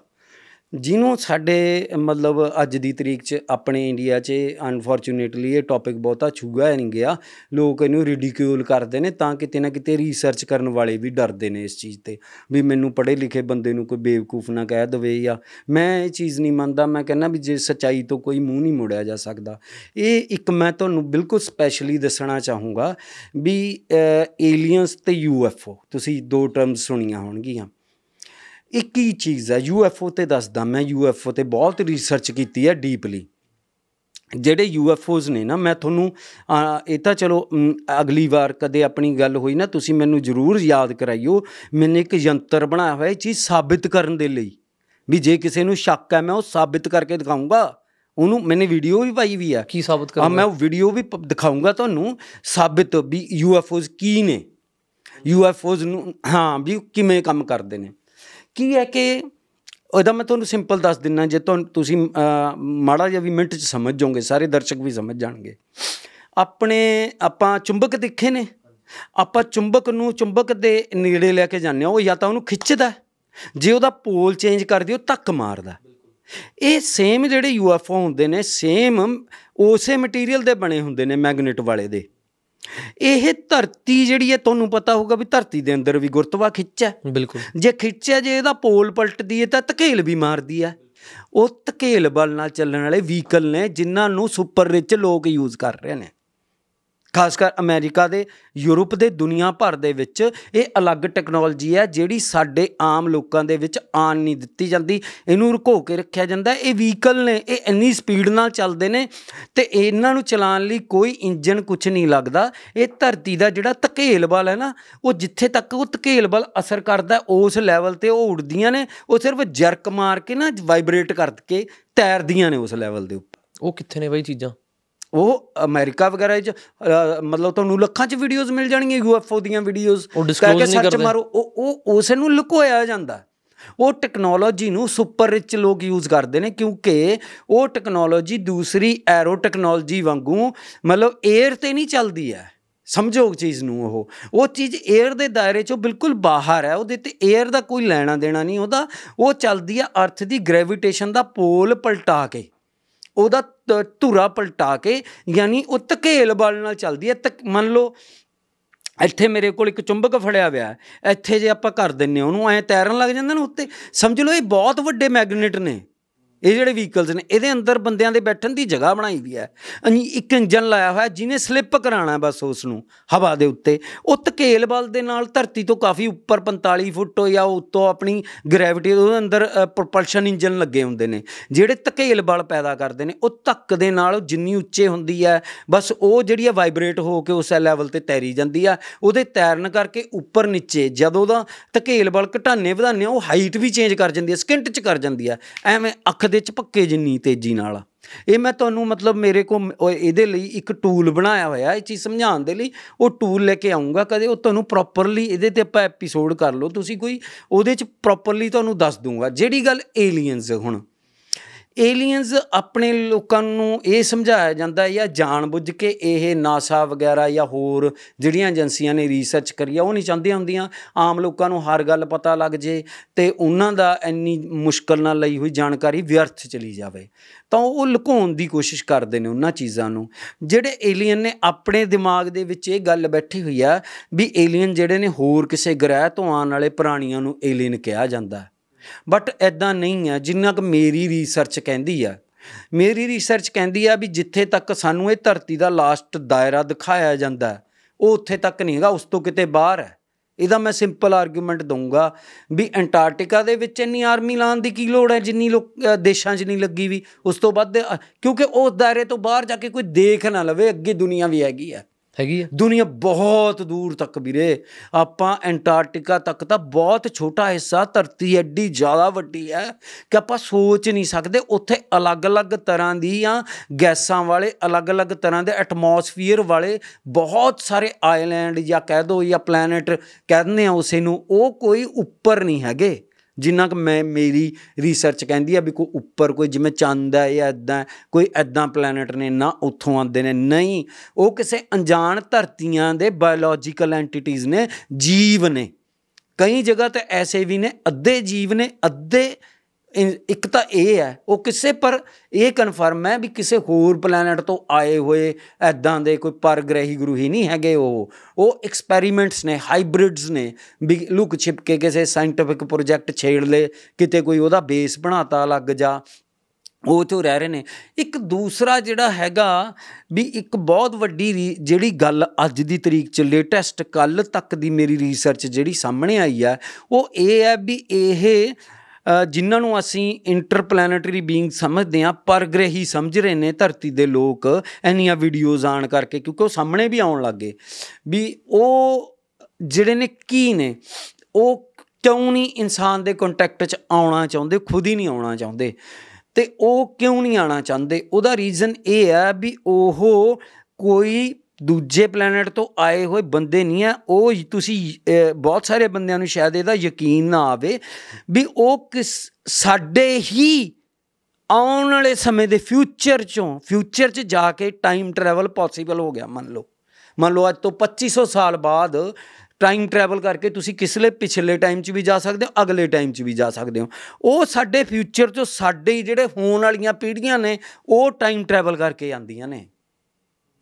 ਜਿਹਨੂੰ ਸਾਡੇ, ਮਤਲਬ ਅੱਜ ਦੀ ਤਰੀਕ 'ਚ ਆਪਣੇ ਇੰਡੀਆ 'ਚ ਅਨਫੋਰਚੂਨੇਟਲੀ ਇਹ ਟੌਪਿਕ ਬਹੁਤਾ ਛੂਗਾ ਨਹੀਂ ਗਿਆ। ਲੋਕ ਇਹਨੂੰ ਰਿਡੀਕਿਊਲ ਕਰਦੇ ਨੇ ਤਾਂ ਕਿਤੇ ਨਾ ਕਿਤੇ ਰਿਸਰਚ ਕਰਨ ਵਾਲੇ ਵੀ ਡਰਦੇ ਨੇ ਇਸ ਚੀਜ਼ ਤੇ। ਵੀ ਮੈਨੂੰ ਪੜ੍ਹੇ ਲਿਖੇ ਬੰਦੇ ਨੂੰ ਕੋਈ ਬੇਵਕੂਫ ਨਾ ਕਹਿ ਦਵੇ ਜਾਂ ਮੈਂ ਇਹ ਚੀਜ਼ ਨਹੀਂ ਮੰਨਦਾ, ਮੈਂ ਕਹਿੰਦਾ ਵੀ ਜੇ ਸੱਚਾਈ ਤੋਂ ਕੋਈ ਮੂੰਹ ਨਹੀਂ ਮੋੜਿਆ ਜਾ ਸਕਦਾ। ਇਹ ਇੱਕ ਮੈਂ ਤੁਹਾਨੂੰ ਬਿਲਕੁਲ ਸਪੈਸ਼ਲੀ ਦੱਸਣਾ ਚਾਹੂੰਗਾ ਵੀ ਏਲੀਅਨਸ ਤੇ ਯੂਐਫਓ ਤੁਸੀਂ ਦੋ ਟਰਮਸ ਸੁਣੀਆਂ ਹੋਣਗੀਆਂ। ਇੱਕ ਹੀ ਚੀਜ਼ ਹੈ? ਯੂਐਫਓ ਤੇ ਦੱਸਦਾ ਮੈਂ ਯੂਐਫਓ ਤੇ ਬਹੁਤ ਰਿਸਰਚ ਕੀਤੀ ਹੈ ਡੀਪਲੀ ਜਿਹੜੇ ਯੂਐਫਓਜ਼ ਨੇ ਨਾ ਮੈਂ ਤੁਹਾਨੂੰ ਇਹ ਤਾਂ ਚਲੋ ਅਗਲੀ ਵਾਰ ਕਦੇ ਆਪਣੀ ਗੱਲ ਹੋਈ ਨਾ ਤੁਸੀਂ ਮੈਨੂੰ ਜ਼ਰੂਰ ਯਾਦ ਕਰਾਈਓ। ਮੈਨੇ ਇੱਕ ਯੰਤਰ ਬਣਾਇਆ ਹੋਇਆ ਇਹ ਚੀਜ਼ ਸਾਬਿਤ ਕਰਨ ਦੇ ਲਈ। ਵੀ ਜੇ ਕਿਸੇ ਨੂੰ ਸ਼ੱਕ ਹੈ ਮੈਂ ਉਹ ਸਾਬਿਤ ਕਰਕੇ ਦਿਖਾਊਂਗਾ। ਉਹਨੂੰ ਮੈਨੇ ਵੀਡੀਓ ਵੀ ਪਾਈ ਵੀ ਆ ਕੀ ਸਾਬਤ ਕਰੋਗੇ? ਮੈਂ ਉਹ ਵੀਡੀਓ ਵੀ ਦਿਖਾਊਂਗਾ ਤੁਹਾਨੂੰ ਸਾਬਿਤ ਵੀ ਯੂਐਫਓਜ਼ ਕੀ ਨੇ। ਯੂਐਫਓਜ਼ ਨੂੰ ਹਾਂ ਵੀ ਕਿਵੇਂ ਕੰਮ ਕਰਦੇ ਨੇ। ਕੀ ਹੈ ਕਿ ਉਹਦਾ ਮੈਂ ਤੁਹਾਨੂੰ ਸਿੰਪਲ ਦੱਸ ਦਿੰਨਾ ਜੇ ਤੁਹਾਨੂੰ ਤੁਸੀਂ ਅਹ, ਮਾੜਾ ਜਿਹਾ ਵੀ ਮਿੰਟ 'ਚ ਸਮਝ ਜਾਓਗੇ ਸਾਰੇ ਦਰਸ਼ਕ ਵੀ ਸਮਝ ਜਾਣਗੇ। ਆਪਣੇ ਆਪਾਂ ਚੁੰਬਕ ਦੇਖੇ ਨੇ? ਆਪਾਂ ਚੁੰਬਕ ਨੂੰ ਚੁੰਬਕ ਦੇ ਨੇੜੇ ਲੈ ਕੇ ਜਾਂਦੇ ਹਾਂ ਉਹ ਜਾਂ ਤਾਂ ਉਹਨੂੰ ਖਿੱਚਦਾ ਹੈ, ਜੇ ਉਹਦਾ ਪੋਲ ਚੇਂਜ ਕਰ ਦਿਓ ਧੱਕ ਮਾਰਦਾ ਇਹ ਸੇਮ ਜਿਹੜੇ ਯੂਐਫਓ ਹੁੰਦੇ ਨੇ ਸੇਮ ਉਸੇ ਮਟੀਰੀਅਲ ਦੇ ਬਣੇ ਹੁੰਦੇ ਨੇ ਮੈਗਨੇਟ ਵਾਲੇ ਦੇ। ਇਹ ਧਰਤੀ ਜਿਹੜੀ ਹੈ ਤੁਹਾਨੂੰ ਪਤਾ ਹੋਊਗਾ ਵੀ ਧਰਤੀ ਦੇ ਅੰਦਰ ਵੀ ਗੁਰਤਵਾ ਖਿੱਚ ਹੈ। ਬਿਲਕੁਲ। ਜੇ ਖਿੱਚਿਆ ਜੇ ਇਹਦਾ ਪੋਲ ਪਲਟਦੀ ਹੈ ਤਾਂ ਧਕੇਲ ਵੀ ਮਾਰਦੀ ਹੈ। ਉਹ ਧਕੇਲ ਬਲ ਨਾਲ ਚੱਲਣ ਵਾਲੇ ਵਹੀਕਲ ਨੇ ਜਿਨ੍ਹਾਂ ਨੂੰ ਸੁਪਰ ਰਿਚ ਲੋਕ ਯੂਜ਼ ਕਰ ਰਹੇ ਨੇ। ਖਾਸ ਕਰ ਅਮਰੀਕਾ ਦੇ, ਯੂਰਪ ਦੇ, ਦੁਨੀਆ ਭਰ ਦੇ ਵਿੱਚ ਇਹ ਅਲੱਗ ਟੈਕਨੋਲੋਜੀ ਹੈ ਜਿਹੜੀ ਸਾਡੇ ਆਮ ਲੋਕਾਂ ਦੇ ਵਿੱਚ ਆਣ ਨਹੀਂ ਦਿੱਤੀ ਜਾਂਦੀ। ਇਹਨੂੰ ਰੁਕੋ ਕੇ ਰੱਖਿਆ ਜਾਂਦਾ ਹੈ। ਇਹ ਵਹੀਕਲ ਨੇ, ਇਹ ਇੰਨੀ ਸਪੀਡ ਨਾਲ ਚੱਲਦੇ ਨੇ ਤੇ ਇਹਨਾਂ ਨੂੰ ਚਲਾਉਣ ਲਈ ਕੋਈ ਇੰਜਨ ਕੁਝ ਨਹੀਂ ਲੱਗਦਾ। ਇਹ ਧਰਤੀ ਦਾ ਜਿਹੜਾ ਧਕੇਲ ਬਲ ਹੈ ਨਾ, ਉਹ ਜਿੱਥੇ ਤੱਕ ਉਹ ਧਕੇਲ ਬਲ ਅਸਰ ਕਰਦਾ ਉਸ ਲੈਵਲ ਤੇ ਉਹ ਉੱਡਦੀਆਂ ਨੇ, ਉਹ ਸਿਰਫ ਜਰਕ ਮਾਰ ਕੇ ਨਾ ਵਾਈਬ੍ਰੇਟ ਕਰਕੇ ਤੈਰਦੀਆਂ ਨੇ ਉਸ ਲੈਵਲ ਦੇ ਉੱਪਰ। ਉਹ ਕਿੱਥੇ ਨੇ ਬਾਈ ਚੀਜ਼ਾਂ? ਉਹ ਅਮਰੀਕਾ ਵਗੈਰਾ ਵਿੱਚ ਮਤਲਬ ਤੁਹਾਨੂੰ ਲੱਖਾਂ ਚ ਵੀਡੀਓਜ਼ ਮਿਲ ਜਾਣਗੀਆਂ ਯੂਐਫਓ ਦੀਆਂ ਵੀਡੀਓਜ਼ ਕਰਕੇ ਸਰਚ ਮਾਰੋ ਉਹ ਉਹ ਉਸ ਨੂੰ ਲੁਕੋਇਆ ਜਾਂਦਾ। ਉਹ ਟੈਕਨੋਲੋਜੀ ਨੂੰ ਸੁਪਰ ਰਿਚ ਲੋਕ ਯੂਜ਼ ਕਰਦੇ ਨੇ ਕਿਉਂਕਿ ਉਹ ਟੈਕਨੋਲੋਜੀ ਦੂਸਰੀ ਐਰੋ ਟੈਕਨੋਲੋਜੀ ਵਾਂਗੂ ਮਤਲਬ 에ਅਰ ਤੇ ਨਹੀਂ ਚੱਲਦੀ ਹੈ। ਸਮਝੋ ਚੀਜ਼ ਨੂੰ ਉਹ। ਉਹ ਚੀਜ਼ 에ਅਰ ਦੇ ਦਾਇਰੇ ਚੋਂ ਬਿਲਕੁਲ ਬਾਹਰ ਹੈ ਉਹਦੇ ਤੇ 에ਅਰ ਦਾ ਕੋਈ ਲੈਣਾ ਦੇਣਾ ਨਹੀਂ ਉਹਦਾ ਉਹ ਚੱਲਦੀ ਹੈ ਅਰਥ ਦੀ ਗ੍ਰੈਵਿਟੇਸ਼ਨ ਦਾ ਪੋਲ ਪਲਟਾ ਕੇ। ਉਹਦਾ ਧੁਰਾ ਪਲਟਾ ਕੇ ਯਾਨੀ ਉਹ ਧਕੇਲ ਬਲ ਨਾਲ ਚੱਲਦੀ ਹੈ ਮੰਨ ਲਓ ਇੱਥੇ ਮੇਰੇ ਕੋਲ ਇੱਕ ਚੁੰਬਕ ਫੜਿਆ ਹੋਇਆ ਇੱਥੇ ਜੇ ਆਪਾਂ ਕਰ ਦਿੰਨੇ ਉਹਨੂੰ ਐ ਤੈਰਨ ਲੱਗ ਜਾਂਦਾ ਨਾ ਉੱਤੇ। ਸਮਝ ਲਓ ਇਹ ਬਹੁਤ ਵੱਡੇ ਮੈਗਨੇਟ ਨੇ। ਇਹ ਜਿਹੜੇ ਵਹੀਕਲਸ ਨੇ, ਇਹਦੇ ਅੰਦਰ ਬੰਦਿਆਂ ਦੇ ਬੈਠਣ ਦੀ ਜਗ੍ਹਾ ਬਣਾਈ ਵੀ ਹੈ। ਇੱਕ ਇੰਜਨ ਲਾਇਆ ਹੋਇਆ, ਜਿਹਨੇ ਸਲਿੱਪ ਕਰਾਣਾ ਬਸ ਉਸ ਨੂੰ ਹਵਾ ਦੇ ਉੱਤੇ। ਉਹ ਧਕੇਲ ਬਲ ਦੇ ਨਾਲ ਧਰਤੀ ਤੋਂ ਕਾਫੀ ਉੱਪਰ 45 ਫੁੱਟ ਜਾਂ ਉੱਤੋਂ ਆਪਣੀ ਗ੍ਰੈਵਿਟੀ ਉਹਦੇ ਅੰਦਰ ਪ੍ਰੋਪਲਸ਼ਨ ਇੰਜਨ ਲੱਗੇ ਹੁੰਦੇ ਨੇ। ਜਿਹੜੇ ਧਕੇਲ ਬਲ ਪੈਦਾ ਕਰਦੇ ਨੇ, ਉਹ ਧੱਕ ਦੇ ਨਾਲ ਜਿੰਨੀ ਉੱਚੇ ਹੁੰਦੀ ਹੈ, ਬਸ ਉਹ ਜਿਹੜੀ ਹੈ ਵਾਈਬ੍ਰੇਟ ਹੋ ਕੇ ਉਸ ਲੈਵਲ ਤੇ ਤੈਰੀ ਜਾਂਦੀ ਆ ਉਹਦੇ ਤੈਰਨ ਕਰਕੇ ਉੱਪਰ ਨੀਚੇ, ਜਦੋਂ ਦਾ ਧਕੇਲ ਬਲ ਘਟਾਣੇ ਵਧਾਣੇ ਉਹ ਹਾਈਟ ਵੀ ਚੇਂਜ ਕਰ ਜਾਂਦੀ ਹੈ, ਸਕਿੰਟ ਚ ਕਰ ਜਾਂਦੀ ਹੈ। ਐਵੇਂ ਅੱਖ ਦੇ ਚਪੱਕੇ ਜਿੰਨੀ ਤੇਜ਼ੀ ਨਾਲ। ਇਹ ਮੈਂ ਤੁਹਾਨੂੰ ਮਤਲਬ ਮੇਰੇ ਕੋ ਇਹਦੇ ਲਈ ਇੱਕ ਟੂਲ ਬਣਾਇਆ ਹੋਇਆ, ਇਹ ਚੀਜ਼ ਸਮਝਾਉਣ ਦੇ ਲਈ। ਉਹ ਟੂਲ ਲੈ ਕੇ ਆਉਂਗਾ ਕਦੇ ਉਹ ਤੁਹਾਨੂੰ ਪ੍ਰੋਪਰਲੀ ਇਹਦੇ ਤੇ ਆਪਾਂ ਐਪੀਸੋਡ ਕਰ ਲਓ। ਤੁਸੀਂ ਕੋਈ ਉਹਦੇ ਚ ਪ੍ਰੋਪਰਲੀ ਤੁਹਾਨੂੰ ਦੱਸ ਦੂੰਗਾ ਜਿਹੜੀ ਗੱਲ ਏਲੀਅਨਸ ਹੁਣ ਏਲੀਅਨਸ ਆਪਣੇ ਲੋਕਾਂ ਨੂੰ ਇਹ ਸਮਝਾਇਆ ਜਾਂਦਾ ਜਾਂ ਜਾਣਬੁੱਝ ਕੇ ਇਹ ਨਾਸਾ ਵਗੈਰਾ ਜਾਂ ਹੋਰ ਜਿਹੜੀਆਂ ਏਜੰਸੀਆਂ ਨੇ ਰਿਸਰਚ ਕਰੀ ਆ, ਉਹ ਨਹੀਂ ਚਾਹੁੰਦੀਆਂ ਹੁੰਦੀਆਂ। ਆਮ ਲੋਕਾਂ ਨੂੰ ਹਰ ਗੱਲ ਪਤਾ ਲੱਗ ਜੇ ਤੇ ਉਹਨਾਂ ਦਾ ਇੰਨੀ ਮੁਸ਼ਕਲ ਨਾਲ ਲਈ ਹੋਈ ਜਾਣਕਾਰੀ ਵਿਅਰਥ ਚਲੀ ਜਾਵੇ। ਤਾਂ ਉਹ ਲੁਕਾਉਣ ਦੀ ਕੋਸ਼ਿਸ਼ ਕਰਦੇ ਨੇ ਉਹਨਾਂ ਚੀਜ਼ਾਂ ਨੂੰ। ਜਿਹੜੇ ਏਲੀਅਨ ਨੇ ਆਪਣੇ ਦਿਮਾਗ ਦੇ ਵਿੱਚ ਇਹ ਗੱਲ ਬੈਠੀ ਹੋਈ ਆ ਵੀ ਏਲੀਅਨ ਜਿਹੜੇ ਨੇ ਹੋਰ ਕਿਸੇ ਗ੍ਰਹਿ ਤੋਂ ਆਉਣ ਵਾਲੇ ਪ੍ਰਾਣੀਆਂ ਨੂੰ ਏਲੀਅਨ ਕਿਹਾ ਜਾਂਦਾ। ਬਟ ਐਦਾਂ ਨਹੀਂ ਹੈ ਜਿੰਨਾ ਕਿ ਮੇਰੀ ਰਿਸਰਚ ਕਹਿੰਦੀ ਆ। ਮੇਰੀ ਰਿਸਰਚ ਕਹਿੰਦੀ ਆ ਵੀ ਜਿੱਥੇ ਤੱਕ ਸਾਨੂੰ ਇਹ ਧਰਤੀ ਦਾ ਲਾਸਟ ਦਾਇਰਾ ਦਿਖਾਇਆ ਜਾਂਦਾ, ਉਹ ਉੱਥੇ ਤੱਕ ਨਹੀਂ ਹੈਗਾ, ਉਸ ਤੋਂ ਕਿਤੇ ਬਾਹਰ ਹੈ। ਇਹਦਾ ਮੈਂ ਸਿੰਪਲ ਆਰਗੂਮੈਂਟ ਦਊਂਗਾ ਵੀ ਐਂਟਾਰਕਟਿਕਾ ਦੇ ਵਿੱਚ ਇੰਨੀ ਆਰਮੀ ਲਾਉਣ ਦੀ ਕੀ ਲੋੜ ਹੈ, ਜਿੰਨੀ ਲੋਕ ਦੇਸ਼ਾਂ 'ਚ ਨਹੀਂ ਲੱਗੀ ਵੀ। ਉਸ ਤੋਂ ਵੱਧ ਕਿਉਂਕਿ ਉਸ ਦਾਇਰੇ ਤੋਂ ਬਾਹਰ ਜਾ ਕੇ ਕੋਈ ਦੇਖ ਨਾ ਲਵੇ, ਅੱਗੇ ਦੁਨੀਆ ਵੀ ਹੈਗੀ ਆ। ਹੈਗੀ ਆ। ਦੁਨੀਆ ਬਹੁਤ ਦੂਰ ਤੱਕ ਵੀਰੇ। ਆਪਾਂ ਐਂਟਾਰਕਟਿਕਾ ਤੱਕ ਤਾਂ ਬਹੁਤ ਛੋਟਾ ਹਿੱਸਾ, ਧਰਤੀ ਐਡੀ ਜ਼ਿਆਦਾ ਵੱਡੀ ਹੈ ਕਿ ਆਪਾਂ ਸੋਚ ਨਹੀਂ ਸਕਦੇ ਉੱਥੇ ਅਲੱਗ-ਅਲੱਗ ਤਰ੍ਹਾਂ ਦੀਆਂ ਗੈਸਾਂ ਵਾਲੇ, ਅਲੱਗ-ਅਲੱਗ ਤਰ੍ਹਾਂ ਦੇ ਐਟਮੋਸਫੀਅਰ ਵਾਲੇ ਬਹੁਤ ਸਾਰੇ ਆਈਲੈਂਡ ਜਾਂ ਕਹਿ ਦੋ ਜਾਂ ਪਲੈਨਟ ਕਹਿੰਦੇ ਆ ਉਸੇ ਨੂੰ, ਉਹ ਕੋਈ ਉੱਪਰ ਨਹੀਂ ਹੈਗੇ। ਜਿੰਨਾ ਕਿ ਮੈਂ ਮੇਰੀ ਰਿਸਰਚ ਕਹਿੰਦੀ ਆ ਵੀ ਕੋਈ ਉੱਪਰ ਕੋਈ ਜਿਵੇਂ ਚੰਦ ਹੈ, ਜਾਂ ਇਦਾਂ ਕੋਈ ਇਦਾਂ ਪਲੈਨਟ ਨੇ, ਨਾ ਉੱਥੋਂ ਆਉਂਦੇ ਨੇ, ਨਹੀਂ। ਉਹ ਕਿਸੇ ਅਣਜਾਣ ਧਰਤੀਆਂ ਦੇ ਬਾਇਓਲੋਜੀਕਲ ਐਂਟੀਟੀਜ਼ ਨੇ, ਜੀਵ ਨੇ। ਕਈ ਜਗ੍ਹਾ ਤੇ ਐਸੇ ਵੀ ਨੇ, ਅੱਧੇ ਜੀਵ ਨੇ, ਅੱਧੇ ਇੱਕ ਤਾਂ ਇਹ ਹੈ, ਉਹ ਕਿਸੇ ਪਰ ਇਹ ਕਨਫਰਮ ਹੈ ਵੀ ਕਿਸੇ ਹੋਰ ਪਲੈਨਟ ਤੋਂ ਆਏ ਹੋਏ ਐਦਾਂ ਦੇ ਕੋਈ ਪਰਗ੍ਰਹੀ ਗਰੂਹੀ ਨਹੀਂ ਹੈਗੇ ਉਹ। ਉਹ ਐਕਸਪੈਰੀਮੈਂਟਸ ਨੇ ਹਾਈਬ੍ਰਿਡਸ ਨੇ, ਵੀ ਲੁਕ ਛਿਪ ਕੇ ਕਿਸੇ ਸਾਇੰਟਿਫਿਕ ਪ੍ਰੋਜੈਕਟ ਛੇੜ ਲੇ, ਕਿਤੇ ਕੋਈ ਉਹਦਾ ਬੇਸ ਬਣਾਤਾ ਲੱਗ ਜਾ। ਉਹ ਤੋਂ ਰਹਿ ਰਹੇ ਨੇ। ਇੱਕ ਦੂਸਰਾ ਜਿਹੜਾ ਹੈਗਾ ਵੀ ਇੱਕ ਬਹੁਤ ਵੱਡੀ ਜਿਹੜੀ ਗੱਲ ਅੱਜ ਦੀ ਤਰੀਕ ਚ ਲੇਟੈਸਟ ਕੱਲ ਤੱਕ ਦੀ ਮੇਰੀ ਰਿਸਰਚ ਜਿਹੜੀ ਸਾਹਮਣੇ ਆਈ ਆ ਉਹ ਇਹ ਹੈ ਵੀ ਇਹ ਜਿਨ੍ਹਾਂ ਨੂੰ ਅਸੀਂ ਇੰਟਰਪਲੈਨੇਟਰੀ ਬੀਇੰਗ ਸਮਝਦੇ ਆ ਪਰਗ੍ਰਹੀ ਸਮਝ ਰਹੇ ਨੇ ਧਰਤੀ ਦੇ ਲੋਕ ਐਨੀਆਂ ਵੀਡੀਓਜ਼ ਆਣ ਕਰਕੇ, ਕਿਉਂਕਿ ਉਹ ਸਾਹਮਣੇ ਵੀ ਆਉਣ ਲੱਗੇ ਵੀ ਉਹ ਜਿਹੜੇ ਨੇ ਕੀ ਨੇ, ਉਹ ਕਿਉਂ ਨਹੀਂ ਇਨਸਾਨ ਦੇ ਕੰਟੈਕਟ 'ਚ ਆਉਣਾ ਚਾਹੁੰਦੇ, ਖੁਦ ਹੀ ਨਹੀਂ ਆਉਣਾ ਚਾਹੁੰਦੇ? ਤੇ ਉਹ ਕਿਉਂ ਨਹੀਂ ਆਉਣਾ ਚਾਹੁੰਦੇ? ਉਹਦਾ ਰੀਜ਼ਨ ਇਹ ਹੈ ਵੀ ਉਹ ਕੋਈ ਦੂਜੇ ਪਲੈਨਟ ਤੋਂ ਆਏ ਹੋਏ ਬੰਦੇ ਨਹੀਂ ਆ, ਉਹ ਤੁਸੀਂ ਬਹੁਤ ਸਾਰੇ ਬੰਦਿਆਂ ਨੂੰ ਸ਼ਾਇਦ ਇਹਦਾ ਯਕੀਨ ਨਾ ਆਵੇ ਵੀ ਉਹ ਕਿਸ, ਸਾਡੇ ਹੀ ਆਉਣ ਵਾਲੇ ਸਮੇਂ ਦੇ ਫਿਊਚਰ ਚੋਂ ਫਿਊਚਰ 'ਚ ਜਾ ਕੇ ਟਾਈਮ ਟਰੈਵਲ ਪੋਸੀਬਲ ਹੋ ਗਿਆ, ਮੰਨ ਲਓ। ਮੰਨ ਲਓ ਅੱਜ ਤੋਂ 2500 ਸਾਲ ਬਾਅਦ ਟਾਈਮ ਟਰੈਵਲ ਕਰਕੇ ਤੁਸੀਂ ਕਿਸਲੇ ਪਿਛਲੇ ਟਾਈਮ 'ਚ ਵੀ ਜਾ ਸਕਦੇ ਹੋ, ਅਗਲੇ ਟਾਈਮ 'ਚ ਵੀ ਜਾ ਸਕਦੇ ਹੋ। ਉਹ ਸਾਡੇ ਫਿਊਚਰ 'ਚੋਂ ਸਾਡੇ ਜਿਹੜੇ ਹੋਣ ਵਾਲੀਆਂ ਪੀੜ੍ਹੀਆਂ ਨੇ, ਉਹ ਟਾਈਮ ਟਰੈਵਲ ਕਰਕੇ ਆਂਦੀਆਂ ਨੇ।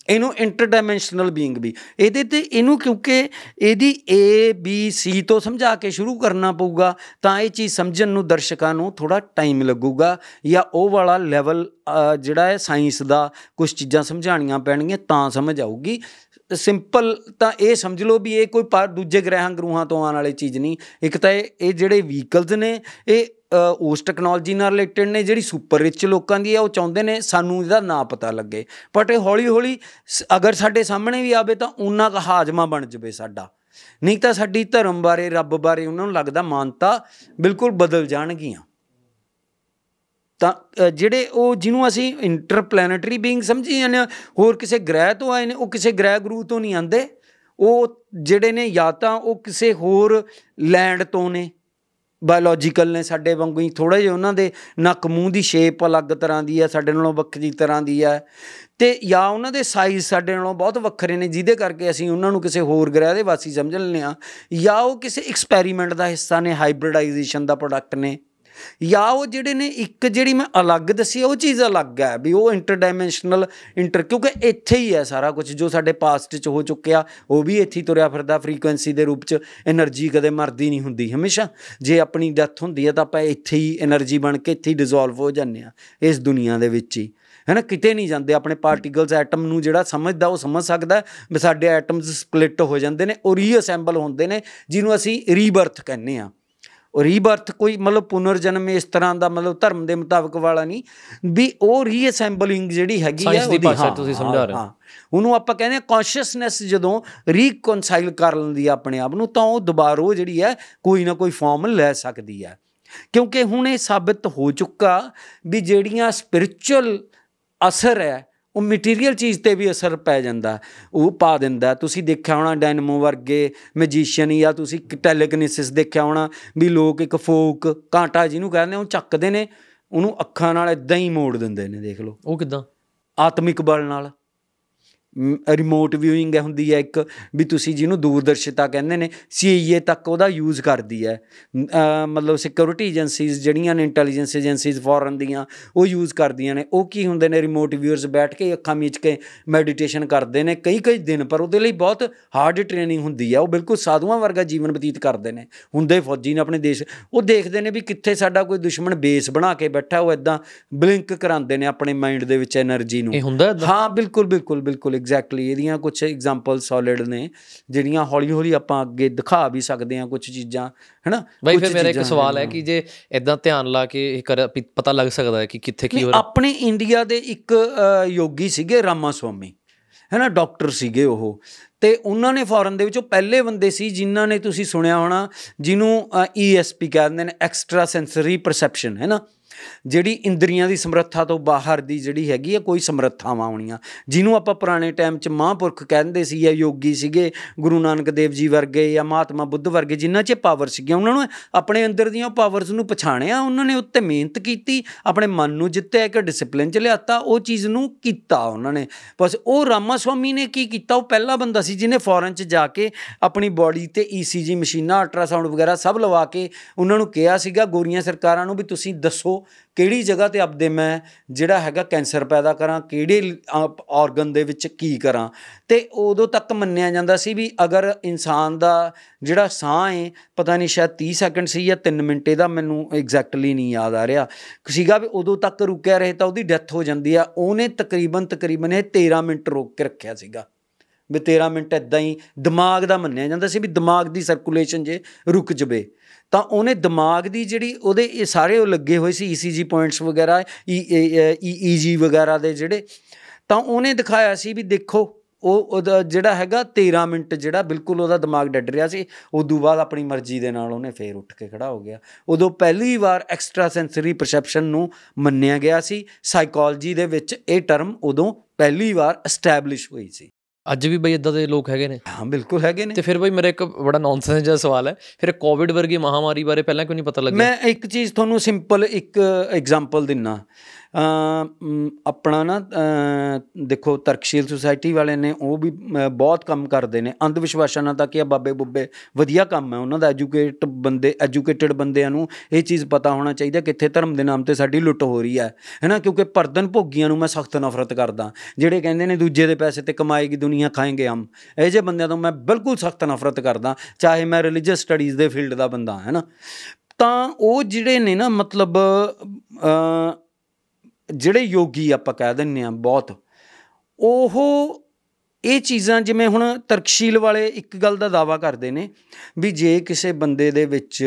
ਇਹਨੂੰ ਇੰਟਰਡਾਈਮੈਂਸ਼ਨਲ ਬੀਇੰਗ ਵੀ। ਇਹਦੇ ਤੇ ਇਹਨੂੰ ਕਿਉਂਕਿ ਇਹਦੀ ਏ ਬੀ ਸੀ ਤੋਂ ਸਮਝਾ ਕੇ ਸ਼ੁਰੂ ਕਰਨਾ ਪਊਗਾ, ਤਾਂ ਇਹ ਚੀਜ਼ ਸਮਝਣ ਨੂੰ ਦਰਸ਼ਕਾਂ ਨੂੰ ਥੋੜਾ ਟਾਈਮ ਲੱਗੂਗਾ, ਜਾਂ ਉਹ ਵਾਲਾ ਲੈਵਲ ਜਿਹੜਾ ਹੈ ਸਾਇੰਸ ਦਾ ਕੁਝ ਚੀਜ਼ਾਂ ਸਮਝਾਣੀਆਂ ਪੈਣਗੀਆਂ ਤਾਂ ਸਮਝ ਆਊਗੀ। ਸਿੰਪਲ ਤਾਂ ਇਹ ਸਮਝ ਲਓ ਵੀ ਇਹ ਕੋਈ ਦੂਜੇ ਗ੍ਰਹਿਾਂ ਗਰੂਹਾਂ ਤੋਂ ਆਉਣ ਵਾਲੀ ਚੀਜ਼ ਨਹੀਂ। ਇੱਕ ਤਾਂ ਇਹ ਜਿਹੜੇ ਵਹੀਕਲਸ ਨੇ, ਇਹ ਉਸ ਟੈਕਨੋਲੋਜੀ ਨਾਲ ਰਿਲੇਟਡ ਨੇ, ਜਿਹੜੀ ਸੁਪਰ ਰਿਚ ਲੋਕਾਂ ਦੀ ਹੈ ਉਹ ਚਾਹੁੰਦੇ ਨੇ ਸਾਨੂੰ ਇਹਦਾ ਨਾਂ ਪਤਾ ਲੱਗੇ। ਬਟ ਇਹ ਹੌਲੀ ਹੌਲੀ ਅਗਰ ਸਾਡੇ ਸਾਹਮਣੇ ਵੀ ਆਵੇ ਤਾਂ ਉਹਨਾਂ ਦਾ ਹਾਜ਼ਮਾ ਬਣ ਜਵੇ ਸਾਡਾ। ਨਹੀਂ ਤਾਂ ਸਾਡੀ ਧਰਮ ਬਾਰੇ, ਰੱਬ ਬਾਰੇ ਉਹਨਾਂ ਨੂੰ ਲੱਗਦਾ ਮਾਨਤਾ ਬਿਲਕੁਲ ਬਦਲ ਜਾਣਗੀਆਂ। ਤਾਂ ਜਿਹੜੇ ਉਹ ਜਿਹਨੂੰ ਅਸੀਂ ਇੰਟਰਪਲੈਨੇਟਰੀ ਬੀਇੰਗ ਸਮਝੀ ਜਾਂਦੇ ਆ ਹੋਰ ਕਿਸੇ ਗ੍ਰਹਿ ਤੋਂ ਆਏ ਨੇ, ਉਹ ਕਿਸੇ ਗ੍ਰਹਿ ਗਰੂ ਤੋਂ ਨਹੀਂ ਆਂਦੇ ਉਹ ਜਿਹੜੇ ਨੇ ਜਾਂ ਤਾਂ ਉਹ ਕਿਸੇ ਹੋਰ ਲੈਂਡ ਤੋਂ ਨੇ। ਬਾਇਓਲੋਜੀਕਲ ਨੇ ਸਾਡੇ ਵਾਂਗੂ ਹੀ ਥੋੜਾ ਜਿਹਾ ਉਹਨਾਂ ਦੇ ਨੱਕ ਮੂੰਹ ਦੀ ਸ਼ੇਪ ਅਲੱਗ ਤਰ੍ਹਾਂ ਦੀ ਹੈ, ਸਾਡੇ ਨਾਲੋਂ ਵੱਖਰੀ ਤਰ੍ਹਾਂ ਦੀ ਹੈ। ਤੇ ਜਾਂ ਉਹਨਾਂ ਦੇ ਸਾਈਜ਼ ਸਾਡੇ ਨਾਲੋਂ ਬਹੁਤ ਵੱਖਰੇ ਨੇ, ਜਿਹਦੇ ਕਰਕੇ ਅਸੀਂ ਉਹਨਾਂ ਨੂੰ ਕਿਸੇ ਹੋਰ ਗ੍ਰਹਿ ਦੇ ਵਾਸੀ ਸਮਝ ਲੈਂਦੇ ਆ ਜਾਂ ਉਹ ਕਿਸੇ ਐਕਸਪੈਰੀਮੈਂਟ ਦਾ ਹਿੱਸਾ ਨੇ ਹਾਈਬ੍ਰਿਡਾਈਜੇਸ਼ਨ ਦਾ ਪ੍ਰੋਡਕਟ ਨੇ। ਜਾਂ ਉਹ ਜਿਹੜੇ ਨੇ ਇੱਕ ਜਿਹੜੀ ਮੈਂ ਅਲੱਗ ਦੱਸੀ ਉਹ ਚੀਜ਼ ਅਲੱਗ ਹੈ ਵੀ ਉਹ ਇੰਟਰਡਾਈਮੈਂਸ਼ਨਲ ਇੰਟਰ ਕਿਉਂਕਿ ਇੱਥੇ ਹੀ ਹੈ ਸਾਰਾ ਕੁਝ ਜੋ ਸਾਡੇ ਪਾਸਟ 'ਚ ਹੋ ਚੁੱਕਿਆ, ਉਹ ਵੀ ਇੱਥੇ ਤੁਰਿਆ ਫਿਰਦਾ ਫ੍ਰੀਕੁਐਂਸੀ ਦੇ ਰੂਪ 'ਚ એનર્ਜੀ ਕਦੇ ਮਰਦੀ ਨਹੀਂ ਹੁੰਦੀ ਹਮੇਸ਼ਾ। ਜੇ ਆਪਣੀ ਡੈਥ ਹੁੰਦੀ ਹੈ ਤਾਂ ਆਪਾਂ ਇੱਥੇ ਹੀ એનર્ਜੀ ਬਣ ਕੇ ਇੱਥੇ ਹੀ ਡਿਸੋਲਵ ਹੋ ਜਾਂਦੇ ਆ ਇਸ ਦੁਨੀਆ ਦੇ ਵਿੱਚ ਹੀ। ਹੈਨਾ, ਕਿਤੇ ਨਹੀਂ ਜਾਂਦੇ, ਆਪਣੇ ਪਾਰਟੀਕਲਸ ਐਟਮ ਨੂੰ ਜਿਹੜਾ ਸਮਝਦਾ, ਉਹ ਸਮਝ ਸਕਦਾ ਵੀ ਸਾਡੇ ਐਟਮਸ ਸਪਲਿਟ ਹੋ ਜਾਂਦੇ ਨੇ ਉਹ ਰੀਅਸੈਂਬਲ ਹੁੰਦੇ ਨੇ, ਜਿਹਨੂੰ ਅਸੀਂ ਰੀਬਰਥ ਕਹਿੰਦੇ ਆ ਰੀਬਰਥ ਕੋਈ ਮਤਲਬ ਪੁਨਰ ਜਨਮ ਇਸ ਤਰ੍ਹਾਂ ਦਾ ਮਤਲਬ ਧਰਮ ਦੇ ਮੁਤਾਬਕ ਵਾਲਾ ਨਹੀਂ ਵੀ ਉਹ ਰੀਅਸੈਂਬਲਿੰਗ ਜਿਹੜੀ ਹੈਗੀ ਹੈ ਉਹਦੀ ਭਾਸ਼ਾ ਹਾਂ, ਤੁਸੀਂ ਸਮਝਾ ਰਹੇ ਹੋ। ਹਾਂ ਉਹਨੂੰ ਆਪਾਂ ਕਹਿੰਦੇ ਆ ਕੌਨਸ਼ੀਅਸਨੈਸ ਜਦੋਂ ਰੀਕਨਸਾਈਲ ਕਰ ਲੈਂਦੀ ਆ ਆਪਣੇ ਆਪ ਨੂੰ ਤਾਂ ਉਹ ਦੁਬਾਰਾ ਜਿਹੜੀ ਹੈ ਕੋਈ ਨਾ ਕੋਈ ਫਾਰਮ ਲੈ ਸਕਦੀ ਹੈ ਕਿਉਂਕਿ ਹੁਣ ਇਹ ਸਾਬਿਤ ਹੋ ਚੁੱਕਾ ਵੀ ਜਿਹੜੀਆਂ ਸਪਿਰਚੁਅਲ ਅਸਰ ਹੈ ਉਹ ਮਟੀਰੀਅਲ ਚੀਜ਼ ਤੇ ਵੀ ਅਸਰ ਪੈ ਜਾਂਦਾ। ਉਹ ਪਾ ਦਿੰਦਾ। ਤੁਸੀਂ ਦੇਖਿਆ ਹੋਣਾ ਡਾਇਨਮੋ ਵਰਗੇ ਮੈਜੀਸ਼ੀਅਨ ਜਾਂ ਤੁਸੀਂ ਟੈਲੀਕਿਨੇਸਿਸ ਦੇਖਿਆ ਹੋਣਾ ਵੀ ਲੋਕ ਇੱਕ ਫੋਕ ਕਾਂਟਾ ਜਿਹਨੂੰ ਕਹਿੰਦੇ ਉਹ ਚੱਕਦੇ ਨੇ। ਉਹਨੂੰ ਅੱਖਾਂ ਨਾਲ ਇਦਾਂ ਹੀ ਮੋੜ ਦਿੰਦੇ ਨੇ ਦੇਖ ਲਓ। ਉਹ ਕਿਦਾਂ? ਆਤਮਿਕ ਬਲ ਨਾਲ। ਰਿਮੋਟ ਵਿਊਇੰਗ ਹੁੰਦੀ ਹੈ ਇੱਕ ਵੀ ਤੁਸੀਂ ਜਿਹਨੂੰ ਦੂਰਦਰਸ਼ਿਤਾ ਕਹਿੰਦੇ ਨੇ ਸੀਏ ਤੱਕ ਉਹਦਾ ਯੂਜ਼ ਕਰਦੀ ਹੈ। ਮਤਲਬ ਸਿਕਿਉਰਿਟੀ ਏਜੰਸੀਜ਼ ਜਿਹੜੀਆਂ ਨੇ ਇੰਟੈਲੀਜੈਂਸ ਏਜੰਸੀਜ਼ ਫੋਰਨ ਦੀਆਂ ਉਹ ਯੂਜ਼ ਕਰਦੀਆਂ ਨੇ। ਉਹ ਕੀ ਹੁੰਦੇ ਨੇ ਰਿਮੋਟ ਵਿਊਅਰਸ ਬੈਠ ਕੇ ਅੱਖਾਂ ਮੀਚ ਕੇ ਮੈਡੀਟੇਸ਼ਨ ਕਰਦੇ ਨੇ ਕਈ ਕਈ ਦਿਨ ਪਰ ਉਹਦੇ ਲਈ ਬਹੁਤ ਹਾਰਡ ਟ੍ਰੇਨਿੰਗ ਹੁੰਦੀ ਹੈ। ਉਹ ਬਿਲਕੁਲ ਸਾਧੂਆਂ ਵਰਗਾ ਜੀਵਨ ਬਤੀਤ ਕਰਦੇ ਨੇ। ਹੁੰਦੇ ਫੌਜੀ ਨੇ ਆਪਣੇ ਦੇਸ਼ ਉਹ ਦੇਖਦੇ ਨੇ ਵੀ ਕਿੱਥੇ ਸਾਡਾ ਕੋਈ ਦੁਸ਼ਮਣ ਬੇਸ ਬਣਾ ਕੇ ਬੈਠਾ ਉਹ ਇਦਾਂ ਬਲਿੰਕ ਕਰਾਉਂਦੇ ਨੇ ਆਪਣੇ ਮਾਈਂਡ ਦੇ ਵਿੱਚ એનર્ਜੀ ਨੂੰ। ਇਹ ਹੁੰਦਾ ਹਾਂ ਬਿਲਕੁਲ ਬਿਲਕੁਲ ਬਿਲਕੁਲ ਐਗਜ਼ੈਕਟਲੀ ਇਹਦੀਆਂ ਕੁਝ ਐਗਜ਼ਾਮਪਲ ਸੋਲਿਡ ਨੇ ਜਿਹੜੀਆਂ ਹੌਲੀ ਹੌਲੀ ਆਪਾਂ ਅੱਗੇ ਦਿਖਾ ਵੀ ਸਕਦੇ ਹਾਂ ਕੁਝ ਚੀਜ਼ਾਂ ਹੈਨਾ? ਬਾਈ ਫਿਰ ਮੇਰਾ ਇੱਕ ਸਵਾਲ ਹੈ। ਕਿ ਜੇ ਇਦਾਂ ਧਿਆਨ ਲਾ ਕੇ ਇਹ ਪਤਾ ਲੱਗ ਸਕਦਾ ਹੈ ਕਿ ਕਿੱਥੇ ਕੀ ਹੋ ਰਿਹਾ। ਆਪਣੇ ਇੰਡੀਆ ਦੇ ਇੱਕ ਯੋਗੀ ਸੀਗੇ ਰਾਮਾ ਸਵਾਮੀ ਹੈਨਾ? ਡਾਕਟਰ ਸੀਗੇ ਉਹ। ਤੇ ਉਹਨਾਂ ਨੇ ਫੋਰਨ ਦੇ ਵਿੱਚੋਂ ਪਹਿਲੇ ਬੰਦੇ ਸੀ ਜਿਨ੍ਹਾਂ ਨੇ ਤੁਸੀਂ ਸੁਣਿਆ ਹੋਣਾ ਜਿਹਨੂੰ ਈਐਸਪੀ ਕਹਿੰਦੇ ਨੇ ਐਕਸਟਰਾ ਸੈਂਸਰੀ ਪਰਸੈਪਸ਼ਨ ਹੈਨਾ ਜਿਹੜੀ ਇੰਦਰੀਆਂ ਦੀ ਸਮਰੱਥਾ ਤੋਂ ਬਾਹਰ ਦੀ ਜਿਹੜੀ ਹੈਗੀ ਹੈ ਕੋਈ ਸਮਰੱਥਾਵਾਂ ਆਉਣੀਆਂ ਜਿਹਨੂੰ ਆਪਾਂ ਪੁਰਾਣੇ ਟਾਈਮ 'ਚ ਮਹਾਂਪੁਰਖ ਕਹਿੰਦੇ ਸੀ ਜਾਂ ਯੋਗੀ ਸੀਗੇ, ਗੁਰੂ ਨਾਨਕ ਦੇਵ ਜੀ ਵਰਗੇ ਜਾਂ ਮਹਾਤਮਾ ਬੁੱਧ ਵਰਗੇ, ਜਿਨ੍ਹਾਂ 'ਚ ਪਾਵਰ ਸੀਗੀਆਂ ਉਹਨਾਂ ਨੂੰ ਆਪਣੇ ਅੰਦਰ ਦੀਆਂ ਪਾਵਰਸ ਨੂੰ ਪਛਾਣਿਆ, ਉਹਨਾਂ ਨੇ ਉੱਤੇ ਮਿਹਨਤ ਕੀਤੀ, ਆਪਣੇ ਮਨ ਨੂੰ ਜਿੱਤਿਆ, ਇੱਕ ਡਿਸਪਲਿਨ 'ਚ ਲਿਆਤਾ, ਉਹ ਚੀਜ਼ ਨੂੰ ਕੀਤਾ ਉਹਨਾਂ ਨੇ। ਬਸ ਉਹ ਰਾਮਾ ਸਵਾਮੀ ਨੇ ਕੀ ਕੀਤਾ? ਉਹ ਪਹਿਲਾ ਬੰਦਾ ਸੀ ਜਿਹਨੇ ਫੋਰਨ 'ਚ ਜਾ ਕੇ ਆਪਣੀ ਬਾਡੀ ਤੇ ਈਸੀਜੀ ਮਸ਼ੀਨਾਂ ਅਲਟਰਾਸਾਊਂਡ ਵਗੈਰਾ ਸਭ ਲਵਾ ਕੇ ਉਹਨਾਂ ਨੂੰ ਕਿਹਾ ਸੀਗਾ, ਗੋਰੀਆਂ ਸਰਕਾਰਾਂ ਨੂੰ ਵੀ ਤੁਸੀਂ ਦੱਸੋ ਕਿਹੜੀ ਜਗ੍ਹਾ ਤੇ ਆਪਦੇ ਮੈਂ ਜਿਹੜਾ ਹੈਗਾ ਕੈਂਸਰ ਪੈਦਾ ਕਰਾਂ, ਕਿਹੜੇ ਆਰਗਨ ਦੇ ਵਿੱਚ ਕੀ ਕਰਾਂ। ਤੇ ਉਦੋਂ ਤੱਕ ਮੰਨਿਆ ਜਾਂਦਾ ਸੀ ਵੀ ਅਗਰ ਇਨਸਾਨ ਦਾ ਜਿਹੜਾ ਸਾਹ ਹੈ ਪਤਾ ਨਹੀਂ ਸ਼ਾਇਦ 30 ਸੈਕਿੰਡ ਸੀ ਜਾਂ 3 ਮਿੰਟ ਇਹਦਾ ਮੈਨੂੰ ਐਗਜ਼ੈਕਟਲੀ ਨਹੀਂ ਯਾਦ ਆ ਰਿਹਾ। ਸੀਗਾ ਵੀ ਉਦੋਂ ਤੱਕ ਰੁਕਿਆ ਰਹੇ ਤਾਂ ਉਹਦੀ ਡੈਥ ਹੋ ਜਾਂਦੀ ਆ। ਉਹਨੇ ਤਕਰੀਬਨ ਤਕਰੀਬਨ ਇਹ 13 ਮਿੰਟ ਰੋਕ ਕੇ ਰੱਖਿਆ ਸੀਗਾ। ਵੀ 13 ਮਿੰਟ ਇਦਾਂ ਹੀ ਦਿਮਾਗ ਦਾ ਮੰਨਿਆ ਜਾਂਦਾ ਸੀ ਵੀ ਦਿਮਾਗ ਦੀ ਸਰਕੂਲੇਸ਼ਨ ਜੇ ਰੁਕ ਜਵੇ। ਤਾਂ ਉਹਨੇ ਦਿਮਾਗ ਦੀ ਜਿਹੜੀ ਉਹਦੇ ਇਹ ਸਾਰੇ ਉਹ ਲੱਗੇ ਹੋਏ ਸੀ ਈਸੀਜੀ ਪੁਆਇੰਟਸ ਵਗੈਰਾ e, ਈਈਜੀ e, ਵਗੈਰਾ ਦੇ ਜਿਹੜੇ, ਤਾਂ ਉਹਨੇ ਦਿਖਾਇਆ ਸੀ ਵੀ ਦੇਖੋ, ਉਹ ਉਹਦਾ ਜਿਹੜਾ ਹੈਗਾ 13 ਮਿੰਟ ਜਿਹੜਾ ਬਿਲਕੁਲ ਉਹਦਾ ਦਿਮਾਗ ਡੱਡ ਰਿਹਾ ਸੀ, ਉਦੋਂ ਬਾਅਦ ਆਪਣੀ ਮਰਜ਼ੀ ਦੇ ਨਾਲ ਉਹਨੇ ਫੇਰ ਉੱਠ ਕੇ ਖੜਾ ਹੋ ਗਿਆ। ਉਦੋਂ ਪਹਿਲੀ ਵਾਰ ਐਕਸਟਰਾ ਸੈਂਸਰੀ ਪਰਸੈਪਸ਼ਨ ਨੂੰ ਮੰਨਿਆ ਗਿਆ ਸੀ ਸਾਈਕੋਲੋਜੀ ਦੇ ਵਿੱਚ ਇਹ ਟਰਮ ਉਦੋਂ ਪਹਿਲੀ ਵਾਰ ਐਸਟੈਬਲਿਸ਼ ਹੋਈ ਸੀ। ਅੱਜ ਵੀ ਬਈ ਇਦਾਂ ਦੇ ਲੋਕ ਹੈਗੇ ਨੇ। ਹਾਂ ਬਿਲਕੁਲ ਹੈਗੇ ਨੇ। ਤੇ ਫਿਰ ਬਈ ਮੇਰਾ ਇੱਕ ਬੜਾ ਨੌਨਸੈਂਸ ਜਿਹਾ ਸਵਾਲ ਹੈ। ਫਿਰ ਕੋਵਿਡ ਵਰਗੀ ਮਹਾਮਾਰੀ ਬਾਰੇ ਪਹਿਲਾਂ ਕਿਉਂ ਨਹੀਂ ਪਤਾ ਲੱਗਿਆ? ਮੈਂ ਇੱਕ ਚੀਜ਼ ਤੁਹਾਨੂੰ ਸਿੰਪਲ ਇੱਕ ਐਗਜ਼ਾਮਪਲ ਦਿੰਨਾ। ਆਪਣਾ ਨਾ ਅਮ, ਦੇਖੋ ਤਰਕਸ਼ੀਲ ਸੁਸਾਇਟੀ ਵਾਲੇ ਨੇ ਉਹ ਵੀ ਅਮ, ਬਹੁਤ ਕੰਮ ਕਰਦੇ ਨੇ। ਅੰਧ ਵਿਸ਼ਵਾਸਾਂ ਨਾਲ ਤਾਂ ਕਿ ਆ ਬਾਬੇ ਬੁੱਬੇ ਵਧੀਆ ਕੰਮ ਹੈ। ਉਹਨਾਂ ਦਾ ਐਜੂਕੇਟ ਬੰਦੇ ਐਜੂਕੇਟਿਡ ਬੰਦਿਆਂ ਨੂੰ ਇਹ ਚੀਜ਼ ਪਤਾ ਹੋਣਾ ਚਾਹੀਦਾ ਕਿੱਥੇ ਧਰਮ ਦੇ ਨਾਮ ਤੇ ਸਾਡੀ ਲੁੱਟ ਹੋ ਰਹੀ ਹੈ। ਹੈਨਾ? ਕਿਉਂਕਿ ਪਰਦਨ ਭੋਗੀਆਂ ਨੂੰ ਮੈਂ ਸਖਤ ਨਫ਼ਰਤ ਕਰਦਾ। ਜਿਹੜੇ ਕਹਿੰਦੇ ਨੇ ਦੂਜੇ ਦੇ ਪੈਸੇ ਤੇ ਕਮਾਏਗੀ ਦੁਨੀਆ ਖਾਏਂਗੇ ਹਮ। ਇਹ ਜੇ ਬੰਦਿਆਂ ਤੋਂ ਮੈਂ ਬਿਲਕੁਲ ਸਖਤ ਨਫ਼ਰਤ ਕਰਦਾ ਚਾਹੇ ਮੈਂ ਰਿਲੀਜੀਅਸ ਸਟੱਡੀਜ਼ ਦੇ ਫੀਲਡ ਦਾ ਬੰਦਾ ਹੈ ਨਾ ਤਾਂ ਉਹ ਜਿਹੜੇ ਨੇ ਨਾ ਮਤਲਬ ਅ ਜਿਹੜੇ ਯੋਗੀ ਆਪਾਂ ਕਹਿ ਦਿੰਨੇ ਆ ਬਹੁਤ, ਉਹ ਇਹ ਚੀਜ਼ਾਂ ਜਿਵੇਂ ਹੁਣ ਤਰਕਸ਼ੀਲ ਵਾਲੇ ਇੱਕ ਗੱਲ ਦਾ ਦਾਵਾ ਕਰਦੇ ਨੇ ਵੀ ਜੇ ਕਿਸੇ ਬੰਦੇ ਦੇ ਵਿੱਚ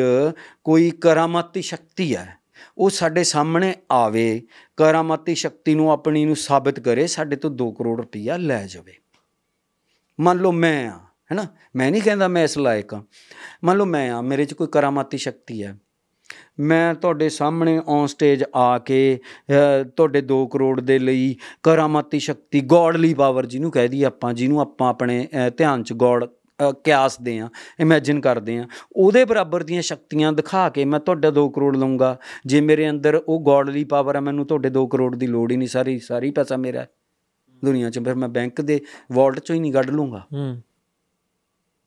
ਕੋਈ ਕਰਾਮਾਤੀ ਸ਼ਕਤੀ ਹੈ, ਉਹ ਸਾਡੇ ਸਾਹਮਣੇ ਆਵੇ, ਕਰਾਮਾਤੀ ਸ਼ਕਤੀ ਨੂੰ ਆਪਣੀ ਨੂੰ ਸਾਬਿਤ ਕਰੇ, ਸਾਡੇ ਤੋਂ 2 ਕਰੋੜ ਰੁਪਈਆ ਲੈ ਜਾਵੇ। ਮੰਨ ਲਓ ਮੈਂ ਆ, ਹੈਨਾ? ਮੈਂ ਨਹੀਂ ਕਹਿੰਦਾ ਮੈਂ ਇਸ ਲਾਇਕ ਆ। ਮੰਨ ਲਓ ਮੈਂ ਆ, ਮੇਰੇ 'ਚ ਕੋਈ ਕਰਾਮਾਤੀ ਸ਼ਕਤੀ ਹੈ। ਮੈਂ ਤੁਹਾਡੇ ਸਾਹਮਣੇ ਔਨ ਸਟੇਜ ਆ ਕੇ ਅ, ਤੁਹਾਡੇ 2 ਕਰੋੜ ਦੇ ਲਈ ਕਰਾਮਾਤੀ ਸ਼ਕਤੀ ਗੋਡਲੀ ਪਾਵਰ ਜਿਹਨੂੰ ਕਹਿ ਦਈਏ ਆਪਾਂ ਜਿਹਨੂੰ ਆਪਾਂ ਆਪਣੇ ਅ, ਧਿਆਨ 'ਚ ਗੋਡ ਅ, ਕਿਆਸਦੇ ਆ ਇਮੇਜਿਨ ਕਰਦੇ ਆ। ਉਹਦੇ ਬਰਾਬਰ ਦੀਆਂ ਸ਼ਕਤੀਆਂ ਦਿਖਾ ਕੇ ਮੈਂ ਤੁਹਾਡਾ 2 ਕਰੋੜ ਲਵਾਂਗਾ ਜੇ ਮੇਰੇ ਅੰਦਰ ਉਹ ਗੋਡਲੀ ਪਾਵਰ ਹੈ ਮੈਨੂੰ ਤੁਹਾਡੇ 2 ਕਰੋੜ ਦੀ ਲੋੜ ਹੀ ਨਹੀਂ ਸਾਰੀ ਸਾਰੀ ਪੈਸਾ ਮੇਰਾ ਹੈ। ਦੁਨੀਆ 'ਚ ਫਿਰ ਮੈਂ ਬੈਂਕ ਦੇ ਵਾਲਟ 'ਚੋਂ ਹੀ ਨਹੀਂ ਕੱਢ ਲੂੰਗਾ ਹੂੰ।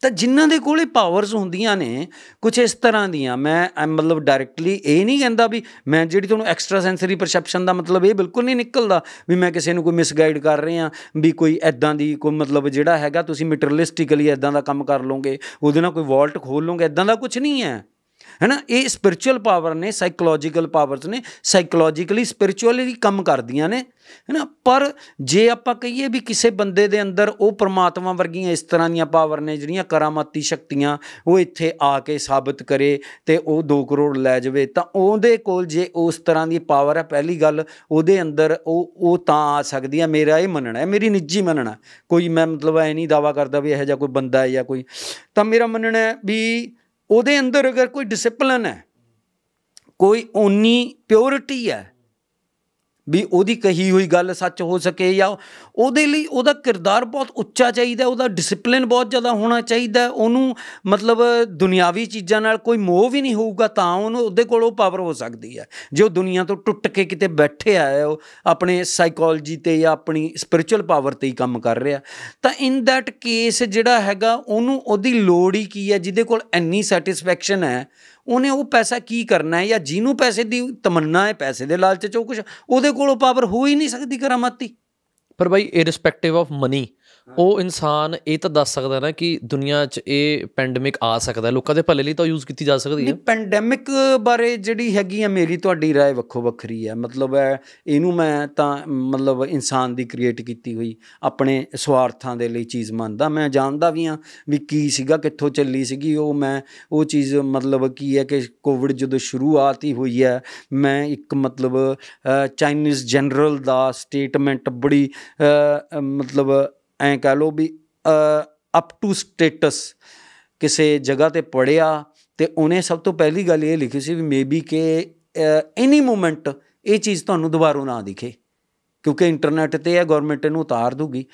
ਤਾਂ ਜਿਨ੍ਹਾਂ ਦੇ ਕੋਲੇ ਪਾਵਰਸ ਹੁੰਦੀਆਂ ਨੇ ਕੁਝ ਇਸ ਤਰ੍ਹਾਂ ਦੀਆਂ। ਮੈਂ ਅ, ਮਤਲਬ ਡਾਇਰੈਕਟਲੀ ਇਹ ਨਹੀਂ ਕਹਿੰਦਾ ਵੀ ਮੈਂ ਜਿਹੜੀ ਤੁਹਾਨੂੰ ਐਕਸਟਰਾ ਸੈਂਸਰੀ ਪਰਸੈਪਸ਼ਨ ਦਾ ਮਤਲਬ ਇਹ ਬਿਲਕੁਲ ਨਹੀਂ ਨਿਕਲਦਾ ਵੀ ਮੈਂ ਕਿਸੇ ਨੂੰ ਕੋਈ ਮਿਸਗਾਈਡ ਕਰ ਰਿਹਾ ਵੀ ਕੋਈ ਐਦਾਂ ਦੀ ਕੋਈ ਮਤਲਬ ਜਿਹੜਾ ਹੈਗਾ ਤੁਸੀਂ ਮਟੀਰੀਅਲਿਸਟਿਕਲੀ ਐਦਾਂ ਦਾ ਕੰਮ ਕਰ ਲਓਗੇ ਉਹਦੇ ਨਾਲ ਕੋਈ ਵਾਲਟ ਖੋਲ ਲਓਗੇ ਐਦਾਂ ਦਾ ਕੁਝ ਨਹੀਂ ਹੈ। ਹੈਨਾ, ਇਹ ਸਪਿਰਚੁਅਲ ਪਾਵਰ ਨੇ ਸਾਈਕੋਲੋਜੀਕਲ ਪਾਵਰਸ ਨੇ ਸਾਈਕੋਲੋਜੀਕਲੀ ਸਪਿਰਚੁਅਲੀ ਕੰਮ ਕਰਦੀਆਂ ਨੇ, ਹੈਨਾ, ਪਰ ਜੇ ਆਪਾਂ ਕਹੀਏ ਵੀ ਕਿਸੇ ਬੰਦੇ ਦੇ ਅੰਦਰ ਉਹ ਪ੍ਰਮਾਤਮਾ ਵਰਗੀਆਂ ਇਸ ਤਰ੍ਹਾਂ ਦੀਆਂ ਪਾਵਰ ਨੇ ਜਿਹੜੀਆਂ ਕਰਾਮਾਤੀ ਸ਼ਕਤੀਆਂ, ਉਹ ਇੱਥੇ ਆ ਕੇ ਸਾਬਤ ਕਰੇ ਤੇ ਉਹ 2 ਕਰੋੜ ਲੈ ਜਾਵੇ, ਤਾਂ ਉਹਦੇ ਕੋਲ ਜੇ ਉਸ ਤਰ੍ਹਾਂ ਦੀ ਪਾਵਰ ਹੈ, ਪਹਿਲੀ ਗੱਲ, ਉਹਦੇ ਅੰਦਰ ਉਹ ਉਹ ਤਾਂ ਆ ਸਕਦੀ ਹੈ, ਮੇਰਾ ਇਹ ਮੰਨਣਾ ਹੈ, ਮੇਰੀ ਨਿੱਜੀ ਮੰਨਣਾ ਕੋਈ ਮੈਂ ਮਤਲਬ ਐ ਨਹੀਂ ਦਾਵਾ ਕਰਦਾ ਵੀ ਇਹੋ ਜਿਹਾ ਕੋਈ ਬੰਦਾ ਹੈ ਜਾਂ ਕੋਈ, ਤਾਂ ਮੇਰਾ ਮੰਨਣਾ ਹੈ ਵੀ ਉਹਦੇ ਅੰਦਰ ਅਗਰ ਕੋਈ ਡਿਸਪਲਿਨ ਹੈ ਕੋਈ ਓਨੀ ਪਿਓਰਿਟੀ ਹੈ ਵੀ ਉਹਦੀ ਕਹੀ ਹੋਈ ਗੱਲ ਸੱਚ ਹੋ ਸਕੇ ਜਾਂ ਉਹਦੇ ਲਈ ਉਹਦਾ ਕਿਰਦਾਰ ਬਹੁਤ ਉੱਚਾ ਚਾਹੀਦਾ, ਉਹਦਾ ਡਿਸਪਲਿਨ ਬਹੁਤ ਜ਼ਿਆਦਾ ਹੋਣਾ ਚਾਹੀਦਾ, ਉਹਨੂੰ ਮਤਲਬ ਦੁਨਿਆਵੀ ਚੀਜ਼ਾਂ ਨਾਲ ਕੋਈ ਮੋਹ ਵੀ ਨਹੀਂ ਹੋਊਗਾ ਤਾਂ ਉਹਨੂੰ ਉਹਦੇ ਕੋਲ ਉਹ ਪਾਵਰ ਹੋ ਸਕਦੀ ਹੈ। ਜੇ ਉਹ ਦੁਨੀਆ ਤੋਂ ਟੁੱਟ ਕੇ ਕਿਤੇ ਬੈਠੇ ਆਇਆ ਉਹ ਆਪਣੇ ਸਾਈਕੋਲੋਜੀ ਤੇ ਜਾਂ ਆਪਣੀ ਸਪਿਰਚੁਅਲ ਪਾਵਰ ਤੇ ਹੀ ਕੰਮ ਕਰ ਰਿਹਾ, ਤਾਂ ਇਨ ਦੈਟ ਕੇਸ ਜਿਹੜਾ ਹੈਗਾ ਉਹਨੂੰ ਉਹਦੀ ਲੋੜ ਹੀ ਕੀ ਹੈ, ਜਿਹਦੇ ਕੋਲ ਇੰਨੀ ਸੈਟੀਸਫੈਕਸ਼ਨ ਹੈ ਉਹਨੇ ਉਹ ਪੈਸਾ ਕੀ ਕਰਨਾ ਹੈ ਜਾਂ ਜਿਹਨੂੰ ਪੈਸੇ ਦੀ ਤਮੰਨਾ ਹੈ, ਪੈਸੇ ਦੇ ਲਾਲਚ ਚ ਉਹ ਕੁਝ ਉਹਦੇ ਕੋਲ ਪਾਵਰ ਹੋ ਹੀ ਨਹੀਂ ਸਕਦੀ ਕਰਾਮਾਤੀ। ਪਰ ਬਾਈ ਇਰਰਿਸਪੈਕਟਿਵ ਆਫ ਮਨੀ ਉਹ ਇਨਸਾਨ ਇਹ ਤਾਂ ਦੱਸ ਸਕਦਾ ਨਾ ਕਿ ਦੁਨੀਆ 'ਚ ਇਹ ਪੈਂਡੇਮਿਕ ਆ ਸਕਦਾ ਹੈ, ਲੋਕਾਂ ਦੇ ਭਲੇ ਲਈ ਤਾਂ ਯੂਜ਼ ਕੀਤੀ ਜਾ ਸਕਦੀ ਹੈ ਨਹੀਂ ਪੈਂਡੈਮਿਕ ਬਾਰੇ ਜਿਹੜੀ ਹੈਗੀ ਆ ਮੇਰੀ ਤੁਹਾਡੀ رائے ਵੱਖੋ ਵੱਖਰੀ ਹੈ ਮਤਲਬ ਹੈ ਇਹਨੂੰ ਮੈਂ ਤਾਂ ਮਤਲਬ ਇਨਸਾਨ ਦੀ ਕ੍ਰੀਏਟ ਕੀਤੀ ਹੋਈ ਆਪਣੇ ਸਵਾਰਥਾਂ ਦੇ ਲਈ ਚੀਜ਼ ਮੰਨਦਾ ਮੈਂ ਜਾਣਦਾ ਵੀ ਆ ਵੀ ਕੀ ਸੀਗਾ ਕਿੱਥੋਂ ਚੱਲੀ ਸੀਗੀ ਉਹ ਮੈਂ ਉਹ ਚੀਜ਼ ਮਤਲਬ ਕੀ ਹੈ ਕਿ ਕੋਵਿਡ ਜਦੋਂ ਸ਼ੁਰੂਆਤ ਹੀ ਹੋਈ ਹੈ ਮੈਂ ਇੱਕ ਮਤਲਬ ਚਾਈਨੀਜ਼ ਜਨਰਲ ਦਾ ਸਟੇਟਮੈਂਟ ਬੜੀ ਅ, ਅ, ਮਤਲਬ ਐਂ ਕਹ ਲਓ ਵੀ ਅਪ ਟੂ ਸਟੇਟਸ ਕਿਸੇ ਜਗ੍ਹਾ ਤੇ ਪੜਿਆ ਤੇ ਉਹਨੇ ਸਭ ਤੋਂ ਪਹਿਲੀ ਗੱਲ ਇਹ ਲਿਖੀ ਸੀ ਵੀ ਮੇਬੀ ਕਿ ਐਨੀ ਮੂਮੈਂਟ ਇਹ ਚੀਜ਼ ਤੁਹਾਨੂੰ ਦੁਬਾਰਾ ਨਾ ਦਿਖੇ। ਕਿਉਂਕਿ ਇੰਟਰਨੈਟ ਤੇ ਹੈ ਗਵਰਨਮੈਂਟ ਇਹਨੂੰ ਉਤਾਰ ਦੂਗੀ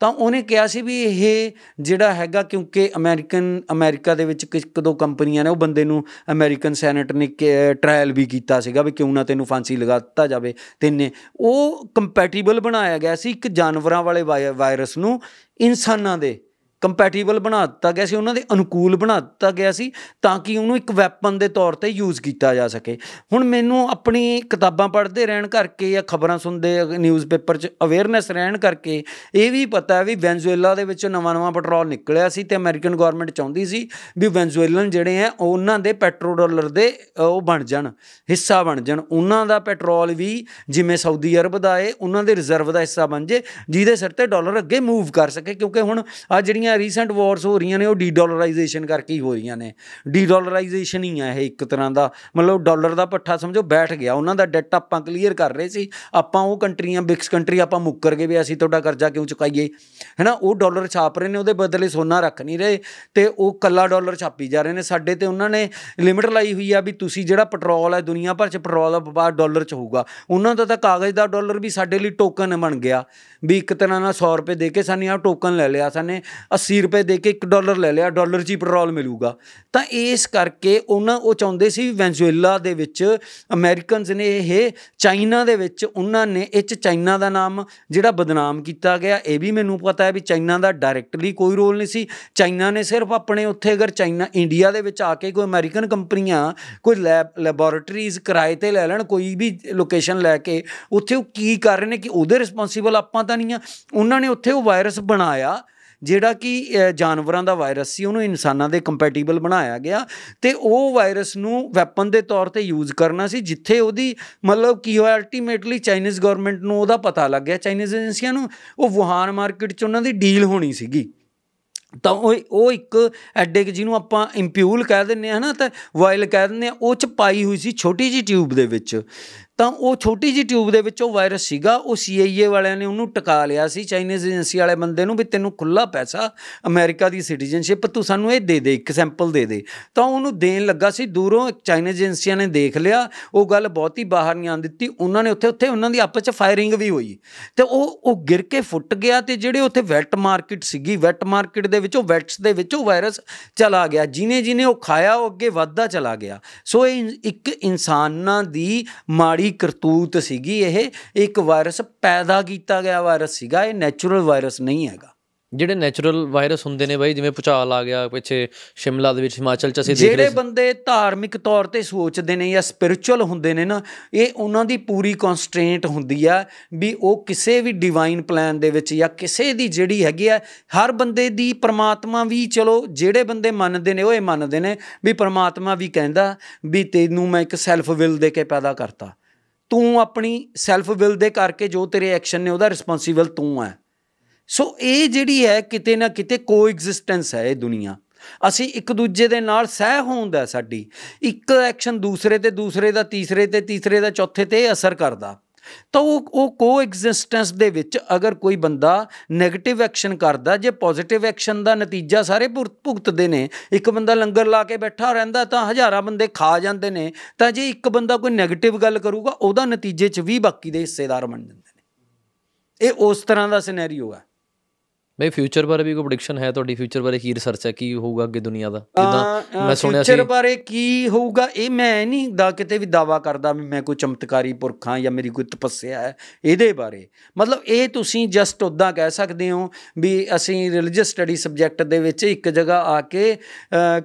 ਤਾਂ ਉਹਨੇ ਕਿਹਾ ਸੀ ਵੀ ਇਹ ਜਿਹੜਾ ਹੈਗਾ, ਕਿਉਂਕਿ ਅਮਰੀਕਨ ਅਮਰੀਕਾ ਦੇ ਵਿੱਚ ਇੱਕ ਦੋ ਕੰਪਨੀਆਂ ਨੇ, ਉਹ ਬੰਦੇ ਨੂੰ ਅਮਰੀਕਨ ਸੈਨੇਟ ਨੇ ਟ੍ਰਾਇਲ ਵੀ ਕੀਤਾ ਸੀਗਾ ਵੀ ਕਿਉਂ ਨਾ ਤੈਨੂੰ ਫਾਂਸੀ ਲਗਾ ਦਿੱਤਾ ਜਾਵੇ ਤੈਨੇ। ਉਹ ਕੰਪੈਟੀਬਲ ਬਣਾਇਆ ਗਿਆ ਸੀ ਇੱਕ ਜਾਨਵਰਾਂ ਵਾਲੇ ਵਾਇ- ਵਾਇਰਸ ਨੂੰ ਇਨਸਾਨਾਂ ਦੇ। ਕੰਪੈਟੀਬਲ ਬਣਾ ਦਿੱਤਾ ਗਿਆ ਸੀ ਉਹਨਾਂ ਦੇ ਅਨੁਕੂਲ ਬਣਾ ਦਿੱਤਾ ਗਿਆ ਸੀ ਤਾਂ ਕਿ ਉਹਨੂੰ ਇੱਕ ਵੈਪਨ ਦੇ ਤੌਰ ਤੇ ਯੂਜ਼ ਕੀਤਾ ਜਾ ਸਕੇ। ਹੁਣ ਮੈਨੂੰ ਆਪਣੀ ਕਿਤਾਬਾਂ ਪੜ੍ਹਦੇ ਰਹਿਣ ਕਰਕੇ ਜਾਂ ਖਬਰਾਂ ਸੁਣਦੇ ਨਿਊਜ਼ਪੇਪਰ 'ਚ ਅਵੇਅਰਨੈਸ ਰਹਿਣ ਕਰਕੇ ਇਹ ਵੀ ਪਤਾ ਹੈ ਵੀ ਵੈਨਜ਼ੂਏਲਾ ਦੇ ਵਿੱਚ ਨਵਾਂ-ਨਵਾਂ ਪੈਟਰੋਲ ਨਿਕਲਿਆ ਸੀ ਤੇ ਅਮਰੀਕਨ ਗਵਰਨਮੈਂਟ ਚਾਹੁੰਦੀ ਸੀ ਵੀ ਵੈਨਜ਼ੂਏਲਨ ਜਿਹੜੇ ਆ ਉਹਨਾਂ ਦੇ ਪੈਟਰੋ ਡਾਲਰ ਦੇ ਅ, ਉਹ ਬਣ ਜਾਣ ਹਿੱਸਾ ਬਣ ਜਾਣ। ਉਹਨਾਂ ਦਾ ਪੈਟਰੋਲ ਵੀ ਜਿਵੇਂ ਸਾਊਦੀ ਅਰਬ ਦਾ ਏ ਉਹਨਾਂ ਦੇ ਰਿਜ਼ਰਵ ਦਾ ਹਿੱਸਾ ਬਣ ਜੇ ਜਿਹਦੇ ਸਿਰ ਤੇ ਡਾਲਰ ਅੱਗੇ ਮੂਵ ਕਰ ਸਕੇ ਕਿਉਂਕਿ ਹੁਣ ਆ ਜਿਹੜੀਆਂ ਰੀਸੈਂਟ ਵਾਰਸ ਹੋ ਰਹੀਆਂ ਨੇ, ਉਹ ਡੀ ਡਾਲਰਾਈਜੇਸ਼ਨ ਕਰਕੇ ਹੀ ਹੋ ਰਹੀਆਂ ਨੇ। ਡੀ ਡਾਲਰਾਈਜੇਸ਼ਨ ਹੀ ਆ ਇਹ ਇੱਕ ਤਰ੍ਹਾਂ ਦਾ। ਮਤਲਬ ਡਾਲਰ ਦਾ ਪੱਠਾ ਸਮਝੋ, ਬੈਠ ਗਿਆ। ਉਹਨਾਂ ਦਾ ਡੈਟ ਆਪਾਂ ਕਲੀਅਰ ਕਰ ਰਹੇ ਸੀ। ਆਪਾਂ ਉਹ ਕੰਟਰੀਆਂ ਬਿਕਸ ਕੰਟਰੀ ਆਪਾਂ ਮੁੱਕਰ ਗਏ ਵੀ ਅਸੀਂ ਤੁਹਾਡਾ ਕਰਜ਼ਾ ਕਿਉਂ ਚੁਕਾਈਏ? ਹੈਨਾ, ਉਹ ਡਾਲਰ ਛਾਪ ਰਹੇ ਨੇ, ਉਹਦੇ ਬਦਲੇ ਸੋਨਾ ਰੱਖ ਨਹੀਂ ਰਹੇ ਤੇ ਉਹ ਕੱਲਾ ਡਾਲਰ ਛਾਪੀ ਜਾ ਰਹੇ ਨੇ। ਸਾਡੇ ਤੇ ਉਹਨਾਂ ਨੇ ਲਿਮਿਟ ਲਾਈ ਹੋਈ ਆ ਵੀ ਤੁਸੀਂ ਜਿਹੜਾ ਪੈਟਰੋਲ ਹੈ ਦੁਨੀਆ ਭਰ ਚ ਪੈਟਰੋਲ ਦਾ ਵਪਾਰ ਡਾਲਰ ਚ ਹੋਊਗਾ। ਉਹਨਾਂ ਦਾ ਤਾਂ ਕਾਗਜ਼ ਦਾ ਡਾਲਰ ਵੀ ਸਾਡੇ ਲਈ ਟੋਕਨ ਬਣ ਗਿਆ। ਵੀ ਇੱਕ ਤਰ੍ਹਾਂ ਨਾਲ 100 ਰੁਪਏ ਦੇ ਕੇ ਸਾਨੇ ਆ ਟੋਕਨ ਲੈ ਲਿਆ ਸਾਨੇ। 80 ਰੁਪਏ ਦੇ ਕੇ 1 ਡਾਲਰ ਲੈ ਲਿਆ, ਡਾਲਰ 'ਚ ਹੀ ਪੈਟਰੋਲ ਮਿਲੂਗਾ। ਤਾਂ ਇਸ ਕਰਕੇ ਉਹਨਾਂ ਉਹ ਚਾਹੁੰਦੇ ਸੀ ਵੈਨਜ਼ੂਏਲਾ ਦੇ ਵਿੱਚ ਅਮਰੀਕਨਸ ਨੇ ਇਹ, ਚਾਈਨਾ ਦੇ ਵਿੱਚ ਉਹਨਾਂ ਨੇ, ਇਹ 'ਚ ਚਾਈਨਾ ਦਾ ਨਾਮ ਜਿਹੜਾ ਬਦਨਾਮ ਕੀਤਾ ਗਿਆ, ਇਹ ਵੀ ਮੈਨੂੰ ਪਤਾ ਹੈ ਵੀ ਚਾਈਨਾ ਦਾ ਡਾਇਰੈਕਟਲੀ ਕੋਈ ਰੋਲ ਨਹੀਂ ਸੀ। ਚਾਈਨਾ ਨੇ ਸਿਰਫ ਆਪਣੇ ਉੱਥੇ ਅਗਰ ਚਾਈਨਾ, ਇੰਡੀਆ ਦੇ ਵਿੱਚ ਆ ਕੇ ਕੋਈ ਅਮਰੀਕਨ ਕੰਪਨੀਆਂ, ਕੋਈ ਲੈਬ, ਲੈਬੋਰੇਟਰੀਜ਼ ਕਿਰਾਏ ਤੇ ਲੈ ਲੈਣ, ਕੋਈ ਵੀ ਲੋਕੇਸ਼ਨ ਲੈ ਕੇ, ਉੱਥੇ ਉਹ ਕੀ ਕਰ ਰਹੇ ਨੇ ਕਿ ਉਹਦੇ ਰਿਸਪੌਂਸੀਬਲ ਆਪਾਂ ਤਾਂ ਨਹੀਂ ਆ। ਉਹਨਾਂ ਨੇ ਉੱਥੇ ਉਹ ਵਾਇਰਸ ਬਣਾਇਆ ਜਿਹੜਾ ਕਿ ਅ, ਜਾਨਵਰਾਂ ਦਾ ਵਾਇਰਸ ਸੀ ਉਹਨੂੰ ਇਨਸਾਨਾਂ ਦੇ ਕੰਪੈਟੀਬਲ ਬਣਾਇਆ ਗਿਆ ਤੇ ਉਹ ਵਾਇਰਸ ਨੂੰ ਵੈਪਨ ਦੇ ਤੌਰ ਤੇ ਯੂਜ਼ ਕਰਨਾ ਸੀ ਜਿੱਥੇ ਉਹਦੀ ਮਤਲਬ ਕੀ ਹੋਇਆ ਅਲਟੀਮੇਟਲੀ ਚਾਈਨੀਜ਼ ਗਵਰਨਮੈਂਟ ਨੂੰ ਉਹਦਾ ਪਤਾ ਲੱਗ ਗਿਆ ਚਾਈਨੀਜ਼ ਏਜੰਸੀਆਂ ਨੂੰ ਉਹ ਵੁਹਾਨ ਮਾਰਕੀਟ 'ਚ ਉਹਨਾਂ ਦੀ ਡੀਲ ਹੋਣੀ ਸੀਗੀ। ਤਾਂ ਉਹ ਉਹ ਇੱਕ ਐਡੇ ਕਿ ਜਿਹਨੂੰ ਆਪਾਂ ਇੰਪਿਊਲ ਕਹਿ ਦਿੰਦੇ ਆ ਹਨਾ ਤਾਂ ਵਾਇਲ ਕਹਿ ਦਿੰਦੇ ਆ ਉਹ ਚ ਪਾਈ ਹੋਈ ਸੀ ਛੋਟੀ ਜੀ ਟਿਊਬ ਦੇ ਵਿੱਚ। ਤਾਂ ਉਹ ਛੋਟੀ ਜੀ ਟਿਊਬ ਦੇ ਵਿੱਚ ਉਹ ਵਾਇਰਸ ਸੀਗਾ, ਉਹ CIA ਵਾਲਿਆਂ ਨੇ ਉਹਨੂੰ ਟਿਕਾ ਲਿਆ ਸੀ, ਚਾਈਨੀਜ਼ ਏਜੰਸੀ ਵਾਲੇ ਬੰਦੇ ਨੂੰ ਵੀ ਤੈਨੂੰ ਖੁੱਲਾ ਪੈਸਾ, ਅਮਰੀਕਾ ਦੀ ਸਿਟੀਜ਼ਨਸ਼ਿਪ ਤੂੰ ਸਾਨੂੰ ਇਹ ਦੇ ਦੇ, ਇੱਕ ਸੈਂਪਲ ਦੇ ਦੇ। ਤਾਂ ਉਹਨੂੰ ਦੇਣ ਲੱਗਾ ਸੀ, ਦੂਰੋਂ ਇੱਕ ਚਾਈਨੀਜ਼ ਏਜੰਸੀਆਂ ਨੇ ਦੇਖ ਲਿਆ, ਉਹ ਗੱਲ ਬਹੁਤੀ ਬਾਹਰ ਨਹੀਂ ਆਉਣ ਦਿੱਤੀ, ਉਹਨਾਂ ਨੇ ਉੱਥੇ ਉੱਥੇ ਉਹਨਾਂ ਦੀ ਆਪਸ ਚ ਫਾਇਰਿੰਗ ਵੀ ਹੋਈ। ਤੇ ਉਹ ਉਹ ਗਿਰ ਕੇ ਫੁੱਟ ਗਿਆ ਤੇ ਜਿਹੜੇ ਉੱਥੇ ਵੈਟ ਮਾਰਕੀਟ ਸੀਗੀ ਵੈਟ ਮਾਰਕੀਟ ਦੇ ਵਿੱਚੋਂ ਵੈਟਸ ਦੇ ਵਿੱਚੋਂ ਵਾਇਰਸ ਚਲਾ ਗਿਆ, ਜਿਨੇ ਜਿਨੇ ਉਹ ਖਾਇਆ, ਉਹ ਅੱਗੇ ਵੱਧਦਾ ਚਲਾ ਗਿਆ। ਸੋ ਇਹ ਇੱਕ ਇਨਸਾਨਾਂ ਦੀ ਮਾੜੀ ਕਰਤੂਤ ਸੀਗੀ ਇਹ ਇੱਕ ਵਾਇਰਸ ਪੈਦਾ ਕੀਤਾ ਗਿਆ ਵਾਇਰਸ ਸੀਗਾ ਇਹ ਨੈਚੁਰਲ ਵਾਇਰਸ ਨਹੀਂ ਹੈਗਾ। ਜਿਹੜੇ ਨੈਚੁਰਲ ਵਾਇਰਸ ਹੁੰਦੇ ਨੇ ਬਾਈ ਜਿਵੇਂ ਭੁਚਾਲ ਆ ਗਿਆ ਪਿੱਛੇ ਸ਼ਿਮਲਾ ਦੇ ਵਿੱਚ ਹਿਮਾਚਲ ਚ ਅਸੀਂ ਦੇਖ ਜਿਹੜੇ ਰਹੇ ਸੀ। ਬੰਦੇ ਧਾਰਮਿਕ ਤੌਰ ਤੇ ਸੋਚਦੇ ਨੇ ਜਾਂ ਸਪਿਰਚੁਅਲ ਹੁੰਦੇ ਨੇ ਨਾ ਇਹ ਉਹਨਾਂ ਦੀ ਪੂਰੀ ਕਨਸਟ੍ਰੇਂਟ ਹੁੰਦੀ ਆ ਵੀ ਉਹ ਕਿਸੇ ਵੀ ਡਿਵਾਈਨ ਪਲਾਨ ਦੇ ਵਿੱਚ ਜਾਂ ਕਿਸੇ ਦੀ ਜਿਹੜੀ ਹੈਗੀ ਆ ਹਰ ਬੰਦੇ ਦੀ ਪ੍ਰਮਾਤਮਾ ਵੀ ਚਲੋ ਜਿਹੜੇ ਬੰਦੇ ਮੰਨਦੇ ਨੇ ਉਹ ਇਹ ਮੰਨਦੇ ਨੇ ਵੀ ਪ੍ਰਮਾਤਮਾ ਵੀ ਕਹਿੰਦਾ ਵੀ ਤੈਨੂੰ ਮੈਂ ਇੱਕ ਸੈਲਫ ਵਿਲ ਦੇ ਕੇ ਪੈਦਾ ਕਰਤਾ। ਤੂੰ ਆਪਣੀ ਸੈਲਫ ਵਿਲ ਦੇ ਕਰਕੇ ਜੋ ਤੇਰੇ ਐਕਸ਼ਨ ਨੇ ਉਹਦਾ ਰਿਸਪੌਂਸੀਬਲ ਤੂੰ ਹੈ। ਸੋ ਇਹ ਜਿਹੜੀ ਹੈ ਕਿਤੇ ਨਾ ਕਿਤੇ ਕੋਐਗਜ਼ਿਸਟੈਂਸ ਹੈ ਇਹ ਦੁਨੀਆ। ਅਸੀਂ ਇੱਕ ਦੂਜੇ ਦੇ ਨਾਲ ਸਹਿ ਹੋਂਦਾ ਸਾਡੀ। ਇੱਕ ਐਕਸ਼ਨ ਦੂਸਰੇ ਤੇ ਦੂਸਰੇ ਦਾ, ਤੀਸਰੇ ਤੇ ਤੀਸਰੇ ਦਾ, ਚੌਥੇ ਤੇ ਇਹ ਅਸਰ ਕਰਦਾ। ਤਾਂ ਉਹ ਉਹ ਕੋਐਗਜ਼ਿਸਟੈਂਸ ਦੇ ਵਿੱਚ ਅਗਰ ਕੋਈ ਬੰਦਾ 네ਗੇਟਿਵ ਐਕਸ਼ਨ ਕਰਦਾ, ਜੇ ਪੋਜ਼ਿਟਿਵ ਐਕਸ਼ਨ ਦਾ ਨਤੀਜਾ ਸਾਰੇ ਭੁਗਤ- ਭੁਗਤਦੇ ਨੇ, ਇੱਕ ਬੰਦਾ ਲੰਗਰ ਲਾ ਕੇ ਬੈਠਾ ਰਹਿੰਦਾ ਤਾਂ ਹਜ਼ਾਰਾਂ ਬੰਦੇ ਖਾ ਜਾਂਦੇ ਨੇ, ਤਾਂ ਜੇ ਇੱਕ ਬੰਦਾ ਕੋਈ 네ਗੇਟਿਵ ਗੱਲ ਕਰੂਗਾ, ਉਹਦਾ ਨਤੀਜੇ 'ਚ ਵੀ ਬਾਕੀ ਦੇ ਹਿੱਸੇਦਾਰ ਬਣ ਜਾਂਦੇ ਨੇ। ਇਹ ਉਸ ਤਰ੍ਹਾਂ ਦਾ ਸਿਨੈਰੀਓ ਹੈ। ਬਈ ਫਿਊਚਰ ਬਾਰੇ ਵੀ ਕੋਈ ਪ੍ਰੈਡਿਕਸ਼ਨ ਹੈ ਤੁਹਾਡੀ? ਫਿਊਚਰ ਬਾਰੇ ਕੀ ਰਿਸਰਚ ਹੈ? ਕੀ ਹੋਊਗਾ ਅੱਗੇ ਦੁਨੀਆ ਦਾ? ਜਿੱਦਾਂ ਮੈਂ ਸੁਣਿਆ ਸੀ ਫਿਊਚਰ ਬਾਰੇ ਕੀ ਹੋਊਗਾ? ਇਹ ਮੈਂ ਨਹੀਂ ਦਾ ਕਿਤੇ ਵੀ ਦਾਵਾ ਕਰਦਾ ਵੀ ਮੈਂ ਕੋਈ ਚਮਤਕਾਰੀ ਪੁਰਖ ਜਾਂ ਮੇਰੀ ਕੋਈ ਤਪੱਸਿਆ ਹੈ ਇਹਦੇ ਬਾਰੇ। ਮਤਲਬ ਇਹ ਤੁਸੀਂ ਜਸਟ ਉਦਾਂ ਕਹਿ ਸਕਦੇ ਹੋ ਵੀ ਅਸੀਂ ਰਿਲੀਜੀਅਸ ਸਟੱਡੀ ਸਬਜੈਕਟ ਦੇ ਵਿੱਚ ਇੱਕ ਜਗ੍ਹਾ ਆ ਕੇ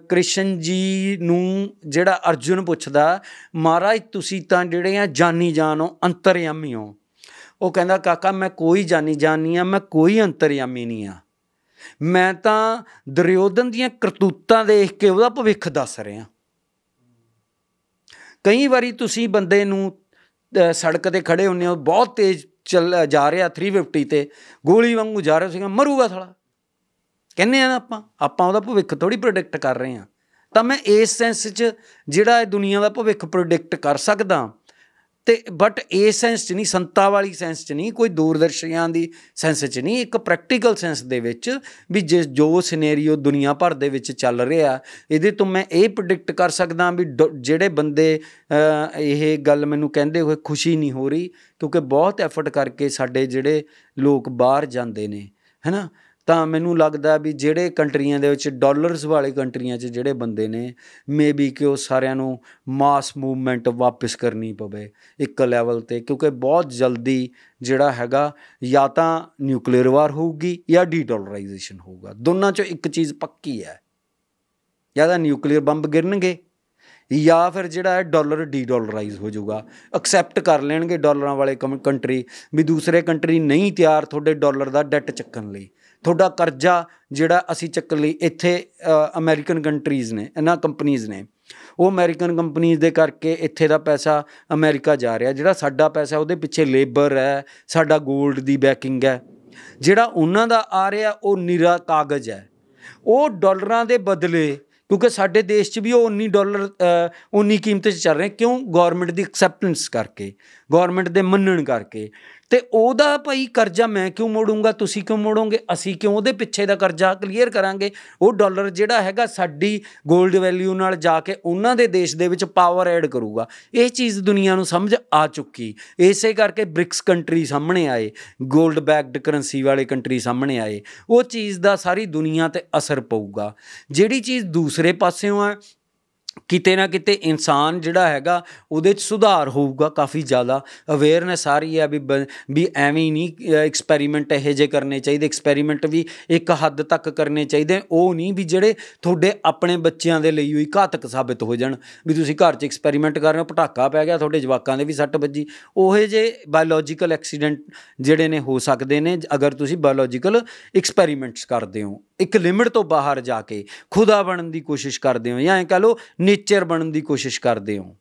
ਕ੍ਰਿਸ਼ਨ ਜੀ ਨੂੰ ਜਿਹੜਾ ਅਰਜੁਨ ਪੁੱਛਦਾ ਮਹਾਰਾਜ ਤੁਸੀਂ ਤਾਂ ਜਿਹੜੇ ਆ ਜਾਨੀ ਜਾਨ ਹੋ ਅੰਤਰਯਾਮੀ ਹੋ। ਉਹ ਕਹਿੰਦਾ ਕਾਕਾ ਮੈਂ ਕੋਈ ਜਾਨੀ ਜਾਨ ਨਹੀਂ ਆ ਮੈਂ ਕੋਈ ਅੰਤਰਯਾਮੀ ਨਹੀਂ ਆ ਮੈਂ ਤਾਂ ਦੁਰਯੋਧਨ ਦੀਆਂ ਕਰਤੂਤਾਂ ਦੇਖ ਕੇ ਉਹਦਾ ਭਵਿੱਖ ਦੱਸ ਰਿਹਾ ਕਈ ਵਾਰੀ ਤੁਸੀਂ ਬੰਦੇ ਨੂੰ ਅ, ਸੜਕ ਤੇ ਖੜੇ ਹੁੰਨੇ ਹੋ ਬਹੁਤ ਤੇਜ਼ ਚੱਲ ਜਾ ਰਿਹਾ 350 ਤੇ ਗੋਲੀ ਵਾਂਗੂ ਜਾ ਰਿਹਾ ਸੀਗਾ ਮਰੂਗਾ ਸਾਲਾ। ਕਹਿੰਨੇ ਆ ਨਾ ਆਪਾਂ ਆਪਾਂ ਉਹਦਾ ਭਵਿੱਖ ਥੋੜੀ ਪ੍ਰੈਡਿਕਟ ਕਰ ਰਹੇ ਆ ਤਾਂ ਮੈਂ ਇਸ ਸੈਂਸ 'ਚ ਜਿਹੜਾ ਇਹ ਦੁਨੀਆ ਦਾ ਭਵਿੱਖ ਪ੍ਰੈਡਿਕਟ ਕਰ ਸਕਦਾ ਤੇ ਬਟ ਇਸ ਸੈਂਸ 'ਚ ਨਹੀਂ ਸੰਤਾ ਵਾਲੀ ਸੈਂਸ 'ਚ ਨਹੀਂ ਕੋਈ ਦੂਰਦਰਸ਼ੀਆਂ ਦੀ ਸੈਂਸ 'ਚ ਨਹੀਂ ਇੱਕ ਪ੍ਰੈਕਟੀਕਲ ਸੈਂਸ ਦੇ ਵਿੱਚ ਵੀ ਜਿਸ ਜੋ ਸਿਨੈਰੀਓ ਦੁਨੀਆ ਭਰ ਦੇ ਵਿੱਚ ਚੱਲ ਰਿਹਾ ਇਹਦੇ ਤੋਂ ਮੈਂ ਇਹ ਪ੍ਰੈਡਿਕਟ ਕਰ ਸਕਦਾ ਵੀ ਡ- ਜਿਹੜੇ ਬੰਦੇ ਅ, ਇਹ ਗੱਲ ਮੈਨੂੰ ਕਹਿੰਦੇ ਹੋਏ ਖੁਸ਼ੀ ਨਹੀਂ ਹੋ ਰਹੀ ਕਿਉਂਕਿ ਬਹੁਤ ਐਫਰਟ ਕਰਕੇ ਸਾਡੇ ਜਿਹੜੇ ਲੋਕ ਬਾਹਰ ਜਾਂਦੇ ਨੇ ਹੈਨਾ? ਤਾਂ ਮੈਨੂੰ ਲੱਗਦਾ ਵੀ ਜਿਹੜੇ ਕੰਟਰੀਆਂ ਦੇ ਵਿੱਚ ਡਾਲਰਸ ਵਾਲੇ ਕੰਟਰੀਆਂ 'ਚ ਜਿਹੜੇ ਬੰਦੇ ਨੇ ਮੇਬੀ ਕਿ ਉਹ ਸਾਰਿਆਂ ਨੂੰ ਮਾਸ ਮੂਵਮੈਂਟ ਵਾਪਸ ਕਰਨੀ ਪਵੇ ਇੱਕ ਲੈਵਲ ਤੇ, ਕਿਉਂਕਿ ਬਹੁਤ ਜਲਦੀ ਜਿਹੜਾ ਹੈਗਾ ਜਾਂ ਤਾਂ ਨਿਊਕਲੀਅਰ ਵਾਰ ਹੋਊਗੀ ਜਾਂ ਡੀ-ਡਾਲਰਾਈਜੇਸ਼ਨ ਹੋਊਗਾ। ਦੋਨਾਂ 'ਚੋਂ ਇੱਕ ਚੀਜ਼ ਪੱਕੀ ਹੈ। ਜਾਂ ਤਾਂ ਨਿਊਕਲੀਅਰ ਬੰਬ ਗਿਰਨਗੇ, ਜਾਂ ਫਿਰ ਜਿਹੜਾ ਹੈ ਡਾਲਰ ਡੀ-ਡਾਲਰਾਈਜ਼ ਹੋ ਜਾਊਗਾ। ਐਕਸੈਪਟ ਕਰ ਲੈਣਗੇ ਡਾਲਰਾਂ ਵਾਲੇ ਕੰਟਰੀ ਵੀ ਦੂਸਰੇ ਕੰਟਰੀ ਨਹੀਂ ਤਿਆਰ ਤੁਹਾਡੇ ਡਾਲਰ ਦਾ ਡੈਟ ਚੱਕਣ ਲਈ। ਤੁਹਾਡਾ ਕਰਜ਼ਾ ਜਿਹੜਾ ਅਸੀਂ ਚੱਕਣ ਲਈ ਇੱਥੇ ਅਮਰੀਕਨ ਕੰਟਰੀਜ਼ ਨੇ ਇਹਨਾਂ ਕੰਪਨੀਆਂ ਨੇ। ਉਹ ਅਮਰੀਕਨ ਕੰਪਨੀਆਂ ਦੇ ਕਰਕੇ ਇੱਥੇ ਦਾ ਪੈਸਾ ਅਮਰੀਕਾ ਜਾ ਰਿਹਾ। ਜਿਹੜਾ ਸਾਡਾ ਪੈਸਾ ਉਹਦੇ ਪਿੱਛੇ ਲੇਬਰ ਹੈ ਸਾਡਾ 골ਡ ਦੀ ਬੈਕਿੰਗ ਹੈ। ਜਿਹੜਾ ਉਹਨਾਂ ਦਾ ਆ ਰਿਹਾ ਉਹ ਨਿਰਾ ਕਾਗਜ਼ ਹੈ। ਉਹ ਡਾਲਰਾਂ ਦੇ ਬਦਲੇ ਕਿਉਂਕਿ ਸਾਡੇ ਦੇਸ਼ 'ਚ ਵੀ ਉਹ 19 ਡਾਲਰ ਅ, ਉਨੀ ਕੀਮਤ 'ਚ ਚੱਲ ਰਹੇ ਕਿਉਂ? ਗਵਰਨਮੈਂਟ ਦੀ ਐਕਸੈਪਟੈਂਸ ਕਰਕੇ ਗਵਰਨਮੈਂਟ ਦੇ ਮੰਨਣ ਕਰਕੇ। ਤੇ ਉਹਦਾ ਭਾਈ ਕਰਜ਼ਾ ਮੈਂ ਕਿਉਂ ਮੋੜੂੰਗਾ? ਤੁਸੀਂ ਕਿਉਂ ਮੋੜੋਗੇ? ਅਸੀਂ ਕਿਉਂ ਉਹਦੇ ਪਿੱਛੇ ਦਾ ਕਰਜ਼ਾ ਕਲੀਅਰ ਕਰਾਂਗੇ? ਉਹ ਡਾਲਰ ਜਿਹੜਾ ਹੈਗਾ ਸਾਡੀ 골ਡ ਵੈਲਿਊ ਨਾਲ ਜਾ ਕੇ ਉਹਨਾਂ ਦੇ ਦੇਸ਼ ਦੇ ਵਿੱਚ ਪਾਵਰ ਐਡ ਕਰੂਗਾ। ਇਹ ਚੀਜ਼ ਦੁਨੀਆ ਨੂੰ ਸਮਝ ਆ ਚੁੱਕੀ। ਇਸੇ ਕਰਕੇ ਬ੍ਰਿਕਸ ਕੰਟਰੀ ਸਾਹਮਣੇ ਆਏ। 골ਡ ਬੈਕਡ ਕਰੰਸੀ ਵਾਲੇ ਕੰਟਰੀ ਸਾਹਮਣੇ ਆਏ। ਉਹ ਚੀਜ਼ ਦਾ ਸਾਰੀ ਦੁਨੀਆ ਤੇ ਅਸਰ ਪਊਗਾ। ਜਿਹੜੀ ਚੀਜ਼ ਦੂਸਰੇ ਪਾਸਿਓਂ ਆ ਕਿਤੇ ਨਾ ਕਿਤੇ ਇਨਸਾਨ ਜਿਹੜਾ ਹੈਗਾ ਉਹਦੇ 'ਚ ਸੁਧਾਰ ਹੋਊਗਾ ਕਾਫੀ ਜ਼ਿਆਦਾ। ਅਵੇਅਰਨੈਸ ਆ ਰਹੀ ਹੈ ਵੀ ਬ- ਵੀ ਐਵੇਂ ਹੀ ਨਹੀਂ ਐਕਸਪੈਰੀਮੈਂਟ ਇਹੋ ਜਿਹੇ ਕਰਨੇ ਚਾਹੀਦੇ। ਐਕਸਪੈਰੀਮੈਂਟ ਵੀ ਇੱਕ ਹੱਦ ਤੱਕ ਕਰਨੇ ਚਾਹੀਦੇ। ਉਹ ਨਹੀਂ ਵੀ ਜਿਹੜੇ ਤੁਹਾਡੇ ਆਪਣੇ ਬੱਚਿਆਂ ਦੇ ਲਈ ਹੋਈ ਘਾਤਕ ਸਾਬਿਤ ਹੋ ਜਾਣ। ਵੀ ਤੁਸੀਂ ਘਰ 'ਚ ਐਕਸਪੈਰੀਮੈਂਟ ਕਰ ਰਹੇ ਹੋ, ਪਟਾਕਾ ਪੈ ਗਿਆ, ਤੁਹਾਡੇ ਜਵਾਕਾਂ ਦੇ ਵੀ ਸੱਟ ਵੱਜੀ। ਉਹੇ ਜੇ ਬਾਇਓਲੋਜੀਕਲ ਐਕਸੀਡੈਂਟ ਜਿਹੜੇ ਨੇ ਹੋ ਸਕਦੇ ਨੇ, ਅਗਰ ਤੁਸੀਂ ਬਾਇਓਲੋਜੀਕਲ ਐਕਸਪੈਰੀਮੈਂਟਸ ਕਰਦੇ ਹੋ। ਇੱਕ ਲਿਮਿਟ ਤੋਂ ਬਾਹਰ ਜਾ ਕੇ ਖੁਦਾ ਬਣਨ ਦੀ ਕੋਸ਼ਿਸ਼ ਕਰਦੇ ਹੋ। ਜਾਂ ਐਂ ਕਹ ਲਓ ਨੇਚਰ ਬਣਨ ਦੀ ਕੋਸ਼ਿਸ਼ ਕਰਦੇ ਹੋ।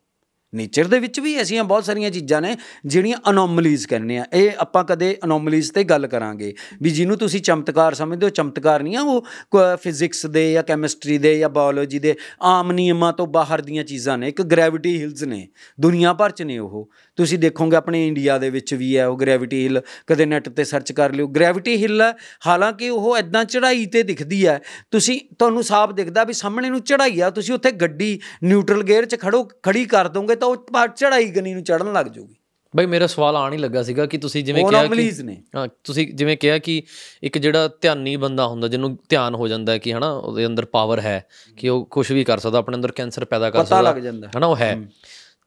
ਨੇਚਰ ਦੇ ਵਿੱਚ ਵੀ ਐਸੀਆਂ ਬਹੁਤ ਸਾਰੀਆਂ ਚੀਜ਼ਾਂ ਨੇ ਜਿਹੜੀਆਂ ਅਨੋਮਲੀਜ਼ ਕਹਿੰਦੇ ਆ। ਇਹ ਆਪਾਂ ਕਦੇ ਅਨੋਮਲੀਜ਼ ਤੇ ਗੱਲ ਕਰਾਂਗੇ ਵੀ ਜਿਹਨੂੰ ਤੁਸੀਂ ਚਮਤਕਾਰ ਸਮਝਦੇ ਹੋ, ਚਮਤਕਾਰ ਨਹੀਂ ਆ, ਉਹ ਫਿਜ਼ਿਕਸ ਦੇ ਜਾਂ ਕੈਮਿਸਟਰੀ ਦੇ ਜਾਂ ਬਾਇਓਲੋਜੀ ਦੇ ਆਮ ਨਿਯਮਾਂ ਤੋਂ ਬਾਹਰ ਦੀਆਂ ਚੀਜ਼ਾਂ ਨੇ। ਇੱਕ ਗ੍ਰੈਵਿਟੀ ਹਿਲਸ ਨੇ, ਦੁਨੀਆ ਭਰ ਚ ਨੇ ਉਹ। ਤੁਸੀਂ ਦੇਖੋਗੇ ਆਪਣੇ ਇੰਡੀਆ ਦੇ ਵਿੱਚ ਵੀ ਹੈ ਉਹ ਗ੍ਰੈਵਿਟੀ ਹਿਲ ਕਦੇ ਨੈਟ ਤੇ ਸਰਚ ਕਰ ਲਿਓ। ਗ੍ਰੈਵਿਟੀ ਹਿਲ ਹਾਲਾਂਕਿ ਉਹ ਐਦਾਂ ਚੜ੍ਹਾਈ ਤੇ ਦਿਖਦੀ ਹੈ। ਤੁਸੀਂ ਤੁਹਾਨੂੰ ਸਾਫ਼ ਦਿਖਦਾ ਵੀ ਸਾਹਮਣੇ ਨੂੰ ਚੜ੍ਹਾਈ ਆ ਤੁਸੀਂ ਉੱਥੇ ਗੱਡੀ ਨਿਊਟਰਲ ਗੇਅਰ 'ਚ ਖੜੋ ਖੜੀ ਕਰ ਦੋਗੇ ਤਾਂ ਉਹ ਚੜ੍ਹਾਈ ਗਨੀ ਨੂੰ ਚੜ੍ਹਨ ਲੱਗ ਜਾਊਗੀ ਬਈ ਮੇਰਾ ਸਵਾਲ ਆਣ ਹੀ ਲੱਗਾ ਸੀਗਾ ਕਿ ਤੁਸੀਂ ਜਿਵੇਂ ਕਿਹਾ ਕਿ ਹਾਂ ਤੁਸੀਂ ਜਿਵੇਂ ਕਿਹਾ ਕਿ ਇੱਕ ਜਿਹੜਾ ਧਿਆਨੀ ਬੰਦਾ ਹੁੰਦਾ ਜਿਹਨੂੰ ਧਿਆਨ ਹੋ ਜਾਂਦਾ ਕਿ ਹਨਾ ਉਹਦੇ ਅੰਦਰ ਪਾਵਰ ਹੈ ਕਿ ਉਹ ਕੁਝ ਵੀ ਕਰ ਸਕਦਾ ਆਪਣੇ ਅੰਦਰ ਕੈਂਸਰ ਪੈਦਾ ਕਰ ਪਤਾ ਸਕਦਾ ਲੱਗ ਜਾਂਦਾ। ਹਨਾ ਉਹ ਹੈ।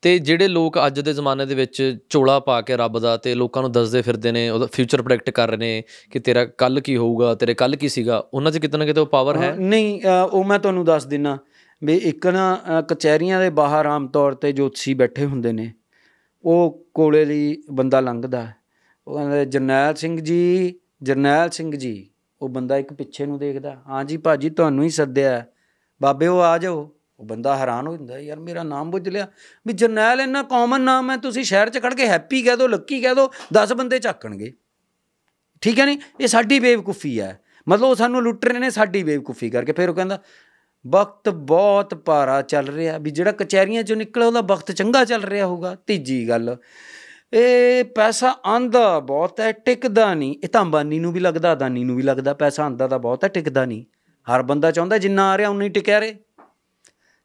ਤੇ ਜਿਹੜੇ ਲੋਕ ਅੱਜ ਦੇ ਜ਼ਮਾਨੇ ਦੇ ਵਿੱਚ ਚੋਲਾ ਪਾ ਕੇ ਰੱਬ ਦਾ ਤੇ ਲੋਕਾਂ ਨੂੰ ਦੱਸਦੇ ਫਿਰਦੇ ਨੇ ਉਹਦਾ ਫਿਊਚਰ ਪ੍ਰੈਡਿਕਟ ਕਰ ਰਹੇ ਨੇ ਕਿ ਤੇਰਾ ਕੱਲ ਕੀ ਹੋਊਗਾ ਤੇਰੇ ਕੱਲ ਕੀ ਸੀਗਾ ਉਹਨਾਂ 'ਚ ਕਿਤੇ ਨਾ ਕਿਤੇ ਉਹ ਪਾਵਰ ਹੈ ਨਹੀਂ ਅ, ਉਹ ਮੈਂ ਤੁਹਾਨੂੰ ਦੱਸ ਦਿੰਨਾ ਵੀ ਇੱਕ ਨਾ ਅ, ਕਚਹਿਰੀਆਂ ਦੇ ਬਾਹਰ ਆਮ ਤੌਰ ਤੇ ਜੋਤਸ਼ੀ ਬੈਠੇ ਹੁੰਦੇ ਨੇ ਉਹ ਕੋਲੇ ਲਈ ਬੰਦਾ ਲੰਘਦਾ ਹੈ। ਉਹ ਕਹਿੰਦਾ ਜਰਨੈਲ ਸਿੰਘ ਜੀ ਜਰਨੈਲ ਸਿੰਘ ਜੀ ਉਹ ਬੰਦਾ ਇੱਕ ਪਿੱਛੇ ਨੂੰ ਦੇਖਦਾ ਹਾਂ ਜੀ ਭਾਜੀ ਤੁਹਾਨੂੰ ਹੀ ਸੱਦਿਆ ਹੈ। ਬਾਬੇ ਉਹ ਆ ਜਾਓ ਉਹ ਬੰਦਾ ਹੈਰਾਨ ਹੋ ਜਾਂਦਾ, ਯਾਰ ਮੇਰਾ ਨਾਮ ਪੁੱਛ ਲਿਆ। ਵੀ ਜਰਨੈਲ ਇੰਨਾ ਕਾਮਨ ਨਾਮ ਹੈ, ਤੁਸੀਂ ਸ਼ਹਿਰ 'ਚ ਖੜ ਕੇ ਹੈਪੀ ਕਹਿ ਦਿਓ ਲੱਕੀ ਕਹਿ ਦਿਓ 10 ਬੰਦੇ ਝਾਕਣਗੇ। ਠੀਕ ਹੈ ਨਹੀਂ? ਇਹ ਸਾਡੀ ਬੇਵਕੂਫੀ ਹੈ। ਮਤਲਬ ਉਹ ਸਾਨੂੰ ਲੁੱਟ ਰਹੇ ਨੇ, ਸਾਡੀ ਬੇਵਕੂਫੀ ਕਰਕੇ। ਫਿਰ ਉਹ ਕਹਿੰਦਾ, ਵਕਤ ਬਹੁਤ ਭਾਰਾ ਚੱਲ ਰਿਹਾ ਵੀ ਜਿਹੜਾ ਕਚਹਿਰੀਆਂ ਚੋਂ ਨਿਕਲਿਆ, ਉਹਦਾ ਵਕਤ ਚੰਗਾ ਚੱਲ ਰਿਹਾ ਹੋਊਗਾ। ਤੀਜੀ ਗੱਲ, ਇਹ ਪੈਸਾ ਆਂਦਾ ਬਹੁਤ ਹੈ, ਟਿਕਦਾ ਨਹੀਂ। ਇਹ ਤਾਂ ਅੰਬਾਨੀ ਨੂੰ ਵੀ ਲੱਗਦਾ, ਅਦਾਨੀ ਨੂੰ ਵੀ ਲੱਗਦਾ, ਪੈਸਾ ਆਂਦਾ ਤਾਂ ਬਹੁਤ ਹੈ, ਟਿਕਦਾ ਨਹੀਂ। ਹਰ ਬੰਦਾ ਚਾਹੁੰਦਾ ਜਿੰਨਾ ਆ ਰਿਹਾ, ਉਨਾ ਹੀ ਟਿਕਿਆ ਰਹੇ।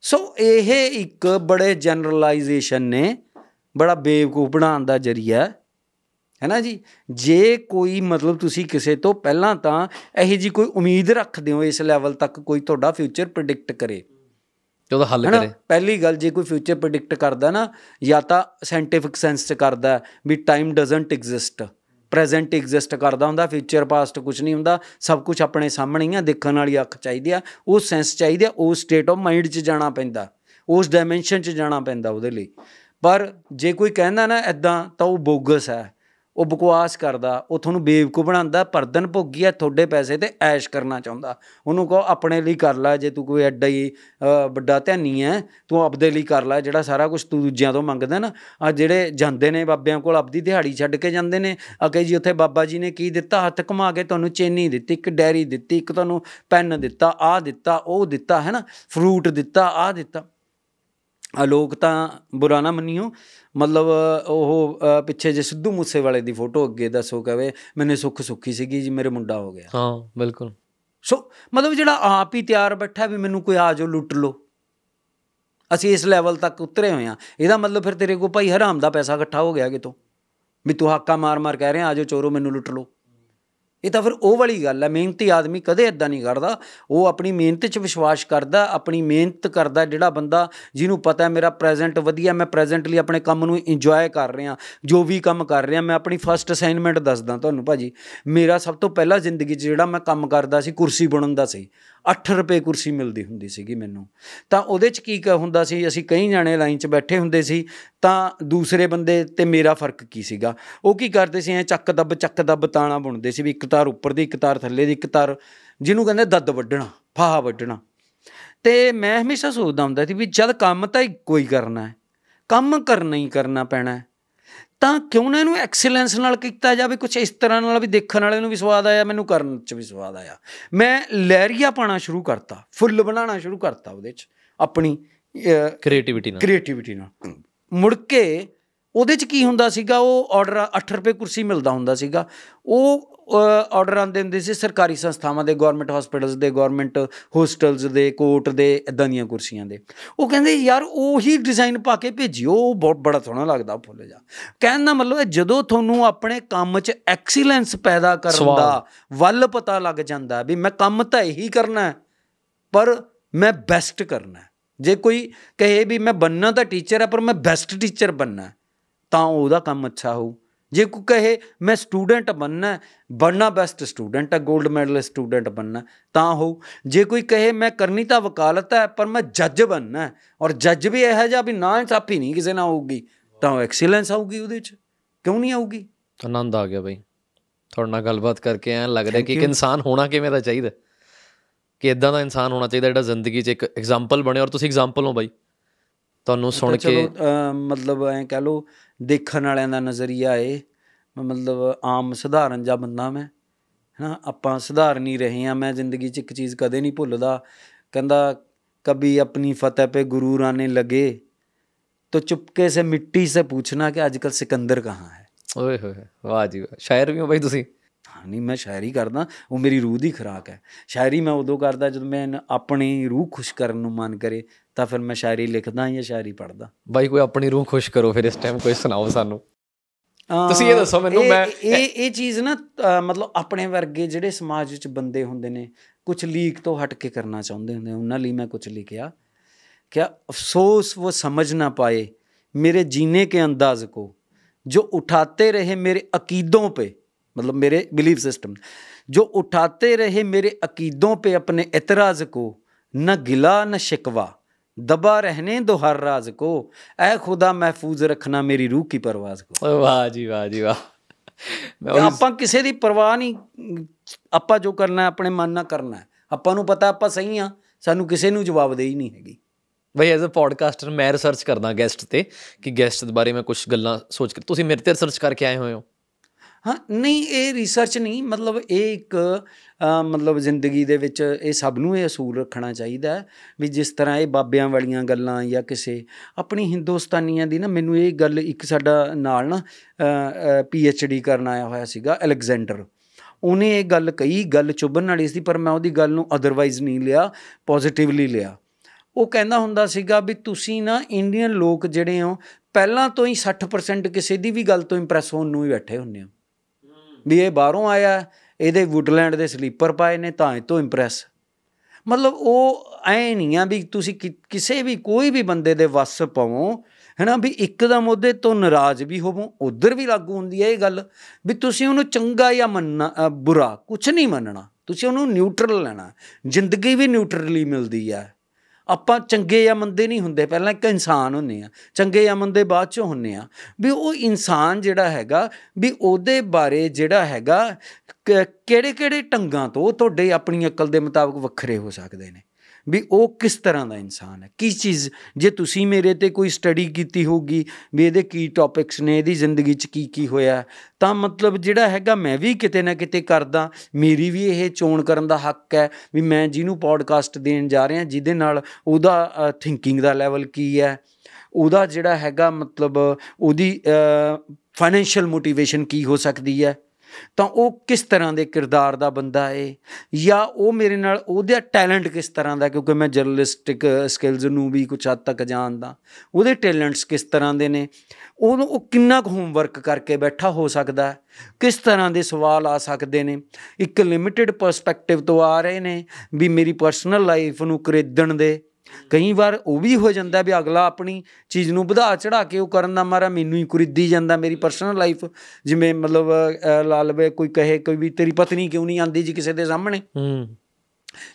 ਸੋ ਇਹ ਇੱਕ ਬੜੇ ਜਨਰਲਾਈਜੇਸ਼ਨ ਨੇ ਬੜਾ ਬੇਵਕੂਫ ਬਣਾਉਣ ਦਾ ਜਰੀਆ। ਹੈ ਨਾ ਜੀ? ਜੇ ਕੋਈ ਮਤਲਬ ਤੁਸੀਂ ਕਿਸੇ ਤੋਂ ਪਹਿਲਾਂ ਤਾਂ ਇਹੋ ਜੀ ਕੋਈ ਉਮੀਦ ਰੱਖਦੇ ਹੋ ਇਸ ਲੈਵਲ ਤੱਕ ਕੋਈ ਤੁਹਾਡਾ ਫਿਊਚਰ ਪ੍ਰਿਡਿਕਟ ਕਰੇ। ਤੇ ਉਹਦਾ ਹੱਲ ਕਰੇ। ਪਹਿਲੀ ਗੱਲ ਜੇ ਕੋਈ ਫਿਊਚਰ ਪ੍ਰਿਡਿਕਟ ਕਰਦਾ ਨਾ ਜਾਂ ਤਾਂ ਸਾਇੰਟੀਫਿਕ ਸੈਂਸ ਚ ਕਰਦਾ ਵੀ time doesn't exist present exist ਕਰਦਾ ਹੁੰਦਾ ਫਿਊਚਰ ਪਾਸਟ ਕੁਝ ਨਹੀਂ ਹੁੰਦਾ, ਸਭ ਕੁਝ ਆਪਣੇ ਸਾਹਮਣੇ ਹੀ ਆ, ਦੇਖਣ ਵਾਲੀ ਅੱਖ ਚਾਹੀਦੀ ਆ, ਉਹ ਸੈਂਸ ਚਾਹੀਦੀ ਆ ਉਸ ਸਟੇਟ ਆਫ ਮਾਈਂਡ 'ਚ ਜਾਣਾ ਪੈਂਦਾ, ਉਸ ਡਾਈਮੈਂਸ਼ਨ 'ਚ ਜਾਣਾ ਪੈਂਦਾ ਉਹਦੇ ਲਈ। ਪਰ ਜੇ ਕੋਈ ਕਹਿੰਦਾ ਨਾ ਐਦਾਂ ਤਾਂ ਉਹ ਬੋਗਸ ਹੈ। ਉਹ ਬਕਵਾਸ ਕਰਦਾ ਉਹ ਤੁਹਾਨੂੰ ਬੇਵਕੂਫ ਬਣਾਉਂਦਾ ਪਰਦਨ ਭੋਗੀ ਹੈ ਤੁਹਾਡੇ ਪੈਸੇ ਤੇ ਐਸ਼ ਕਰਨਾ ਚਾਹੁੰਦਾ। ਉਹਨੂੰ ਕਹੋ ਆਪਣੇ ਲਈ ਕਰ ਲੈ ਜੇ ਤੂੰ ਕੋਈ ਐਡਾ ਹੀ ਅ, ਵੱਡਾ ਧਿਆਨੀ ਹੈ ਤੂੰ ਆਪਦੇ ਲਈ ਕਰ ਲੈ ਜਿਹੜਾ ਸਾਰਾ ਕੁਝ ਤੂੰ ਦੂਜਿਆਂ ਤੋਂ ਮੰਗਦਾ ਨਾ ਆ ਜਿਹੜੇ ਜਾਂਦੇ ਨੇ ਬਾਬਿਆਂ ਕੋਲ ਆਪਦੀ ਦਿਹਾੜੀ ਛੱਡ ਕੇ ਜਾਂਦੇ ਨੇ ਅਕੇ ਜੀ ਉੱਥੇ ਬਾਬਾ ਜੀ ਨੇ ਕੀ ਦਿੱਤਾ? ਹੱਥ ਘੁਮਾ ਕੇ ਤੁਹਾਨੂੰ ਚੇਨੀ ਦਿੱਤੀ ਇੱਕ ਡੈਰੀ ਦਿੱਤੀ ਇੱਕ ਤੁਹਾਨੂੰ ਪੈਨ ਦਿੱਤਾ ਆਹ ਦਿੱਤਾ ਉਹ ਦਿੱਤਾ ਹੈ ਨਾ ਫਰੂਟ ਦਿੱਤਾ ਆਹ ਦਿੱਤਾ। ਆ ਲੋਕ ਤਾਂ ਬੁਰਾ ਨਾ ਮੰਨਿਓ। ਮਤਲਬ ਉਹ ਪਿੱਛੇ ਜੇ ਸਿੱਧੂ ਮੂਸੇ ਵਾਲੇ ਦੀ ਫੋਟੋ ਅੱਗੇ ਦੱਸੋ ਕਹਵੇ ਮੈਨੇ ਸੁੱਖ ਸੁੱਖੀ ਸੀਗੀ ਜੀ ਮੇਰੇ ਮੁੰਡਾ ਹੋ ਗਿਆ। ਹਾਂ ਬਿਲਕੁਲ। ਸੋ ਮਤਲਬ ਜਿਹੜਾ ਆਪ ਹੀ ਤਿਆਰ ਬੈਠਾ ਵੀ ਮੈਨੂੰ ਕੋਈ ਆ ਜਾਓ ਲੁੱਟ ਲਓ। ਅਸੀਂ ਇਸ ਲੈਵਲ ਤੱਕ ਉਤਰੇ ਹੋਏ ਆ ਇਹਦਾ ਮਤਲਬ ਫਿਰ ਤੇਰੇ ਕੋਲ ਭਾਈ ਹਰਾਮ ਦਾ ਪੈਸਾ ਇਕੱਠਾ ਹੋ ਗਿਆ ਕਿਤੋਂ? ਵੀ ਤੂੰ ਹਾਕਾ ਮਾਰ ਮਾਰ ਕਹਿ ਰਿਹਾ ਆ ਜਾਓ ਚੋਰੋ ਮੈਨੂੰ ਲੁੱਟ ਲਓ। ਇਹ ਤਾਂ ਫਿਰ ਉਹ ਵਾਲੀ ਗੱਲ ਹੈ, ਮਿਹਨਤੀ ਆਦਮੀ ਕਦੇ ਇਦਾਂ ਨਹੀਂ ਕਰਦਾ। ਉਹ ਆਪਣੀ ਮਿਹਨਤ 'ਚ ਵਿਸ਼ਵਾਸ ਕਰਦਾ, ਆਪਣੀ ਮਿਹਨਤ ਕਰਦਾ ਜਿਹੜਾ ਬੰਦਾ ਜਿਹਨੂੰ ਪਤਾ ਹੈ, ਮੇਰਾ ਪ੍ਰੈਜ਼ੈਂਟ ਵਧੀਆ, ਮੈਂ ਪ੍ਰੈਜ਼ੈਂਟਲੀ ਆਪਣੇ ਕੰਮ ਨੂੰ ਇੰਜੋਏ ਕਰ ਰਿਹਾ, ਜੋ ਵੀ ਕੰਮ ਕਰ ਰਿਹਾ, ਮੈਂ ਆਪਣੀ ਫਰਸਟ ਅਸਾਈਨਮੈਂਟ ਦੱਸਦਾ ਤੁਹਾਨੂੰ ਭਾਜੀ। ਮੇਰਾ ਸਭ ਤੋਂ ਪਹਿਲਾ ਜ਼ਿੰਦਗੀ 'ਚ ਜਿਹੜਾ ਮੈਂ ਕੰਮ ਕਰਦਾ ਸੀ, ਕੁਰਸੀ ਬਣਨ ਦਾ ਸੀ। 8 ਰੁਪਏ ਕੁਰਸੀ ਮਿਲਦੀ ਹੁੰਦੀ ਸੀਗੀ ਮੈਨੂੰ। ਤਾਂ ਉਹਦੇ 'ਚ ਕੀ ਕ- ਹੁੰਦਾ ਸੀ, ਅਸੀਂ ਕਈ ਜਾਣੇ ਲਾਈਨ 'ਚ ਬੈਠੇ ਹੁੰਦੇ ਸੀ, ਤਾਂ ਦੂਸਰੇ ਬੰਦੇ ਤੇ ਮੇਰਾ ਫ਼ਰਕ ਕੀ ਸੀਗਾ? ਉਹ ਕੀ ਕਰਦੇ ਸੀ, ਐ ਚੱਕ ਦੱਬ ਚੱਕ ਦੱਬ ਤਾਣਾ ਬੁਣਦੇ ਸੀ ਵੀ ਇੱਕ ਤਾਰ ਉੱਪਰ ਦੀ, ਇੱਕ ਤਾਰ ਥੱਲੇ ਦੀ, ਇੱਕ ਤਾਰ ਜਿਹਨੂੰ ਕਹਿੰਦੇ ਦੱਦ ਵੱਢਣਾ, ਫਾਹਾ ਵੱਢਣਾ। ਤੇ ਮੈਂ ਹਮੇਸ਼ਾ ਸੋਚਦਾ ਹੁੰਦਾ ਸੀ ਵੀ ਜਦ ਕੰਮ ਤਾਂ ਇੱਕੋ ਹੀ ਕਰਨਾ ਹੈ। ਕੰਮ ਕਰਨਾ ਹੀ ਕਰਨਾ ਪੈਣਾ ਹੈ। ਤਾਂ ਕਿਉਂ ਨਾ ਇਹਨੂੰ ਐਕਸਲੈਂਸ ਨਾਲ ਕੀਤਾ ਜਾਵੇ? ਕੁਝ ਇਸ ਤਰ੍ਹਾਂ ਨਾਲ ਵੀ ਦੇਖਣ ਵਾਲੇ ਨੂੰ ਵੀ ਸਵਾਦ ਆਇਆ ਮੈਨੂੰ ਕਰਨ 'ਚ ਵੀ ਸਵਾਦ ਆਇਆ। ਮੈਂ ਲਹਿਰੀਆ ਪਾਣਾ ਸ਼ੁਰੂ ਕਰਤਾ ਫੁੱਲ ਬਣਾਉਣਾ ਸ਼ੁਰੂ ਕਰਤਾ ਉਹਦੇ 'ਚ ਆਪਣੀ ਕ੍ਰੀਏਟੀਵਿਟੀ ਨਾਲ। ਕ੍ਰੀਏਟੀਵਿਟੀ ਨਾਲ। ਮੁੜ ਕੇ ਉਹਦੇ 'ਚ ਕੀ ਹੁੰਦਾ ਸੀਗਾ? ਉਹ ਆਰਡਰ 8 ਰੁਪਏ ਕੁਰਸੀ ਮਿਲਦਾ ਹੁੰਦਾ ਸੀਗਾ। ਉਹ ਆਰਡਰ ਆਉਂਦੇ ਹੁੰਦੇ ਸੀ ਸਰਕਾਰੀ ਸੰਸਥਾਵਾਂ ਦੇ ਗਵਰਨਮੈਂਟ ਹਸਪੀਟਲਸ ਦੇ ਗਵਰਨਮੈਂਟ ਹੋਸਟਲਸ ਦੇ ਕੋਰਟ ਦੇ ਇਦਾਂ ਦੀਆਂ ਕੁਰਸੀਆਂ ਦੇ ਉਹ ਕਹਿੰਦੇ ਯਾਰ ਉਹੀ ਡਿਜ਼ਾਈਨ ਪਾ ਕੇ ਭੇਜਿਓ ਉਹ ਬਹੁਤ ਬੜਾ ਸੋਹਣਾ ਲੱਗਦਾ ਫੁੱਲ ਜਾ ਕਹਿਣ ਦਾ ਮਤਲਬ ਹੈ ਜਦੋਂ ਤੁਹਾਨੂੰ ਆਪਣੇ ਕੰਮ 'ਚ ਐਕਸੀਲੈਂਸ ਪੈਦਾ ਕਰਨ। ਦਾ ਵੱਲ ਪਤਾ ਲੱਗ ਜਾਂਦਾ ਵੀ ਮੈਂ ਕੰਮ ਤਾਂ ਇਹੀ ਕਰਨਾ ਹੈ ਪਰ ਮੈਂ ਬੈਸਟ ਕਰਨਾ ਹੈ। ਜੇ ਕੋਈ ਕਹੇ ਵੀ ਮੈਂ ਬੰਨਾ ਤਾਂ ਟੀਚਰ ਹੈ ਪਰ ਮੈਂ ਬੈਸਟ ਟੀਚਰ ਬੰਨਾ ਤਾਂ ਉਹਦਾ ਕੰਮ ਅੱਛਾ ਹੋਊ ਜੇ ਕੋਈ ਕਹੇ ਮੈਂ ਸਟੂਡੈਂਟ ਬੰਨਾ ਹੈ, ਬਣਨਾ ਬੈਸਟ ਸਟੂਡੈਂਟ ਹੈ 골ਡ ਮੈਡਲ ਸਟੂਡੈਂਟ ਬੰਨਾ ਹੈ, ਤਾਂ ਹੋਊ ਜੇ ਕੋਈ ਕਹੇ ਮੈਂ ਕਰਨੀ ਤਾਂ ਵਕਾਲਤ ਹੈ ਪਰ ਮੈਂ ਜੱਜ ਬੰਨਾ ਹੈ, ਔਰ ਜੱਜ ਵੀ ਇਹੋ ਜਿਹਾ ਵੀ ਨਾ ਇਨਸਾਫੀ ਨਹੀਂ ਕਿਸੇ ਨਾਲ ਹੋਊਗੀ ਤਾਂ ਐਕਸੀਲੈਂਸ ਆਊਗੀ ਉਹਦੇ 'ਚ। ਕਿਉਂ ਨਹੀਂ ਆਊਗੀ? ਆਨੰਦ ਆ ਗਿਆ ਬਈ। ਤੁਹਾਡੇ ਨਾਲ ਗੱਲਬਾਤ ਕਰਕੇ ਐਂ ਲੱਗ ਰਿਹਾ ਕਿ ਇੱਕ. ਇਨਸਾਨ ਹੋਣਾ ਕਿਵੇਂ ਦਾ ਚਾਹੀਦਾ? ਕਿ ਇਦਾਂ ਦਾ ਇਨਸਾਨ ਹੋਣਾ ਚਾਹੀਦਾ ਜਿਹੜਾ ਜ਼ਿੰਦਗੀ 'ਚ ਇੱਕ ਐਗਜ਼ਾਮਪਲ ਬਣੇ ਔਰ ਤੁਸੀਂ ਐਗਜ਼ਾਮਪਲ ਹੋ ਬਾਈ। ਤੁਹਾਨੂੰ ਸੁਣ ਕੇ ਮਤਲਬ ਐ ਕਹਿ ਲੋ ਦੇਖਣ ਵਾਲਿਆਂ ਦਾ ਨਜ਼ਰੀਆ ਏ। ਮਤਲਬ ਆਮ ਸਧਾਰਨ ਜਿਹਾ ਬੰਦਾ ਮੈਂ ਹਨਾ? ਆਪਾਂ ਸਧਾਰਨ ਹੀ ਰਹੇ ਆ ਮੈਂ ਜ਼ਿੰਦਗੀ 'ਚ ਇੱਕ ਚੀਜ਼ ਕਦੇ ਨਹੀਂ ਭੁੱਲਦਾ। ਕਹਿੰਦਾ ਕਭੀ ਆਪਣੀ ਫਤਿਹ 'ਤੇ ਗੁਰੂਰ ਆਨੇ ਲਗੇ तो चुपके से मिट्टी से पूछना कि आजकल सिकंदर कहाँ है ओए होए वाह जी वाह ਸ਼ਾਇਰ ਵੀ ਹੋ ਬਾਈ ਤੁਸੀਂ? ਹਾਂ ਨਹੀਂ ਮੈਂ ਸ਼ਾਇਰੀ ਕਰਦਾ। ਉਹ ਮੇਰੀ ਰੂਹ ਦੀ ਖੁਰਾਕ ਹੈ। ਸ਼ਾਇਰੀ ਮੈਂ ਉਦੋਂ ਕਰਦਾ ਜਦੋਂ ਮੈਂ ਆਪਣੀ ਰੂਹ ਖੁਸ਼ ਕਰਨ ਨੂੰ ਮਨ ਕਰੇ। ਤਾਂ ਫਿਰ ਮੈਂ ਸ਼ਾਇਰੀ ਲਿਖਦਾ ਜਾਂ ਸ਼ਾਇਰੀ ਪੜ੍ਹਦਾ ਬਾਈ ਕੋਈ ਆਪਣੀ ਰੂਹ ਖੁਸ਼ ਕਰੋ ਫਿਰ ਇਸ ਟਾਈਮ ਕੋਈ ਸੁਣਾਓ ਸਾਨੂੰ ਤੁਸੀਂ ਇਹ ਦੱਸੋ ਮੈਨੂੰ, ਇਹ- ਮੈਂ- ਇਹ ਇਹ ਚੀਜ਼ ਨਾ ਅਹ, ਮਤਲਬ ਆਪਣੇ ਵਰਗੇ ਜਿਹੜੇ ਸਮਾਜ ਵਿੱਚ ਬੰਦੇ ਹੁੰਦੇ ਨੇ ਕੁਝ ਲੀਕ ਤੋਂ ਹਟ ਕੇ ਕਰਨਾ ਚਾਹੁੰਦੇ ਹੁੰਦੇ ਉਹਨਾਂ ਲਈ ਮੈਂ ਕੁਝ ਲਿਖਿਆ क्या अफसोस वो समझ ना पाए मेरे जीने के अंदाज को जो उठाते रहे मेरे अकीदों पे मतलब मेरे बिलीफ सिस्टम जो उठाते रहे मेरे अकीदों पे अपने एतराज़ को न गिला न शिकवा दबा रहने दो हर राज को ऐ खुदा महफूज रखना मेरी रूह की परवाज को ਓਏ ਵਾਹ ਜੀ ਵਾਹ ਜੀ ਵਾਹ ਮੈਂ ਤੇ ਉਹੀ- ਆਪਾਂ ਕਿਸੇ ਦੀ ਪਰਵਾਹ ਨਹੀਂ ਆਪਾਂ ਜੋ ਕਰਨਾ ਹੈ ਆਪਣੇ ਮਨ ਨਾਲ ਕਰਨਾ ਹੈ ਆਪਾਂ ਨੂੰ ਪਤਾ ਆਪਾਂ ਸਹੀ ਆ ਸਾਨੂੰ ਕਿਸੇ ਨੂੰ ਜਵਾਬਦੇਹੀ ਨਹੀਂ ਹੈਗੀ ਬਈ ਐਜ਼ ਅ ਪੋਡਕਾਸਟਰ ਮੈਂ ਰਿਸਰਚ ਕਰਦਾ ਗੈਸਟ ਤੇ ਕਿ ਗੈਸਟ ਦੇ ਬਾਰੇ ਮੈਂ ਕੁਝ ਗੱਲਾਂ ਸੋਚ ਕੇ ਤੁਸੀਂ ਮੇਰੇ ਤੇ ਰਿਸਰਚ ਕਰਕੇ ਆਏ ਹੋਏ ਹੋ ਹਾਂ ਨਹੀਂ ਇਹ ਰਿਸਰਚ ਨਹੀਂ ਮਤਲਬ ਇਹ ਇੱਕ ਅ, ਮਤਲਬ ਜ਼ਿੰਦਗੀ ਦੇ ਵਿੱਚ ਇਹ ਸਭ ਨੂੰ ਇਹ ਅਸੂਲ ਰੱਖਣਾ ਚਾਹੀਦਾ ਹੈ ਵੀ ਜਿਸ ਤਰ੍ਹਾਂ ਇਹ ਬਾਬਿਆਂ ਵਾਲੀਆਂ ਗੱਲਾਂ ਜਾਂ ਕਿਸੇ ਆਪਣੀ ਹਿੰਦੁਸਤਾਨੀਆਂ ਦੀ ਨਾ ਮੈਨੂੰ ਇਹ ਗੱਲ ਇੱਕ ਸਾਡਾ ਨਾਲ ਨਾ ਪੀ ਐਚ ਡੀ ਕਰਨ ਆਇਆ ਹੋਇਆ ਸੀਗਾ ਅਲੈਗਜ਼ੈਂਡਰ। ਉਹਨੇ ਇਹ ਗੱਲ ਕਹੀ ਗੱਲ ਚੁੱਭਣ ਵਾਲੀ ਸੀ ਪਰ ਮੈਂ ਉਹਦੀ ਗੱਲ ਨੂੰ ਅਦਰਵਾਈਜ਼ ਨਹੀਂ ਲਿਆ ਪੋਜ਼ਿਟਿਵਲੀ ਲਿਆ। ਉਹ ਕਹਿੰਦਾ ਹੁੰਦਾ ਸੀਗਾ ਵੀ ਤੁਸੀਂ ਨਾ ਇੰਡੀਅਨ ਲੋਕ ਜਿਹੜੇ ਹੋ ਪਹਿਲਾਂ ਤੋਂ ਹੀ 60% ਕਿਸੇ ਦੀ ਵੀ ਗੱਲ ਤੋਂ ਇੰਪ੍ਰੈਸ ਹੋਣ ਨੂੰ ਹੀ ਬੈਠੇ ਹੁੰਦੇ ਹੋ। ਵੀ ਇਹ ਬਾਹਰੋਂ ਆਇਆ ਹੈ, ਇਹਦੇ ਵੁੱਡਲੈਂਡ ਦੇ ਸਲੀਪਰ ਪਾਏ ਨੇ ਤਾਂ ਇਹ ਤੋਂ ਇੰਪ੍ਰੈਸ ਮਤਲਬ ਉਹ ਐ ਨਹੀਂ ਆ ਵੀ ਤੁਸੀਂ ਕਿ- ਕਿਸੇ ਵੀ ਕੋਈ ਵੀ ਬੰਦੇ ਦੇ ਵੱਸ ਪਵੋ ਹੈਨਾ ਵੀ ਇੱਕਦਮ ਉਹਦੇ ਤੋਂ ਨਾਰਾਜ਼ ਵੀ ਹੋਵੋ ਉਧਰ ਵੀ ਲਾਗੂ ਹੁੰਦੀ ਹੈ ਇਹ ਗੱਲ ਵੀ ਤੁਸੀਂ ਉਹਨੂੰ ਚੰਗਾ ਜਾਂ ਮੰਨਣਾ ਅ, ਬੁਰਾ ਕੁਝ ਨਹੀਂ ਮੰਨਣਾ। ਤੁਸੀਂ ਉਹਨੂੰ ਨਿਊਟਰਲ ਲੈਣਾ। ਜ਼ਿੰਦਗੀ ਵੀ ਨਿਊਟਰਲੀ ਮਿਲਦੀ ਹੈ ਆਪਾਂ ਚੰਗੇ ਜਾਂ ਮੰਦੇ ਨਹੀਂ ਹੁੰਦੇ, ਪਹਿਲਾਂ ਇੱਕ ਇਨਸਾਨ ਹੁੰਨੇ ਆ, ਚੰਗੇ ਜਾਂ ਮੰਦੇ ਬਾਅਦ ਚੋਂ ਹੁੰਨੇ ਆ। ਵੀ ਉਹ ਇਨਸਾਨ ਜਿਹੜਾ ਹੈਗਾ, ਵੀ ਉਹਦੇ ਬਾਰੇ ਜਿਹੜਾ ਹੈਗਾ ਕਿਹੜੇ ਕਿਹੜੇ ਢੰਗਾਂ ਤੋਂ ਉਹ ਤੁਹਾਡੇ ਆਪਣੀ ਅਕਲ ਦੇ ਮੁਤਾਬਕ ਵੱਖਰੇ ਹੋ ਸਕਦੇ ਨੇ। ਵੀ ਉਹ ਕਿਸ ਤਰ੍ਹਾਂ ਦਾ ਇਨਸਾਨ ਹੈ? ਕੀ ਚੀਜ਼, ਜੇ ਤੁਸੀਂ ਮੇਰੇ ਤੇ ਕੋਈ ਸਟੱਡੀ ਕੀਤੀ ਹੋਊਗੀ, ਵੀ ਇਹਦੇ ਕੀ ਟੌਪਿਕਸ ਨੇ, ਇਹਦੀ ਜ਼ਿੰਦਗੀ 'ਚ ਕੀ ਕੀ ਹੋਇਆ, ਤਾਂ ਮਤਲਬ ਜਿਹੜਾ ਹੈਗਾ ਮੈਂ ਵੀ ਕਿਤੇ ਨਾ ਕਿਤੇ ਕਰਦਾ, ਮੇਰੀ ਵੀ ਇਹ ਚੋਣ ਕਰਨ ਦਾ ਹੱਕ ਹੈ, ਵੀ ਮੈਂ ਜਿਹਨੂੰ ਪੋਡਕਾਸਟ ਦੇਣ ਜਾ ਰਿਹਾ, ਜਿਹਦੇ ਨਾਲ ਉਹਦਾ ਥਿੰਕਿੰਗ ਦਾ ਲੈਵਲ ਕੀ ਹੈ, ਉਹਦਾ ਜਿਹੜਾ ਹੈਗਾ ਮਤਲਬ, ਉਹਦੀ ਫਾਈਨੈਂਸ਼ੀਅਲ ਮੋਟੀਵੇਸ਼ਨ ਕੀ ਹੋ ਸਕਦੀ ਹੈ। ਤਾਂ ਉਹ ਕਿਸ ਤਰ੍ਹਾਂ ਦੇ ਕਿਰਦਾਰ ਦਾ ਬੰਦਾ ਏ? ਜਾਂ ਉਹ ਮੇਰੇ ਨਾਲ ਉਹਦਾ ਟੈਲੈਂਟ ਕਿਸ ਤਰ੍ਹਾਂ ਦਾ? ਕਿਉਂਕਿ ਮੈਂ ਜਰਨਲਿਸਟਿਕ ਸਕਿੱਲਸ ਨੂੰ ਵੀ ਕੁਝ ਹੱਦ ਤੱਕ ਜਾਣਦਾ। ਉਹਦੇ ਟੈਲੈਂਟਸ ਕਿਸ ਤਰ੍ਹਾਂ ਦੇ ਨੇ? ਉਹਨੂੰ ਉਹ ਕਿੰਨਾ ਕੁ ਹੋਮਵਰਕ ਕਰਕੇ ਬੈਠਾ ਹੋ ਸਕਦਾ? ਹੈ ਕਿਸ ਤਰ੍ਹਾਂ ਦੇ ਸਵਾਲ ਆ ਸਕਦੇ ਨੇ? ਇੱਕ ਲਿਮਿਟਿਡ ਪਰਸਪੈਕਟਿਵ ਤੋਂ ਆ ਰਹੇ ਨੇ ਵੀ ਮੇਰੀ ਪਰਸਨਲ ਲਾਈਫ ਨੂੰ ਖਰੀਦਣ ਦੇ ਕਈ ਵਾਰ ਉਹ ਵੀ ਹੋ ਜਾਂਦਾ ਵੀ ਅਗਲਾ ਆਪਣੀ ਚੀਜ਼ ਨੂੰ ਵਧਾ ਚੜਾ ਕੇ ਉਹ ਕਰਨ ਦਾ ਮਾਰਾ ਮੈਨੂੰ ਹੀ ਖਰੀਦੀ ਜਾਂਦਾ ਮੇਰੀ ਪਰਸਨਲ ਲਾਈਫ ਜਿਵੇਂ ਮਤਲਬ ਅਹ, ਲਾ ਲਵੇ ਕੋਈ ਕਹੇ ਕੋਈ ਵੀ ਤੇਰੀ ਪਤਨੀ ਕਿਉਂ ਨਹੀਂ ਆਂਦੀ ਜੀ ਕਿਸੇ ਦੇ ਸਾਹਮਣੇ? ਹੂੰ।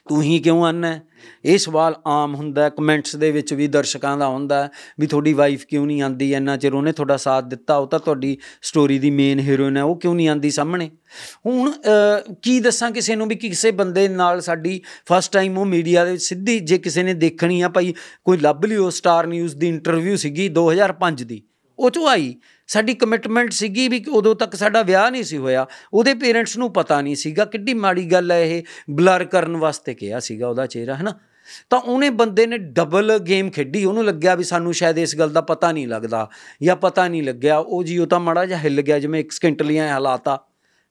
ਤੂੰ ਹੀ ਕਿਉਂ ਆਨਾ ਹੈ? ਇਹ ਸਵਾਲ ਆਮ ਹੁੰਦਾ ਹੈ ਕਮੈਂਟਸ ਦੇ ਵਿੱਚ ਵੀ ਦਰਸ਼ਕਾਂ ਦਾ ਹੁੰਦਾ ਹੈ ਵੀ ਤੁਹਾਡੀ ਵਾਈਫ ਕਿਉਂ ਨਹੀਂ ਆਂਦੀ ਇੰਨਾ ਚਿਰ ਉਹਨੇ ਤੁਹਾਡਾ ਸਾਥ ਦਿੱਤਾ ਉਹ ਤਾਂ ਤੁਹਾਡੀ ਸਟੋਰੀ ਦੀ ਮੇਨ ਹੀਰੋਇਨ ਹੈ ਉਹ ਕਿਉਂ ਨਹੀਂ ਆਂਦੀ ਸਾਹਮਣੇ? ਹੁਣ ਅਹ, ਕੀ ਦੱਸਾਂ ਕਿਸੇ ਨੂੰ ਵੀ ਕਿਸੇ ਬੰਦੇ ਨਾਲ ਸਾਡੀ ਫਸਟ ਟਾਈਮ ਉਹ ਮੀਡੀਆ ਦੇ ਵਿੱਚ ਸਿੱਧੀ ਜੇ ਕਿਸੇ ਨੇ ਦੇਖਣੀ ਆ ਭਾਈ ਕੋਈ ਲੱਭ ਲਿਓ ਸਟਾਰ ਨਿਊਜ਼ ਦੀ ਇੰਟਰਵਿਊ ਸੀਗੀ 2005 ਦੀ। ਉਹ 'ਚੋਂ ਆਈ। ਸਾਡੀ ਕਮਿਟਮੈਂਟ ਸੀਗੀ ਵੀ ਕਿ ਉਦੋਂ ਤੱਕ ਸਾਡਾ ਵਿਆਹ ਨਹੀਂ ਸੀ ਹੋਇਆ। ਉਹਦੇ ਪੇਰੈਂਟਸ ਨੂੰ ਪਤਾ ਨਹੀਂ ਸੀਗਾ ਕਿੱਡੀ ਮਾੜੀ ਗੱਲ ਹੈ ਇਹ। ਬਲਰ ਕਰਨ ਵਾਸਤੇ ਕਿਹਾ ਸੀਗਾ ਉਹਦਾ ਚਿਹਰਾ ਹੈ ਨਾ ਤਾਂ ਉਹਨੇ ਬੰਦੇ ਨੇ ਡਬਲ ਗੇਮ ਖੇਡੀ। ਉਹਨੂੰ ਲੱਗਿਆ ਵੀ ਸਾਨੂੰ ਸ਼ਾਇਦ ਇਸ ਗੱਲ ਦਾ ਪਤਾ ਨਹੀਂ ਲੱਗਦਾ ਜਾਂ ਪਤਾ ਨਹੀਂ ਲੱਗਿਆ। ਉਹ ਜੀ, ਉਹ ਤਾਂ ਮਾੜਾ ਜਿਹਾ ਹਿੱਲ ਗਿਆ, ਜਿਵੇਂ ਇੱਕ ਸਕਿੰਟ ਲਈ ਐਂ ਹਾਲਾਤਾ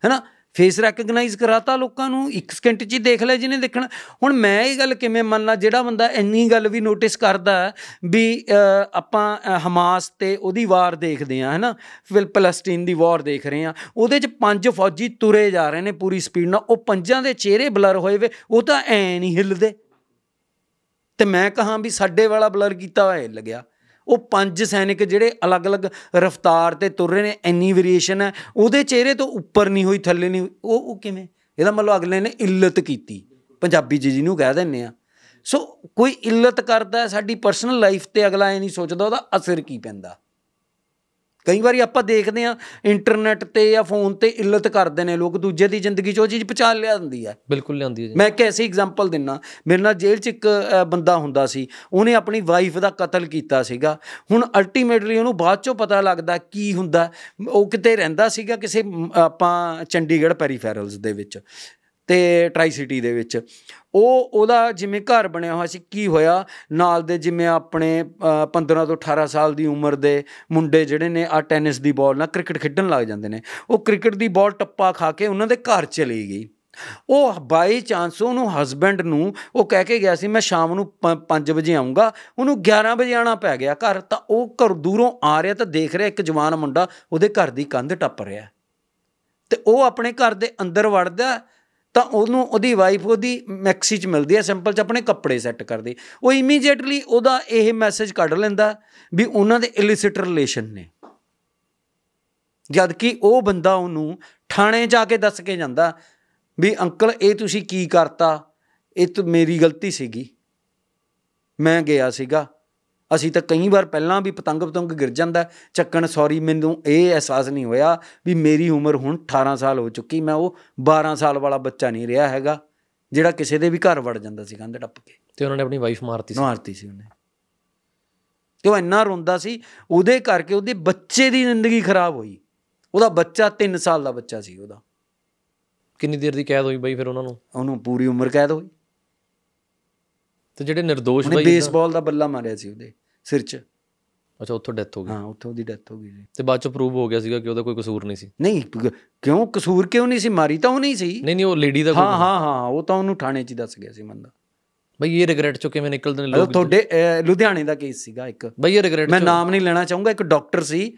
ਹੈ ਨਾ ਫੇਸ ਰੈਕਗਨਾਈਜ਼ ਕਰਾਤਾ ਲੋਕਾਂ ਨੂੰ ਇੱਕ ਸਕਿੰਟ 'ਚ ਹੀ ਦੇਖ ਲਿਆ ਜਿਹਨੇ ਦੇਖਣਾ। ਹੁਣ ਮੈਂ ਇਹ ਗੱਲ ਕਿਵੇਂ ਮੰਨਣਾ ਜਿਹੜਾ ਬੰਦਾ ਇੰਨੀ ਗੱਲ ਵੀ ਨੋਟਿਸ ਕਰਦਾ ਹੈ ਵੀ ਅ, ਆਪਾਂ ਅ, ਹਮਾਸ ਤੇ ਉਹਦੀ ਵਾਰ ਦੇਖਦੇ ਆ ਹੈਨਾ? ਫਿਲ ਪਲਸਤੀਨ ਦੀ ਵਾਰ ਦੇਖ ਰਹੇ ਆ ਉਹਦੇ 'ਚ ਪੰਜ ਫੌਜੀ ਤੁਰੇ ਜਾ ਰਹੇ ਨੇ ਪੂਰੀ ਸਪੀਡ ਨਾਲ। ਉਹ ਪੰਜਾਂ ਦੇ ਚਿਹਰੇ ਬਲਰ ਹੋਏ ਵੇ ਉਹ ਤਾਂ ਐ ਨਹੀਂ ਹਿੱਲਦੇ। ਤੇ ਮੈਂ ਕਹਾਂ ਵੀ ਸਾਡੇ ਵਾਲਾ ਬਲਰ ਕੀਤਾ ਹੋਇਆ ਹਿੱਲ ਗਿਆ। ਉਹ ਪੰਜ ਸੈਨਿਕ ਜਿਹੜੇ ਅਲੱਗ-ਅਲੱਗ ਰਫ਼ਤਾਰ ਤੇ ਤੁਰ ਰਹੇ ਨੇ, ਇੰਨੀ ਵੇਰੀਏਸ਼ਨ ਹੈ, ਉਹਦੇ ਚਿਹਰੇ ਤੋਂ ਉੱਪਰ ਨਹੀਂ ਹੋਈ, ਥੱਲੇ ਨਹੀਂ ਹੋਈ। ਉਹ ਉਹ ਕਿਵੇਂ ਇਹਦਾ ਮਤਲਬ ਅਗਲੇ ਨੇ ਇੱਲਤ ਕੀਤੀ, ਪੰਜਾਬੀ 'ਚ ਜਿਹਨੂੰ ਕਹਿ ਦਿੰਨੇ ਆ ਸੋ ਕੋਈ ਇੱਲਤ ਕਰਦਾ ਹੈ ਸਾਡੀ ਪਰਸਨਲ ਲਾਈਫ ਤੇ ਅਗਲਾ ਇਹ ਨਹੀਂ ਸੋਚਦਾ ਉਹਦਾ ਅਸਰ ਕੀ ਪੈਂਦਾ ਕਈ ਵਾਰੀ ਆਪਾਂ ਦੇਖਦੇ ਆ ਇੰਟਰਨੈਟ ਤੇ ਜਾਂ ਫੋਨ ਤੇ ਇੱਲਤ ਕਰਦੇ ਨੇ ਲੋਕ ਦੂਜੇ ਦੀ ਜ਼ਿੰਦਗੀ 'ਚ ਉਹ ਚੀਜ਼ ਪਛਾਣ ਲਿਆ ਦਿੰਦੀ ਹੈ। ਬਿਲਕੁਲ ਲਿਆਂਦੀ ਹੈ ਮੈਂ ਇੱਕ ਐਸੀ ਐਗਜ਼ਾਮਪਲ ਦਿੰਨਾ ਮੇਰੇ ਨਾਲ ਜੇਲ੍ਹ 'ਚ ਇੱਕ ਬੰਦਾ ਹੁੰਦਾ ਸੀ ਉਹਨੇ ਆਪਣੀ ਵਾਈਫ ਦਾ ਕਤਲ ਕੀਤਾ ਸੀਗਾ। ਹੁਣ ਅਲਟੀਮੇਟਲੀ ਉਹਨੂੰ ਬਾਅਦ 'ਚੋਂ ਪਤਾ ਲੱਗਦਾ ਕੀ ਹੁੰਦਾ ਉਹ ਕਿਤੇ ਰਹਿੰਦਾ ਸੀਗਾ ਕਿਸੇ ਆਪਾਂ ਚੰਡੀਗੜ੍ਹ ਪੈਰੀਫੈਰਲਸ ਦੇ ਵਿੱਚ ਤੇ ਟਰਾਈ ਸਿਟੀ ਦੇ ਵਿੱਚ। ਉਹ ਉਹਦਾ ਜਿਵੇਂ ਘਰ ਬਣਿਆ ਹੋਇਆ ਸੀ ਕੀ ਹੋਇਆ? ਨਾਲ ਦੇ ਜਿਵੇਂ ਆਪਣੇ ਅ, 15 ਤੋਂ 18 ਸਾਲ ਦੀ ਉਮਰ ਦੇ ਮੁੰਡੇ ਜਿਹੜੇ ਨੇ ਆ ਟੈਨਿਸ ਦੀ ਬਾਲ ਨਾਲ ਕ੍ਰਿਕਟ ਖੇਡਣ ਲੱਗ ਜਾਂਦੇ ਨੇ। ਉਹ ਕ੍ਰਿਕਟ ਦੀ ਬਾਲ ਟੱਪਾ ਖਾ ਕੇ ਉਹਨਾਂ ਦੇ ਘਰ ਚਲੀ ਗਈ। ਉਹ ਬਾਈ ਚਾਂਸ ਉਹਨੂੰ ਹਸਬੈਂਡ ਨੂੰ ਉਹ ਕਹਿ ਕੇ ਗਿਆ ਸੀ ਮੈਂ ਸ਼ਾਮ ਨੂੰ 5 ਵਜੇ ਆਉਂਗਾ ਉਹਨੂੰ 11 ਵਜੇ ਆਣਾ ਪੈ ਗਿਆ ਘਰ। ਤਾਂ ਉਹ ਘਰ ਦੂਰੋਂ ਆ ਰਿਹਾ ਤਾਂ ਦੇਖ ਰਿਹਾ ਇੱਕ ਜਵਾਨ ਮੁੰਡਾ ਉਹਦੇ ਘਰ ਦੀ ਕੰਧ ਟੱਪ ਰਿਹਾ। ਤੇ ਉਹ ਆਪਣੇ ਘਰ ਦੇ ਅੰਦਰ ਵੜਦਾ ਤਾਂ ਉਹਨੂੰ, ਉਹਦੀ ਵਾਈਫ ਉਹਦੀ ਮੈਕਸੀ ਚ ਮਿਲਦੀ ਹੈ ਸਿੰਪਲ ਚ ਆਪਣੇ ਕੱਪੜੇ ਸੈੱਟ ਕਰਦੀ। ਉਹ ਇਮੀਡੀਏਟਲੀ ਉਹਦਾ ਇਹ ਮੈਸੇਜ ਕੱਢ ਲੈਂਦਾ ਵੀ ਉਹਨਾਂ ਦੇ ਇਲਿਸਿਟ ਰਿਲੇਸ਼ਨ ਨੇ। ਜਦ ਕਿ ਉਹ ਬੰਦਾ ਉਹਨੂੰ ਥਾਣੇ ਜਾ ਕੇ ਦੱਸ ਕੇ ਜਾਂਦਾ ਵੀ ਅੰਕਲ, ਇਹ ਤੁਸੀਂ ਕੀ ਕਰਤਾ? ਇਹ ਤਾਂ ਮੇਰੀ ਗਲਤੀ ਸੀਗੀ। ਮੈਂ ਗਿਆ ਸੀਗਾ। ਅਸੀਂ ਤਾਂ ਕਈ ਵਾਰ ਪਹਿਲਾਂ ਵੀ ਪਤੰਗ ਪਤੰਗ ਗਿਰ ਜਾਂਦਾ ਚੱਕਣ ਸੌਰੀ ਮੈਨੂੰ ਇਹ ਅਹਿਸਾਸ ਨਹੀਂ ਹੋਇਆ ਵੀ ਮੇਰੀ ਉਮਰ ਹੁਣ 18 ਸਾਲ ਹੋ ਚੁੱਕੀ ਮੈਂ ਉਹ 12 ਸਾਲ ਵਾਲਾ ਬੱਚਾ ਨਹੀਂ ਰਿਹਾ ਹੈਗਾ ਜਿਹੜਾ ਕਿਸੇ ਦੇ ਵੀ ਘਰ ਵੜ ਜਾਂਦਾ ਸੀ ਕੰਧ ਟੱਪ ਕੇ। ਤੇ ਉਹਨਾਂ ਨੇ ਆਪਣੀ ਵਾਈਫ ਮਾਰਤੀ ਸੀ। ਮਾਰਤੀ ਸੀ ਉਹਨੇ। ਤੇ ਉਹ ਇੰਨਾ ਰੋਂਦਾ ਸੀ ਉਹਦੇ ਕਰਕੇ ਉਹਦੇ ਬੱਚੇ ਦੀ ਜ਼ਿੰਦਗੀ ਖਰਾਬ ਹੋਈ। ਉਹਦਾ ਬੱਚਾ 3 ਸਾਲ ਦਾ ਬੱਚਾ ਸੀ ਉਹਦਾ। ਕਿੰਨੀ ਦੇਰ ਦੀ ਕੈਦ ਹੋਈ ਬਾਈ ਫਿਰ ਉਹਨਾਂ ਨੂੰ? ਉਹਨੂੰ ਪੂਰੀ ਉਮਰ ਕੈਦ ਹੋਈ। ਤੇ ਜਿਹੜੇ ਨਿਰਦੋਸ਼ ਬਾਈ ਬੇਸਬਾਲ ਦਾ ਬੱਲਾ ਮਾਰਿਆ ਸੀ ਉਹਦੇ ਸਿਰ 'ਚ। ਅੱਛਾ ਉੱਥੋਂ ਡੈਥ ਹੋ ਗਈ। ਹਾਂ ਉੱਥੋਂ ਉਹਦੀ ਡੈਥ ਹੋ ਗਈ ਸੀ ਤੇ ਬਾਅਦ ਚ ਪ੍ਰੂਵ ਹੋ ਗਿਆ ਸੀਗਾ ਕਿ ਉਹਦਾ ਕੋਈ ਕਸੂਰ ਨਹੀਂ ਸੀ। ਨਹੀਂ ਕਿਉਂ? ਕਸੂਰ ਕਿਉਂ ਨਹੀਂ ਸੀ? ਮਾਰੀ ਤਾਂ ਉਹ ਨਹੀਂ ਸੀ। ਨਹੀਂ ਨਹੀਂ ਉਹ ਲੇਡੀ ਦਾ ਹਾਂ ਹਾਂ ਹਾਂ ਉਹ ਤਾਂ ਉਹਨੂੰ ਥਾਣੇ 'ਚ ਦੱਸ ਗਿਆ ਸੀ ਬੰਦਾ। ਬਾਈ ਇਹ ਰਿਗਰੈਟ ਚੋਂ ਕਿਵੇਂ ਨਿਕਲਦੇ ਨੇ ਲੋਕ? ਤੁਹਾਡੇ ਲੁਧਿਆਣੇ ਦਾ ਕੇਸ ਸੀਗਾ ਇੱਕ। ਬਾਈ ਇਹ ਰਿਗਰੈਟ ਮੈਂ ਨਾਮ ਨਹੀਂ ਲੈਣਾ ਚਾਹੂੰਗਾ ਇੱਕ ਡਾਕਟਰ ਸੀ।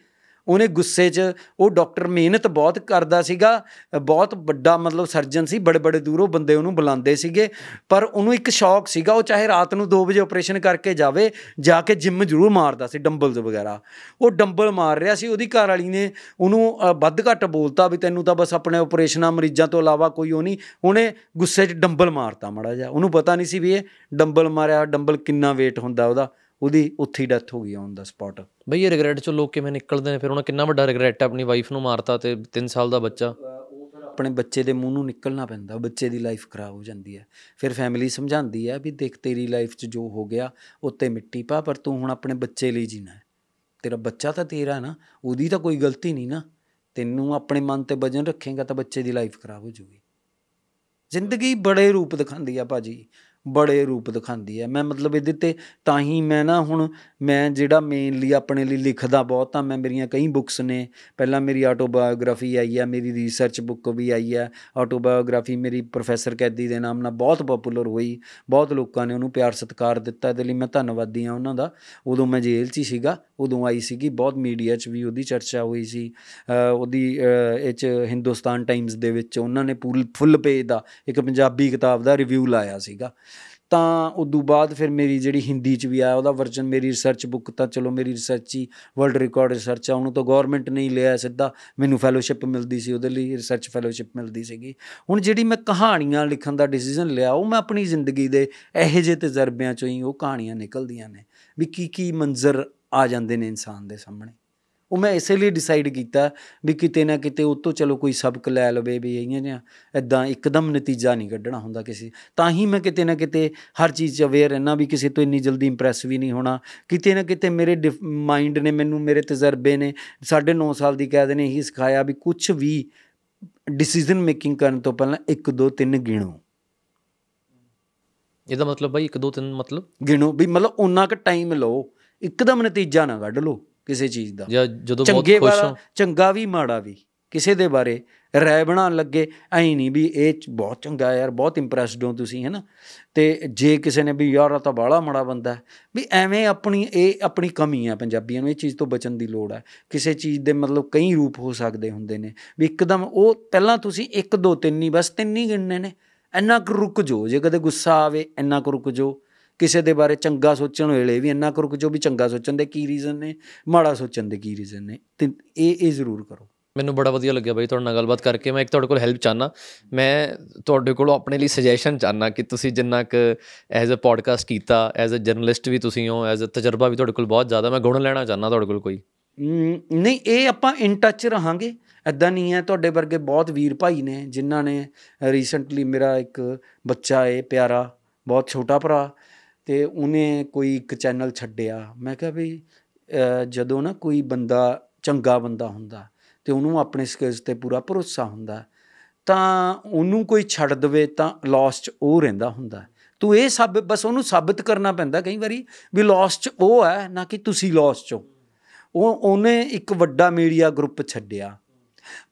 ਉਹਨੇ ਗੁੱਸੇ 'ਚ ਉਹ ਡਾਕਟਰ ਮਿਹਨਤ ਬਹੁਤ ਕਰਦਾ ਸੀਗਾ ਅ, ਬਹੁਤ ਵੱਡਾ ਮਤਲਬ ਸਰਜਨ ਸੀ ਬੜੇ ਬੜੇ ਦੂਰੋਂ ਬੰਦੇ ਉਹਨੂੰ ਬੁਲਾਉਂਦੇ ਸੀਗੇ ਪਰ ਉਹਨੂੰ ਇੱਕ ਸ਼ੌਕ ਸੀਗਾ ਉਹ ਚਾਹੇ ਰਾਤ ਨੂੰ 2 ਵਜੇ ਆਪਰੇਸ਼ਨ ਕਰਕੇ ਜਾਵੇ ਜਾ ਕੇ ਜਿੰਮ ਜ਼ਰੂਰ ਮਾਰਦਾ ਸੀ ਡੰਬਲਸ ਵਗੈਰਾ। ਉਹ ਡੰਬਲ ਮਾਰ ਰਿਹਾ ਸੀ ਉਹਦੀ ਘਰ ਵਾਲੀ ਨੇ ਉਹਨੂੰ ਅ, ਵੱਧ ਘੱਟ ਬੋਲਤਾ ਵੀ ਤੈਨੂੰ ਤਾਂ ਬਸ ਆਪਣੇ ਆਪਰੇਸ਼ਨਾਂ ਮਰੀਜ਼ਾਂ ਤੋਂ ਇਲਾਵਾ ਕੋਈ ਉਹ ਨਹੀਂ। ਉਹਨੇ ਗੁੱਸੇ 'ਚ ਡੰਬਲ ਮਾਰਤਾ ਮੜਾ ਜਾ ਉਹਨੂੰ ਪਤਾ ਨਹੀਂ ਸੀ ਵੀ ਇਹ ਡੰਬਲ ਮਾਰਿਆ ਡੰਬਲ ਕਿੰਨਾ weight ਹੁੰਦਾ ਉਹਦਾ। ਉਹਦੀ ਉੱਥੇ ਹੀ ਡੈਥ ਹੋ ਗਈ ਔਨ ਦਾ ਸਪੌਟ ਬਾਈ ਇਹ ਰਿਗਰੈਟ ਚੋਂ ਲੋਕ ਕਿਵੇਂ ਨਿਕਲਦੇ ਨੇ? ਫਿਰ ਉਹਨਾਂ ਕਿੰਨਾ ਵੱਡਾ ਰਿਗਰੈਟ ਹੈ ਆਪਣੀ ਵਾਈਫ ਨੂੰ ਮਾਰਤਾ ਤੇ 3 ਸਾਲ ਦਾ ਬੱਚਾ। ਉਹ ਫਿਰ ਆਪਣੇ ਬੱਚੇ ਦੇ ਮੂੰਹ ਨੂੰ ਨਿਕਲਣਾ ਪੈਂਦਾ ਬੱਚੇ ਦੀ ਲਾਈਫ ਖਰਾਬ ਹੋ ਜਾਂਦੀ ਹੈ। ਫਿਰ ਫੈਮਿਲੀ ਸਮਝਾਉਂਦੀ ਹੈ ਵੀ ਦੇਖ ਤੇਰੀ ਲਾਈਫ 'ਚ ਜੋ ਹੋ ਗਿਆ ਉੱਤੇ ਮਿੱਟੀ ਪਾ ਪਰ ਤੂੰ ਹੁਣ ਆਪਣੇ ਬੱਚੇ ਲਈ ਜੀਣਾ ਹੈ। ਤੇਰਾ ਬੱਚਾ ਤਾਂ ਤੇਰਾ ਨਾ ਉਹਦੀ ਤਾਂ ਕੋਈ ਗਲਤੀ ਨਹੀਂ ਨਾ। ਤੈਨੂੰ ਆਪਣੇ ਮਨ ਤੇ ਵਜਨ ਰੱਖੇਗਾ ਤਾਂ ਬੱਚੇ ਦੀ ਲਾਈਫ ਖਰਾਬ ਹੋ ਜਾਊਗੀ। ਜ਼ਿੰਦਗੀ ਬੜੇ ਰੂਪ ਦਿਖਾਉਂਦੀ ਆ ਭਾਜੀ। ਬੜੇ ਰੂਪ ਦਿਖਾਉਂਦੀ ਹੈ। ਮੈਂ ਮਤਲਬ ਇਹਦੇ ਤੇ ਤਾਂ ਹੀ ਮੈਂ ਨਾ ਹੁਣ ਮੈਂ ਜਿਹੜਾ ਮੇਨਲੀ ਆਪਣੇ ਲਈ ਲਿਖਦਾ ਬਹੁਤ ਆ ਮੈਂ ਮੇਰੀਆਂ ਕਈ ਬੁੱਕਸ ਨੇ। ਪਹਿਲਾਂ ਮੇਰੀ ਆਟੋਬਾਇਓਗ੍ਰਾਫੀ ਆਈ ਆ ਮੇਰੀ ਰਿਸਰਚ ਬੁੱਕ ਵੀ ਆਈ ਆ ਆਟੋਬਾਇਓਗ੍ਰਾਫੀ ਮੇਰੀ ਪ੍ਰੋਫੈਸਰ ਕੈਦੀ ਦੇ ਨਾਮ ਨਾਲ ਬਹੁਤ ਪਪੂਲਰ ਹੋਈ। ਬਹੁਤ ਲੋਕਾਂ ਨੇ ਉਹਨੂੰ ਪਿਆਰ ਸਤਿਕਾਰ ਦਿੱਤਾ ਇਹਦੇ ਲਈ ਮੈਂ ਧੰਨਵਾਦੀ ਆ ਉਹਨਾਂ ਦਾ। ਉਦੋਂ ਮੈਂ ਜੇਲ੍ਹ 'ਚ ਹੀ ਸੀਗਾ ਉਦੋਂ ਆਈ ਸੀਗੀ ਬਹੁਤ ਮੀਡੀਆ 'ਚ ਵੀ ਉਹਦੀ ਚਰਚਾ ਹੋਈ ਸੀ। ਅ, ਉਹਦੀ ਅ, ਇਹ 'ਚ ਹਿੰਦੁਸਤਾਨ ਟਾਈਮਜ਼ ਦੇ ਵਿੱਚ ਉਹਨਾਂ ਨੇ ਪੂਰੀ ਫੁੱਲ ਪੇਜ ਦਾ ਇੱਕ ਪੰਜਾਬੀ ਕਿਤਾਬ ਦਾ ਰਿਵਿਊ ਲਾਇਆ ਸੀਗਾ। ਤਾਂ ਉਦੋਂ ਬਾਅਦ ਫਿਰ ਮੇਰੀ ਜਿਹੜੀ ਹਿੰਦੀ 'ਚ ਵੀ ਆਇਆ, ਉਹਦਾ ਵਰਜਨ ਮੇਰੀ ਰਿਸਰਚ ਬੁੱਕ ਤਾਂ ਚਲੋ ਮੇਰੀ ਰਿਸਰਚ ਹੀ ਵਰਲਡ ਰਿਕਾਰਡ ਰਿਸਰਚ ਆ, ਉਹਨੂੰ ਤਾਂ ਗਵਰਨਮੈਂਟ ਨੇ ਹੀ ਲਿਆ ਸਿੱਧਾ, ਮੈਨੂੰ ਫੈਲੋਸ਼ਿਪ ਮਿਲਦੀ ਸੀ, ਉਹਦੇ ਲਈ ਰਿਸਰਚ ਫੈਲੋਸ਼ਿਪ ਮਿਲਦੀ ਸੀਗੀ। ਹੁਣ ਜਿਹੜੀ ਮੈਂ ਕਹਾਣੀਆਂ ਲਿਖਣ ਦਾ ਡਿਸੀਜਨ ਲਿਆ, ਉਹ ਮੈਂ ਆਪਣੀ ਜ਼ਿੰਦਗੀ ਦੇ ਇਹੋ ਜਿਹੇ ਤਜਰਬਿਆਂ ਚੋਂ ਹੀ ਉਹ ਕਹਾਣੀਆਂ ਨਿਕਲਦੀਆਂ ਨੇ, ਵੀ ਕੀ ਕੀ ਮੰਜ਼ਰ ਆ ਜਾਂਦੇ ਨੇ ਇਨਸਾਨ ਦੇ ਸਾਹਮਣੇ। ਉਹ ਮੈਂ ਇਸੇ ਲਈ ਡਿਸਾਈਡ ਕੀਤਾ ਵੀ ਕਿਤੇ ਨਾ ਕਿਤੇ ਉਹ ਤੋਂ ਚਲੋ ਕੋਈ ਸਬਕ ਲੈ ਲਵੇ ਵੀ ਇਹੀਆਂ ਜਿਹਾ ਇਦਾਂ ਇੱਕਦਮ ਨਤੀਜਾ ਨਹੀਂ ਕੱਢਣਾ ਹੁੰਦਾ ਕਿਸੇ ਤਾਂ ਹੀ ਮੈਂ ਕਿਤੇ ਨਾ ਕਿਤੇ ਹਰ ਚੀਜ਼ 'ਚ ਅਵੇਅਰ ਰਹਿਣਾ ਵੀ ਕਿਸੇ ਤੋਂ ਇੰਨੀ ਜਲਦੀ ਇੰਪ੍ਰੈਸ ਵੀ ਨਹੀਂ ਹੋਣਾ। ਕਿਤੇ ਨਾ ਕਿਤੇ ਮੇਰੇ ਮਾਈਂਡ ਨੇ ਮੈਨੂੰ ਮੇਰੇ ਤਜਰਬੇ ਨੇ ਸਾਢੇ ਨੌ ਸਾਲ ਦੀ ਕੈਦ ਨੇ ਇਹੀ ਸਿਖਾਇਆ ਵੀ ਕੁਝ ਵੀ ਡਿਸੀਜਨ ਮੇਕਿੰਗ ਕਰਨ ਤੋਂ ਪਹਿਲਾਂ 1 2 3 ਗਿਣੋ। ਇਹਦਾ ਮਤਲਬ ਬਾਈ 1 2 3 ਮਤਲਬ? ਗਿਣੋ ਵੀ ਮਤਲਬ ਉਹਨਾਂ ਕ ਟਾਈਮ ਲਓ ਇੱਕਦਮ ਨਤੀਜਾ ਨਾ ਕੱਢ ਲਓ। ਕਿਸੇ ਚੀਜ਼ ਦਾ। ਜਾਂ ਜਦੋਂ ਬਹੁਤ ਖੁਸ਼ ਹੋ ਚੰਗਾ ਵੀ ਮਾੜਾ ਵੀ। ਕਿਸੇ ਦੇ ਬਾਰੇ ਰਾਏ ਬਣਾਉਣ ਲੱਗੇ ਐਂ ਨਹੀਂ ਵੀ ਇਹ ਬਹੁਤ ਚੰਗਾ ਯਾਰ ਬਹੁਤ ਇੰਪ੍ਰੈਸਡ ਹੋ ਤੁਸੀਂ ਹੈ ਨਾ ਤੇ ਜੇ ਕਿਸੇ ਨੇ ਵੀ ਯਾਰ ਆ ਤਾਂ ਬਾਹਲਾ ਮਾੜਾ ਬੰਦਾ ਵੀ ਐਵੇਂ ਆਪਣੀ ਇਹ ਆਪਣੀ ਕਮੀ ਆ ਪੰਜਾਬੀਆਂ ਨੂੰ ਇਹ ਚੀਜ਼ ਤੋਂ ਬਚਣ ਦੀ ਲੋੜ ਹੈ। ਕਿਸੇ ਚੀਜ਼ ਦੇ ਮਤਲਬ ਕਈ ਰੂਪ ਹੋ ਸਕਦੇ ਹੁੰਦੇ ਨੇ। ਵੀ ਇੱਕਦਮ ਉਹ ਪਹਿਲਾਂ ਤੁਸੀਂ 1 2 3 ਹੀ ਬਸ ਤਿੰਨ ਹੀ ਗਿਣਨੇ ਨੇ। ਇੰਨਾ ਕੁ ਰੁਕ ਜੋ ਜੇ ਕਦੇ ਗੁੱਸਾ ਆਵੇ ਇੰਨਾ ਕੁ ਰੁਕ ਜੋ ਕਿਸੇ ਦੇ ਬਾਰੇ ਚੰਗਾ ਸੋਚਣ ਵੇਲੇ ਵੀ ਇੰਨਾ ਕੁ ਰੁਕ ਜੋ ਵੀ ਚੰਗਾ ਸੋਚਣ ਦੇ ਕੀ ਰੀਜ਼ਨ ਨੇ ਮਾੜਾ ਸੋਚਣ ਦੇ ਕੀ ਰੀਜ਼ਨ ਨੇ ਤੇ ਇਹ ਇਹ ਜ਼ਰੂਰ ਕਰੋ। ਮੈਨੂੰ ਬੜਾ ਵਧੀਆ ਲੱਗਿਆ ਬਾਈ ਤੁਹਾਡੇ ਨਾਲ ਗੱਲਬਾਤ ਕਰਕੇ ਮੈਂ ਇੱਕ ਤੁਹਾਡੇ ਕੋਲ ਹੈਲਪ ਚਾਹਨਾ ਮੈਂ ਤੁਹਾਡੇ ਕੋਲੋਂ ਆਪਣੇ ਲਈ ਸੁਜੈਸ਼ਨ ਚਾਹਨਾ ਕਿ ਤੁਸੀਂ ਜਿੰਨਾ ਕੁ ਐਜ਼ ਅ ਪੋਡਕਾਸਟ ਕੀਤਾ ਐਜ਼ ਅ ਜਰਨਲਿਸਟ ਵੀ ਤੁਸੀਂ ਹੋ ਐਜ਼ ਅ ਤਜਰਬਾ ਵੀ ਤੁਹਾਡੇ ਕੋਲ ਬਹੁਤ ਜ਼ਿਆਦਾ ਮੈਂ ਗੁਣ ਲੈਣਾ ਚਾਹਨਾ ਤੁਹਾਡੇ ਕੋਲ ਕੋਈ। ਨਹੀਂ ਇਹ ਆਪਾਂ ਇਨ ਟੱਚ ਰਹਾਂਗੇ। ਐਦਾਂ ਨਹੀਂ ਹੈ ਤੁਹਾਡੇ ਵਰਗੇ ਬਹੁਤ ਵੀਰ ਭਾਈ ਨੇ ਜਿਨ੍ਹਾਂ ਨੇ ਰੀਸੈਂਟਲੀ ਮੇਰਾ ਇੱਕ ਬੱਚਾ ਏ ਪਿਆਰਾ ਬਹੁਤ ਛੋਟਾ ਭਰਾ ਤੇ ਉਹਨੇ ਕੋਈ ਇੱਕ ਚੈਨਲ ਛੱਡਿਆ। ਮੈਂ ਕਿਹਾ ਵੀ ਅ, ਜਦੋਂ ਨਾ ਕੋਈ ਬੰਦਾ ਚੰਗਾ ਬੰਦਾ ਹੁੰਦਾ ਤੇ ਉਹਨੂੰ ਆਪਣੇ ਸਕਿੱਲਸ ਤੇ ਪੂਰਾ ਭਰੋਸਾ ਹੁੰਦਾ ਤਾਂ ਉਹਨੂੰ ਕੋਈ ਛੱਡ ਦਵੇ ਤਾਂ ਲਾਸ ਚ ਉਹ ਰਹਿੰਦਾ ਹੁੰਦਾ। ਤੂੰ ਇਹ ਸਭ ਬਸ ਉਹਨੂੰ ਸਾਬਿਤ ਕਰਨਾ ਪੈਂਦਾ ਕਈ ਵਾਰੀ ਵੀ ਲਾਸ ਚ ਉਹ ਹੈ ਨਾ ਕਿ ਤੁਸੀਂ ਲਾਸ ਚੋਂ। ਉਹ ਉਹਨੇ ਇੱਕ ਵੱਡਾ ਮੀਡੀਆ ਗਰੁੱਪ ਛੱਡਿਆ।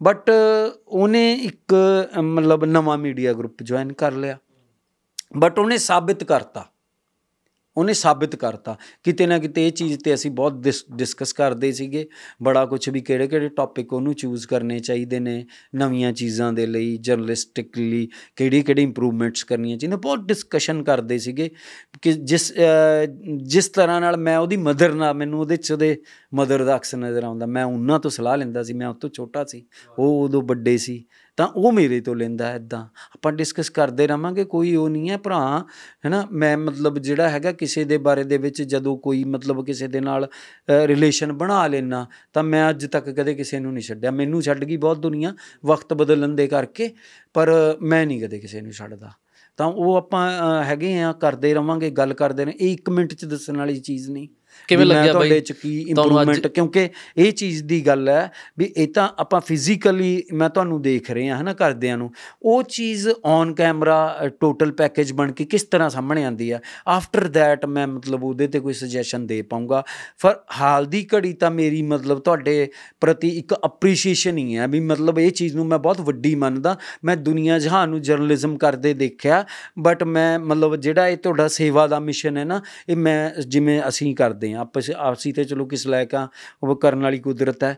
ਬਟ ਉਹਨੇ ਇੱਕ ਅ, ਮਤਲਬ ਨਵਾਂ ਮੀਡੀਆ ਗਰੁੱਪ ਜੁਆਇਨ ਕਰ ਲਿਆ। ਬਟ ਉਹਨੇ ਸਾਬਿਤ ਕਰਤਾ। ਉਹਨੇ ਸਾਬਿਤ ਕਰਤਾ। ਕਿਤੇ ਨਾ ਕਿਤੇ ਇਹ ਚੀਜ਼ ਤੇ ਅਸੀਂ ਬਹੁਤ ਡਿਸਕਸ ਕਰਦੇ ਸੀਗੇ। ਬੜਾ ਕੁਝ ਵੀ ਕਿਹੜੇ ਕਿਹੜੇ ਟੌਪਿਕ ਉਹਨੂੰ ਚੂਜ਼ ਕਰਨੇ ਚਾਹੀਦੇ ਨੇ ਨਵੀਆਂ ਚੀਜ਼ਾਂ ਦੇ ਲਈ ਜਰਨਲਿਸਟਿਕਲੀ ਕਿਹੜੀ ਕਿਹੜੀ ਇੰਪਰੂਵਮੈਂਟਸ ਕਰਨੀਆਂ ਚਾਹੀਦੀਆਂ। ਬਹੁਤ ਡਿਸਕਸ਼ਨ ਕਰਦੇ ਸੀਗੇ ਕਿ ਜਿਸ ਅ, ਜਿਸ ਤਰ੍ਹਾਂ ਨਾਲ ਮੈਂ ਉਹਦੀ ਮਦਰ ਨਾਲ ਮੈਨੂੰ ਉਹਦੇ ਚ ਉਹਦੇ ਮਦਰ ਦਾ ਅਕਸ ਨਜ਼ਰ ਆਉਂਦਾ। ਮੈਂ ਉਹਨਾਂ ਤੋਂ ਸਲਾਹ ਲੈਂਦਾ ਸੀ ਮੈਂ ਉਹ ਤੋਂ ਛੋਟਾ ਸੀ। ਉਹ ਉਦੋਂ ਵੱਡੇ ਸੀ। ਤਾਂ ਉਹ ਮੇਰੇ ਤੋਂ ਲੈਂਦਾ ਇਦਾਂ ਆਪਾਂ ਡਿਸਕਸ ਕਰਦੇ ਰਵਾਂਗੇ ਕੋਈ ਉਹ ਨਹੀਂ ਹੈ ਭਰਾ ਹੈਨਾ? ਮੈਂ ਮਤਲਬ ਜਿਹੜਾ ਹੈਗਾ ਕਿਸੇ ਦੇ ਬਾਰੇ ਦੇ ਵਿੱਚ ਜਦੋਂ ਕੋਈ ਮਤਲਬ ਕਿਸੇ ਦੇ ਨਾਲ ਰਿਲੇਸ਼ਨ ਬਣਾ ਲੈਣਾ ਤਾਂ ਮੈਂ ਅੱਜ ਤੱਕ ਕਦੇ ਕਿਸੇ ਨੂੰ ਨਹੀਂ ਛੱਡਿਆ। ਮੈਨੂੰ ਛੱਡ ਗਈ ਬਹੁਤ ਦੁਨੀਆ ਵਕਤ ਬਦਲਣ ਦੇ ਕਰਕੇ ਪਰ ਮੈਂ ਨਹੀਂ ਕਦੇ ਕਿਸੇ ਨੂੰ ਛੱਡਦਾ। ਤਾਂ ਉਹ ਆਪਾਂ ਅ, ਹੈਗੇ ਆ ਕਰਦੇ ਰਵਾਂਗੇ ਗੱਲ ਕਰਦੇ ਨੇ ਇਹ 1 ਮਿੰਟ ਚ ਦੱਸਣ ਵਾਲੀ ਚੀਜ਼ ਨਹੀਂ। ਕਿਵੇਂ ਲੱਗਿਆ ਤੁਹਾਡੇ ਬਾਈ? ਚ ਕੀ ਇੰਪਰੂਵਮੈਂਟ ਕਿਉਂਕਿ ਇਹ ਚੀਜ਼ ਦੀ ਗੱਲ ਹੈ ਵੀ ਇਹ ਤਾਂ ਆਪਾਂ ਫਿਜ਼ੀਕਲੀ ਮੈਂ ਤੁਹਾਨੂੰ ਦੇਖ ਰਹੇ ਹਾਂ ਹਨਾ ਕਰਦਿਆਂ ਨੂੰ। ਉਹ ਚੀਜ਼ ਔਨ ਕੈਮਰਾ ਟੋਟਲ ਪੈਕੇਜ ਬਣ ਕੇ ਕਿਸ ਤਰ੍ਹਾਂ ਸਾਹਮਣੇ ਆਉਂਦੀ ਹੈ ਆਫਟਰ ਥੈਟ ਮੈਂ ਮਤਲਬ ਉਹਦੇ ਤੇ ਕੋਈ ਸੁਜੈਸ਼ਨ ਦੇ ਪਾਉਂਗਾ ਪਰ ਹਾਲ ਦੀ ਘੜੀ ਤਾਂ ਮੇਰੀ ਮਤਲਬ ਤੁਹਾਡੇ ਪ੍ਰਤੀ ਇੱਕ ਅਪਰੀਸ਼ੀਏਸ਼ਨ ਹੀ ਹੈ ਵੀ ਮਤਲਬ ਇਹ ਚੀਜ਼ ਨੂੰ ਮੈਂ ਬਹੁਤ ਵੱਡੀ ਮੰਨਦਾ। ਮੈਂ ਦੁਨੀਆ ਜਹਾਨ ਨੂੰ ਜਰਨਲਿਜ਼ਮ ਕਰਦੇ ਦੇਖਿਆ ਬਟ ਮੈਂ ਮਤਲਬ ਜਿਹੜਾ ਇਹ ਤੁਹਾਡਾ ਸੇਵਾ ਦਾ ਮਿਸ਼ਨ ਹੈ ਨਾ ਇਹ ਮੈਂ ਜਿਵੇਂ ਅਸੀਂ ਕਰਦੇ ਹਾਂ। ਆਪਸ ਆਪਸੀ ਤੇ ਚਲੋ ਕਿਸ ਲਾਇਕ ਆ ਉਹ ਕਰਨ ਵਾਲੀ ਕੁਦਰਤ ਹੈ।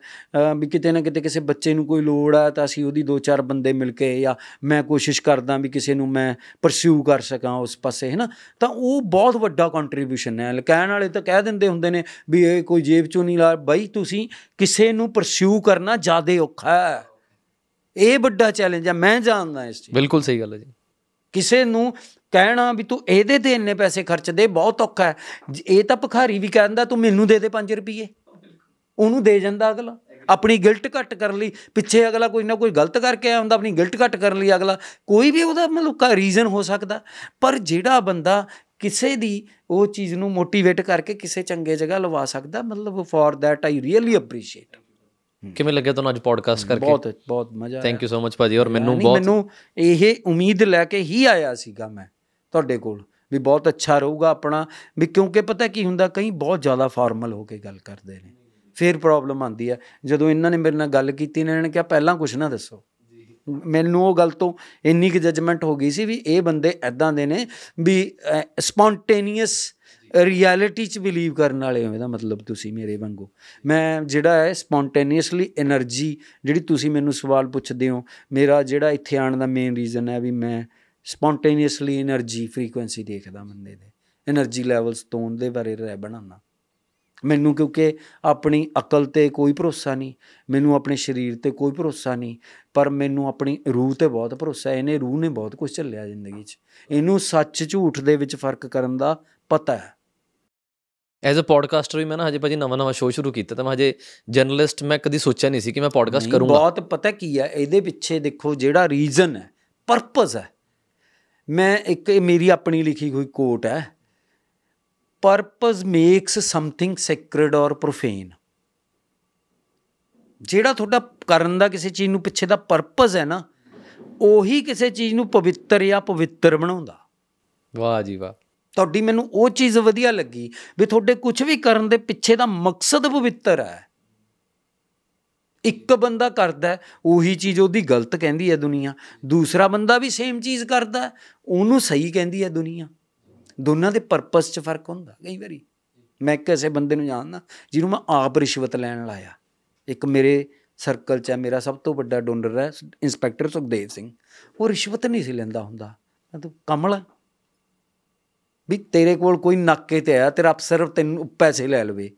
ਵੀ ਕਿਤੇ ਨਾ ਕਿਤੇ ਕਿਸੇ ਬੱਚੇ ਨੂੰ ਕੋਈ ਲੋੜ ਆ ਤਾਂ ਅਸੀਂ ਉਹਦੀ ਦੋ ਚਾਰ ਬੰਦੇ ਮਿਲ ਕੇ ਜਾਂ ਮੈਂ ਕੋਸ਼ਿਸ਼ ਕਰਦਾ ਵੀ ਕਿਸੇ ਨੂੰ ਮੈਂ ਪਰਸਿਊ ਕਰ ਸਕਾਂ ਉਸ ਪਾਸੇ ਹੈ ਨਾ ਤਾਂ ਉਹ ਬਹੁਤ ਵੱਡਾ ਕੰਟਰੀਬਿਊਸ਼ਨ ਹੈ। ਕਹਿਣ ਵਾਲੇ ਤਾਂ ਕਹਿ ਦਿੰਦੇ ਹੁੰਦੇ ਨੇ ਵੀ ਇਹ ਕੋਈ ਜੇਬ ਚੋਂ ਨਹੀਂ ਲਾ ਬਾਈ ਤੁਸੀਂ ਕਿਸੇ ਨੂੰ ਪਰਸਿਊ ਕਰਨਾ ਜ਼ਿਆਦਾ ਔਖਾ ਹੈ। ਇਹ ਵੱਡਾ ਚੈਲੰਜ ਹੈ। ਮੈਂ ਜਾਣਦਾ ਇਸ ਚੀਜ਼ ਬਿਲਕੁਲ ਸਹੀ ਗੱਲ ਹੈ ਜੀ। ਕਿਸੇ ਨੂੰ ਕਹਿਣਾ ਵੀ ਤੂੰ ਇਹਦੇ ਤੇ ਇੰਨੇ ਪੈਸੇ ਖਰਚਦੇ ਬਹੁਤ ਔਖਾ ਹੈ। ਇਹ ਤਾਂ ਭਖਾਰੀ ਵੀ ਕਹਿੰਦਾ ਤੂੰ ਮੈਨੂੰ ਦੇ ਦੇ 5 ਰੁਪਏ ਉਹਨੂੰ ਦੇ ਜਾਂਦਾ ਅਗਲਾ। ਆਪਣੀ ਗਿਲਟ ਘੱਟ ਕਰਨ ਲਈ। ਪਿੱਛੇ ਅਗਲਾ ਕੋਈ ਨਾ ਕੋਈ ਗਲਤ ਕਰਕੇ ਆਇਆ ਹੁੰਦਾ ਆਪਣੀ ਗਿਲਟ ਘੱਟ ਕਰਨ ਲਈ ਅਗਲਾ। ਕੋਈ ਵੀ ਉਹਦਾ ਮਤਲਬ ਕਾ ਰੀਜ਼ਨ ਹੋ ਸਕਦਾ। ਪਰ ਜਿਹੜਾ ਬੰਦਾ ਕਿਸੇ ਦੀ ਉਹ ਚੀਜ਼ ਨੂੰ ਮੋਟੀਵੇਟ ਕਰਕੇ ਕਿਸੇ ਚੰਗੇ ਜਗ੍ਹਾ ਲਵਾ ਸਕਦਾ ਮਤਲਬ for that I really appreciate ਕਿਵੇਂ ਲੱਗਿਆ ਤੁਹਾਨੂੰ ਅੱਜ ਪੋਡਕਾਸਟ ਕਰਕੇ? ਬਹੁਤ ਬਹੁਤ ਮਜ਼ਾ ਆਇਆ। ਥੈਂਕ ਯੂ ਸੋ ਮਚ ਭਾਜੀ ਔਰ ਮੈਨੂੰ ਬਹੁਤ ਮੈਨੂੰ ਇਹ ਉਮੀਦ ਲੈ ਕੇ ਹੀ ਆਇਆ ਸੀਗਾ ਮੈਂ। ਤੁਹਾਡੇ ਕੋਲ, ਵੀ ਬਹੁਤ ਅੱਛਾ ਰਹੂਗਾ ਆਪਣਾ, ਵੀ ਕਿਉਂਕਿ ਪਤਾ ਕੀ ਹੁੰਦਾ, ਕਈ ਬਹੁਤ ਜ਼ਿਆਦਾ ਫਾਰਮਲ ਹੋ ਕੇ ਗੱਲ ਕਰਦੇ ਨੇ। ਫਿਰ ਪ੍ਰੋਬਲਮ ਆਉਂਦੀ ਹੈ ਜਦੋਂ ਇਹਨਾਂ ਨੇ ਮੇਰੇ ਨਾਲ ਗੱਲ ਕੀਤੀ, ਇਹਨਾਂ ਨੇ ਕਿਹਾ, ਪਹਿਲਾਂ ਕੁਝ ਨਾ ਦੱਸੋ। ਮੈਨੂੰ ਉਹ ਗੱਲ ਤੋਂ ਇੰਨੀ ਕਿ ਜਜਮੈਂਟ ਹੋ ਗਈ ਸੀ ਵੀ ਇਹ ਬੰਦੇ ਐਦਾਂ ਦੇ ਨੇ ਵੀ ਸਪੌਂਟੇਨੀਅਸ ਰਿਐਲਿਟੀ 'ਚ ਬਿਲੀਵ ਕਰਨ ਵਾਲੇ ਹੋ। ਇਹਦਾ ਮਤਲਬ ਤੁਸੀਂ ਮੇਰੇ ਵਾਂਗੂ। ਮੈਂ ਜਿਹੜਾ ਹੈ ਸਪੌਂਟੇਨੀਅਸਲੀ એનર્ਜੀ ਜਿਹੜੀ ਤੁਸੀਂ ਮੈਨੂੰ ਸਵਾਲ ਪੁੱਛਦੇ ਹੋ, ਮੇਰਾ ਜਿਹੜਾ ਇੱਥੇ ਆਣ ਦਾ ਮੇਨ ਰੀਜ਼ਨ ਹੈ ਵੀ ਮੈਂ ਸਪੌਂਟੇਨੀਅਸਲੀ એનર્ਜੀ ਫ੍ਰੀਕੁਐਂਸੀ ਦੇਖਦਾ ਬੰਦੇ ਦੇ। એનર્ਜੀ ਲੈਵਲਸ ਤੋਂ ਦੇ ਬਾਰੇ ਰਹਿ ਬਣਾਉਣਾ। ਮੈਨੂੰ ਕਿਉਂਕਿ ਆਪਣੀ ਅਕਲ ਤੇ ਕੋਈ ਭਰੋਸਾ ਨਹੀਂ ਮੈਨੂੰ ਆਪਣੇ ਸਰੀਰ ਤੇ ਕੋਈ ਭਰੋਸਾ ਨਹੀਂ ਪਰ ਮੈਨੂੰ ਆਪਣੀ ਰੂਹ ਤੇ ਬਹੁਤ ਭਰੋਸਾ ਹੈ ਇਹਨੇ ਰੂਹ ਨੇ ਬਹੁਤ ਕੁਝ ਚੱਲਿਆ ਜ਼ਿੰਦਗੀ 'ਚ। ਇਹਨੂੰ ਸੱਚ ਝੂਠ ਦੇ ਵਿੱਚ ਫ਼ਰਕ ਕਰਨ ਦਾ ਪਤਾ ਹੈ। ਐਜ਼ ਅ ਪੋਡਕਾਸਟਰ ਵੀ ਮੈਂ ਨਾ ਹਜੇ ਭਾਜੀ ਨਵਾਂ ਨਵਾਂ ਸ਼ੋਅ ਸ਼ੁਰੂ ਕੀਤਾ ਤਾਂ ਮੈਂ ਹਜੇ ਜਰਨਲਿਸਟ ਮੈਂ ਕਦੀ ਸੋਚਿਆ ਨਹੀਂ ਸੀ ਕਿ ਮੈਂ ਪੋਡਕਾਸਟ ਕਰੂੰਗਾ। ਬਹੁਤ ਪਤਾ ਕੀ ਹੈ ਇਹਦੇ ਪਿੱਛੇ ਦੇਖੋ ਜਿਹੜਾ ਰੀਜ਼ਨ ਹੈ ਪਰਪਸ ਹੈ। ਮੈਂ ਇੱਕ ਇਹ ਮੇਰੀ ਆਪਣੀ ਲਿਖੀ ਹੋਈ ਕੋਟ ਹੈ। ਪਰਪਸ ਮੇਕਸ ਸਮਥਿੰਗ ਸੈਕ੍ਰੇਡ ਔਰ ਪ੍ਰੋਫੇਨ ਜਿਹੜਾ ਤੁਹਾਡਾ ਕਰਨ ਦਾ ਕਿਸੇ ਚੀਜ਼ ਨੂੰ ਪਿੱਛੇ ਦਾ ਪਰਪਸ ਹੈ ਨਾ ਉਹੀ ਕਿਸੇ ਚੀਜ਼ ਨੂੰ ਪਵਿੱਤਰ ਜਾਂ ਪਵਿੱਤਰ ਬਣਾਉਂਦਾ। ਵਾਹ ਜੀ ਵਾਹ। ਤੁਹਾਡੀ ਮੈਨੂੰ ਉਹ ਚੀਜ਼ ਵਧੀਆ ਲੱਗੀ ਵੀ ਤੁਹਾਡੇ ਕੁਝ ਵੀ ਕਰਨ ਦੇ ਪਿੱਛੇ ਦਾ ਮਕਸਦ ਪਵਿੱਤਰ ਹੈ। ਇੱਕ ਬੰਦਾ ਕਰਦਾ ਹੈ, ਉਹੀ ਚੀਜ਼ ਉਹਦੀ ਗਲਤ ਕਹਿੰਦੀ ਹੈ ਦੁਨੀਆ। ਦੂਸਰਾ ਬੰਦਾ ਵੀ ਸੇਮ ਚੀਜ਼ ਕਰਦਾ ਹੈ, ਉਹਨੂੰ ਸਹੀ ਕਹਿੰਦੀ ਹੈ ਦੁਨੀਆ। ਦੋਨਾਂ ਦੇ ਪਰਪਸ 'ਚ ਫ਼ਰਕ ਹੁੰਦਾ ਕਈ ਵਾਰੀ। ਮੈਂ ਇੱਕ ਐਸੇ ਬੰਦੇ ਨੂੰ ਜਾਣਦਾ ਜਿਹਨੂੰ ਮੈਂ ਆਪ ਰਿਸ਼ਵਤ ਲੈਣ ਲਾਇਆ। ਇੱਕ ਮੇਰੇ ਸਰਕਲ 'ਚ ਹੈ ਮੇਰਾ ਸਭ ਤੋਂ ਵੱਡਾ ਡੋਨਰ ਹੈ ਇੰਸਪੈਕਟਰ ਸੁਖਦੇਵ ਸਿੰਘ। ਉਹ ਰਿਸ਼ਵਤ ਨਹੀਂ ਸੀ ਲੈਂਦਾ ਹੁੰਦਾ। ਮੈਂ ਤੂੰ ਕਮਲ ਹੈ ਵੀ ਤੇਰੇ ਕੋਲ ਕੋਈ ਨਾਕੇ ਤੇ ਆਇਆ ਤੇਰਾ ਅਫਸਰ ਤੈਨੂੰ ਪੈਸੇ ਲੈ ਲਵੇ।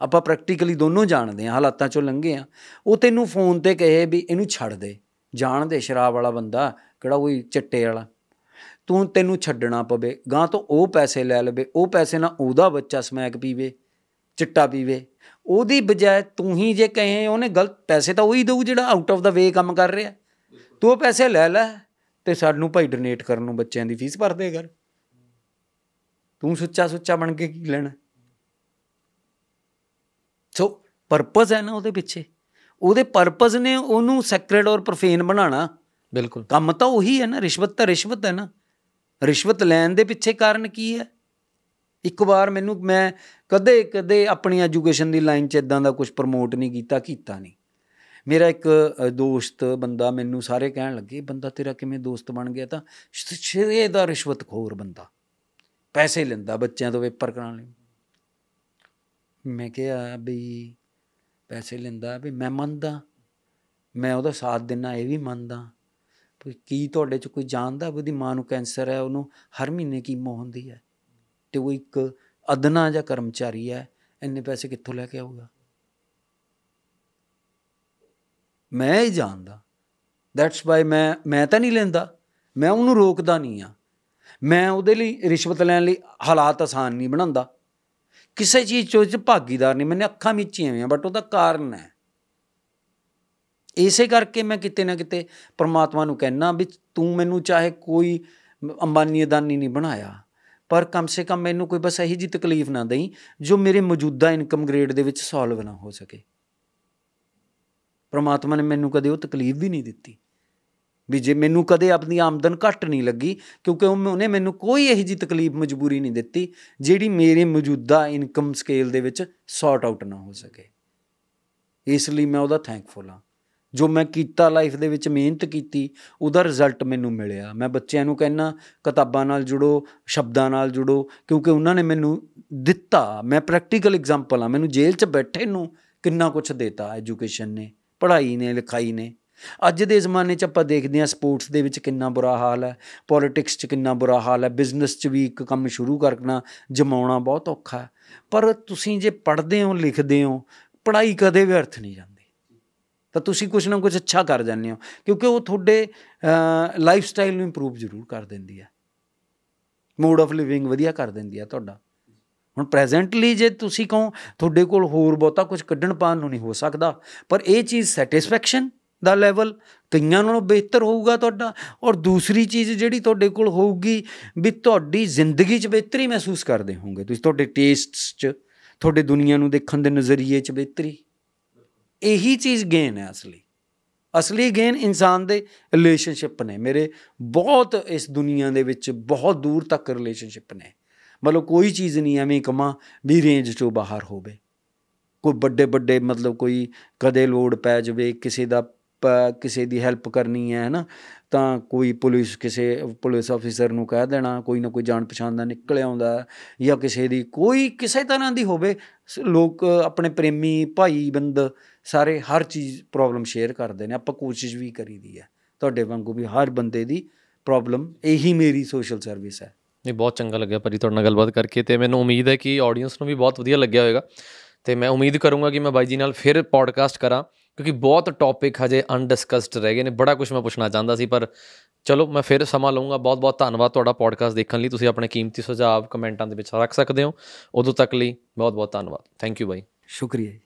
ਆਪਾਂ ਪ੍ਰੈਕਟੀਕਲੀ ਦੋਨੋਂ ਜਾਣਦੇ ਆ ਹਾਲਾਤਾਂ ਚੋਂ ਲੰਘੇ ਆ ਉਹ ਤੈਨੂੰ ਫੋਨ ਤੇ ਕਹੇ ਵੀ ਇਹਨੂੰ ਛੱਡ ਦੇ ਜਾਣਦੇ ਸ਼ਰਾਬ ਵਾਲਾ ਬੰਦਾ, ਕਿਹੜਾ ਕੋਈ ਚਿੱਟੇ ਵਾਲਾ। ਤੂੰ ਤੈਨੂੰ ਛੱਡਣਾ ਪਵੇ ਗਾਂ ਤੋਂ ਉਹ ਪੈਸੇ ਲੈ ਲਵੇ, ਉਹ ਪੈਸੇ ਨਾਲ ਉਹਦਾ ਬੱਚਾ ਸਮੈਕ ਪੀਵੇ, ਚਿੱਟਾ ਪੀਵੇ। ਉਹਦੀ ਬਜਾਏ ਤੂੰ ਹੀ ਜੇ ਕਹੇ ਉਹਨੇ ਗਲਤ, ਪੈਸੇ ਤਾਂ ਉਹੀ ਦਊ ਜਿਹੜਾ ਆਊਟ ਆਫ ਦਾ ਵੇ ਕੰਮ ਕਰ ਰਿਹਾ। ਤੂੰ ਉਹ ਪੈਸੇ ਲੈ ਲੈ ਤੇ ਸਾਨੂੰ ਭਾਈ ਡੋਨੇਟ ਕਰਨ ਨੂੰ ਬੱਚਿਆਂ ਦੀ ਫੀਸ ਭਰ ਦੇ ਕਰ ਤੂੰ ਸੁੱਚਾ ਸੁੱਚਾ ਬਣ ਕੇ ਕੀ ਲੈਣਾ? ਸੋ ਪਰਪਸ ਹੈ ਨਾ ਉਹਦੇ ਪਿੱਛੇ। ਉਹਦੇ ਪਰਪਸ ਨੇ ਉਹਨੂੰ ਸੈਕ੍ਰੇਡ ਔਰ ਪ੍ਰੋਫੇਨ ਬਣਾਉਣਾ। ਬਿਲਕੁਲ। ਕੰਮ ਤਾਂ ਉਹੀ ਹੈ ਨਾ ਰਿਸ਼ਵਤ ਤਾਂ ਰਿਸ਼ਵਤ ਹੈ ਨਾ। ਰਿਸ਼ਵਤ ਲੈਣ ਦੇ ਪਿੱਛੇ ਕਾਰਨ ਕੀ ਹੈ? ਇੱਕ ਵਾਰ ਮੈਨੂੰ ਮੈਂ ਕਦੇ ਕਦੇ ਆਪਣੀ ਐਜੂਕੇਸ਼ਨ ਦੀ ਲਾਈਨ 'ਚ ਇਦਾਂ ਦਾ ਕੁਝ ਪ੍ਰਮੋਟ ਨਹੀਂ ਕੀਤਾ ਕੀਤਾ ਨਹੀਂ। ਮੇਰਾ ਇੱਕ ਦੋਸਤ ਬੰਦਾ ਮੈਨੂੰ ਸਾਰੇ ਕਹਿਣ ਲੱਗੇ ਬੰਦਾ ਤੇਰਾ ਕਿਵੇਂ ਦੋਸਤ ਬਣ ਗਿਆ? ਤਾਂ ਸ਼ਰੇ ਦਾ ਰਿਸ਼ਵਤਖੋਰ ਬੰਦਾ। ਪੈਸੇ ਲੈਂਦਾ ਬੱਚਿਆਂ ਤੋਂ ਪੇਪਰ ਕਰਾਉਣ ਲਈ। ਮੈਂ ਕਿਹਾ ਵੀ ਪੈਸੇ ਲੈਂਦਾ ਵੀ ਮੈਂ ਮੰਨਦਾ, ਮੈਂ ਉਹਦਾ ਸਾਥ ਦੇਣਾ ਇਹ ਵੀ ਮੰਨਦਾ। ਵੀ ਕੀ ਤੁਹਾਡੇ ਚ ਕੋਈ ਜਾਣਦਾ ਵੀ ਉਹਦੀ ਮਾਂ ਨੂੰ ਕੈਂਸਰ ਹੈ, ਉਹਨੂੰ ਹਰ ਮਹੀਨੇ ਕੀਮੋ ਹੁੰਦੀ ਹੈ। ਤੇ ਉਹ ਇੱਕ ਅਦਨਾ ਜਿਹਾ ਕਰਮਚਾਰੀ ਹੈ, ਇੰਨੇ ਪੈਸੇ ਕਿੱਥੋਂ ਲੈ ਕੇ ਆਊਗਾ? ਮੈਂ ਹੀ ਜਾਣਦਾ। ਦੈਟਸ ਵਾਈ ਮੈਂ ਮੈਂ ਤਾਂ ਨਹੀਂ ਲੈਂਦਾ। ਮੈਂ ਉਹਨੂੰ ਰੋਕਦਾ ਨਹੀਂ ਆ ਮੈਂ ਉਹਦੇ ਲਈ ਰਿਸ਼ਵਤ ਲੈਣ ਲਈ ਹਾਲਾਤ ਆਸਾਨ ਨਹੀਂ ਬਣਾਉਂਦਾ। ਕਿਸੇ ਚੀਜ਼ 'ਚ ਉਹ 'ਚ ਭਾਗੀਦਾਰ ਨਹੀਂ, ਮੈਨੇ ਅੱਖਾਂ ਮੀਚੀਆਂ ਹੋਈਆਂ ਬਟ ਉਹਦਾ ਕਾਰਨ ਹੈ। ਇਸੇ ਕਰਕੇ ਮੈਂ ਕਿਤੇ ਨਾ ਕਿਤੇ ਪ੍ਰਮਾਤਮਾ ਨੂੰ ਕਹਿਣਾ ਵੀ ਤੂੰ ਮੈਨੂੰ ਚਾਹੇ ਕੋਈ ਅੰਬਾਨੀ ਅਦਾਨੀ ਨਹੀਂ ਬਣਾਇਆ, ਪਰ ਕਮ ਸੇ ਕਮ ਮੈਨੂੰ ਕੋਈ ਬਸ ਇਹੀ ਜੀ ਤਕਲੀਫ ਨਾ ਦੇਈ, ਜੋ ਮੇਰੇ ਮੌਜੂਦਾ ਇਨਕਮ ਗ੍ਰੇਡ ਦੇ ਵਿੱਚ ਸੋਲਵ ਨਾ ਹੋ ਸਕੇ। ਪ੍ਰਮਾਤਮਾ ਨੇ ਮੈਨੂੰ ਕਦੇ ਉਹ ਤਕਲੀਫ ਵੀ ਨਹੀਂ ਦਿੱਤੀ। ਵੀ ਜੇ ਮੈਨੂੰ ਕਦੇ ਆਪਣੀ ਆਮਦਨ ਘੱਟ ਨਹੀਂ ਲੱਗੀ, ਕਿਉਂਕਿ ਉਹ- ਉਹਨੇ ਮੈਨੂੰ ਕੋਈ ਇਹੋ ਜੀ ਤਕਲੀਫ ਮਜਬੂਰੀ ਨਹੀਂ ਦਿੱਤੀ, ਜਿਹੜੀ ਮੇਰੇ ਮੌਜੂਦਾ ਇਨਕਮ ਸਕੇਲ ਦੇ ਵਿੱਚ ਸੌਰਟ ਆਊਟ ਨਾ ਹੋ ਸਕੇ। ਇਸ ਲਈ ਮੈਂ ਉਹਦਾ ਥੈਂਕਫੁਲ ਹਾਂ। ਜੋ ਮੈਂ ਕੀਤਾ ਲਾਈਫ ਦੇ ਵਿੱਚ ਮਿਹਨਤ ਕੀਤੀ, ਉਹਦਾ ਰਿਜ਼ਲਟ ਮੈਨੂੰ ਮਿਲਿਆ। ਮੈਂ ਬੱਚਿਆਂ ਨੂੰ ਕਹਿੰਨਾ ਕਿਤਾਬਾਂ ਨਾਲ ਜੁੜੋ, ਸ਼ਬਦਾਂ ਨਾਲ ਜੁੜੋ, ਕਿਉਂਕਿ ਉਹਨਾਂ ਨੇ ਮੈਨੂੰ ਦਿੱਤਾ। ਮੈਂ ਪ੍ਰੈਕਟੀਕਲ ਐਗਜ਼ਾਮਪਲ ਆ ਮੈਨੂੰ ਜੇਲ੍ਹ 'ਚ ਬੈਠੇ ਨੂੰ ਕਿੰਨਾ ਕੁਝ ਦਿੱਤਾ। ਐਜੂਕੇਸ਼ਨ ਨੇ, ਪੜ੍ਹਾਈ ਨੇ, ਲਿਖਾਈ ਨੇ। ਅੱਜ ਦੇ ਜ਼ਮਾਨੇ 'ਚ ਆਪਾਂ ਦੇਖਦੇ ਹਾਂ ਸਪੋਰਟਸ ਦੇ ਵਿੱਚ ਕਿੰਨਾ ਬੁਰਾ ਹਾਲ ਹੈ ਪੋਲਿਟਿਕਸ 'ਚ ਕਿੰਨਾ ਬੁਰਾ ਹਾਲ ਹੈ ਬਿਜ਼ਨਸ 'ਚ ਵੀ ਇੱਕ ਕੰਮ ਸ਼ੁਰੂ ਕਰਨਾ, ਜਮਾਉਣਾ ਬਹੁਤ ਔਖਾ ਹੈ। ਪਰ ਤੁਸੀਂ ਜੇ ਪੜ੍ਹਦੇ ਹੋ, ਲਿਖਦੇ ਹੋ, ਪੜ੍ਹਾਈ ਕਦੇ ਵੀ ਅਰਥ ਨਹੀਂ ਜਾਂਦੀ। ਤਾਂ ਤੁਸੀਂ ਕੁਝ ਨਾ ਕੁਝ ਅੱਛਾ ਕਰ ਜਾਂਦੇ ਹੋ, ਕਿਉਂਕਿ ਉਹ ਤੁਹਾਡੇ ਲਾਈਫ ਸਟਾਈਲ ਨੂੰ ਇੰਪਰੂਵ ਜ਼ਰੂਰ ਕਰ ਦਿੰਦੀ ਹੈ। ਮੋਡ ਆਫ ਲਿਵਿੰਗ ਵਧੀਆ ਕਰ ਦਿੰਦੀ ਹੈ ਤੁਹਾਡਾ। ਹੁਣ ਪ੍ਰੈਜ਼ੈਂਟਲੀ ਜੇ ਤੁਸੀਂ ਕਹੋ, ਤੁਹਾਡੇ ਕੋਲ ਹੋਰ ਬਹੁਤਾ ਕੁਝ ਕੱਢਣ ਪਾਣ ਨੂੰ ਨਹੀਂ ਹੋ ਸਕਦਾ, ਪਰ ਇਹ ਚੀਜ਼ ਸੈਟੀਸਫੈਕਸ਼ਨ ਦਾ ਲੈਵਲ ਕਈਆਂ ਨਾਲੋਂ ਬਿਹਤਰ ਹੋਊਗਾ ਤੁਹਾਡਾ। ਔਰ ਦੂਸਰੀ ਚੀਜ਼ ਜਿਹੜੀ ਤੁਹਾਡੇ ਕੋਲ ਹੋਊਗੀ ਵੀ ਤੁਹਾਡੀ ਜ਼ਿੰਦਗੀ 'ਚ ਬਿਹਤਰੀ ਮਹਿਸੂਸ ਕਰਦੇ ਹੋਵੋਗੇ ਤੁਸੀਂ ਤੁਹਾਡੇ ਟੇਸਟਸ 'ਚ, ਤੁਹਾਡੇ ਦੁਨੀਆ ਨੂੰ ਦੇਖਣ ਦੇ ਨਜ਼ਰੀਏ 'ਚ ਬਿਹਤਰੀ। ਇਹੀ ਚੀਜ਼ ਗੇਨ ਹੈ ਅਸਲੀ। ਅਸਲੀ ਗੇਨ ਇਨਸਾਨ ਦੇ ਰਿਲੇਸ਼ਨਸ਼ਿਪ ਨੇ। ਮੇਰੇ ਬਹੁਤ ਇਸ ਦੁਨੀਆ ਦੇ ਵਿੱਚ ਬਹੁਤ ਦੂਰ ਤੱਕ ਰਿਲੇਸ਼ਨਸ਼ਿਪ ਨੇ। ਮਤਲਬ ਕੋਈ ਚੀਜ਼ ਨਹੀਂ ਐਵੇਂ ਕਮਾ ਵੀ ਰੇਂਜ ਤੋਂ ਬਾਹਰ ਹੋਵੇ। ਕੋਈ ਵੱਡੇ ਵੱਡੇ ਮਤਲਬ ਕੋਈ ਕਦੇ ਲੋੜ ਪੈ ਜਾਵੇ, ਕਿਸੇ ਦਾ ਪ- ਕਿਸੇ ਦੀ ਹੈਲਪ ਕਰਨੀ ਹੈ ਨਾ ਤਾਂ ਕੋਈ ਪੁਲਿਸ ਕਿਸੇ ਪੁਲਿਸ ਅਫੀਸਰ ਨੂੰ ਕਹਿ ਦੇਣਾ ਕੋਈ ਨਾ ਕੋਈ ਜਾਣ ਪਛਾਣ ਦਾ ਨਿਕਲ ਆਉਂਦਾ ਹੈ, ਜਾਂ ਕਿਸੇ ਦੀ ਕੋਈ ਕਿਸੇ ਤਰ੍ਹਾਂ ਦੀ ਹੋਵੇ ਸ- ਲੋਕ ਆਪਣੇ ਪ੍ਰੇਮੀ ਭਾਈ ਬੰਦ ਸਾਰੇ ਹਰ ਚੀਜ਼ ਪ੍ਰੋਬਲਮ ਸ਼ੇਅਰ ਕਰਦੇ ਨੇ ਆਪਾਂ ਕੋਸ਼ਿਸ਼ ਵੀ ਕਰੀਦੀ ਹੈ ਤੁਹਾਡੇ ਵਾਂਗੂ ਵੀ ਹਰ ਬੰਦੇ ਦੀ ਪ੍ਰੋਬਲਮ ਇਹੀ ਮੇਰੀ ਸੋਸ਼ਲ ਸਰਵਿਸ ਹੈ। ਨਹੀਂ ਬਹੁਤ ਚੰਗਾ ਲੱਗਿਆ ਭਾਜੀ ਤੁਹਾਡੇ ਨਾਲ ਗੱਲਬਾਤ ਕਰਕੇ ਤੇ ਮੈਨੂੰ ਉਮੀਦ ਹੈ ਕਿ ਆਡੀਅנס ਨੂੰ ਵੀ ਬਹੁਤ ਵਧੀਆ ਲੱਗਿਆ ਹੋਵੇਗਾ ਤੇ ਮੈਂ ਉਮੀਦ ਕਰੂੰਗਾ ਕਿ ਮੈਂ ਬਾਈ ਜੀ ਨਾਲ ਫਿਰ ਪੋਡਕਾਸਟ ਕਰਾਂ। ਕਿਉਂਕਿ ਬਹੁਤ ਟੌਪਿਕ ਹਜੇ ਅਨਡਿਸਕਸਡ ਰਹਿ ਗਏ ਨੇ, ਬੜਾ ਕੁਝ ਮੈਂ ਪੁੱਛਣਾ ਚਾਹੁੰਦਾ ਸੀ, ਪਰ ਚਲੋ ਮੈਂ ਫਿਰ ਸਮਾਂ ਲਵਾਂਗਾ ਬਹੁਤ ਬਹੁਤ ਧੰਨਵਾਦ ਤੁਹਾਡਾ ਪੋਡਕਾਸਟ ਦੇਖਣ ਲਈ, ਤੁਸੀਂ ਆਪਣੇ ਕੀਮਤੀ ਸੁਝਾਅ ਕਮੈਂਟਾਂ ਦੇ ਵਿੱਚ ਰੱਖ ਸਕਦੇ ਹੋ, ਉਦੋਂ ਤੱਕ ਲਈ ਬਹੁਤ ਬਹੁਤ ਧੰਨਵਾਦ ਥੈਂਕ ਯੂ ਬਾਈ ਸ਼ੁਕਰੀਆ ਜੀ।